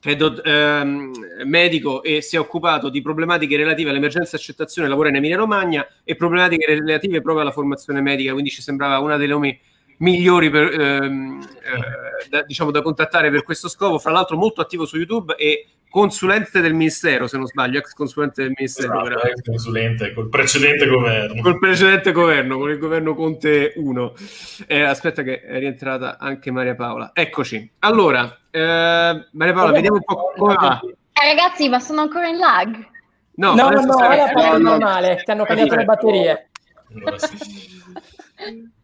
è do- ehm, medico e si è occupato di problematiche relative all'emergenza accettazione, lavora in Emilia Romagna e problematiche relative proprio alla formazione medica, quindi ci sembrava una dei nomi migliori per, ehm, eh, da, diciamo, da contattare per questo scopo, fra l'altro molto attivo su YouTube e consulente del ministero, se non sbaglio, ex consulente del ministero. Esatto, ex consulente col precedente governo. Col precedente governo, con il governo Conte 1. Eh, aspetta che è rientrata anche Maria Paola. Eccoci. Allora, eh, Maria Paola, vediamo un po' come va. Eh, ragazzi, ma sono ancora in lag. No, No, no, no, sarà- ora parli no, no. normale, ti hanno cambiato le batterie. Allora, sì.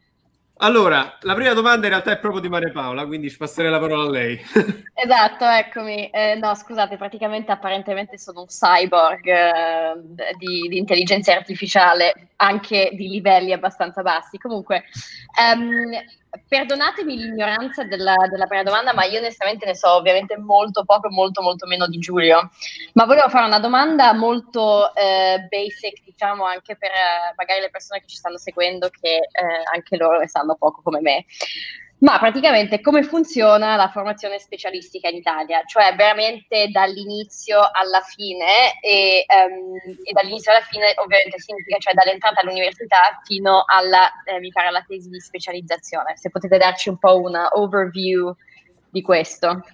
Allora, la prima domanda in realtà è proprio di Maria Paola, quindi ci passerei la parola a lei. Esatto, eccomi. Eh, no, scusate, praticamente apparentemente sono un cyborg eh, di, di, intelligenza artificiale, anche di livelli abbastanza bassi. Comunque, ehm, perdonatemi l'ignoranza della, della, prima domanda, ma io onestamente ne so ovviamente molto poco, molto molto meno di Giulio. Ma volevo fare una domanda molto eh, basic, diciamo, anche per eh, magari le persone che ci stanno seguendo, che eh, anche loro ne sanno poco come me. Ma praticamente come funziona la formazione specialistica in Italia? Cioè veramente dall'inizio alla fine e, um, e dall'inizio alla fine ovviamente significa cioè dall'entrata all'università fino alla, eh, mi pare, alla tesi di specializzazione. Se potete darci un po' una overview di questo.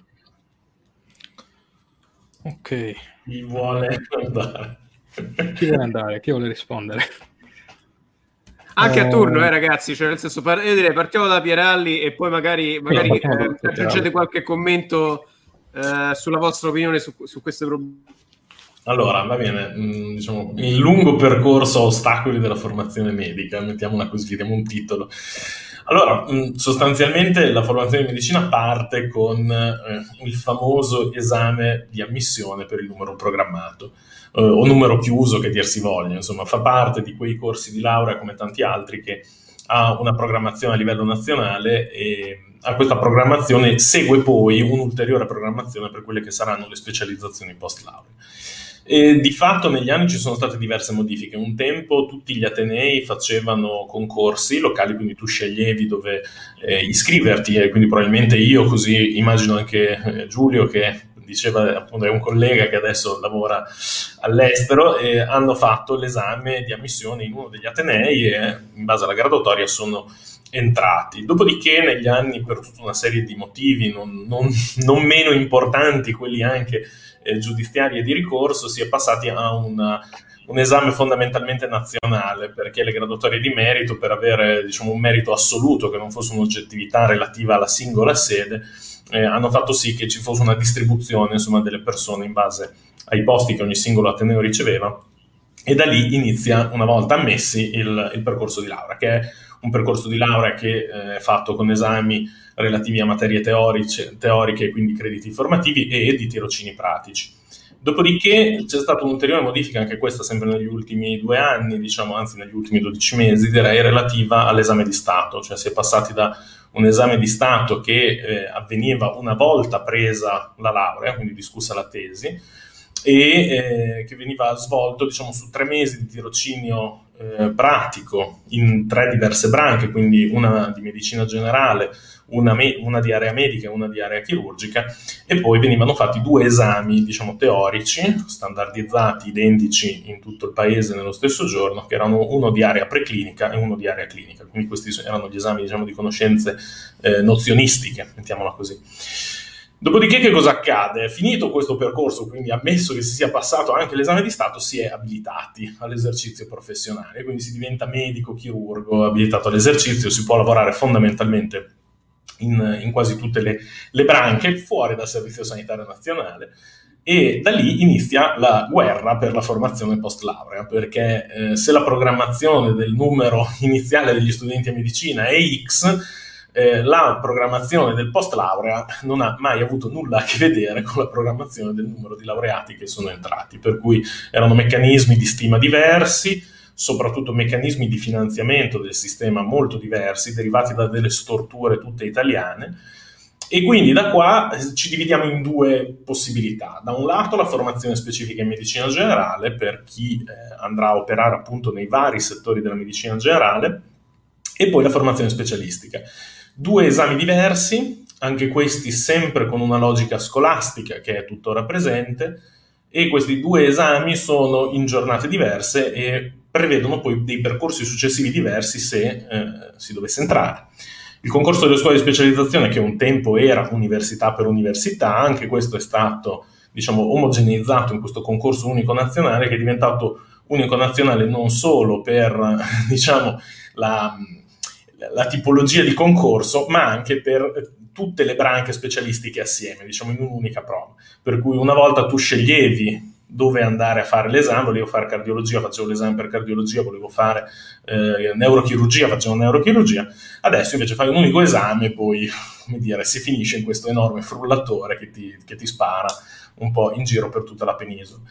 Ok. Chi vuole andare? Chi vuole andare? Chi vuole rispondere? Anche a turno, eh, ragazzi, cioè nel senso, par- io direi partiamo da Pieralli e poi magari, magari eh, aggiungete qualche commento eh, sulla vostra opinione su, su queste problemi. Allora, va bene, mm, diciamo, il lungo percorso a ostacoli della formazione medica, mettiamola così, diamo un titolo. Allora, mm, sostanzialmente la formazione di medicina parte con eh, il famoso esame di ammissione per il numero programmato eh, o numero chiuso che dir si voglia, insomma fa parte di quei corsi di laurea come tanti altri che ha una programmazione a livello nazionale e a questa programmazione segue poi un'ulteriore programmazione per quelle che saranno le specializzazioni post laurea. E di fatto negli anni ci sono state diverse modifiche. Un tempo tutti gli Atenei facevano concorsi locali, quindi tu sceglievi dove eh, iscriverti e quindi probabilmente io, così immagino anche eh, Giulio che diceva appunto è un collega che adesso lavora all'estero e hanno fatto l'esame di ammissione in uno degli Atenei e in base alla graduatoria sono entrati. Dopodiché negli anni per tutta una serie di motivi non, non, non meno importanti, quelli anche eh, giudiziari e di ricorso, si è passati a una, un esame fondamentalmente nazionale, perché le graduatorie di merito, per avere diciamo, un merito assoluto, che non fosse un'oggettività relativa alla singola sede, eh, hanno fatto sì che ci fosse una distribuzione insomma, delle persone in base ai posti che ogni singolo Ateneo riceveva e da lì inizia, una volta ammessi, il, il percorso di laurea, che è un percorso di laurea che eh, è fatto con esami relativi a materie teoriche, teoriche, quindi crediti formativi e di tirocini pratici. Dopodiché c'è stata un'ulteriore modifica, anche questa sempre negli ultimi due anni, diciamo, anzi negli ultimi 12 mesi, direi, relativa all'esame di Stato, cioè si è passati da un esame di Stato che eh, avveniva una volta presa la laurea, quindi discussa la tesi, e eh, che veniva svolto diciamo, su tre mesi di tirocinio eh, pratico in tre diverse branche, quindi una di medicina generale, una, me- una, di area medica e una di area chirurgica, e poi venivano fatti due esami, diciamo, teorici, standardizzati, identici in tutto il paese nello stesso giorno, che erano uno di area preclinica e uno di area clinica. Quindi questi erano gli esami, diciamo, di conoscenze eh, nozionistiche, mettiamola così. Dopodiché che cosa accade? Finito questo percorso, quindi ammesso che si sia passato anche l'esame di Stato, si è abilitati all'esercizio professionale, quindi si diventa medico, chirurgo, abilitato all'esercizio, si può lavorare fondamentalmente in, in quasi tutte le, le, branche fuori dal Servizio Sanitario Nazionale e da lì inizia la guerra per la formazione post laurea, perché eh, se la programmazione del numero iniziale degli studenti a medicina è X, eh, la programmazione del post laurea non ha mai avuto nulla a che vedere con la programmazione del numero di laureati che sono entrati, per cui erano meccanismi di stima diversi, soprattutto meccanismi di finanziamento del sistema molto diversi, derivati da delle storture tutte italiane. E quindi da qua eh, ci dividiamo in due possibilità. Da un lato la formazione specifica in medicina generale per chi eh, andrà a operare appunto nei vari settori della medicina generale e poi la formazione specialistica. Due esami diversi, anche questi sempre con una logica scolastica che è tuttora presente, e questi due esami sono in giornate diverse e prevedono poi dei percorsi successivi diversi se eh, si dovesse entrare. Il concorso delle scuole di specializzazione, che un tempo era università per università, anche questo è stato diciamo, omogeneizzato in questo concorso unico nazionale, che è diventato unico nazionale non solo per diciamo, la, la tipologia di concorso, ma anche per tutte le branche specialistiche assieme, diciamo in un'unica prova. Per cui una volta tu sceglievi dove andare a fare l'esame, volevo fare cardiologia, facevo l'esame per cardiologia, volevo fare eh, neurochirurgia, facevo neurochirurgia, adesso invece fai un unico esame e poi, come dire, si finisce in questo enorme frullatore che ti, che ti spara un po' in giro per tutta la penisola.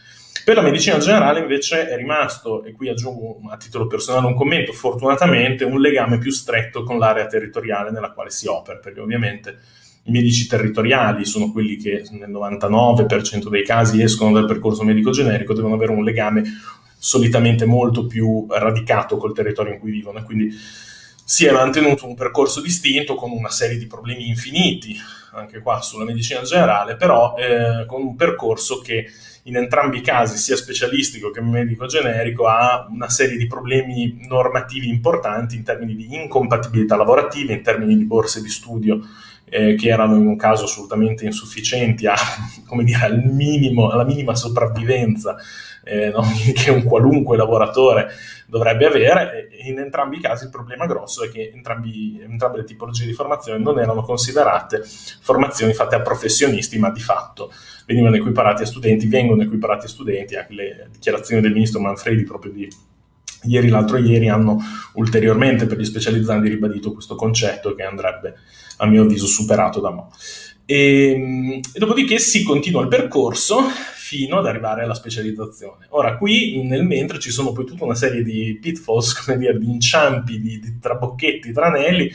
Per la medicina generale invece è rimasto, e qui aggiungo a titolo personale un commento, fortunatamente un legame più stretto con l'area territoriale nella quale si opera, perché ovviamente medici territoriali sono quelli che nel 99% dei casi escono dal percorso medico generico, devono avere un legame solitamente molto più radicato col territorio in cui vivono. E quindi si è mantenuto un percorso distinto con una serie di problemi infiniti, anche qua sulla medicina generale, però eh, con un percorso che in entrambi i casi, sia specialistico che medico generico, ha una serie di problemi normativi importanti in termini di incompatibilità lavorativa, in termini di borse di studio eh, che erano in un caso assolutamente insufficienti a, dire, al minimo, alla minima sopravvivenza eh, no? che un qualunque lavoratore dovrebbe avere. E in entrambi i casi il problema grosso è che entrambi, entrambe le tipologie di formazione non erano considerate formazioni fatte a professionisti, ma di fatto venivano equiparati a studenti, vengono equiparati a studenti, anche le dichiarazioni del ministro Manfredi proprio di ieri, l'altro ieri, hanno ulteriormente per gli specializzanti ribadito questo concetto che andrebbe, a mio avviso, superato da Mo. E, ehm, e dopodiché si continua il percorso fino ad arrivare alla specializzazione. Ora, qui nel mentre ci sono poi tutta una serie di pitfalls, come dire, di inciampi, di, di trabocchetti, tranelli,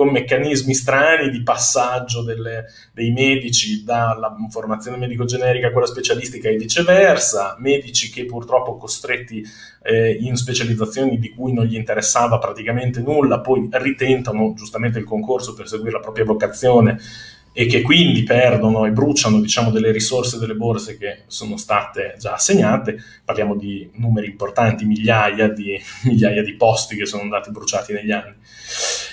con meccanismi strani di passaggio delle, dei medici dalla formazione medico-generica a quella specialistica e viceversa, medici che purtroppo costretti eh, in specializzazioni di cui non gli interessava praticamente nulla, poi ritentano giustamente il concorso per seguire la propria vocazione e che quindi perdono e bruciano diciamo, delle risorse delle borse che sono state già assegnate, parliamo di numeri importanti, migliaia di, migliaia di posti che sono andati bruciati negli anni.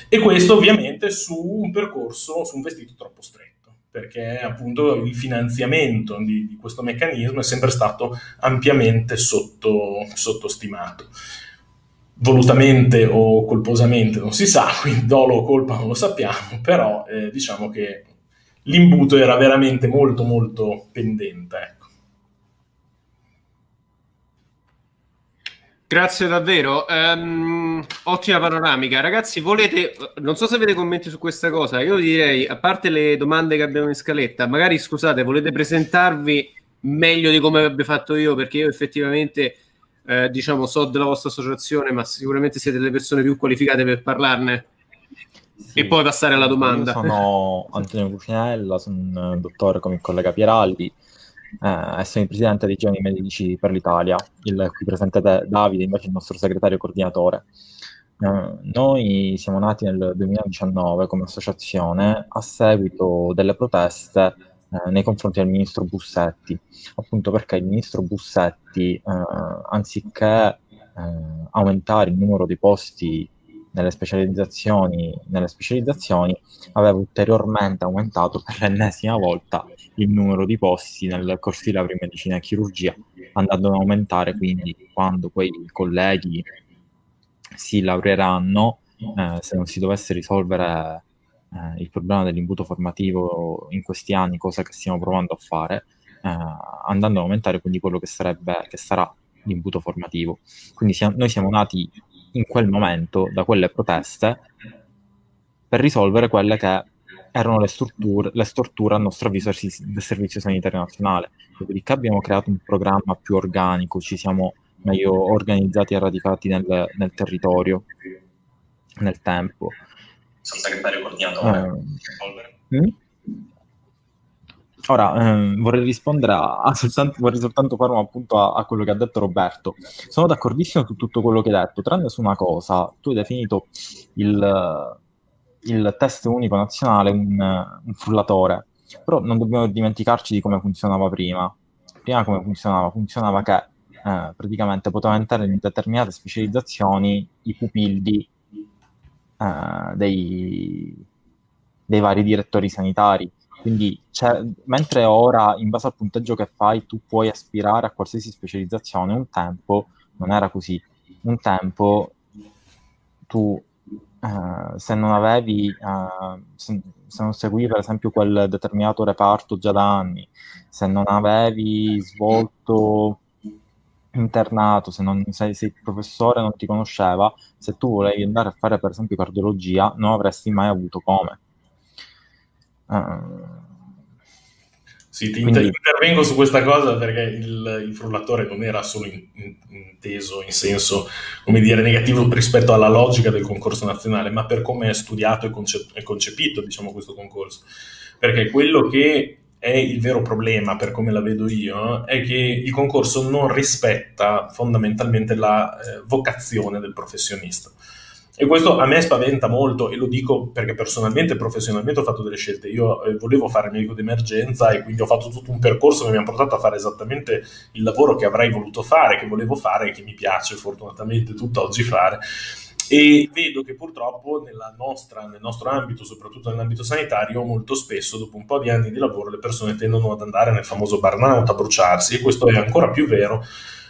E questo ovviamente su un percorso, su un vestito troppo stretto, perché appunto il finanziamento di, di questo meccanismo è sempre stato ampiamente sotto, sottostimato. Volutamente o colposamente non si sa, quindi dolo o colpa non lo sappiamo, però eh, diciamo che l'imbuto era veramente molto molto pendente. Grazie davvero, um, ottima panoramica. Ragazzi, volete, non so se avete commenti su questa cosa, io direi, a parte le domande che abbiamo in scaletta, magari scusate, volete presentarvi meglio di come abbia fatto io, perché io effettivamente, eh, diciamo, so della vostra associazione, ma sicuramente siete le persone più qualificate per parlarne. Sì, e poi passare alla domanda. Sono Antonio Cucinella, sono un dottore come il collega Pieraldi, eh, sono il presidente dei giovani medici per l'Italia, il qui presente Davide invece il nostro segretario coordinatore. Eh, noi siamo nati nel 2019 come associazione a seguito delle proteste eh, nei confronti del ministro Bussetti, appunto perché il ministro Bussetti, eh, anziché eh, aumentare il numero di posti nelle specializzazioni, nelle specializzazioni aveva ulteriormente aumentato per l'ennesima volta il numero di posti nel corso di laurea in medicina e chirurgia, andando ad aumentare quindi quando poi i colleghi si laureeranno, eh, se non si dovesse risolvere eh, il problema dell'imbuto formativo in questi anni, cosa che stiamo provando a fare, eh, andando ad aumentare quindi quello che, sarebbe, che sarà l'imbuto formativo. Quindi siamo, noi siamo nati in quel momento da quelle proteste per risolvere quelle che erano le, strutture, le storture a nostro avviso del Servizio Sanitario Nazionale. Dopodiché abbiamo creato un programma più organico, ci siamo meglio organizzati e radicati nel, nel territorio, nel tempo. Sottosegretario coordinatore. Eh? Ora ehm, vorrei rispondere a, a soltanto, vorrei soltanto fare un appunto a, a, quello che ha detto Roberto. Sono d'accordissimo su tutto quello che hai detto, tranne su una cosa. Tu hai definito il, il test unico nazionale un, un frullatore, però non dobbiamo dimenticarci di come funzionava prima. Prima come funzionava? Funzionava che eh, praticamente poteva entrare in determinate specializzazioni i pupilli eh, dei, dei vari direttori sanitari quindi, mentre ora, in base al punteggio che fai, tu puoi aspirare a qualsiasi specializzazione, un tempo non era così. Un tempo tu eh, se non avevi, eh, se, se, non seguivi per esempio quel determinato reparto già da anni, se non avevi svolto internato, se, non, se, se il professore non ti conosceva, se tu volevi andare a fare per esempio cardiologia, non avresti mai avuto come. Uh, sì, ti Quindi... intervengo su questa cosa perché il, il frullatore non era solo in, in, inteso in senso, come dire, negativo rispetto alla logica del concorso nazionale, ma per come è studiato e, conce- concepito, diciamo, questo concorso. Perché quello che è il vero problema, per come la vedo io, è che il concorso non rispetta fondamentalmente la eh, vocazione del professionista. E questo a me spaventa molto e lo dico perché personalmente e professionalmente ho fatto delle scelte. Io eh, volevo fare medico d'emergenza e quindi ho fatto tutto un percorso che mi ha portato a fare esattamente il lavoro che avrei voluto fare, che volevo fare e che mi piace fortunatamente tutt'oggi fare. E vedo che purtroppo nostra, nel nostro ambito, soprattutto nell'ambito sanitario, molto spesso dopo un po' di anni di lavoro le persone tendono ad andare nel famoso burnout, a bruciarsi e questo è ancora più vero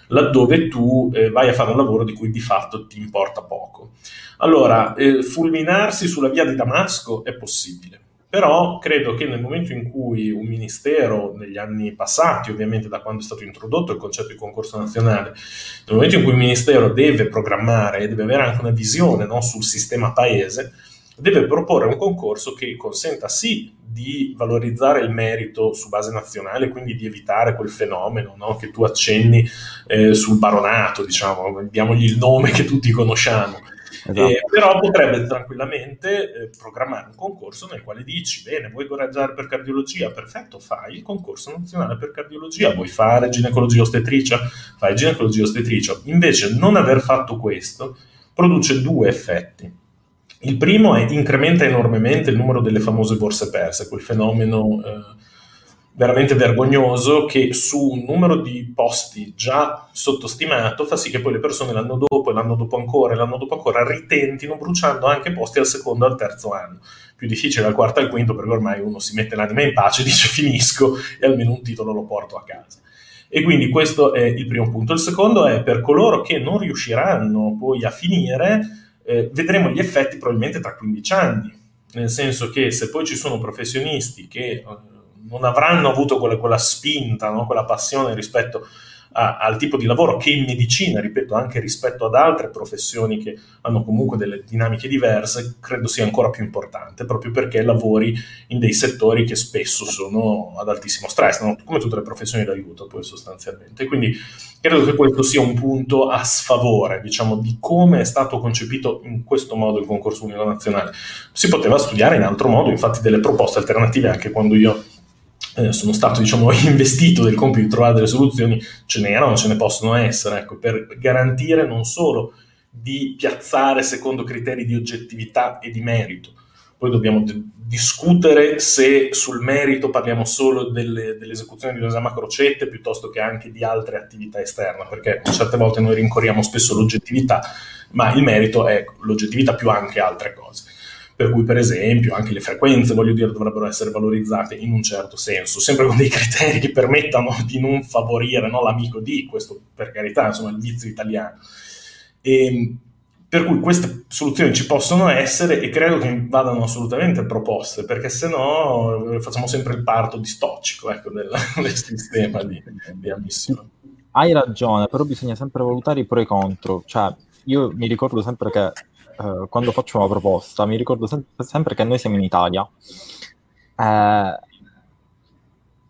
laddove tu eh, vai a fare un lavoro di cui di fatto ti importa poco. Allora, eh, fulminarsi sulla via di Damasco è possibile, però credo che nel momento in cui un ministero, negli anni passati, ovviamente da quando è stato introdotto il concetto di concorso nazionale, nel momento in cui un ministero deve programmare e deve avere anche una visione no, sul sistema paese, deve proporre un concorso che consenta sì di valorizzare il merito su base nazionale, quindi di evitare quel fenomeno no, che tu accenni eh, sul baronato, diciamo, diamogli il nome che tutti conosciamo Esatto. Eh, però potrebbe tranquillamente eh, programmare un concorso nel quale dici, bene, vuoi coraggiare per cardiologia? Perfetto, fai il concorso nazionale per cardiologia, vuoi fare ginecologia ostetricia? Fai ginecologia ostetricia. Invece non aver fatto questo produce due effetti. Il primo è incrementa enormemente il numero delle famose borse perse, quel fenomeno eh, veramente vergognoso che su un numero di posti già sottostimato fa sì che poi le persone l'anno dopo e l'anno dopo ancora e l'anno dopo ancora ritentino bruciando anche posti al secondo e al terzo anno. Più difficile al quarto e al quinto perché ormai uno si mette l'anima in pace, dice finisco e almeno un titolo lo porto a casa. E quindi questo è il primo punto. Il secondo è per coloro che non riusciranno poi a finire, eh, vedremo gli effetti probabilmente tra 15 anni. Nel senso che se poi ci sono professionisti che eh, non avranno avuto quella, quella spinta, no? quella passione rispetto a, al tipo di lavoro che in medicina, ripeto, anche rispetto ad altre professioni che hanno comunque delle dinamiche diverse, credo sia ancora più importante, proprio perché lavori in dei settori che spesso sono ad altissimo stress, no? come tutte le professioni d'aiuto poi sostanzialmente. Quindi credo che questo sia un punto a sfavore, diciamo, di come è stato concepito in questo modo il concorso unico nazionale. Si poteva studiare in altro modo, infatti delle proposte alternative anche quando io eh, sono stato diciamo, investito del compito di trovare delle soluzioni, ce n'erano, ce ne possono essere, ecco, per garantire non solo di piazzare secondo criteri di oggettività e di merito, poi dobbiamo d- discutere se sul merito parliamo solo delle, dell'esecuzione di un a crocette piuttosto che anche di altre attività esterne, perché certe volte noi rincorriamo spesso l'oggettività, ma il merito è l'oggettività più anche altre cose per cui per esempio anche le frequenze, voglio dire, dovrebbero essere valorizzate in un certo senso, sempre con dei criteri che permettano di non favorire no, l'amico di, questo per carità, insomma, il vizio italiano. E, ehm, per cui queste soluzioni ci possono essere e credo che vadano assolutamente proposte, perché se no eh, facciamo sempre il parto distocico ecco, del, del sistema di, di ammissione. Hai ragione, però bisogna sempre valutare i pro e i contro. Cioè, io mi ricordo sempre che eh, quando faccio una proposta, mi ricordo sem- sempre che noi siamo in Italia. Eh,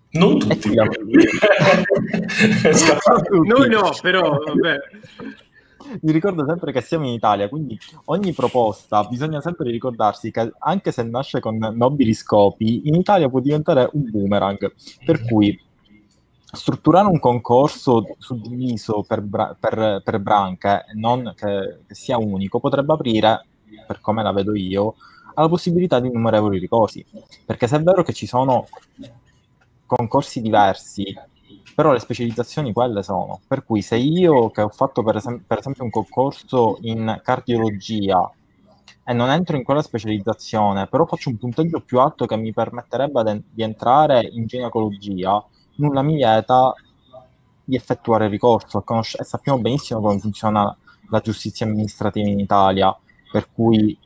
non tutti. noi no, però vabbè. Mi ricordo sempre che siamo in Italia, quindi ogni proposta bisogna sempre ricordarsi che anche se nasce con nobili scopi, in Italia può diventare un boomerang. Per cui strutturare un concorso suddiviso per, bra- per, per branche, non che, che, sia unico, potrebbe aprire, per come la vedo io, alla possibilità di innumerevoli ricorsi. Perché se è vero che ci sono concorsi diversi, però le specializzazioni quelle sono. Per cui se io che ho fatto per, esem- per esempio un concorso in cardiologia e non entro in quella specializzazione, però faccio un punteggio più alto che mi permetterebbe de- di entrare in ginecologia, nulla mi vieta di effettuare ricorso conosce- e sappiamo benissimo come funziona la giustizia amministrativa in Italia, per cui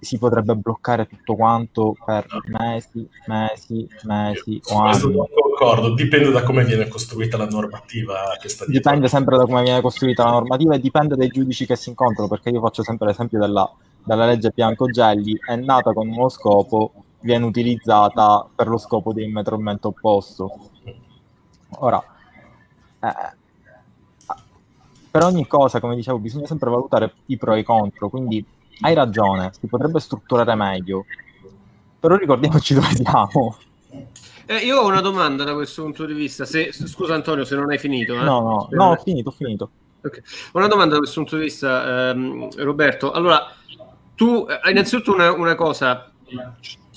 si potrebbe bloccare tutto quanto per mesi, mesi, mesi o anni. non concordo, dipende da come viene costruita la normativa che sta dietro. Dipende sempre da come viene costruita la normativa e dipende dai giudici che si incontrano, perché io faccio sempre l'esempio della, della legge Biancogelli, è nata con uno scopo, viene utilizzata per lo scopo diametralmente opposto. Ora, eh, per ogni cosa, come dicevo, bisogna sempre valutare i pro e i contro, quindi hai ragione, si potrebbe strutturare meglio, però ricordiamoci dove siamo. Eh, io ho una domanda da questo punto di vista. Se, scusa Antonio se non hai finito. Eh? No, no, no, ho finito, ho finito. Ok. Ho Una domanda da questo punto di vista, ehm, Roberto. Allora, tu, eh, innanzitutto una, una cosa,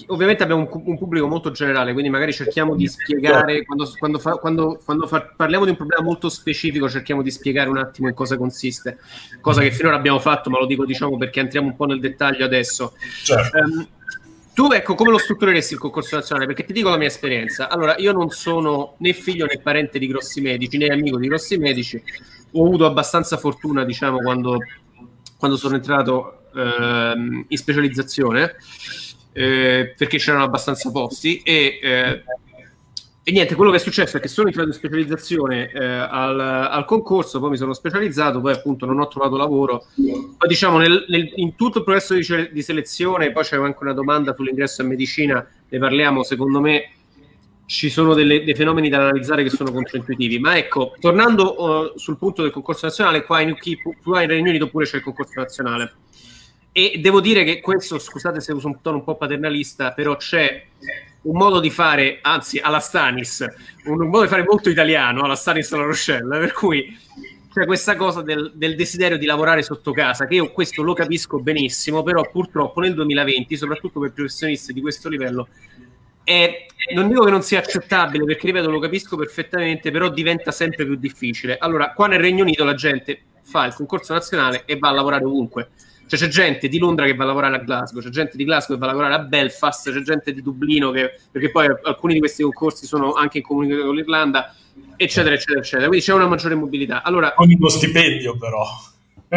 ovviamente abbiamo un, un pubblico molto generale, quindi magari cerchiamo di spiegare, quando, quando fa- quando- quando fa- parliamo di un problema molto specifico, cerchiamo di spiegare un attimo in cosa consiste, cosa che finora abbiamo fatto, ma lo dico diciamo perché entriamo un po' nel dettaglio adesso. Certo. Ehm, tu, ecco, come lo struttureresti il concorso nazionale? Perché ti dico la mia esperienza. Allora, io non sono né figlio né parente di grossi medici, né amico di grossi medici. Ho avuto abbastanza fortuna, diciamo, quando, quando sono entrato ehm, in specializzazione, eh, perché c'erano abbastanza posti. E, eh, e niente, quello che è successo è che sono entrato in specializzazione eh, al, al concorso, poi mi sono specializzato, poi appunto non ho trovato lavoro. Poi diciamo nel- nel- in tutto il processo di, di selezione, poi c'è anche una domanda sull'ingresso in medicina, ne parliamo, secondo me ci sono delle- dei fenomeni da analizzare che sono controintuitivi. Ma ecco, tornando eh, sul punto del concorso nazionale, qua in UK, qua in Regno Unito pure c'è il concorso nazionale. E devo dire che questo, scusate se uso un tono un po' paternalista, però c'è un modo di fare, anzi alla Stanis, un, un modo di fare molto italiano alla Stanis alla Rochelle, per cui c'è questa cosa del, del desiderio di lavorare sotto casa, che io questo lo capisco benissimo, però purtroppo nel 2020, soprattutto per professionisti di questo livello, è- non dico che non sia accettabile, perché ripeto, lo capisco perfettamente, però diventa sempre più difficile. Allora, qua nel Regno Unito la gente fa il concorso nazionale e va a lavorare ovunque. Cioè, c'è gente di Londra che va a lavorare a Glasgow, c'è gente di Glasgow che va a lavorare a Belfast, c'è gente di Dublino che, perché poi alcuni di questi concorsi sono anche in comune con l'Irlanda, eccetera, eccetera, eccetera. Quindi c'è una maggiore mobilità. Allora, Con uno stipendio però.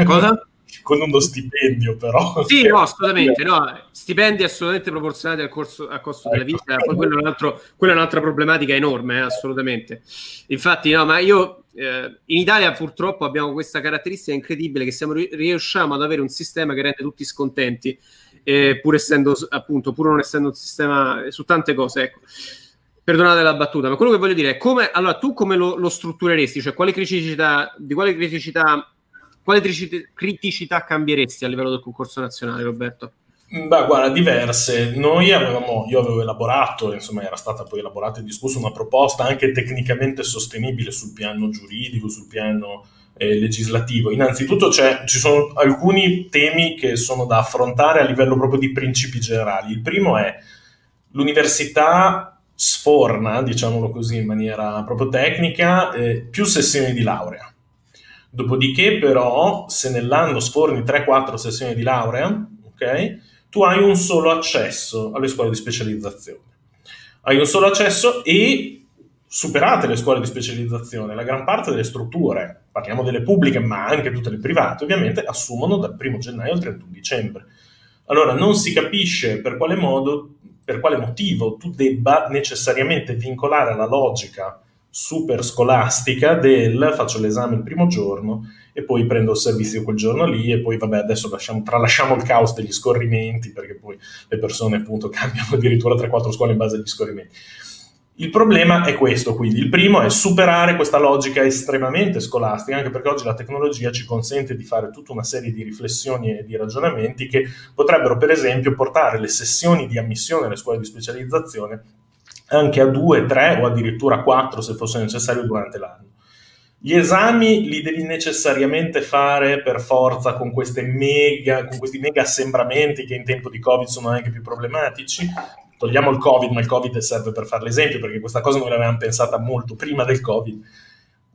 Cosa? Con uno stipendio però. Sì, no, assolutamente, no, stipendi assolutamente proporzionati al, corso- al costo della Ecco. vita, poi quello è un altro- quella è un'altra problematica enorme, eh, assolutamente. Infatti, no, ma io eh, in Italia purtroppo abbiamo questa caratteristica incredibile che siamo, ri- riusciamo ad avere un sistema che rende tutti scontenti, eh, pur essendo appunto, pur non essendo un sistema eh, su tante cose, ecco. Perdonate la battuta, ma quello che voglio dire è come, allora tu come lo, lo struttureresti? Cioè, quale criticità, di quale criticità, quale criticità, cambieresti a livello del concorso nazionale, Roberto? Beh, guarda, diverse. Noi avevamo, io avevo elaborato, insomma, era stata poi elaborata e discussa una proposta anche tecnicamente sostenibile sul piano giuridico, sul piano eh, legislativo. Innanzitutto ci sono alcuni temi che sono da affrontare a livello proprio di principi generali. Il primo è l'università sforna, diciamolo così in maniera proprio tecnica, eh, più sessioni di laurea. Dopodiché, però, se nell'anno sforni 3-4 sessioni di laurea, ok, tu hai un solo accesso alle scuole di specializzazione. Hai un solo accesso e superate le scuole di specializzazione, la gran parte delle strutture, parliamo delle pubbliche, ma anche tutte le private, ovviamente, assumono dal 1 gennaio al 31 dicembre. Allora non si capisce per quale modo, per quale motivo tu debba necessariamente vincolare la logica super scolastica del faccio l'esame il primo giorno e poi prendo il servizio quel giorno lì e poi vabbè adesso lasciamo, tralasciamo il caos degli scorrimenti perché poi le persone appunto cambiano addirittura 3-4 scuole in base agli scorrimenti. Il problema è questo, quindi il primo è superare questa logica estremamente scolastica, anche perché oggi la tecnologia ci consente di fare tutta una serie di riflessioni e di ragionamenti che potrebbero per esempio portare le sessioni di ammissione alle scuole di specializzazione anche a due, tre o addirittura quattro se fosse necessario durante l'anno. Gli esami li devi necessariamente fare per forza con, mega, con questi mega assembramenti che in tempo di Covid sono anche più problematici. Togliamo il Covid, ma il Covid serve per fare l'esempio, perché questa cosa noi l'avevamo pensata molto prima del Covid.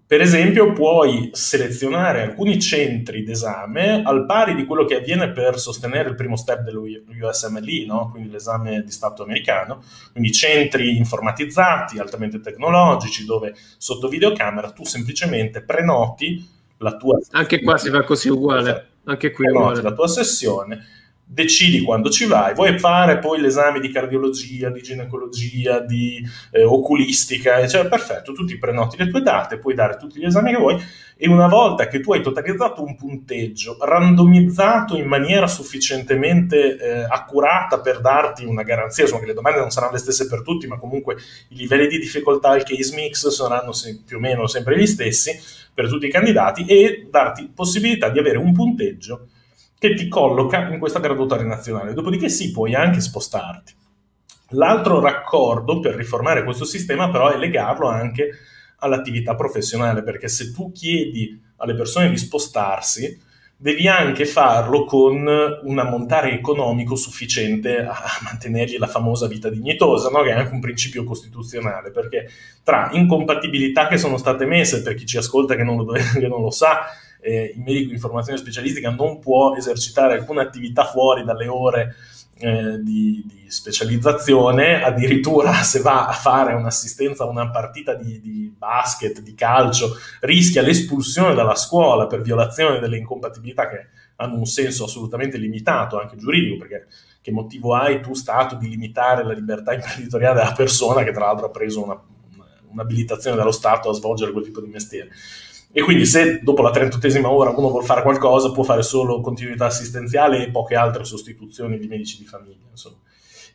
Per esempio, puoi selezionare alcuni centri d'esame al pari di quello che avviene per sostenere il primo step dell'USMLE, no? quindi l'esame di Stato americano, quindi centri informatizzati, altamente tecnologici, dove sotto videocamera tu semplicemente prenoti la tua Anche qua si fa così uguale, anche qui prenoti uguale. la tua sessione, decidi quando ci vai, vuoi fare poi l'esame di cardiologia, di ginecologia, di eh, oculistica, cioè perfetto, tu ti prenoti le tue date, puoi dare tutti gli esami che vuoi e una volta che tu hai totalizzato un punteggio randomizzato in maniera sufficientemente eh, accurata per darti una garanzia, insomma che le domande non saranno le stesse per tutti, ma comunque i livelli di difficoltà, il case mix saranno se- più o meno sempre gli stessi per tutti i candidati e darti possibilità di avere un punteggio che ti colloca in questa graduatoria nazionale. Dopodiché sì, puoi anche spostarti. L'altro raccordo per riformare questo sistema però è legarlo anche all'attività professionale, perché se tu chiedi alle persone di spostarsi, devi anche farlo con un ammontare economico sufficiente a mantenergli la famosa vita dignitosa, no? che è anche un principio costituzionale, perché tra incompatibilità che sono state messe, per chi ci ascolta che non lo, che non lo sa, eh, il medico di informazione specialistica non può esercitare alcuna attività fuori dalle ore eh, di, di, specializzazione, addirittura se va a fare un'assistenza a una partita di, di, basket, di calcio, rischia l'espulsione dalla scuola per violazione delle incompatibilità che hanno un senso assolutamente limitato, anche giuridico, perché che motivo hai tu, Stato, di limitare la libertà imprenditoriale della persona che tra l'altro ha preso una, un'abilitazione dallo Stato a svolgere quel tipo di mestiere? E quindi se dopo la 38esima ora uno vuole fare qualcosa, può fare solo continuità assistenziale e poche altre sostituzioni di medici di famiglia, insomma.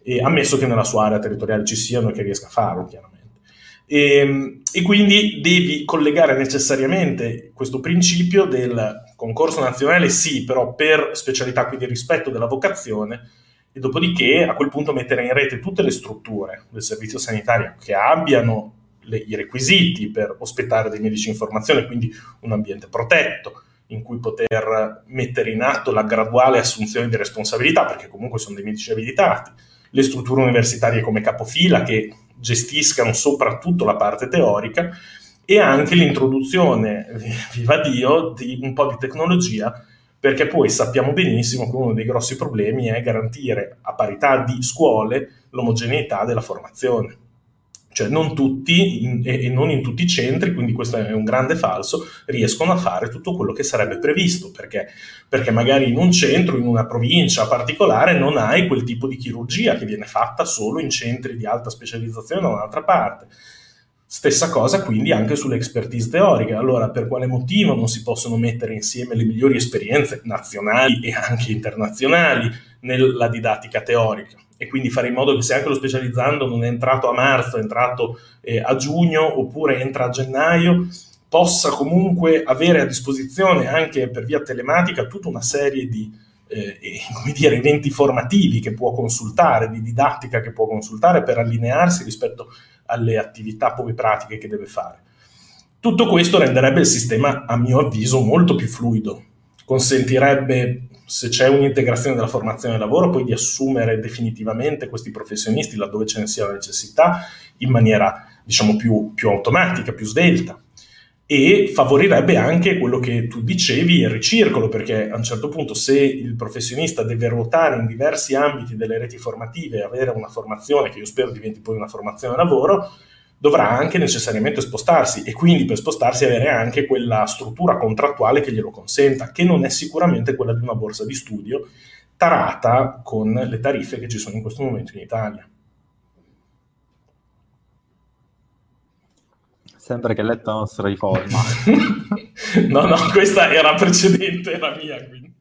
E ammesso che nella sua area territoriale ci siano e che riesca a farlo, chiaramente. E, ehm, e, quindi devi collegare necessariamente questo principio del concorso nazionale, sì, però per specialità, quindi rispetto della vocazione, e dopodiché a quel punto mettere in rete tutte le strutture del servizio sanitario che abbiano le, i requisiti per ospitare dei medici in formazione, quindi un ambiente protetto in cui poter mettere in atto la graduale assunzione di responsabilità, perché comunque sono dei medici abilitati, le strutture universitarie come capofila che gestiscano soprattutto la parte teorica e anche l'introduzione, viva Dio, di un po' di tecnologia perché poi sappiamo benissimo che uno dei grossi problemi è garantire a parità di scuole l'omogeneità della formazione cioè non tutti in, e, non in tutti i centri, quindi questo è un grande falso, riescono a fare tutto quello che sarebbe previsto, perché, perché magari in un centro, in una provincia particolare, non hai quel tipo di chirurgia che viene fatta solo in centri di alta specializzazione da un'altra parte. Stessa cosa quindi anche sulle expertise teoriche. Allora, per quale motivo non si possono mettere insieme le migliori esperienze nazionali e anche internazionali nella didattica teorica? E quindi fare in modo che se anche lo specializzando non è entrato a marzo, è entrato eh, a giugno oppure entra a gennaio, possa comunque avere a disposizione anche per via telematica tutta una serie di eh, dire, eventi formativi che può consultare, di didattica che può consultare per allinearsi rispetto alle attività poi pratiche che deve fare. Tutto questo renderebbe il sistema, a mio avviso, molto più fluido, consentirebbe se c'è un'integrazione della formazione e lavoro, poi di assumere definitivamente questi professionisti laddove ce ne sia la necessità in maniera diciamo più, più automatica, più svelta. E favorirebbe anche quello che tu dicevi, il ricircolo, perché a un certo punto se il professionista deve ruotare in diversi ambiti delle reti formative e avere una formazione che io spero diventi poi una formazione lavoro, dovrà anche necessariamente spostarsi e quindi per spostarsi avere anche quella struttura contrattuale che glielo consenta, che non è sicuramente quella di una borsa di studio tarata con le tariffe che ci sono in questo momento in Italia. Sempre che letto la nostra riforma. no, no, questa era precedente, era mia, quindi.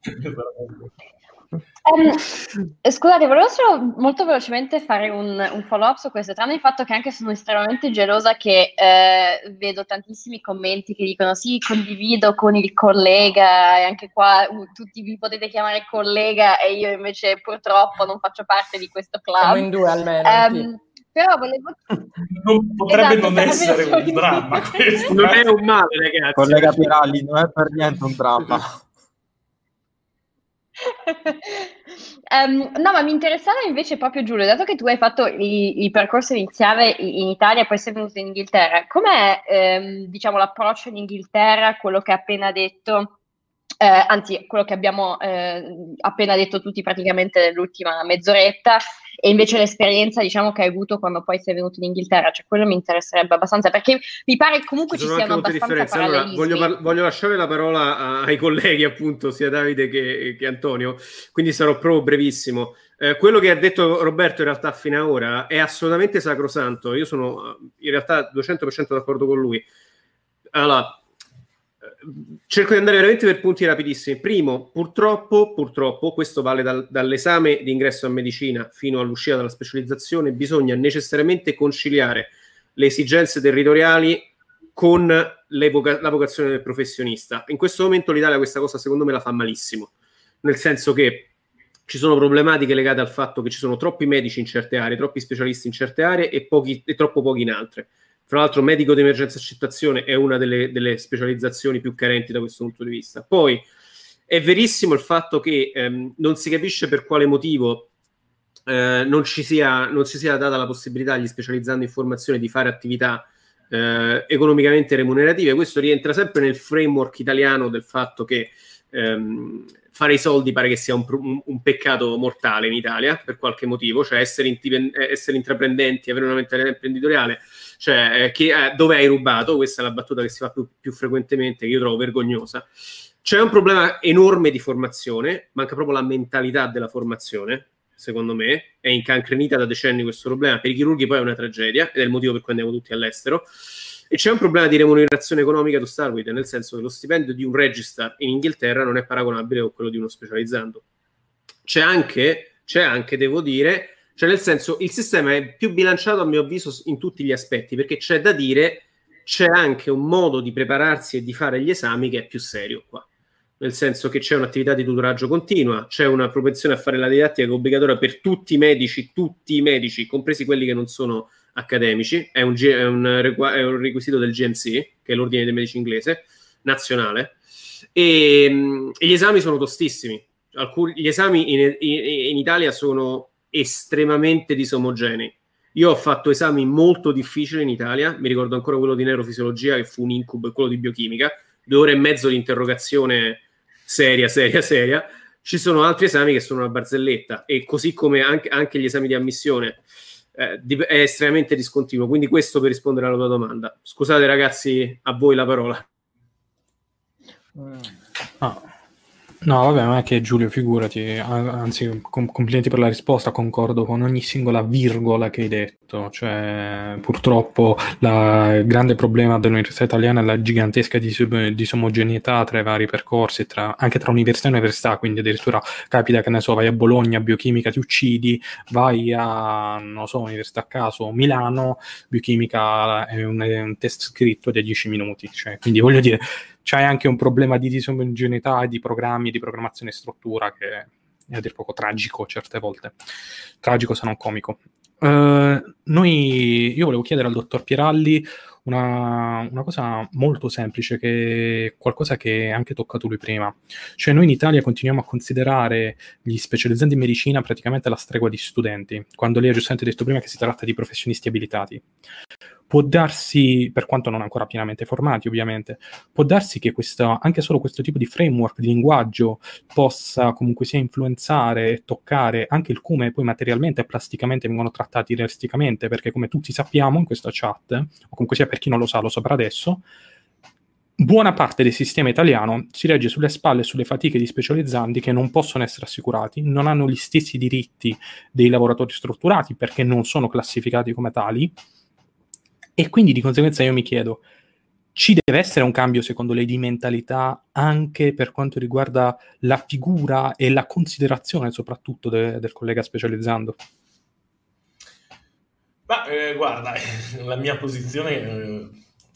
Um, scusate, volevo solo molto velocemente fare un, un, follow-up su questo, tranne il fatto che anche sono estremamente gelosa che eh, vedo tantissimi commenti che dicono sì, condivido con il collega e anche qua uh, tutti vi potete chiamare collega e io invece purtroppo non faccio parte di questo club. Siamo in due almeno. Um, però volevo... Non potrebbe esatto, non essere un dramma questo. Non è un male, ragazzi. Collega Piralli, non è per niente un dramma um, no, ma mi interessava invece proprio Giulio, dato che tu hai fatto il, percorso iniziale in Italia e poi sei venuto in Inghilterra, com'è ehm, diciamo, l'approccio in Inghilterra, quello che hai appena detto? Eh, anzi, quello che abbiamo eh, appena detto tutti praticamente nell'ultima mezz'oretta, e invece l'esperienza diciamo che hai avuto quando poi sei venuto in Inghilterra, cioè quello mi interesserebbe abbastanza perché mi pare che comunque ci, ci siano abbastanza allora, voglio, par- voglio, lasciare la parola a- ai colleghi appunto sia Davide che, che Antonio, quindi sarò proprio brevissimo. Eh, quello che ha detto Roberto in realtà fino ad ora è assolutamente sacrosanto. Io sono in realtà 200% d'accordo con lui. Allora, cerco di andare veramente per punti rapidissimi. Primo, purtroppo, purtroppo, questo vale dal, dall'esame di ingresso a medicina fino all'uscita dalla specializzazione, bisogna necessariamente conciliare le esigenze territoriali con la vocazione del professionista. In questo momento l'Italia questa cosa secondo me la fa malissimo, nel senso che ci sono problematiche legate al fatto che ci sono troppi medici in certe aree, troppi specialisti in certe aree e, pochi, e troppo pochi in altre. Fra l'altro, medico di emergenza accettazione è una delle, delle, specializzazioni più carenti da questo punto di vista. Poi è verissimo il fatto che ehm, non si capisce per quale motivo eh, non, ci sia, non ci sia data la possibilità agli specializzandi in formazione di fare attività eh, economicamente remunerative. Questo rientra sempre nel framework italiano del fatto che ehm, fare i soldi pare che sia un, un, peccato mortale in Italia per qualche motivo, cioè essere, intipend- essere intraprendenti, avere una mentalità imprenditoriale, cioè eh, che, eh, dove hai rubato, questa è la battuta che si fa più, più frequentemente, che io trovo vergognosa. C'è un problema enorme di formazione, manca proprio la mentalità della formazione, secondo me, è incancrenita da decenni questo problema, per i chirurghi poi è una tragedia ed è il motivo per cui andiamo tutti all'estero. E c'è un problema di remunerazione economica to start with, nel senso che lo stipendio di un regista in Inghilterra non è paragonabile con quello di uno specializzando. C'è anche, c'è anche, devo dire, cioè nel senso il sistema è più bilanciato a mio avviso in tutti gli aspetti, perché c'è da dire, c'è anche un modo di prepararsi e di fare gli esami che è più serio qua. Nel senso che c'è un'attività di tutoraggio continua, c'è una propensione a fare la didattica obbligatoria per tutti i medici, tutti i medici, compresi quelli che non sono accademici, è un, è, un, è un, requisito del GMC, che è l'ordine dei medici inglese, nazionale, e, e gli esami sono tostissimi. Alcuni, gli esami in, in, in Italia sono estremamente disomogenei. Io ho fatto esami molto difficili in Italia, mi ricordo ancora quello di neurofisiologia che fu un incubo e quello di biochimica, due ore e mezzo di interrogazione seria, seria, seria. Ci sono altri esami che sono una barzelletta e così come anche, anche gli esami di ammissione eh, è estremamente discontinuo. Quindi questo per rispondere alla tua domanda. Scusate ragazzi, a voi la parola. Ah. No, vabbè, ma è che Giulio, figurati, anzi, com- complimenti per la risposta, concordo con ogni singola virgola che hai detto, cioè purtroppo il grande problema dell'università italiana è la gigantesca dis- disomogeneità tra i vari percorsi, tra, anche tra università e università, quindi addirittura capita che ne so, vai a Bologna, biochimica ti uccidi, vai a, non so, università a caso, Milano, biochimica è un, è un test scritto di 10 minuti, cioè, quindi voglio dire c'è anche un problema di disomogeneità di programmi, di programmazione e struttura che è a dir poco tragico certe volte. Tragico se non comico. Uh, noi, io volevo chiedere al dottor Pieralli una, una, cosa molto semplice, che qualcosa che ha anche toccato lui prima. Cioè noi in Italia continuiamo a considerare gli specializzanti in medicina praticamente la stregua di studenti, quando lei ha giustamente detto prima che si tratta di professionisti abilitati può darsi, per quanto non ancora pienamente formati ovviamente, può darsi che questa, anche solo questo tipo di framework, di linguaggio, possa comunque sia influenzare e toccare anche il come poi materialmente e plasticamente vengono trattati realisticamente, perché come tutti sappiamo in questa chat, o comunque sia per chi non lo sa, lo saprà adesso, buona parte del sistema italiano si regge sulle spalle e sulle fatiche di specializzanti che non possono essere assicurati, non hanno gli stessi diritti dei lavoratori strutturati perché non sono classificati come tali, e quindi di conseguenza io mi chiedo, ci deve essere un cambio secondo lei di mentalità anche per quanto riguarda la figura e la considerazione soprattutto de- del collega specializzando? Ma eh, guarda, la mia posizione, eh,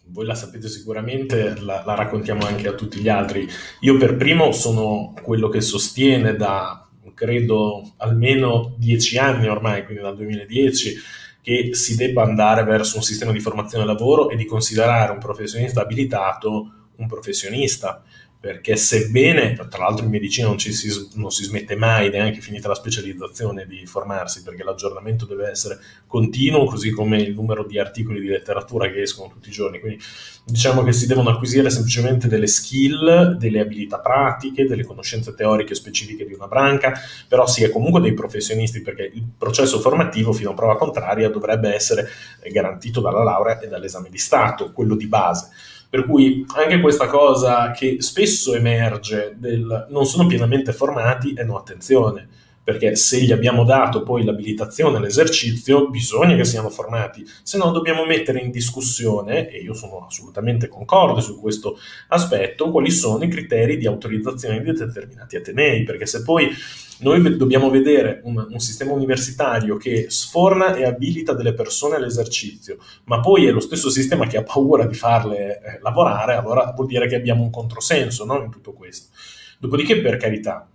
voi la sapete sicuramente, la, la, raccontiamo anche a tutti gli altri. Io per primo sono quello che sostiene da, credo, almeno dieci anni ormai, quindi dal 2010, che si debba andare verso un sistema di formazione lavoro e di considerare un professionista abilitato un professionista. Perché sebbene, tra l'altro in medicina non, si, non si smette mai, neanche finita la specializzazione, di formarsi, perché l'aggiornamento deve essere continuo, così come il numero di articoli di letteratura che escono tutti i giorni. Quindi diciamo che si devono acquisire semplicemente delle skill, delle abilità pratiche, delle conoscenze teoriche specifiche di una branca, però si è comunque dei professionisti perché il processo formativo fino a prova contraria dovrebbe essere garantito dalla laurea e dall'esame di Stato, quello di base. Per cui anche questa cosa che spesso emerge del non sono pienamente formati, e no, attenzione, perché se gli abbiamo dato poi l'abilitazione all'esercizio, bisogna che siano formati, se no dobbiamo mettere in discussione, e io sono assolutamente concorde su questo aspetto, quali sono i criteri di autorizzazione di determinati atenei, perché se poi noi dobbiamo vedere un, un, sistema universitario che sforna e abilita delle persone all'esercizio, ma poi è lo stesso sistema che ha paura di farle eh, lavorare, allora vuol dire che abbiamo un controsenso no, in tutto questo. Dopodiché, per carità,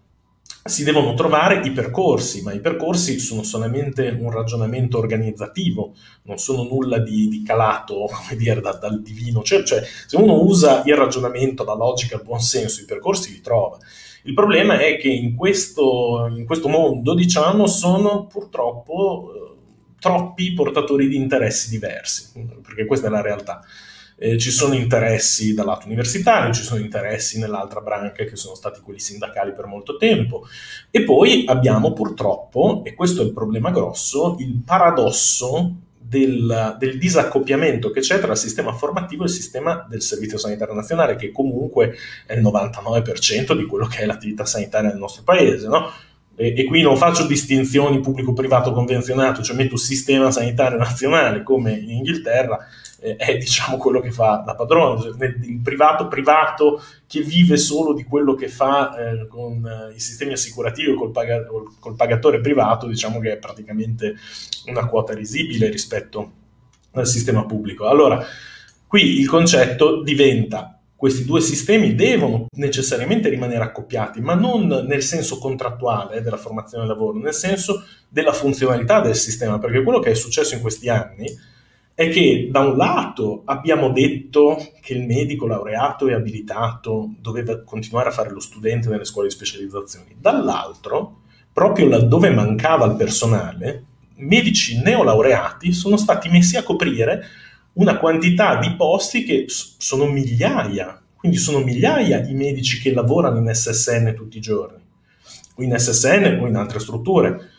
si devono trovare i percorsi, ma i percorsi sono solamente un ragionamento organizzativo, non sono nulla di, di calato, come dire, da, dal divino. Cioè, cioè, se uno usa il ragionamento, la logica, il buon senso, i percorsi li trova. Il problema è che in questo, in questo mondo, diciamo, sono purtroppo eh, troppi portatori di interessi diversi, perché questa è la realtà. Eh, ci sono interessi dal lato universitario, ci sono interessi nell'altra branca che sono stati quelli sindacali per molto tempo e poi abbiamo purtroppo, e questo è il problema grosso, il paradosso del, del, disaccoppiamento che c'è tra il sistema formativo e il sistema del Servizio Sanitario Nazionale, che comunque è il 99% di quello che è l'attività sanitaria nel nostro paese, no? e, e, qui non faccio distinzioni pubblico-privato convenzionato, cioè metto sistema sanitario nazionale come in Inghilterra, eh, è diciamo quello che fa da padrone, cioè, il privato privato che vive solo di quello che fa eh, con eh, i sistemi assicurativi o col, paga- col, pagatore privato, diciamo che è praticamente una quota risibile rispetto al sistema pubblico. Allora, qui il concetto diventa questi due sistemi devono necessariamente rimanere accoppiati, ma non nel senso contrattuale della formazione del lavoro, nel senso della funzionalità del sistema, perché quello che è successo in questi anni è che da un lato abbiamo detto che il medico laureato e abilitato doveva continuare a fare lo studente nelle scuole di specializzazione, dall'altro, proprio laddove mancava il personale, medici neolaureati sono stati messi a coprire una quantità di posti che sono migliaia, quindi sono migliaia i medici che lavorano in SSN tutti i giorni, o in SSN o in altre strutture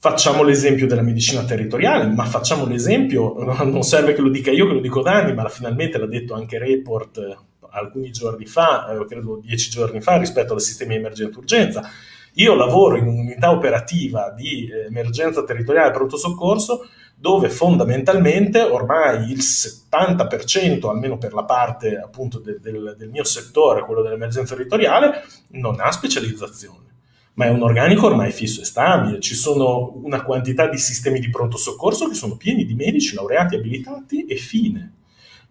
Facciamo l'esempio della medicina territoriale, ma facciamo l'esempio, non serve che lo dica io, che lo dico da anni, ma finalmente l'ha detto anche Report eh, alcuni giorni fa, eh, credo dieci giorni fa, rispetto al sistema di emergenza-urgenza. Io lavoro in un'unità operativa di eh, emergenza territoriale pronto soccorso dove fondamentalmente ormai il 70%, almeno per la parte appunto de- del, del mio settore, quello dell'emergenza territoriale, non ha specializzazione ma è un organico ormai fisso e stabile. Ci sono una quantità di sistemi di pronto soccorso che sono pieni di medici laureati abilitati e fine,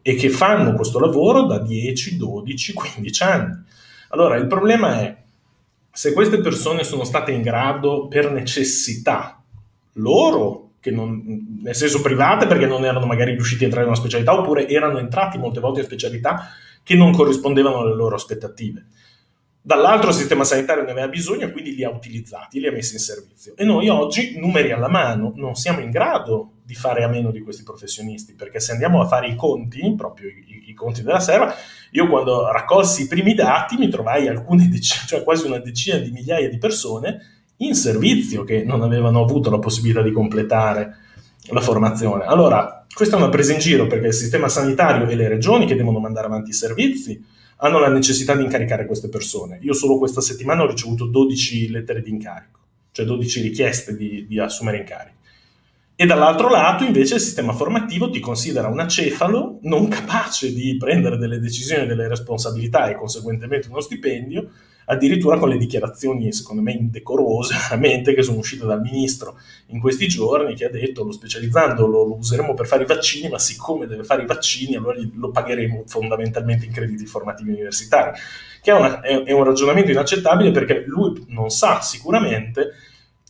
e che fanno questo lavoro da 10, 12, 15 anni. Allora, il problema è se queste persone sono state in grado per necessità loro, non, nel senso private perché non erano magari riusciti a entrare in una specialità, oppure erano entrati molte volte in specialità che non corrispondevano alle loro aspettative Dall'altro il sistema sanitario ne aveva bisogno e quindi li ha utilizzati, li ha messi in servizio. E noi oggi, numeri alla mano, non siamo in grado di fare a meno di questi professionisti, perché se andiamo a fare i conti, proprio i, i conti della serva, io quando raccolsi i primi dati mi trovai alcune decine, cioè quasi una decina di migliaia di persone in servizio che non avevano avuto la possibilità di completare la formazione. Allora, questa è una presa in giro perché il sistema sanitario e le regioni che devono mandare avanti i servizi hanno la necessità di incaricare queste persone. Io solo questa settimana ho ricevuto 12 lettere di incarico, cioè 12 richieste di, di assumere incarico. E dall'altro lato, invece, il sistema formativo ti considera un acefalo non capace di prendere delle decisioni, delle responsabilità e conseguentemente uno stipendio, addirittura con le dichiarazioni, secondo me, indecorose, veramente, che sono uscite dal ministro in questi giorni, che ha detto lo specializzando lo, lo useremo per fare i vaccini, ma siccome deve fare i vaccini, allora lo pagheremo fondamentalmente in crediti formativi universitari, che è, una, è, è un ragionamento inaccettabile perché lui non sa sicuramente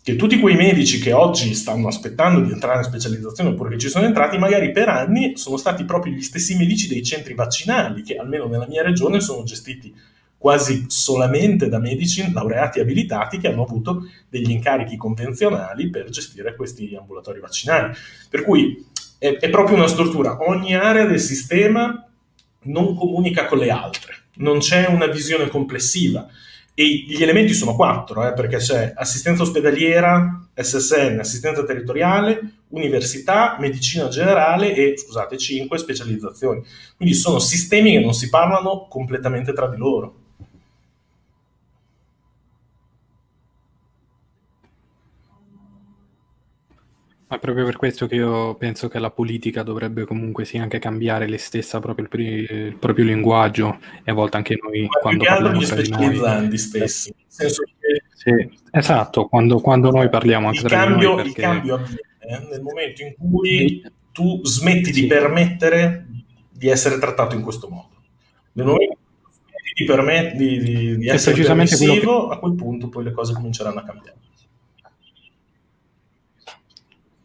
che tutti quei medici che oggi stanno aspettando di entrare in specializzazione oppure che ci sono entrati, magari per anni sono stati proprio gli stessi medici dei centri vaccinali che almeno nella mia regione sono gestiti quasi solamente da medici laureati abilitati che hanno avuto degli incarichi convenzionali per gestire questi ambulatori vaccinali. Per cui è, è proprio una struttura, ogni area del sistema non comunica con le altre, non c'è una visione complessiva. E gli elementi sono quattro, eh, perché c'è assistenza ospedaliera, SSN, assistenza territoriale, università, medicina generale e, scusate, cinque specializzazioni. Quindi sono sistemi che non si parlano completamente tra di loro. Ma proprio per questo che io penso che la politica dovrebbe comunque sì anche cambiare lei stessa proprio il, il proprio linguaggio e a volte anche noi Ma quando parliamo tra di noi. stessi. Che Sì, esatto, quando, quando noi parliamo anche il tra di cambio, noi il perché cambio avviene nel momento in cui tu smetti di permettere di essere trattato in questo modo. Nel momento in cui smetti di, permet- di, di- di essere quello che- permissivo, a quel punto poi le cose cominceranno a cambiare.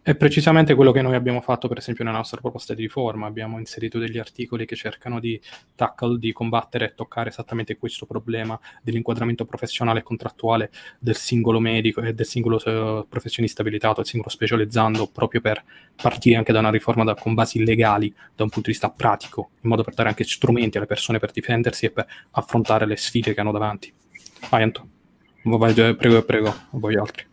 È precisamente quello che noi abbiamo fatto, per esempio, nella nostra proposta di riforma. Abbiamo inserito degli articoli che cercano di tackle, di combattere e toccare esattamente questo problema dell'inquadramento professionale e contrattuale del singolo medico e del singolo eh, professionista abilitato, del singolo specializzando, proprio per partire anche da una riforma da- con basi legali da un punto di vista pratico, in modo per dare anche strumenti alle persone per difendersi e per affrontare le sfide che hanno davanti. Vai, Anto. Vai, prego, prego, voi altri.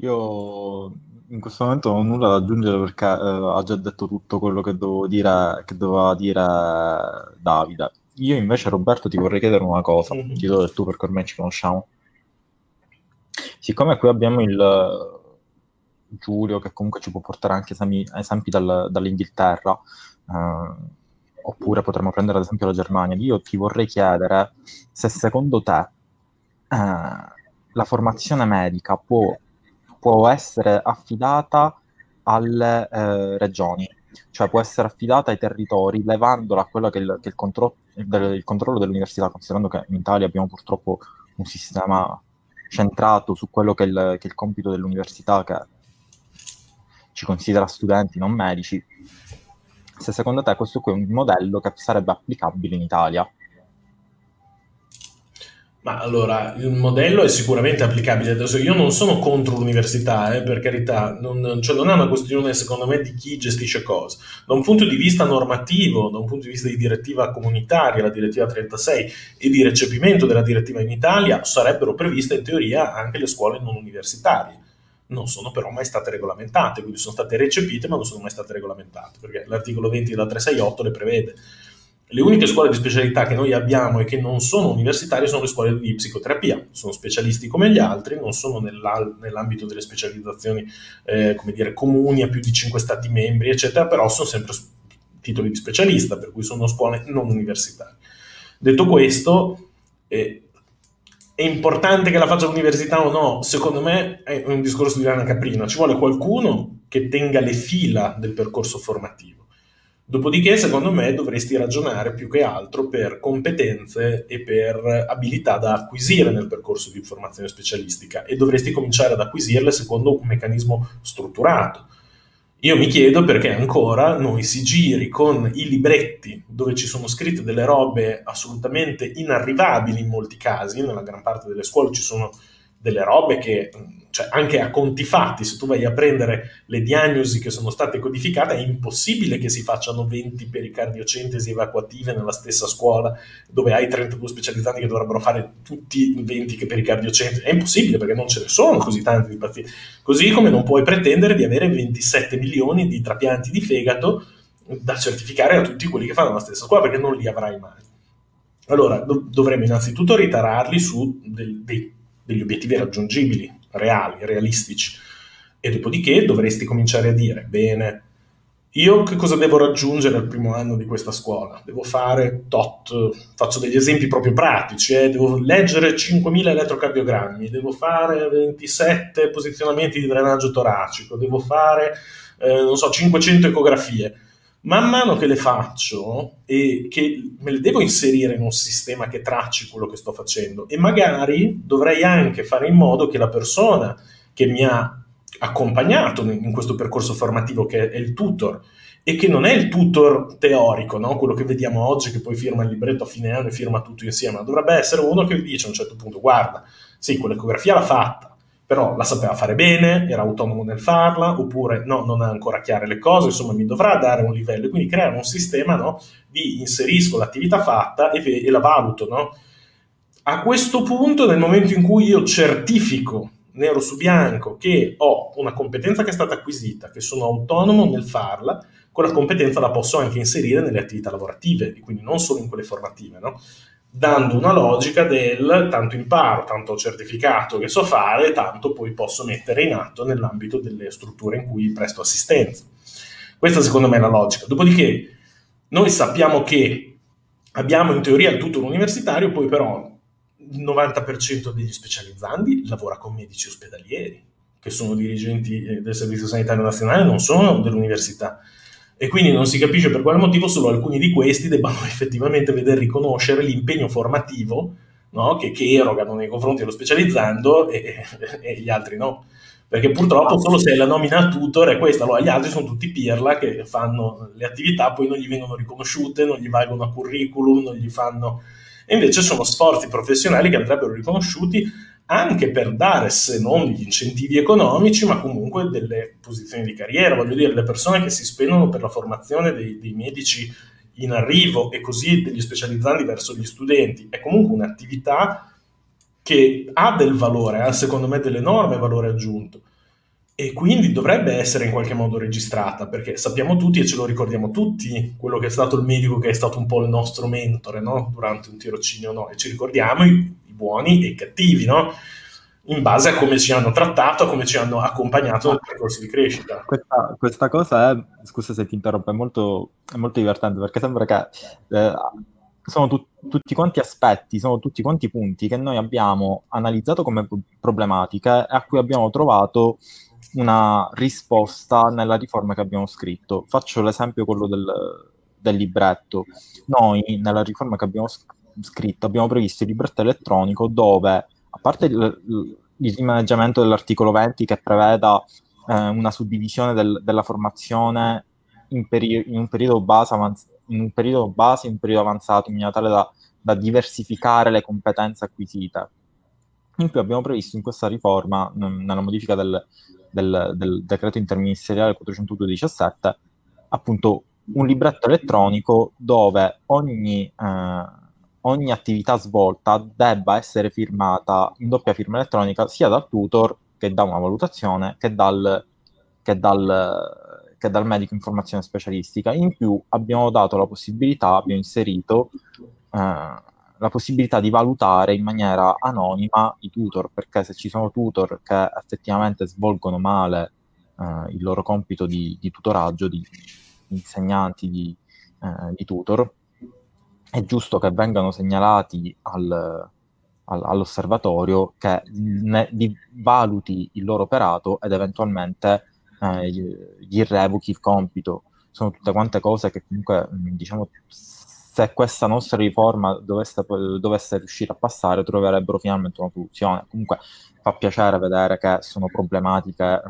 Io in questo momento non ho nulla da aggiungere perché eh, ha già detto tutto quello che dovevo dire, che doveva dire Davide. Io invece, Roberto, ti vorrei chiedere una cosa, Mhm. ti do del tu perché ormai ci conosciamo. Siccome qui abbiamo il eh, Giulio, che comunque ci può portare anche esami- esempi dal- dall'Inghilterra, eh, oppure potremmo prendere ad esempio la Germania, io ti vorrei chiedere se secondo te eh, la formazione medica può può essere affidata alle eh, regioni, cioè può essere affidata ai territori, levandola a quello che il, che il contro- del- il controllo dell'università, considerando che in Italia abbiamo purtroppo un sistema centrato su quello che è il, che è il compito dell'università, che ci considera studenti, non medici. Se secondo te questo qui è un modello che sarebbe applicabile in Italia? Ma allora, il modello è sicuramente applicabile. Adesso io non sono contro l'università, eh, per carità, non, cioè non è una questione secondo me di chi gestisce cosa. Da un punto di vista normativo, da un punto di vista di direttiva comunitaria, la direttiva 36 e di recepimento della direttiva in Italia, sarebbero previste in teoria anche le scuole non universitarie. Non sono però mai state regolamentate, quindi sono state recepite ma non sono mai state regolamentate, perché l'articolo 20 della 368 le prevede. Le uniche scuole di specialità che noi abbiamo e che non sono universitarie sono le scuole di psicoterapia, sono specialisti come gli altri, non sono nell'ambito delle specializzazioni eh, come dire, comuni a più di 5 stati membri, eccetera, però sono sempre titoli di specialista, per cui sono scuole non universitarie. Detto questo, eh, è importante che la faccia l'università o no? Secondo me è un discorso di lana caprina, ci vuole qualcuno che tenga le fila del percorso formativo. Dopodiché, secondo me, dovresti ragionare più che altro per competenze e per abilità da acquisire nel percorso di formazione specialistica e dovresti cominciare ad acquisirle secondo un meccanismo strutturato. Io mi chiedo perché ancora noi si giri con i libretti dove ci sono scritte delle robe assolutamente inarrivabili in molti casi, nella gran parte delle scuole ci sono delle robe che, cioè anche a conti fatti, se tu vai a prendere le diagnosi che sono state codificate, è impossibile che si facciano 20 pericardiocentesi evacuative nella stessa scuola dove hai 32 specializzanti che dovrebbero fare tutti 20 che pericardiocentesi. È impossibile perché non ce ne sono così tanti di pazienti. Così come non puoi pretendere di avere 27 milioni di trapianti di fegato da certificare a tutti quelli che fanno la stessa scuola perché non li avrai mai. Allora, do- dovremmo innanzitutto ritararli su del- dei- degli obiettivi raggiungibili, reali, realistici. E dopodiché dovresti cominciare a dire, bene, io che cosa devo raggiungere al primo anno di questa scuola? Devo fare tot, faccio degli esempi proprio pratici, eh, devo leggere 5.000 elettrocardiogrammi, devo fare 27 posizionamenti di drenaggio toracico, devo fare, eh, non so, 500 ecografie. Man mano che le faccio e che me le devo inserire in un sistema che tracci quello che sto facendo e magari dovrei anche fare in modo che la persona che mi ha accompagnato in questo percorso formativo che è il tutor e che non è il tutor teorico, no? quello che vediamo oggi che poi firma il libretto a fine anno e firma tutto insieme, ma dovrebbe essere uno che dice a un certo punto guarda, sì, quell'ecografia l'ha fatta, però la sapeva fare bene, era autonomo nel farla, oppure no, non ha ancora chiare le cose, insomma mi dovrà dare un livello, quindi creare un sistema no, di inserisco l'attività fatta e, e la valuto. No? A questo punto, nel momento in cui io certifico nero su bianco che ho una competenza che è stata acquisita, che sono autonomo nel farla, quella competenza la posso anche inserire nelle attività lavorative, e quindi non solo in quelle formative, no? Dando una logica del tanto imparo, tanto certificato che so fare, tanto poi posso mettere in atto nell'ambito delle strutture in cui presto assistenza. Questa secondo me è la logica. Dopodiché noi sappiamo che abbiamo in teoria il tutor universitario, poi però il 90% degli specializzandi lavora con medici ospedalieri, che sono dirigenti eh, del Servizio Sanitario Nazionale, non sono dell'università. E quindi non si capisce per quale motivo solo alcuni di questi debbano effettivamente vedere riconoscere l'impegno formativo no? che, che, erogano nei confronti dello specializzando e, e, gli altri no. Perché purtroppo solo se la nomina tutor è questa, allora gli altri sono tutti pirla che fanno le attività, poi non gli vengono riconosciute, non gli valgono a curriculum, non gli fanno e invece sono sforzi professionali che andrebbero riconosciuti anche per dare, se non gli incentivi economici, ma comunque delle posizioni di carriera. Voglio dire, le persone che si spendono per la formazione dei, dei medici in arrivo e così degli specializzanti verso gli studenti è comunque un'attività che ha del valore, ha secondo me dell'enorme valore aggiunto e quindi dovrebbe essere in qualche modo registrata, perché sappiamo tutti e ce lo ricordiamo tutti, quello che è stato il medico che è stato un po' il nostro mentore no? durante un tirocinio, no? e ci ricordiamo buoni e cattivi, no? in base a come ci hanno trattato, a come ci hanno accompagnato nel percorso di crescita. Questa, questa cosa è, scusa se ti interrompo, è molto, è molto divertente, perché sembra che eh, sono tu, tutti quanti aspetti, sono tutti quanti punti che noi abbiamo analizzato come problematiche e a cui abbiamo trovato una risposta nella riforma che abbiamo scritto. Faccio l'esempio quello del, del libretto. Noi nella riforma che abbiamo scritto abbiamo previsto il libretto elettronico dove, a parte il, il rimaneggiamento dell'articolo 20 che preveda eh, una suddivisione del, della formazione in, peri- in, un periodo base, avanz- in un periodo base in un periodo avanzato, in maniera tale da, da diversificare le competenze acquisite. In più abbiamo previsto in questa riforma, nella modifica del, del, del decreto interministeriale 402-17, appunto un libretto elettronico dove ogni, eh, ogni attività svolta debba essere firmata in doppia firma elettronica sia dal tutor che dà una valutazione che dal, che dal, che dal medico in formazione specialistica. In più abbiamo dato la possibilità, abbiamo inserito eh, la possibilità di valutare in maniera anonima i tutor, perché se ci sono tutor che effettivamente svolgono male eh, il loro compito di, di tutoraggio, di, di insegnanti, di, eh, di, tutor, è giusto che vengano segnalati al, al, all'osservatorio che ne, valuti il loro operato ed eventualmente eh, gli revochi il compito. Sono tutte quante cose che comunque diciamo se questa nostra riforma dovesse, dovesse, riuscire a passare, troverebbero finalmente una soluzione. Comunque fa piacere vedere che sono problematiche eh,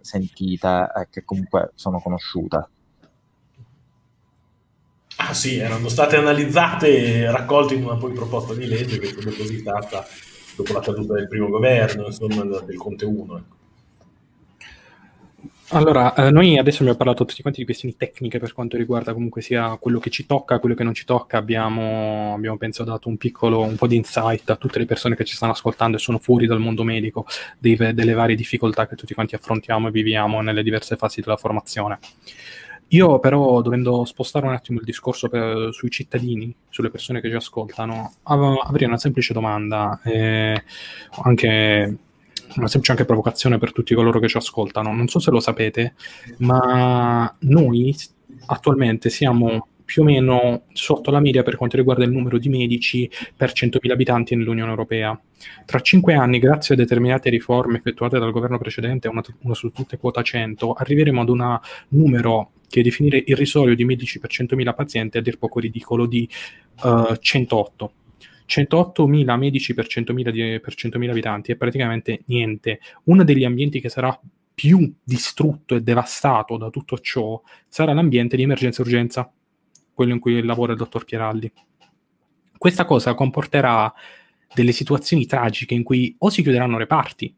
sentite e che comunque sono conosciute. Ah sì, erano state analizzate e raccolte in una poi proposta di legge che fu depositata dopo la caduta del primo governo, insomma, del Conte 1. Ecco. Allora, eh, noi adesso abbiamo parlato tutti quanti di questioni tecniche per quanto riguarda comunque sia quello che ci tocca, quello che non ci tocca. Abbiamo, abbiamo penso dato un piccolo, un po' di insight a tutte le persone che ci stanno ascoltando e sono fuori dal mondo medico, dei, delle varie difficoltà che tutti quanti affrontiamo e viviamo nelle diverse fasi della formazione. Io però, dovendo spostare un attimo il discorso per, sui cittadini, sulle persone che ci ascoltano, avrei una semplice domanda, eh, anche una semplice anche provocazione per tutti coloro che ci ascoltano. Non so se lo sapete, ma noi attualmente siamo più o meno sotto la media per quanto riguarda il numero di medici per 100.000 abitanti nell'Unione Europea. Tra cinque anni, grazie a determinate riforme effettuate dal governo precedente, una, una su tutte quota 100, arriveremo ad un numero che definire irrisorio di medici per 100.000 pazienti è a dir poco ridicolo di uh, 108 108.000 medici per 100.000, di, per 100.000 abitanti è praticamente niente. Uno degli ambienti che sarà più distrutto e devastato da tutto ciò sarà l'ambiente di emergenza urgenza, quello in cui lavora il dottor Pieraldi. Questa cosa comporterà delle situazioni tragiche in cui o si chiuderanno reparti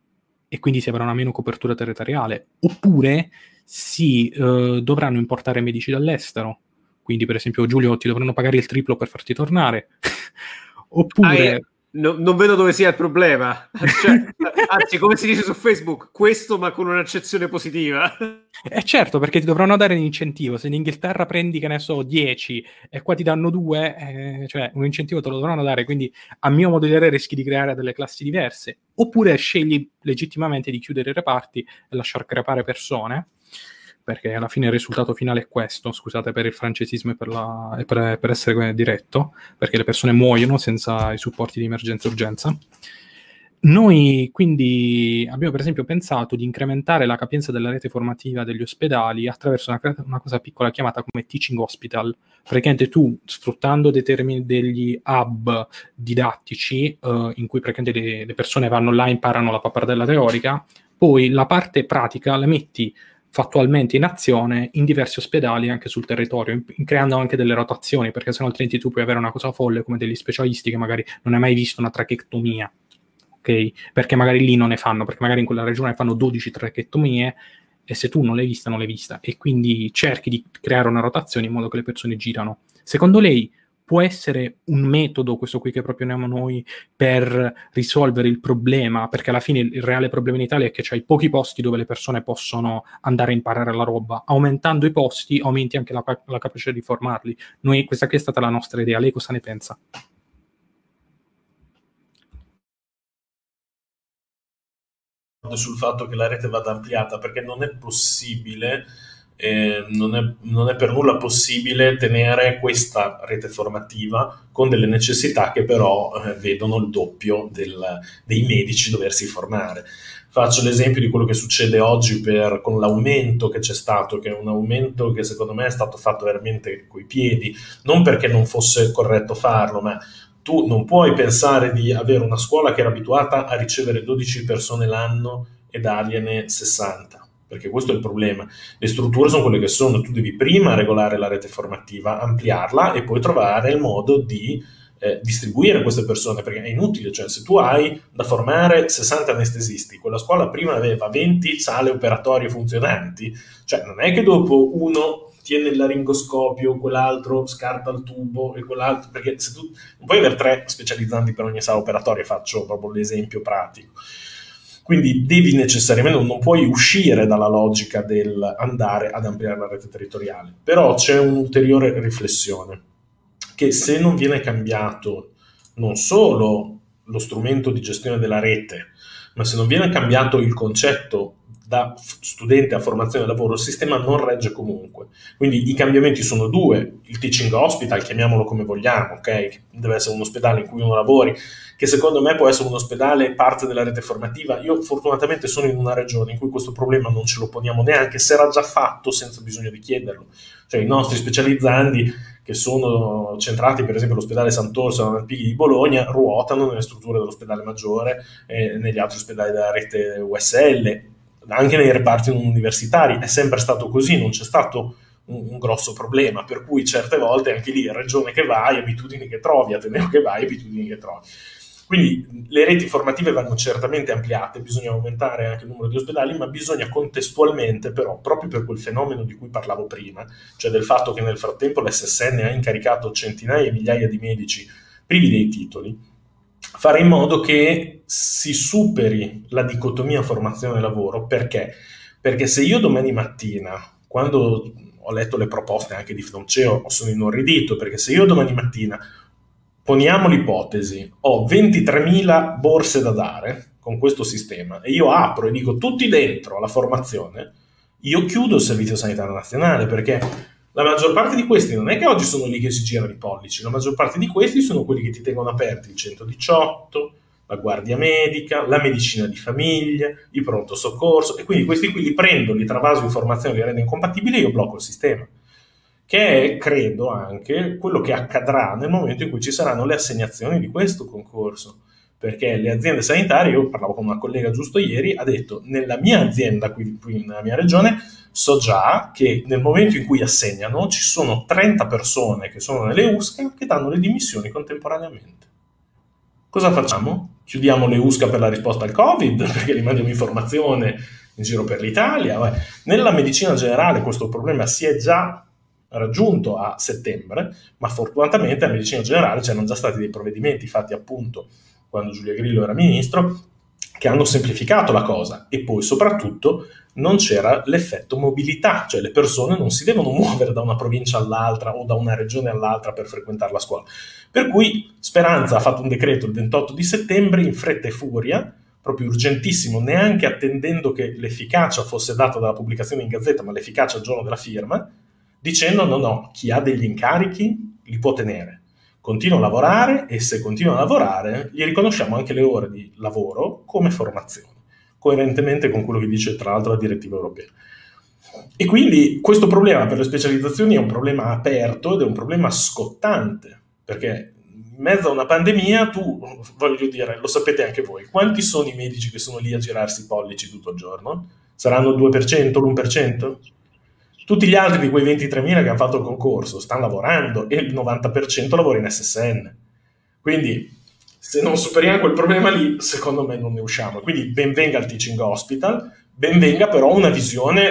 e quindi si avrà una meno copertura territoriale, oppure si eh, dovranno importare medici dall'estero. Quindi, per esempio, Giulio, ti dovranno pagare il triplo per farti tornare. oppure... Ah, No, non vedo dove sia il problema. Cioè, anzi, come si dice su Facebook, questo ma con un'accezione positiva. Eh certo, perché ti dovranno dare un incentivo. Se in Inghilterra prendi, che ne so, 10 e qua ti danno 2, eh, cioè un incentivo te lo dovranno dare. Quindi, a mio modo di vedere, rischi di creare delle classi diverse. Oppure scegli legittimamente di chiudere i reparti e lasciar crepare persone perché alla fine il risultato finale è questo, scusate per il francesismo e per, la, e per, per essere diretto, perché le persone muoiono senza i supporti di emergenza e urgenza. Noi quindi abbiamo per esempio pensato di incrementare la capienza della rete formativa degli ospedali attraverso una, una cosa piccola chiamata come teaching hospital. Praticamente tu, sfruttando termini degli hub didattici, eh, in cui praticamente le, le persone vanno là e imparano la pappardella teorica, poi la parte pratica la metti fattualmente in azione in diversi ospedali anche sul territorio, in, in creando anche delle rotazioni, perché sennò altrimenti tu puoi avere una cosa folle come degli specialisti che magari non hai mai visto una trachectomia, ok? Perché magari lì non ne fanno, perché magari in quella regione fanno 12 trachectomie e se tu non l'hai vista, non l'hai vista. E quindi cerchi di creare una rotazione in modo che le persone girano. Secondo lei può essere un metodo, questo qui che proponiamo noi, per risolvere il problema, perché alla fine il reale problema in Italia è che c'hai pochi posti dove le persone possono andare a imparare la roba. Aumentando i posti aumenti anche la, la capacità di formarli. Noi, questa qui è stata la nostra idea. Lei cosa ne pensa? sul fatto che la rete vada ampliata perché non è possibile eh, non, è, non, è, per nulla possibile tenere questa rete formativa con delle necessità che però eh, vedono il doppio del, dei medici doversi formare. Faccio l'esempio di quello che succede oggi per, con l'aumento che c'è stato, che è un aumento che secondo me è stato fatto veramente coi piedi, non perché non fosse corretto farlo, ma tu non puoi pensare di avere una scuola che era abituata a ricevere 12 persone l'anno e dargliene 60 perché questo è il problema. Le strutture sono quelle che sono, tu devi prima regolare la rete formativa, ampliarla e poi trovare il modo di eh, distribuire queste persone, perché è inutile, cioè se tu hai da formare 60 anestesisti, quella scuola prima aveva 20 sale operatorie funzionanti, cioè non è che dopo uno tiene il laringoscopio, quell'altro scarta il tubo e quell'altro, perché se tu non puoi avere tre specializzanti per ogni sala operatoria, faccio proprio l'esempio pratico. Quindi devi necessariamente, non puoi uscire dalla logica del andare ad ampliare la rete territoriale. Però c'è un'ulteriore riflessione, che se non viene cambiato non solo lo strumento di gestione della rete, ma se non viene cambiato il concetto da studente a formazione e lavoro, il sistema non regge comunque. Quindi i cambiamenti sono due, il teaching hospital, chiamiamolo come vogliamo, ok? Deve essere un ospedale in cui uno lavori, che secondo me può essere un ospedale parte della rete formativa. Io fortunatamente sono in una regione in cui questo problema non ce lo poniamo neanche, se era già fatto senza bisogno di chiederlo. Cioè i nostri specializzandi che sono centrati per esempio all'ospedale Sant'Orsola Pighi di Bologna ruotano nelle strutture dell'ospedale maggiore e negli altri ospedali della rete USL, anche nei reparti non universitari. È sempre stato così, non c'è stato un, un, grosso problema, per cui certe volte anche lì regione che vai, abitudini che trovi, Ateneo che vai, abitudini che trovi. Quindi le reti formative vanno certamente ampliate, bisogna aumentare anche il numero di ospedali, ma bisogna contestualmente però, proprio per quel fenomeno di cui parlavo prima, cioè del fatto che nel frattempo l'SSN ha incaricato centinaia e migliaia di medici privi dei titoli, fare in modo che si superi la dicotomia formazione-lavoro. Perché? Perché se io domani mattina, quando ho letto le proposte anche di Franceo, sono inorridito, perché se io domani mattina poniamo l'ipotesi, ho 23.000 borse da dare con questo sistema e io apro e dico tutti dentro alla formazione, io chiudo il Servizio Sanitario Nazionale perché la maggior parte di questi non è che oggi sono lì che si girano i pollici, la maggior parte di questi sono quelli che ti tengono aperti il 118, la guardia medica, la medicina di famiglia, il pronto soccorso e quindi questi qui li prendo, li travaso informazioni, li rendo incompatibili e io blocco il sistema che è, credo, anche quello che accadrà nel momento in cui ci saranno le assegnazioni di questo concorso. Perché le aziende sanitarie, io parlavo con una collega giusto ieri, ha detto nella mia azienda, qui, qui nella mia regione, so già che nel momento in cui assegnano ci sono 30 persone che sono nelle USCA che danno le dimissioni contemporaneamente. Cosa facciamo? Chiudiamo le USCA per la risposta al Covid, perché li mandiamo informazione in giro per l'Italia. Nella medicina generale questo problema si è già raggiunto a settembre, ma fortunatamente a medicina generale c'erano già stati dei provvedimenti fatti appunto quando Giulia Grillo era ministro, che hanno semplificato la cosa e poi soprattutto non c'era l'effetto mobilità, cioè le persone non si devono muovere da una provincia all'altra o da una regione all'altra per frequentare la scuola. Per cui Speranza ha fatto un decreto il 28 di settembre in fretta e furia, proprio urgentissimo, neanche attendendo che l'efficacia fosse data dalla pubblicazione in gazzetta, ma l'efficacia al giorno della firma, dicendo no, no, chi ha degli incarichi li può tenere continua a lavorare e se continua a lavorare gli riconosciamo anche le ore di lavoro come formazione, coerentemente con quello che dice tra l'altro la direttiva europea. E quindi questo problema per le specializzazioni è un problema aperto ed è un problema scottante, perché in mezzo a una pandemia tu, voglio dire, lo sapete anche voi, quanti sono i medici che sono lì a girarsi i pollici tutto il giorno? Saranno il 2%, l'1%? Tutti gli altri di quei 23.000 che hanno fatto il concorso stanno lavorando e il 90% lavora in SSN. Quindi se non superiamo quel problema lì, secondo me non ne usciamo. Quindi benvenga il teaching hospital, benvenga però una visione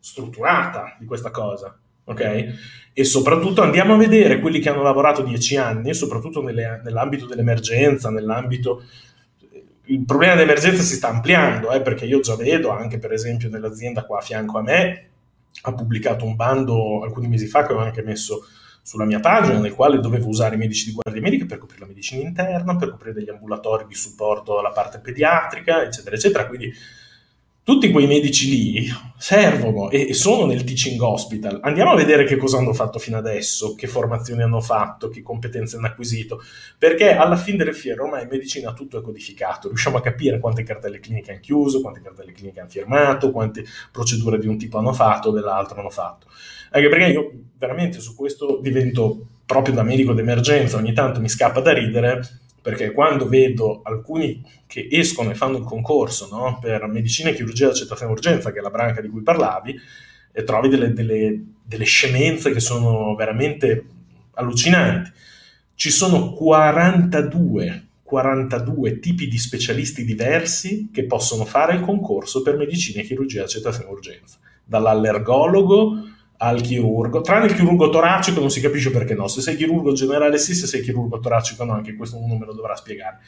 strutturata di questa cosa. ok? E soprattutto andiamo a vedere quelli che hanno lavorato dieci anni, soprattutto nelle, nell'ambito dell'emergenza, nell'ambito il problema dell'emergenza si sta ampliando, eh, perché io già vedo anche per esempio nell'azienda qua a fianco a me ha pubblicato un bando alcuni mesi fa che avevo anche messo sulla mia pagina, nel quale dovevo usare i medici di guardia medica per coprire la medicina interna, per coprire degli ambulatori di supporto alla parte pediatrica, eccetera, eccetera. Quindi tutti quei medici lì servono e sono nel teaching hospital. Andiamo a vedere che cosa hanno fatto fino adesso, che formazioni hanno fatto, che competenze hanno acquisito, perché alla fine delle fiere ormai in medicina tutto è codificato, riusciamo a capire quante cartelle cliniche hanno chiuso, quante cartelle cliniche hanno firmato, quante procedure di un tipo hanno fatto, dell'altro hanno fatto. Anche perché io veramente su questo divento proprio da medico d'emergenza, ogni tanto mi scappa da ridere perché quando vedo alcuni che escono e fanno il concorso no, per medicina e chirurgia d'accettazione urgenza, che è la branca di cui parlavi, e trovi delle, delle, delle scemenze che sono veramente allucinanti. Ci sono 42, 42 tipi di specialisti diversi che possono fare il concorso per medicina e chirurgia d'accettazione urgenza, dall'allergologo al chirurgo, tranne il chirurgo toracico non si capisce perché no, se sei chirurgo generale sì, se sei chirurgo toracico no, anche questo uno me lo dovrà spiegare.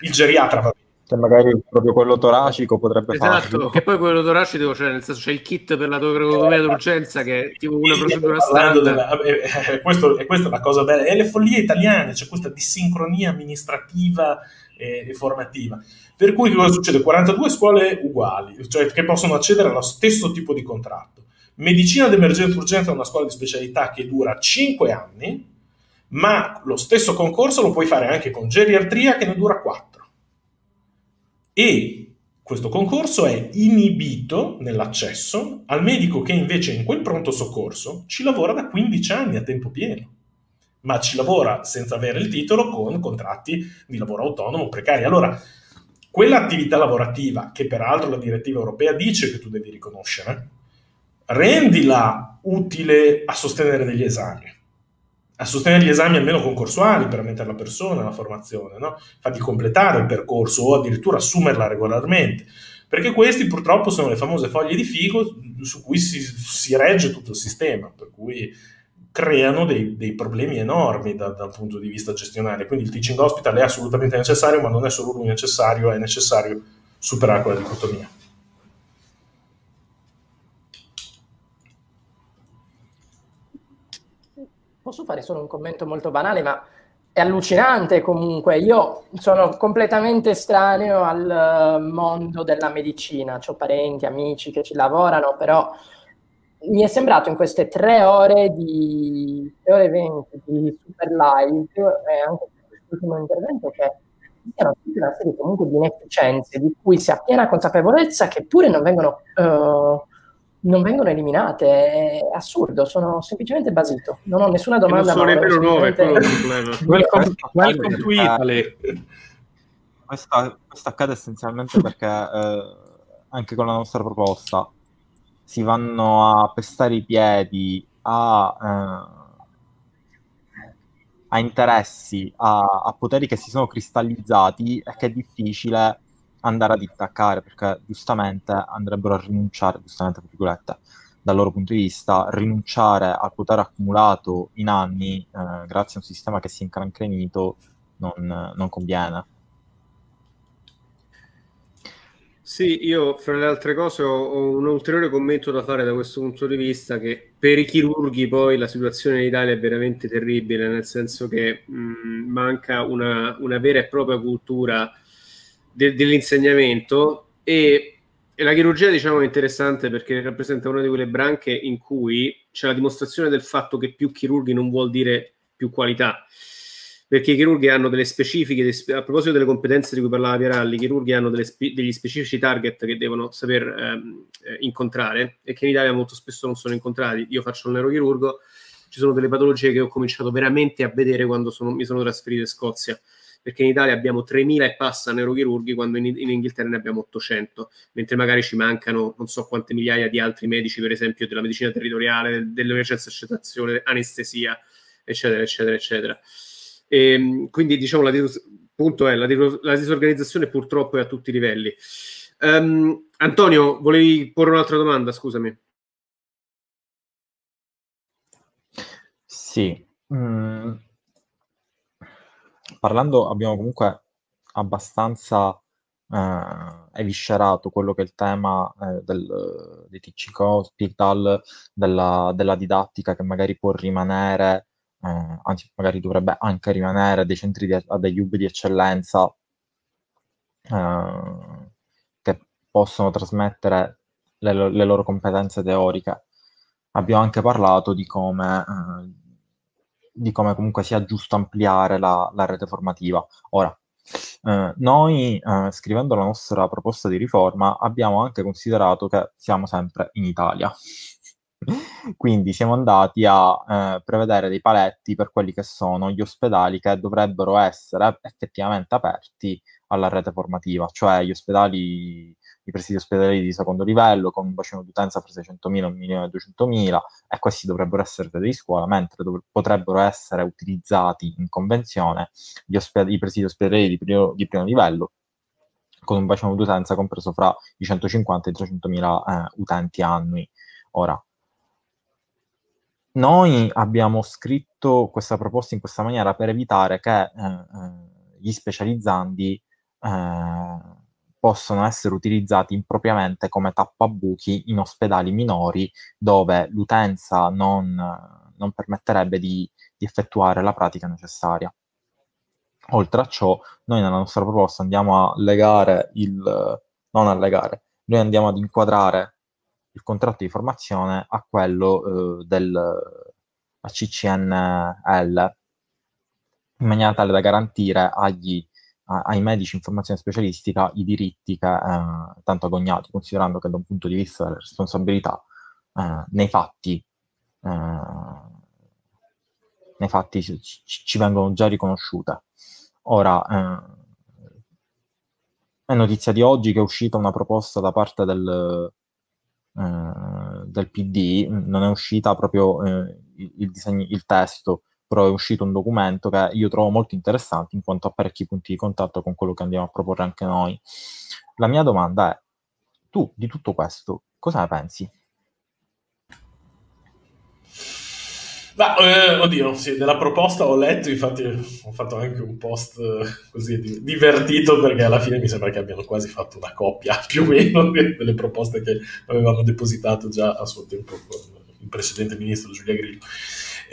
Il geriatra va bene. Che magari proprio quello toracico potrebbe esatto, farlo. che poi quello toracico, cioè nel senso c'è il kit per la toracotomia d'urgenza che è tipo una procedura Parlando standard. della- eh, eh, questo- e questa è la cosa bella, e le follie italiane, c'è questa dissincronia amministrativa e, e formativa. Per cui che cosa succede? 42 scuole uguali, cioè che possono accedere allo stesso tipo di contratto. Medicina d'emergenza urgenza è una scuola di specialità che dura 5 anni, ma lo stesso concorso lo puoi fare anche con geriatria che ne dura 4. E questo concorso è inibito nell'accesso al medico che invece in quel pronto soccorso ci lavora da 15 anni a tempo pieno, ma ci lavora senza avere il titolo con contratti di lavoro autonomo precari. Allora, quell'attività lavorativa, che peraltro la direttiva europea dice che tu devi riconoscere, rendila utile a sostenere degli esami, a sostenere gli esami almeno concorsuali per mettere la persona alla formazione, no? fargli completare il percorso o addirittura assumerla regolarmente, perché questi purtroppo sono le famose foglie di figo su cui si, si regge tutto il sistema, per cui creano dei, dei problemi enormi da- dal punto di vista gestionale. Quindi il teaching hospital è assolutamente necessario, ma non è solo lui necessario, è necessario superare quella dicotomia. Posso fare solo un commento molto banale, ma è allucinante comunque. Io sono completamente estraneo al eh, mondo della medicina, ho parenti, amici che ci lavorano, però mi è sembrato in queste tre ore di tre ore e venti di super live e anche quest'ultimo intervento che siano tutta una serie comunque di inefficienze di cui si ha piena consapevolezza che pure non vengono, eh, non vengono eliminate. È assurdo, sono semplicemente basito. Non ho nessuna Che non domanda. sono nuove, quello è il problema. Welcome, welcome to Italy. Questo, questo accade essenzialmente perché eh, anche con la nostra proposta si vanno a pestare i piedi a, eh, a interessi, a, a, poteri che si sono cristallizzati e che è difficile andare ad intaccare perché giustamente andrebbero a rinunciare, giustamente per virgolette, dal loro punto di vista, rinunciare al potere accumulato in anni eh, grazie a un sistema che si è incrancrenito non, non conviene. Sì, io fra le altre cose ho, ho, un ulteriore commento da fare da questo punto di vista che per i chirurghi poi la situazione in Italia è veramente terribile, nel senso che mh, manca una, una, vera e propria cultura de, dell'insegnamento e, e, la chirurgia diciamo è interessante perché rappresenta una di quelle branche in cui c'è la dimostrazione del fatto che più chirurghi non vuol dire più qualità perché i chirurghi hanno delle specifiche, a proposito delle competenze di cui parlava Pieralli, i chirurghi hanno spe, degli specifici target che devono saper ehm, eh, incontrare e che in Italia molto spesso non sono incontrati. Io faccio un neurochirurgo, ci sono delle patologie che ho cominciato veramente a vedere quando sono, mi sono trasferito in Scozia, perché in Italia abbiamo 3.000 e passa neurochirurghi quando in, in, Inghilterra ne abbiamo 800, mentre magari ci mancano non so quante migliaia di altri medici, per esempio della medicina territoriale, dell'emergenza accettazione, anestesia, eccetera, eccetera, eccetera. E, ehm, quindi diciamo la, punto è, la, la, disorganizzazione purtroppo è a tutti i livelli. Um, Antonio, volevi porre un'altra domanda, scusami. Sì. Mm. Parlando, abbiamo comunque abbastanza eh, eviscerato quello che è il tema eh, del, dei teaching hospital, della, della didattica che magari può rimanere eh, anzi magari dovrebbe anche rimanere dei centri di, degli hub di eccellenza eh, che possono trasmettere le, le, loro competenze teoriche. Abbiamo anche parlato di come, eh, di come comunque sia giusto ampliare la, la rete formativa. Ora, eh, noi, eh, scrivendo la nostra proposta di riforma, abbiamo anche considerato che siamo sempre in Italia. Quindi siamo andati a eh, prevedere dei paletti per quelli che sono gli ospedali che dovrebbero essere effettivamente aperti alla rete formativa, cioè gli ospedali, i presidi ospedalieri di secondo livello con un bacino d'utenza fra 600.000 e 1.200.000 e questi dovrebbero essere di scuola, mentre dov- potrebbero essere utilizzati in convenzione osped- i presidi ospedalieri di primo, di primo livello con un bacino d'utenza compreso fra i 150 e i 300.000 eh, utenti annui. Ora, noi abbiamo scritto questa proposta in questa maniera per evitare che eh, eh, gli specializzandi eh, possano essere utilizzati impropriamente come tappabuchi in ospedali minori dove l'utenza non, non permetterebbe di, di effettuare la pratica necessaria. Oltre a ciò, noi nella nostra proposta andiamo a legare il, non a legare, noi andiamo ad inquadrare il contratto di formazione a quello eh, del CCNL in maniera tale da garantire agli, ai medici in formazione specialistica i diritti che eh, tanto agognati, considerando che da un punto di vista delle responsabilità eh, nei fatti eh, nei fatti ci, ci, vengono già riconosciute. Ora, eh, è notizia di oggi che è uscita una proposta da parte del, eh, del PD, non è uscita proprio il, disegno, il testo, però è uscito un documento che io trovo molto interessante in quanto ha parecchi punti di contatto con quello che andiamo a proporre anche noi. La mia domanda è, tu di tutto questo cosa ne pensi? Ma, eh, oddio, sì, della proposta ho letto, infatti ho fatto anche un post eh, così divertito perché alla fine mi sembra che abbiano quasi fatto una coppia più o meno delle proposte che avevamo depositato già a suo tempo con il precedente ministro Giulia Grillo.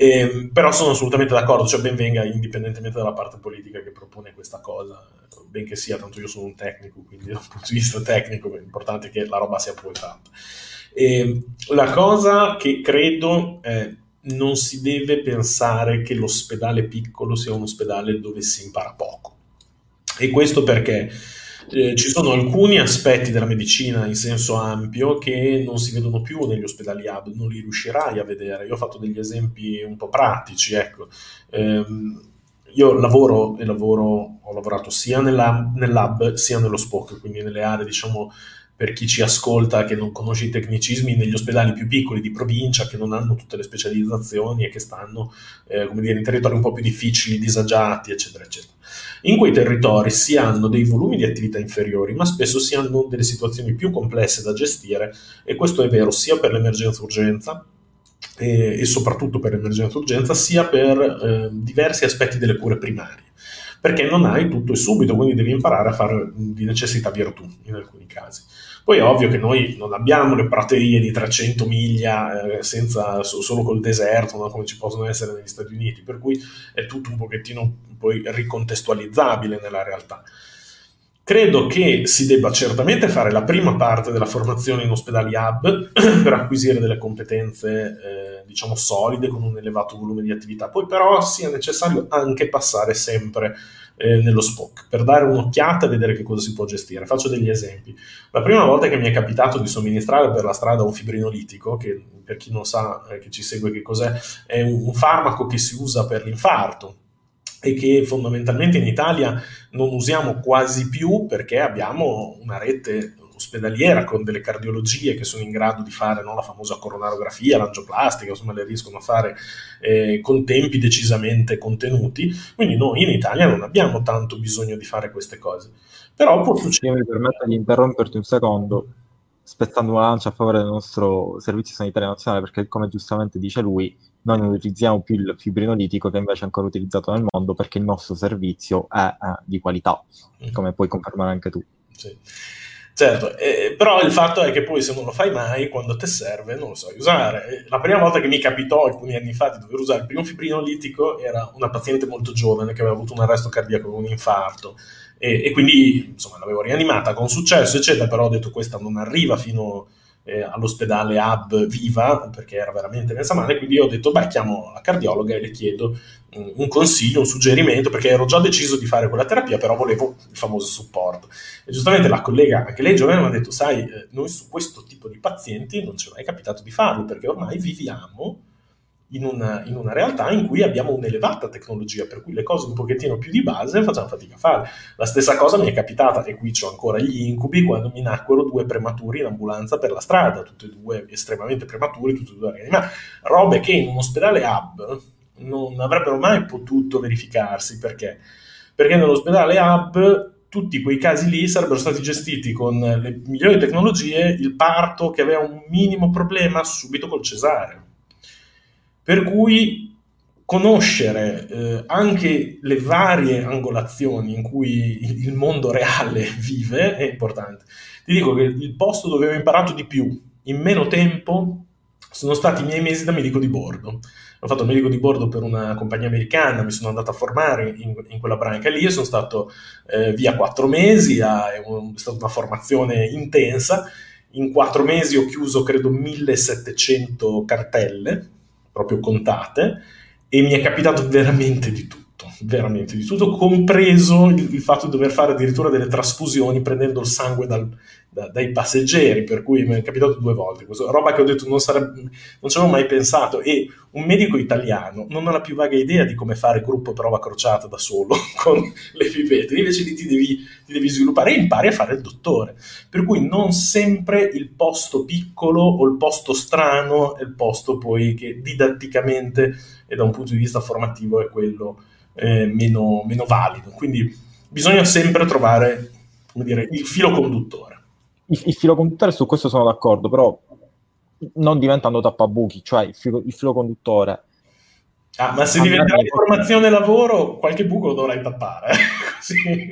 E, ehm, però sono assolutamente d'accordo, cioè ben venga indipendentemente dalla parte politica che propone questa cosa, benché sia, tanto io sono un tecnico, quindi dal punto di vista tecnico è importante che la roba sia poi fatta. E, ehm, la cosa che credo... Eh, non si deve pensare che l'ospedale piccolo sia un ospedale dove si impara poco. E questo perché eh, ci sono alcuni aspetti della medicina in senso ampio che non si vedono più negli ospedali hub, non li riuscirai a vedere. Io ho fatto degli esempi un po' pratici, ecco. Eh, io lavoro e lavoro, ho lavorato sia nella, nell'hub sia nello SPOC, quindi nelle aree, diciamo, per chi ci ascolta che non conosce i tecnicismi, negli ospedali più piccoli di provincia che non hanno tutte le specializzazioni e che stanno, eh, come dire, in territori un po' più difficili, disagiati, eccetera, eccetera. In quei territori si hanno dei volumi di attività inferiori, ma spesso si hanno delle situazioni più complesse da gestire e questo è vero sia per l'emergenza urgenza, e, e soprattutto per l'emergenza urgenza, sia per eh, diversi aspetti delle cure primarie perché non hai tutto e subito, quindi devi imparare a fare di necessità virtù in alcuni casi. Poi è ovvio che noi non abbiamo le praterie di 300 miglia eh, senza, solo col deserto, no? come ci possono essere negli Stati Uniti, per cui è tutto un pochettino poi ricontestualizzabile nella realtà. Credo che si debba certamente fare la prima parte della formazione in ospedali hub per acquisire delle competenze, eh, diciamo, solide con un elevato volume di attività. Poi però sia necessario anche passare sempre eh, nello SPOC per dare un'occhiata e vedere che cosa si può gestire. Faccio degli esempi. La prima volta che mi è capitato di somministrare per la strada un fibrinolitico, che per chi non sa eh, che ci segue che cos'è, è un, un farmaco che si usa per l'infarto e che fondamentalmente in Italia non usiamo quasi più perché abbiamo una rete ospedaliera con delle cardiologie che sono in grado di fare no, la famosa coronarografia, l'angioplastica, insomma le riescono a fare eh, con tempi decisamente contenuti, quindi noi in Italia non abbiamo tanto bisogno di fare queste cose. Però può succedere... Mi permetto di interromperti un secondo, spezzando una lancia a favore del nostro Servizio Sanitario Nazionale, perché come giustamente dice lui, noi non utilizziamo più il fibrinolitico che invece è ancora utilizzato nel mondo perché il nostro servizio è eh, di qualità, mm. come puoi confermare anche tu. Sì. Certo, eh, però il fatto è che poi se non lo fai mai, quando ti serve, non lo sai usare. La prima volta che mi capitò, alcuni anni fa, di dover usare il primo fibrinolitico era una paziente molto giovane che aveva avuto un arresto cardiaco con un infarto e, e quindi insomma l'avevo rianimata con successo, eccetera, però ho detto questa non arriva fino eh, all'ospedale Hub viva perché era veramente messa male, quindi ho detto beh chiamo la cardiologa e le chiedo un, un consiglio, un suggerimento perché ero già deciso di fare quella terapia però volevo il famoso supporto. E giustamente la collega, anche lei giovane, mi ha detto sai eh, noi su questo tipo di pazienti non ci è mai capitato di farlo perché ormai viviamo in una, in una, realtà in cui abbiamo un'elevata tecnologia, per cui le cose un pochettino più di base facciamo fatica a fare. La stessa cosa mi è capitata, e qui ho ancora gli incubi, quando mi nacquero due prematuri in ambulanza per la strada, tutti e due estremamente prematuri, tutti e due rianimati. Robe che in un ospedale hub non avrebbero mai potuto verificarsi, perché? Perché nell'ospedale hub tutti quei casi lì sarebbero stati gestiti con le migliori tecnologie, il parto che aveva un minimo problema subito col cesareo per cui conoscere eh, anche le varie angolazioni in cui il mondo reale vive è importante. Ti dico che il posto dove ho imparato di più in meno tempo sono stati i miei mesi da medico di bordo. Ho fatto medico di bordo per una compagnia americana, mi sono andato a formare in, in quella branca lì, sono stato eh, via quattro mesi, a, è, un, è stata una formazione intensa. In quattro mesi ho chiuso credo 1700 cartelle, proprio contate, e mi è capitato veramente di tutto veramente di tutto, compreso il, il, fatto di dover fare addirittura delle trasfusioni prendendo il sangue dal, da, dai passeggeri, per cui mi è capitato due volte, questa roba che ho detto non, sarebbe, non ci avevo mai pensato e un medico italiano non ha la più vaga idea di come fare gruppo prova crociata da solo con le pipette, invece ti devi, ti devi sviluppare e impari a fare il dottore, per cui non sempre il posto piccolo o il posto strano è il posto poi che didatticamente e da un punto di vista formativo è quello eh, meno, meno, valido. Quindi bisogna sempre trovare dire, il filo conduttore. Il, il, filo conduttore su questo sono d'accordo, però non diventando tappabuchi, cioè il filo, il filo conduttore. Ah, ma se diventa informazione e lavoro, qualche buco lo dovrai tappare. sì.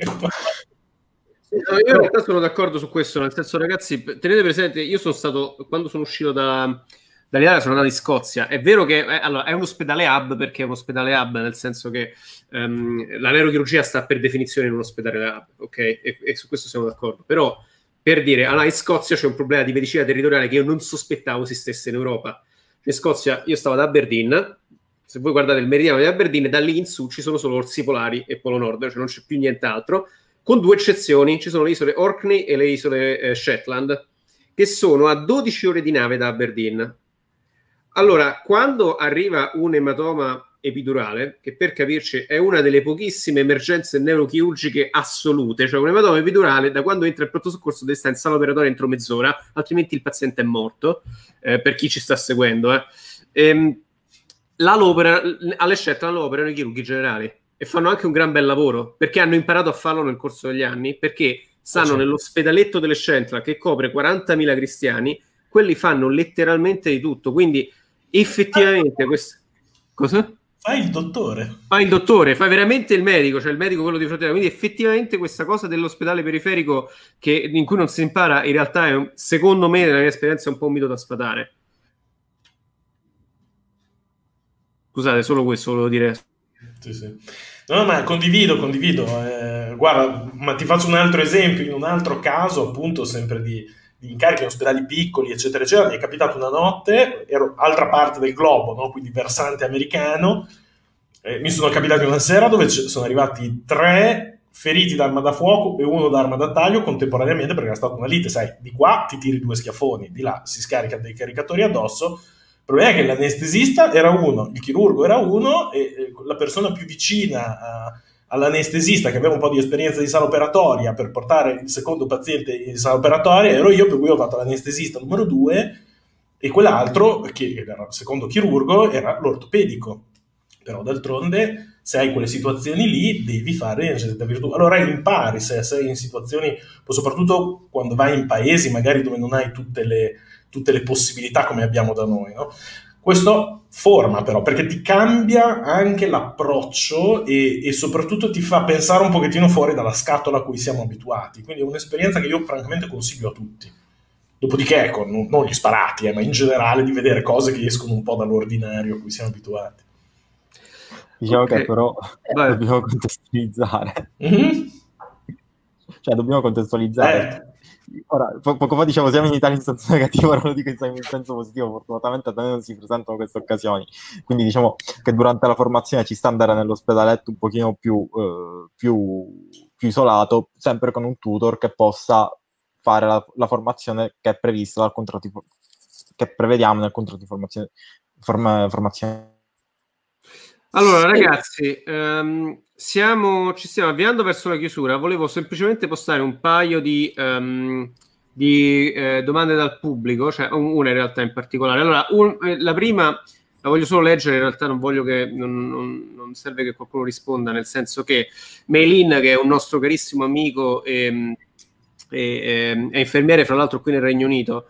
No, io in realtà sono d'accordo su questo, nel senso ragazzi, tenete presente, io sono stato, quando sono uscito da, dall'Italia sono andato in Scozia. È vero che eh, allora, è un ospedale hub perché è un ospedale hub, nel senso che um, la neurochirurgia sta per definizione in un ospedale hub, ok? E, e su questo siamo d'accordo. Però per dire, allora, in Scozia c'è un problema di medicina territoriale che io non sospettavo esistesse in Europa. In Scozia io stavo ad Aberdeen, se voi guardate il meridiano di Aberdeen, da lì in su ci sono solo orsi polari e Polo Nord, cioè non c'è più nient'altro, con due eccezioni, ci sono le isole Orkney e le isole eh, Shetland, che sono a 12 ore di nave da Aberdeen allora, quando arriva un ematoma epidurale, che per capirci è una delle pochissime emergenze neurochirurgiche assolute, cioè un ematoma epidurale da quando entra il pronto soccorso deve stare in sala operatoria entro mezz'ora, altrimenti il paziente è morto, eh, per chi ci sta seguendo. Eh. Ehm, la l'opera, alle scelte la operano i chirurghi generali e fanno anche un gran bel lavoro, perché hanno imparato a farlo nel corso degli anni, perché stanno nell'ospedaletto delle Central che copre 40.000 cristiani, quelli fanno letteralmente di tutto, quindi effettivamente questo... Cosa? Fai il dottore. Fai il dottore, fai veramente il medico, cioè il medico quello di fronte Quindi effettivamente questa cosa dell'ospedale periferico che, in cui non si impara, in realtà è, un, secondo me, nella mia esperienza, è un po' un mito da sfatare. Scusate, solo questo volevo dire. Sì, sì. No, ma condivido, condivido. Eh, guarda, ma ti faccio un altro esempio. In un altro caso, appunto, sempre di, di incarichi in ospedali piccoli, eccetera, eccetera, mi è capitato una notte, ero altra parte del globo, no? quindi versante americano. Eh, mi sono capitati una sera dove sono arrivati tre feriti d'arma da fuoco e uno d'arma da taglio contemporaneamente perché era stata una lite, sai, di qua ti tiri due schiaffoni, di là si scarica dei caricatori addosso il problema è che l'anestesista era uno, il chirurgo era uno e la persona più vicina a, all'anestesista che aveva un po' di esperienza di sala operatoria per portare il secondo paziente in sala operatoria ero io, per cui ho fatto l'anestesista numero due e quell'altro, che era il secondo chirurgo, era l'ortopedico. Però d'altronde, se hai quelle situazioni lì, devi fare necessità virtù. Allora impari se sei in situazioni, soprattutto quando vai in paesi magari dove non hai tutte le tutte le possibilità come abbiamo da noi. No? Questo forma però, perché ti cambia anche l'approccio e, e, soprattutto ti fa pensare un pochettino fuori dalla scatola a cui siamo abituati. Quindi è un'esperienza che io francamente consiglio a tutti. Dopodiché, ecco, non, non gli sparati, eh, ma in generale di vedere cose che escono un po' dall'ordinario a cui siamo abituati. Diciamo okay. che però Vai. dobbiamo contestualizzare. Mm-hmm. Cioè, dobbiamo contestualizzare. Eh Ora, po- poco fa diciamo siamo in Italia in senso negativo, ora lo dico in senso positivo, fortunatamente da noi non si presentano queste occasioni, quindi diciamo che durante la formazione ci sta andare nell'ospedaletto un pochino più, eh, più, più isolato, sempre con un tutor che possa fare la, la formazione che è prevista dal contratto che prevediamo nel contratto di formazione, form, formazione. Allora ragazzi, um, siamo, ci stiamo avviando verso la chiusura. Volevo semplicemente postare un paio di, um, di eh, domande dal pubblico, cioè una in realtà in particolare. Allora, un, eh, la prima la voglio solo leggere, in realtà non voglio che non, non, non, serve che qualcuno risponda, nel senso che Meilin, che è un nostro carissimo amico e, e, è infermiere, fra l'altro qui nel Regno Unito,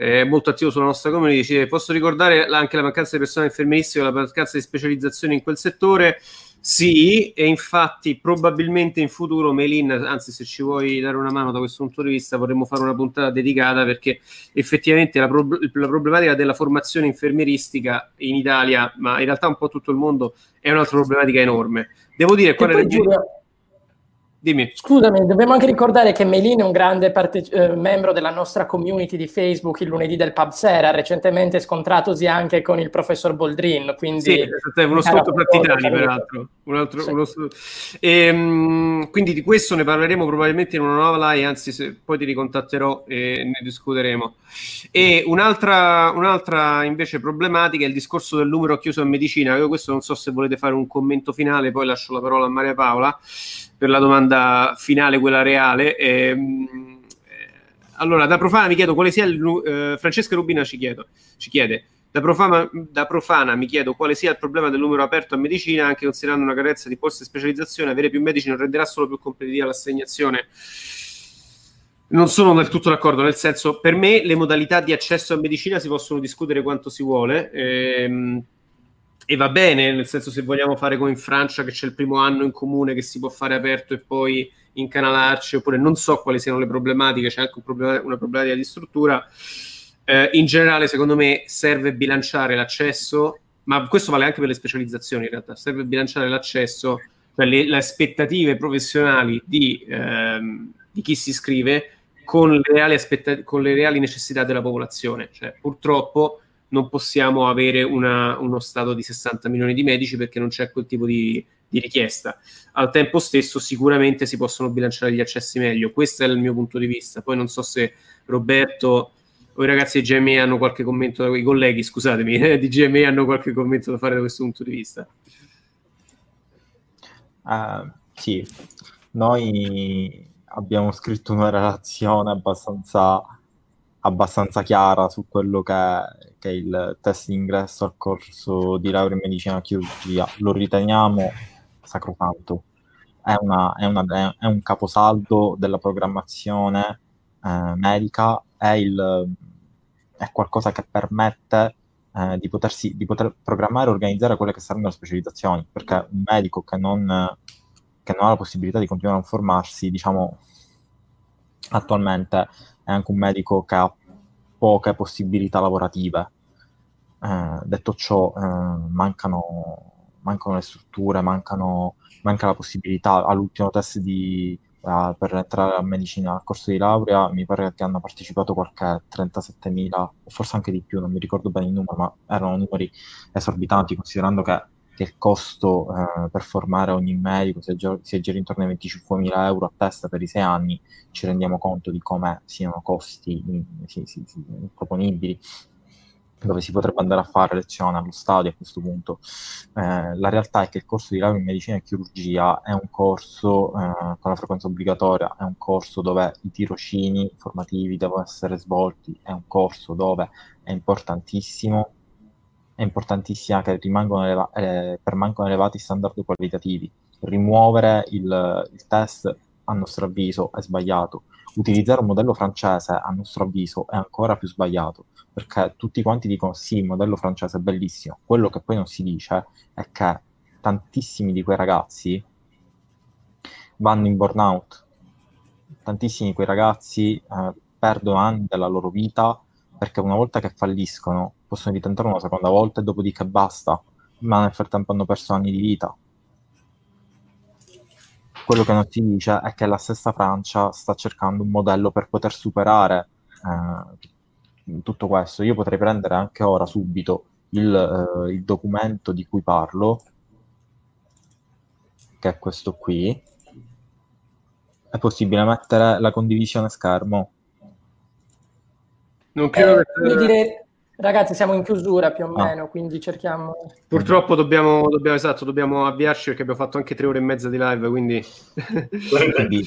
è molto attivo sulla nostra community, dice, posso ricordare anche la mancanza di personale infermieristico, la mancanza di specializzazione in quel settore sì, e infatti probabilmente in futuro Melin, anzi se ci vuoi dare una mano da questo punto di vista, vorremmo fare una puntata dedicata perché effettivamente la, pro- la problematica della formazione infermieristica in Italia, ma in realtà un po' tutto il mondo, è un'altra problematica enorme. Devo dire, qua nelle regioni... Dimmi. Scusami, dobbiamo anche ricordare che Melina è un grande parte- eh, membro della nostra community di Facebook, il lunedì del Pub Sera, recentemente scontratosi anche con il professor Boldrin. Quindi sì, è uno sconto fra titani, peraltro. Un altro, sì. uno... e, um, quindi di questo ne parleremo probabilmente in una nuova live, anzi se, poi ti ricontatterò e ne discuteremo. E un'altra, un'altra invece problematica è il discorso del numero chiuso in medicina. Io questo non so se volete fare un commento finale, poi lascio la parola a Maria Paola per la domanda finale, quella reale. Ehm, eh, allora, da profana mi chiedo quale sia il. Eh, Francesca Rubina ci, chiedo, ci chiede. Da profana, da profana, mi chiedo quale sia il problema del numero aperto a medicina, anche considerando una carenza di posti di specializzazione, avere più medici non renderà solo più competitiva l'assegnazione. Non sono del tutto d'accordo, nel senso, per me le modalità di accesso a medicina si possono discutere quanto si vuole. Ehm, e va bene, nel senso se vogliamo fare come in Francia che c'è il primo anno in comune che si può fare aperto e poi incanalarci, oppure non so quali siano le problematiche, c'è anche un problema, una problematica di struttura. Eh, in generale, secondo me, serve bilanciare l'accesso, ma questo vale anche per le specializzazioni in realtà, serve bilanciare l'accesso, cioè le, le aspettative professionali di, ehm, di, chi si iscrive con le, reali con le reali necessità della popolazione. Cioè, purtroppo non possiamo avere una, uno stato di 60 milioni di medici perché non c'è quel tipo di, di, richiesta. Al tempo stesso sicuramente si possono bilanciare gli accessi meglio, questo è il mio punto di vista. Poi non so se Roberto o i ragazzi di GME hanno qualche commento, i colleghi, scusatemi, eh, di GME hanno qualche commento da fare da questo punto di vista. Uh, sì, noi abbiamo scritto una relazione abbastanza, abbastanza chiara su quello che è, che è il test d'ingresso al corso di laurea in medicina e chirurgia. Lo riteniamo sacrosanto. È, una, è, una, è un caposaldo della programmazione eh, medica, è, il, è qualcosa che permette eh, di, potersi, di poter programmare e organizzare quelle che saranno le specializzazioni, perché un medico che non, che non ha la possibilità di continuare a formarsi, diciamo, attualmente è anche un medico che ha poche possibilità lavorative. Eh, detto ciò, eh, mancano, mancano, le strutture, mancano, manca la possibilità all'ultimo test di, uh, per entrare a medicina al corso di laurea, mi pare che hanno partecipato qualche 37.000, o forse anche di più, non mi ricordo bene il numero, ma erano numeri esorbitanti, considerando che, che il costo uh, per formare ogni medico si aggira intorno ai 25.000 euro a testa per i sei anni, ci rendiamo conto di come siano costi sì, improponibili dove si potrebbe andare a fare lezione allo stadio a questo punto. Eh, la realtà è che il corso di laurea in medicina e chirurgia è un corso eh, con la frequenza obbligatoria, è un corso dove i tirocini formativi devono essere svolti, è un corso dove è importantissimo, è importantissima che rimangono eleva- eh, permangono elevati standard qualitativi. Rimuovere il, il test, a nostro avviso, è sbagliato. Utilizzare un modello francese, a nostro avviso, è ancora più sbagliato perché tutti quanti dicono sì, il modello francese è bellissimo. Quello che poi non si dice è che tantissimi di quei ragazzi vanno in burnout. Tantissimi di quei ragazzi eh, perdono anni della loro vita perché una volta che falliscono possono ritentare una seconda volta e dopodiché basta, ma nel frattempo hanno perso anni di vita. Quello che non si dice è che la stessa Francia sta cercando un modello per poter superare eh, tutto questo, io potrei prendere anche ora subito il, eh, il documento di cui parlo, che è questo qui. È possibile mettere la condivisione schermo? Non credo eh, che... dire, Ragazzi, siamo in chiusura più o ah. meno, quindi cerchiamo. Purtroppo dobbiamo, dobbiamo, esatto, dobbiamo avviarci perché abbiamo fatto anche tre ore e mezza di live. Quindi, quindi,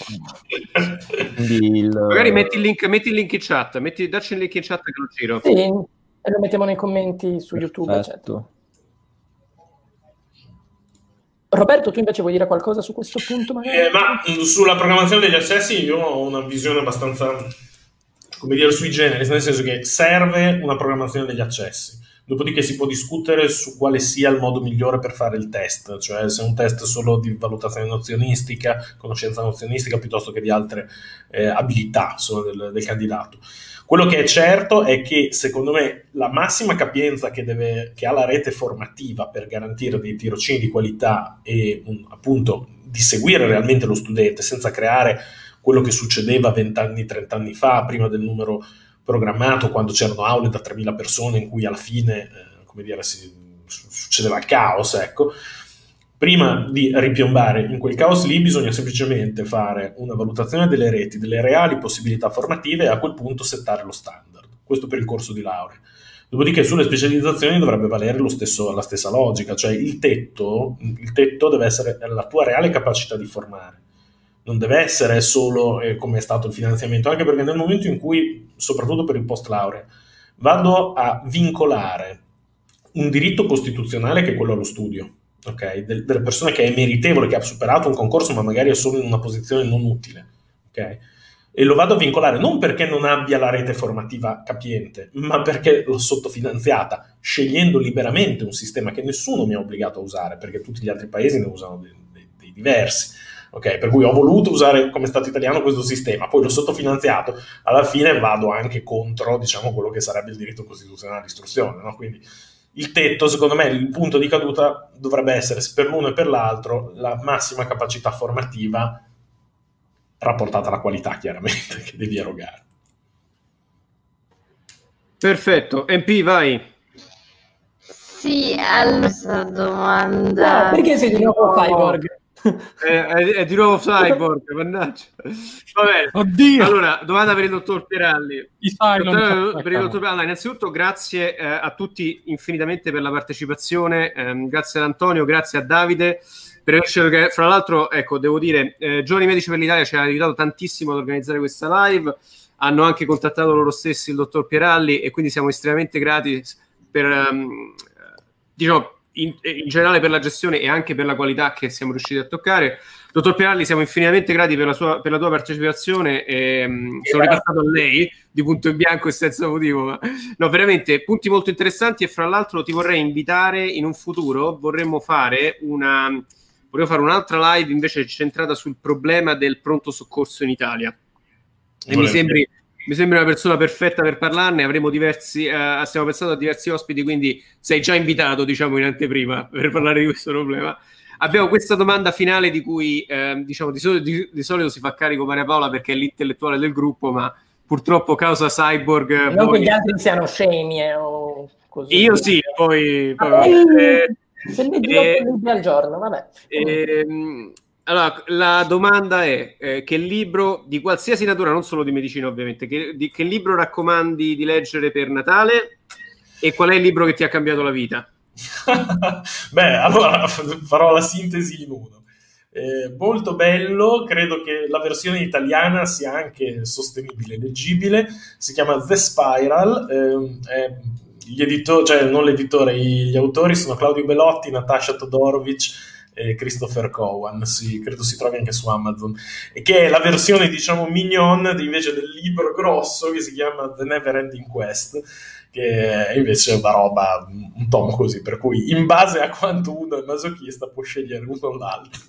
quindi il... magari metti il, link, metti il link in chat, metti, dacci il link in chat che lo giro. Sì, e lo mettiamo nei commenti su Perfetto. YouTube. Eccetera. Roberto, tu invece vuoi dire qualcosa su questo punto? Eh, ma sulla programmazione degli accessi io ho una visione abbastanza come dire, sui generi, nel senso che serve una programmazione degli accessi. Dopodiché si può discutere su quale sia il modo migliore per fare il test, cioè se è un test solo di valutazione nozionistica, conoscenza nozionistica, piuttosto che di altre eh, abilità del, del, candidato. Quello che è certo è che secondo me la massima capienza che, deve, che ha la rete formativa per garantire dei tirocini di qualità e un, appunto di seguire realmente lo studente senza creare quello che succedeva 20 anni, 30 anni fa, prima del numero programmato, quando c'erano aule da 3.000 persone in cui alla fine, eh, come dire, si, succedeva il caos, ecco. Prima di ripiombare in quel caos lì bisogna semplicemente fare una valutazione delle reti, delle reali possibilità formative e a quel punto settare lo standard. Questo per il corso di laurea. Dopodiché sulle specializzazioni dovrebbe valere stesso, la stessa logica, cioè il tetto, il tetto deve essere la tua reale capacità di formare non deve essere solo eh, come è stato il finanziamento, anche perché nel momento in cui, soprattutto per il post laurea, vado a vincolare un diritto costituzionale che è quello allo studio, okay? Del, della persona che è meritevole, che ha superato un concorso, ma magari è solo in una posizione non utile, okay? E lo vado a vincolare non perché non abbia la rete formativa capiente, ma perché l'ho sottofinanziata, scegliendo liberamente un sistema che nessuno mi ha obbligato a usare, perché tutti gli altri paesi ne usano dei, dei, dei diversi ok? Per cui ho voluto usare come Stato italiano questo sistema, poi l'ho sottofinanziato, alla fine vado anche contro, diciamo, quello che sarebbe il diritto costituzionale all'istruzione, no? Quindi il tetto, secondo me, il punto di caduta dovrebbe essere, per l'uno e per l'altro, la massima capacità formativa rapportata alla qualità, chiaramente, che devi erogare. Perfetto, MP, vai. Sì, allora domanda. Ah, perché sei di nuovo cyborg? È, è, è, di nuovo Cyborg, mannaggia. Va bene. Oddio. Allora, domanda per il dottor Piralli. Dottor, per il dottor Piralli, innanzitutto grazie eh, a tutti infinitamente per la partecipazione, eh, grazie ad Antonio, grazie a Davide. Per che, fra l'altro, ecco, devo dire, eh, Giovani Medici per l'Italia ci ha aiutato tantissimo ad organizzare questa live. Hanno anche contattato loro stessi il dottor Piralli e quindi siamo estremamente grati per, um, diciamo, in, in, generale per la gestione e anche per la qualità che siamo riusciti a toccare. Dottor Piralli, siamo infinitamente grati per la, sua, per la tua partecipazione. E, um, sono ripassato a lei di punto in bianco e senza motivo. Ma... No, veramente punti molto interessanti. E fra l'altro, ti vorrei invitare in un futuro. Vorremmo fare una. Vorrei fare un'altra live invece centrata sul problema del pronto soccorso in Italia. E mi sembri mi sembra una persona perfetta per parlarne. Avremo diversi, uh, stiamo pensando a diversi ospiti, quindi sei già invitato, diciamo, in anteprima per parlare di questo problema. Abbiamo questa domanda finale di cui, eh, diciamo, di, sol- di, di, solito si fa carico Maria Paola perché è l'intellettuale del gruppo, ma purtroppo causa cyborg. Non poi... che gli altri siano scemi eh, o così. Io sì, poi. poi eh, se leggi eh, al giorno, vabbè. Eh, allora, la domanda è eh, che libro di qualsiasi natura, non solo di medicina ovviamente, che, di, che, libro raccomandi di leggere per Natale e qual è il libro che ti ha cambiato la vita? Beh, allora farò la sintesi in uno. Eh, molto bello, credo che la versione italiana sia anche sostenibile, leggibile, si chiama The Spiral, eh, gli editori, cioè non l'editore, gli autori sono Claudio Belotti, Natasha Todorovic, e Christopher Cowan, sì, credo si trovi anche su Amazon, e che è la versione, diciamo, mignon invece del libro grosso che si chiama The Never Ending Quest, che è invece una roba, un tomo così, per cui in base a quanto uno è masochista può scegliere uno o l'altro.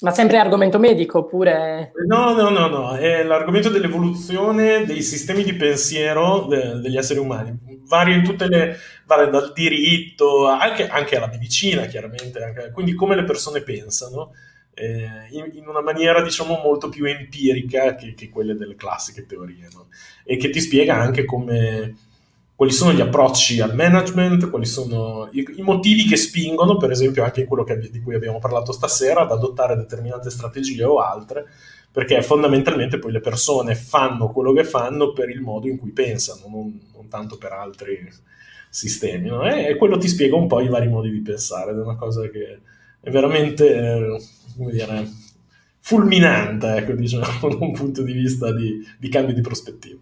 Ma sempre argomento medico oppure... No, no, no, no, è l'argomento dell'evoluzione dei sistemi di pensiero de- degli esseri umani. Vario in tutte le... vale dal diritto, anche, anche alla medicina chiaramente, anche, quindi come le persone pensano, eh, in, in, una maniera diciamo molto più empirica che, che quelle delle classiche teorie, no? E che ti spiega anche come quali sono gli approcci al management, quali sono i, i motivi che spingono, per esempio anche quello che, di cui abbiamo parlato stasera, ad adottare determinate strategie o altre, perché fondamentalmente poi le persone fanno quello che fanno per il modo in cui pensano, non, non tanto per altri sistemi. No? E, quello ti spiega un po' i vari modi di pensare, ed è una cosa che è veramente, eh, come dire, fulminante, ecco, diciamo, da un punto di vista di, di cambio di prospettiva.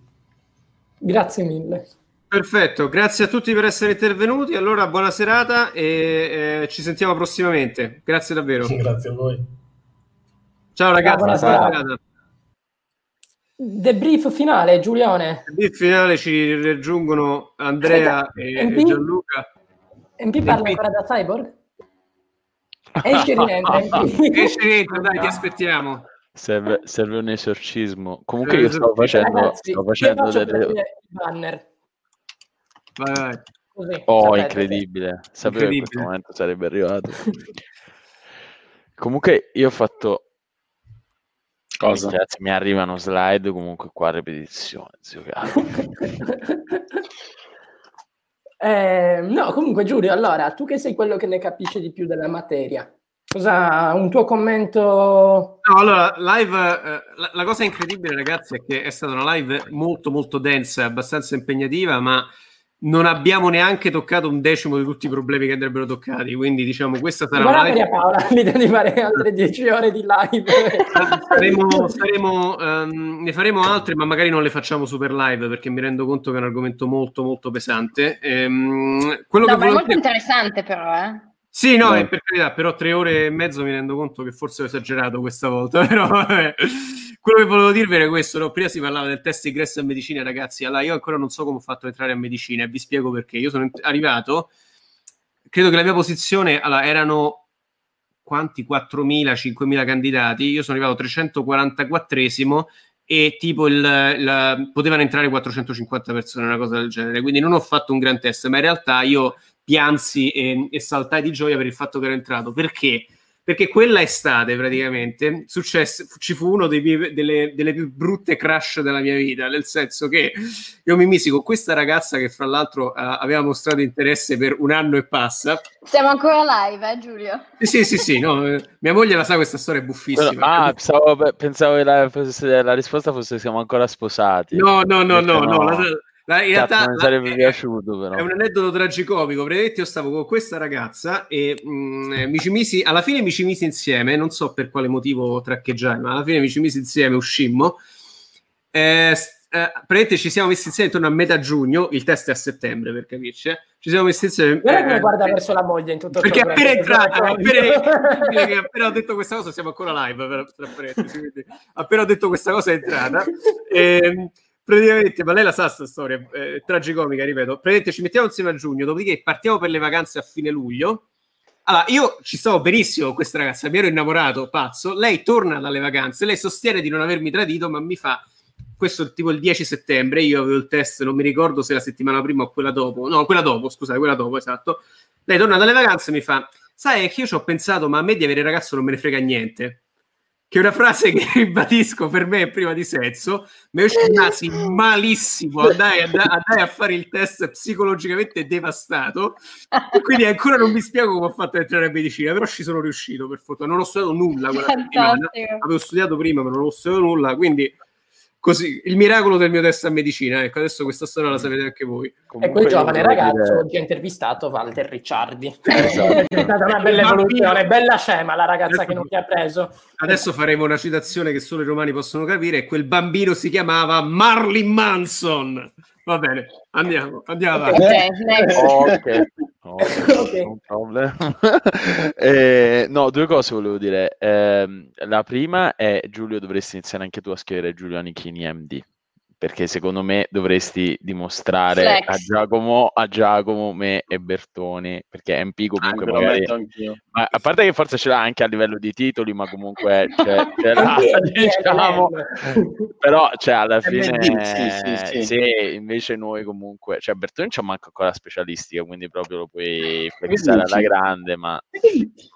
Grazie mille. Perfetto, grazie a tutti per essere intervenuti. Allora, buona serata e eh, ci sentiamo prossimamente. Grazie davvero. Grazie a voi. Ciao ragazzi, serata. Debrief finale, Giulione. Debrief finale ci raggiungono Andrea e, MP? e Gianluca. MP parla MP. ancora da Cyborg? Esce rientra, Esce rientra, dai, ti aspettiamo. Serve, serve, un esorcismo. Comunque io stavo facendo, Ragazzi, stavo facendo delle... banner. Vai, vai. Così, oh, sapete. incredibile. Sapevo che in questo momento sarebbe arrivato. comunque io ho fatto... Cosa? Ragazzi, mi arrivano slide comunque qua a ripetizione. Zio eh, no, comunque Giulio, allora, tu che sei quello che ne capisce di più della materia, Cosa, un tuo commento? No, allora, live, eh, la, la, cosa incredibile, ragazzi, è che è stata una live molto, molto densa, abbastanza impegnativa, ma non abbiamo neanche toccato un decimo di tutti i problemi che andrebbero toccati. Quindi, diciamo, questa sarà Buona una live. Paola, l'idea di fare altre dieci ore di live. saremo, saremo, um, ne faremo altre, ma magari non le facciamo super live perché mi rendo conto che è un argomento molto, molto pesante. Ehm, quello no, che ma è molto interessante, però, eh. Sì, no, no. per carità, però tre ore e mezzo mi rendo conto che forse ho esagerato questa volta, però vabbè. Quello che volevo dirvi era questo, no? prima si parlava del test ingresso a medicina, ragazzi, allora io ancora non so come ho fatto entrare a medicina e vi spiego perché. Io sono arrivato, credo che la mia posizione, allora, erano quanti? 4.000, 5.000 candidati, io sono arrivato 344esimo e tipo il, il, potevano entrare 450 persone, una cosa del genere, quindi non ho fatto un gran test, ma in realtà io piansi e, e saltai di gioia per il fatto che ero entrato, perché? Perché quella estate praticamente successe, ci fu uno miei, delle, delle, più brutte crash della mia vita, nel senso che io mi misi con questa ragazza che fra l'altro uh, aveva mostrato interesse per un anno e passa. Siamo ancora live, eh Giulio? Sì, sì, sì, no, eh, mia moglie la sa, questa storia è buffissima. Però, ah, pensavo, pensavo che la, la, risposta fosse siamo ancora sposati. No, no, no, no, no, no la, la, in realtà mi sarebbe piaciuto però. È un aneddoto tragicomico. Praticamente io stavo con questa ragazza e mh, mm, mi ci misi, alla fine mi ci misi insieme, non so per quale motivo traccheggiare, ma alla fine mi ci misi insieme, uscimmo. Eh, eh, praticamente ci siamo messi insieme intorno a metà giugno, il test è a settembre per capirci. Eh. Ci siamo messi insieme. Guarda come eh, guarda verso la moglie in tutto Perché appena entrata, appena, appena ho detto questa cosa, siamo ancora live. Per, per appena ho detto questa cosa è entrata. E, praticamente, ma lei la sa questa storia, eh, tragicomica, ripeto. Praticamente ci mettiamo insieme a giugno, dopodiché partiamo per le vacanze a fine luglio. Allora, io ci stavo benissimo con questa ragazza, mi ero innamorato, pazzo. Lei torna dalle vacanze, lei sostiene di non avermi tradito, ma mi fa questo tipo il 10 settembre, io avevo il test, non mi ricordo se la settimana prima o quella dopo, no, quella dopo, scusate, quella dopo, esatto. Lei torna dalle vacanze e mi fa, sai che io ci ho pensato, ma a me di avere ragazzo non me ne frega niente che è una frase che ribadisco per me è prima di sesso, ma io ci rimasi malissimo, andai, andai, andai, a fare il test psicologicamente devastato, e quindi ancora non mi spiego come ho fatto a entrare in medicina, però ci sono riuscito per fortuna, non ho studiato nulla avevo studiato prima ma non ho studiato nulla, quindi così il miracolo del mio test a medicina. Ecco, adesso questa storia la sapete anche voi. Comunque, e quel giovane ragazzo dire... oggi ha intervistato Walter Ricciardi. Esatto. è stata una bella evoluzione, bella scema la ragazza adesso, che non ti ha preso. Adesso faremo una citazione che solo i romani possono capire. Quel bambino si chiamava Marlin Manson. Va bene, andiamo, andiamo avanti. Ok, okay. no problem. eh, no, due cose volevo dire. Eh, la prima è Giulio, dovresti iniziare anche tu a scrivere Giulio Anichini MD perché secondo me dovresti dimostrare a Giacomo, a Giacomo, me e Bertoni, perché MP comunque ah, magari... Ma, a parte che forse ce l'ha anche a livello di titoli, ma comunque cioè, ce l'ha, diciamo, però cioè, alla fine sì, sì, sì, sì, invece noi comunque, cioè Bertoni c'ha manco ancora specialistica, quindi proprio lo puoi flexare alla grande, ma...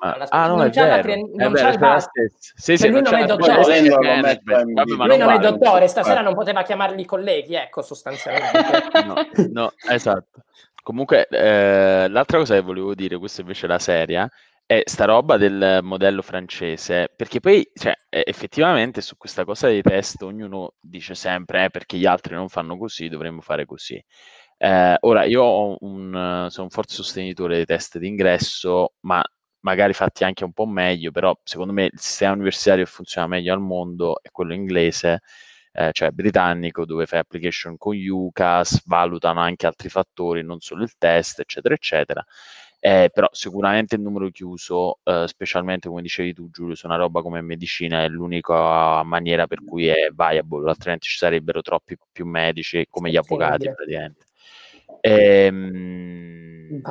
ma... Ah no, è vero, tri... non è vero, la stessa. Sì, sì, lui non, è dottore, lui non è dottore, stasera non poteva chiamare i colleghi, ecco, sostanzialmente. no, no, esatto. Comunque, eh, l'altra cosa che volevo dire, questa invece è la seria, è sta roba del modello francese, perché poi, cioè, effettivamente su questa cosa dei test ognuno dice sempre, eh, perché gli altri non fanno così, dovremmo fare così. Eh, ora, io un, sono un forte sostenitore dei test d'ingresso, ma magari fatti anche un po' meglio, però secondo me il sistema universitario che funziona meglio al mondo è quello inglese, eh, cioè britannico, dove fai application con UCAS, valutano anche altri fattori, non solo il test, eccetera, eccetera. Eh, però sicuramente il numero chiuso, eh, specialmente come dicevi tu Giulio, su una roba come medicina è l'unica maniera per cui è viable, altrimenti ci sarebbero troppi più medici come gli avvocati praticamente. Ehm,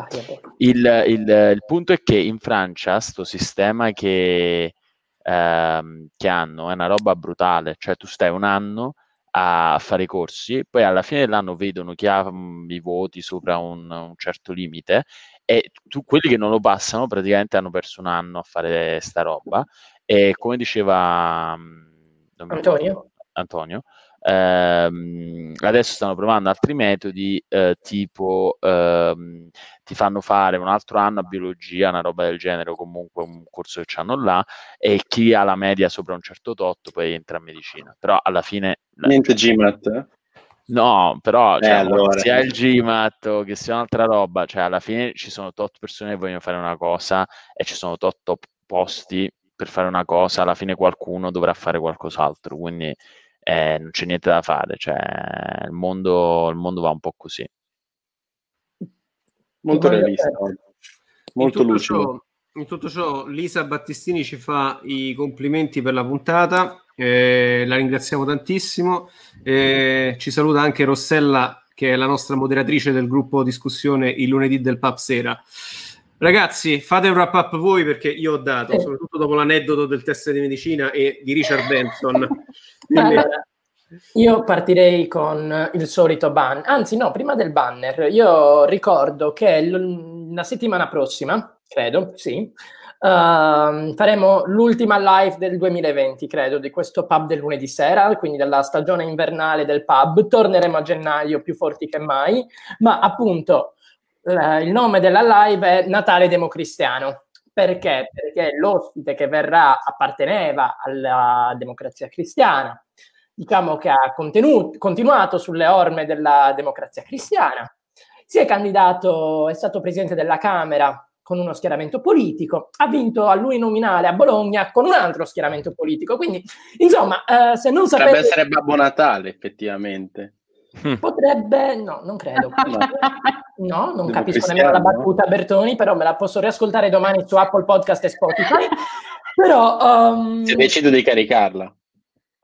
il, il, il, punto è che in Francia sto sistema che ehm, che hanno è una roba brutale, cioè tu stai un anno a fare i corsi, poi alla fine dell'anno vedono chi ha mh, i voti sopra un, un, certo limite e tu, quelli che non lo passano praticamente hanno perso un anno a fare sta roba e come diceva Antonio, Antonio ehm, adesso stanno provando altri metodi eh, tipo ehm, ti fanno fare un altro anno a biologia, una roba del genere o comunque un corso che hanno là e chi ha la media sopra un certo tot poi entra a medicina. Però alla fine... Niente GMAT? No, però eh, cioè, allora. sia il GMAT che sia un'altra roba, cioè alla fine ci sono tot persone che vogliono fare una cosa e ci sono tot top posti per fare una cosa, alla fine qualcuno dovrà fare qualcos'altro, quindi eh, non c'è niente da fare, cioè il mondo, il mondo va un po' così. Molto realista, molto lucido. Ciò, in tutto ciò, Lisa Battistini ci fa i complimenti per la puntata, eh, la ringraziamo tantissimo. Eh, ci saluta anche Rossella, che è la nostra moderatrice del gruppo discussione il lunedì del Pub Sera. Ragazzi, fate un wrap up voi perché io ho dato, soprattutto dopo l'aneddoto del test di medicina e di Richard Benson. Quindi... Io partirei con il solito ban, anzi no, prima del banner, io ricordo che l- la settimana prossima, credo, sì, Uh, faremo l'ultima live del 2020, credo, di questo pub del lunedì sera, quindi della stagione invernale del pub. Torneremo a gennaio più forti che mai, ma appunto eh, il nome della live è Natale Democristiano. Perché? Perché l'ospite che verrà apparteneva alla democrazia cristiana, diciamo che ha continuato sulle orme della democrazia cristiana, si è candidato, è stato presidente della Camera con uno schieramento politico, ha vinto all'uninominale a Bologna con un altro schieramento politico. Quindi, insomma, eh, se non sapete... Potrebbe essere Babbo Natale, effettivamente. Potrebbe, no, non credo. No, non Devo capisco nemmeno la battuta Bertoni, però me la posso riascoltare domani su Apple Podcast e Spotify. però... Um... Se decido di caricarla.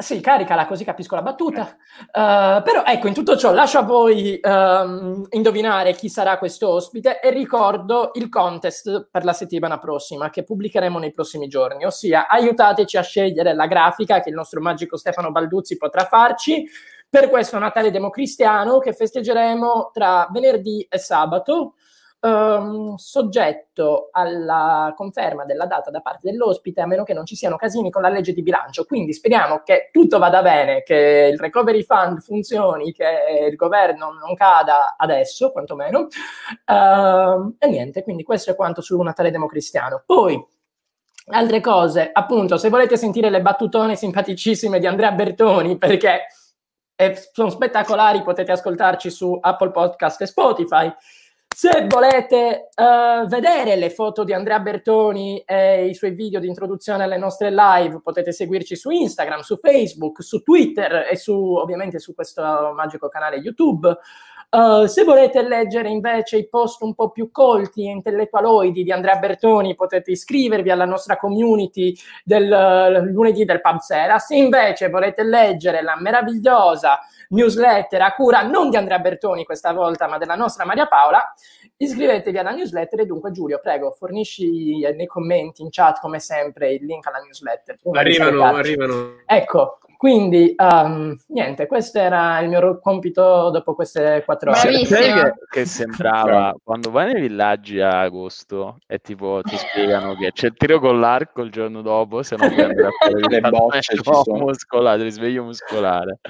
Sì, caricala così capisco la battuta. Uh, però ecco, in tutto ciò lascio a voi um, indovinare chi sarà questo ospite e ricordo il contest per la settimana prossima che pubblicheremo nei prossimi giorni, ossia aiutateci a scegliere la grafica che il nostro magico Stefano Balduzzi potrà farci per questo Natale democristiano che festeggeremo tra venerdì e sabato um, soggetto alla conferma della data da parte dell'ospite, a meno che non ci siano casini con la legge di bilancio. Quindi speriamo che tutto vada bene, che il recovery fund funzioni, che il governo non cada adesso, quantomeno. Uh, e niente, quindi questo è quanto sul Natale democristiano. Poi, altre cose, appunto, se volete sentire le battutone simpaticissime di Andrea Bertoni, perché sono spettacolari, potete ascoltarci su Apple Podcast e Spotify. Se volete uh, vedere le foto di Andrea Bertoni e i suoi video di introduzione alle nostre live, potete seguirci su Instagram, su Facebook, su Twitter e su, ovviamente su questo magico canale YouTube. Uh, se volete leggere invece i post un po' più colti e intellettualoidi di Andrea Bertoni, potete iscrivervi alla nostra community del uh, lunedì del Pub Sera. Se invece volete leggere la meravigliosa newsletter a cura non di Andrea Bertoni questa volta, ma della nostra Maria Paola, iscrivetevi alla newsletter e dunque Giulio, prego, fornisci nei commenti, in chat come sempre il link alla newsletter. Arrivano, arrivano. Ecco, quindi, um, niente, questo era il mio compito dopo queste quattro ore. Che, che sembrava quando vai nei villaggi a agosto e tipo ti spiegano che c'è il tiro con l'arco il giorno dopo, se non puoi andare a fare le bocce muscolare, risveglio muscolare.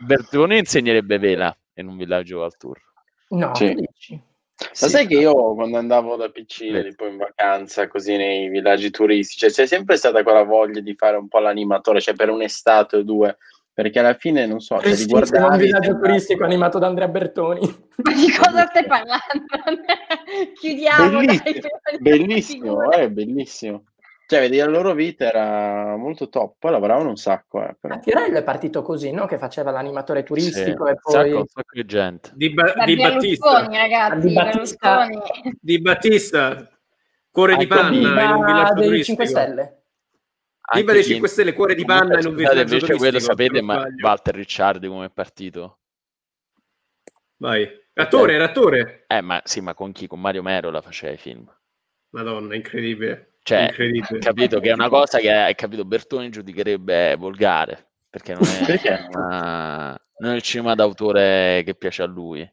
Bertone insegnerebbe vela in un villaggio al tour. No, sì. dici? Sì. sai che io quando andavo da piccino, tipo in vacanza, così nei villaggi turistici, cioè, c'è sempre stata quella voglia di fare un po' l'animatore, cioè per un'estate o due, perché alla fine non so, sì, riguardavi... un villaggio turistico animato da Andrea Bertoni. Ma di cosa stai parlando? Chiudiamo. Bellissimo, bellissimo, eh, bellissimo. Cioè, vedi, la loro vita era molto top, poi lavoravano un sacco. Eh, però. Tirello è partito così, no? Che faceva l'animatore turistico sì, e poi... Un sacco di gente. Di, ba- di Battista. ragazzi, di Battista. Di Battista. Cuore di panna in un villaggio dei turistico. 5 Stelle. Viva dei 5 Stelle, cuore di panna in un villaggio invece turistico. quello sapete, ma Walter Ricciardi come è partito? Vai. Attore, era attore. Eh, ma sì, ma con chi? Con Mario Mero la faceva i film. Madonna, incredibile. Cioè, capito che è una cosa che hai capito Bertoni giudicherebbe volgare, perché non è, una, non è il cinema d'autore che piace a lui.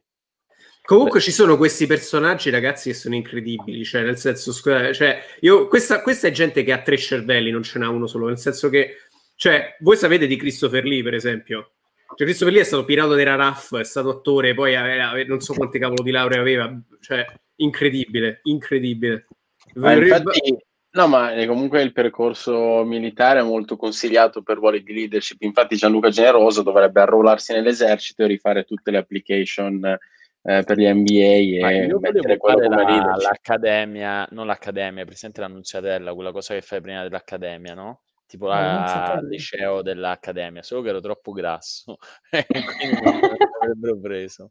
Comunque Beh. ci sono questi personaggi, ragazzi, che sono incredibili. Cioè, nel senso, cioè, io, questa, questa, è gente che ha tre cervelli, non ce n'ha uno solo. Nel senso che, cioè, voi sapete di Christopher Lee, per esempio. Cioè, Christopher Lee è stato pirata della RAF, è stato attore, poi aveva, non so quante cavolo di laurea aveva. Cioè, incredibile, incredibile. Ma infatti, No, ma comunque il percorso militare è molto consigliato per ruoli di leadership. Infatti, Gianluca Generoso dovrebbe arruolarsi nell'esercito e rifare tutte le application eh, per gli MBA ma e mettere quello come la, l'accademia, non l'accademia, presente l'annunziatella, quella cosa che fai prima dell'accademia, no? Tipo la, il liceo dell'accademia, solo che ero troppo grasso e quindi non l'avrebbero preso.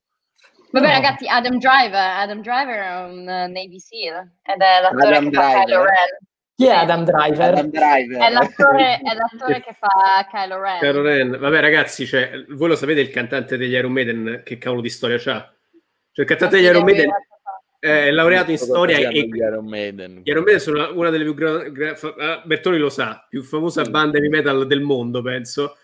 Vabbè, no. ragazzi, Adam Driver, Adam Driver è un uh, Navy SEAL ed è l'attore Adam che Driver. fa Kylo Ren. Chi è Adam Driver? Adam Driver. È, l'attore, è l'attore che fa Kylo Ren. Kylo Ren. Vabbè, ragazzi, cioè, voi lo sapete il cantante degli Iron Maiden che cavolo di storia c'ha? Cioè, il cantante degli Iron Maiden è laureato in storia e gli Iron Maiden. Gli Iron Maiden sono una delle più grandi gra- ah, Bertoni lo sa, più famosa banda di metal del mondo, penso.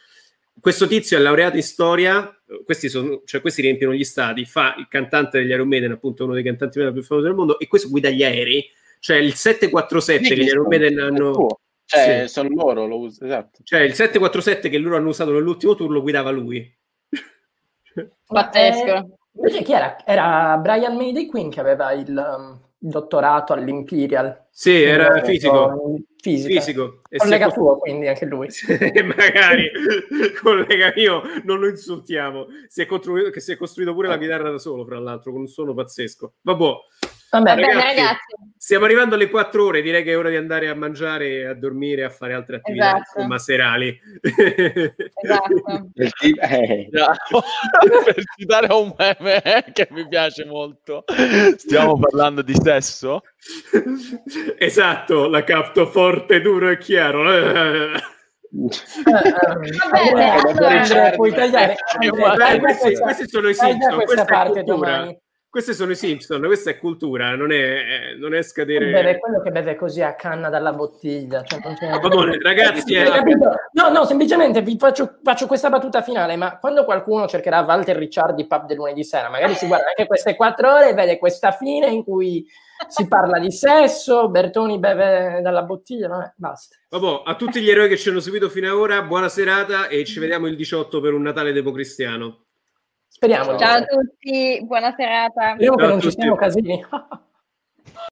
Questo tizio è laureato in storia, questi, sono, cioè questi riempiono gli stati, fa il cantante degli Iron Maiden, appunto uno dei cantanti metal più famosi del mondo, e questo guida gli aerei Cioè il 747 Sì, che gli Euromeden è hanno... Cioè, Sì. sono loro, lo us- esatto. Cioè il 747 che loro hanno usato nell'ultimo tour lo guidava lui. Pazzesco. Eh, invece chi era? Era Brian Mayday Queen che aveva il um, dottorato all'Imperial. Sì, era Eh, fisico. Fisica. Fisico. E Collega tuo, quindi anche lui. E magari collega mio non lo insultiamo si è, costruito, che si è costruito pure la chitarra da solo fra l'altro con un suono pazzesco vabbè Vabbè, Va bene, ragazzi, ragazzi. stiamo arrivando alle 4 ore direi che è ora di andare a mangiare a dormire a fare altre attività Esatto. insomma serali Esatto. Eh, per citare un meme eh, che mi piace molto, stiamo parlando di sesso? esatto la capto forte duro e chiaro Eh, Andrea, allora- puoi tagliare. Taglia questi, sono i Simpson questa questa è parte domani. Questi sono i Simpson questa è cultura non è, eh, non è scadere Beve quello che beve così a canna dalla bottiglia. Cioè, c'è- Vabbè, ragazzi eh, Hai capito? No, no, semplicemente vi faccio, faccio questa battuta finale, ma quando qualcuno cercherà Walter Ricciardi pub del lunedì sera, magari si guarda anche queste quattro ore e vede questa fine in cui si parla di sesso, Bertoni beve dalla bottiglia, vabbè, basta. Vabbè, a tutti gli eroi che ci hanno seguito fino ad ora, buona serata e ci vediamo il 18 per un Natale democristiano. Speriamo. Ciao a tutti, buona serata. Speriamo che Ciao a non ci siano casini.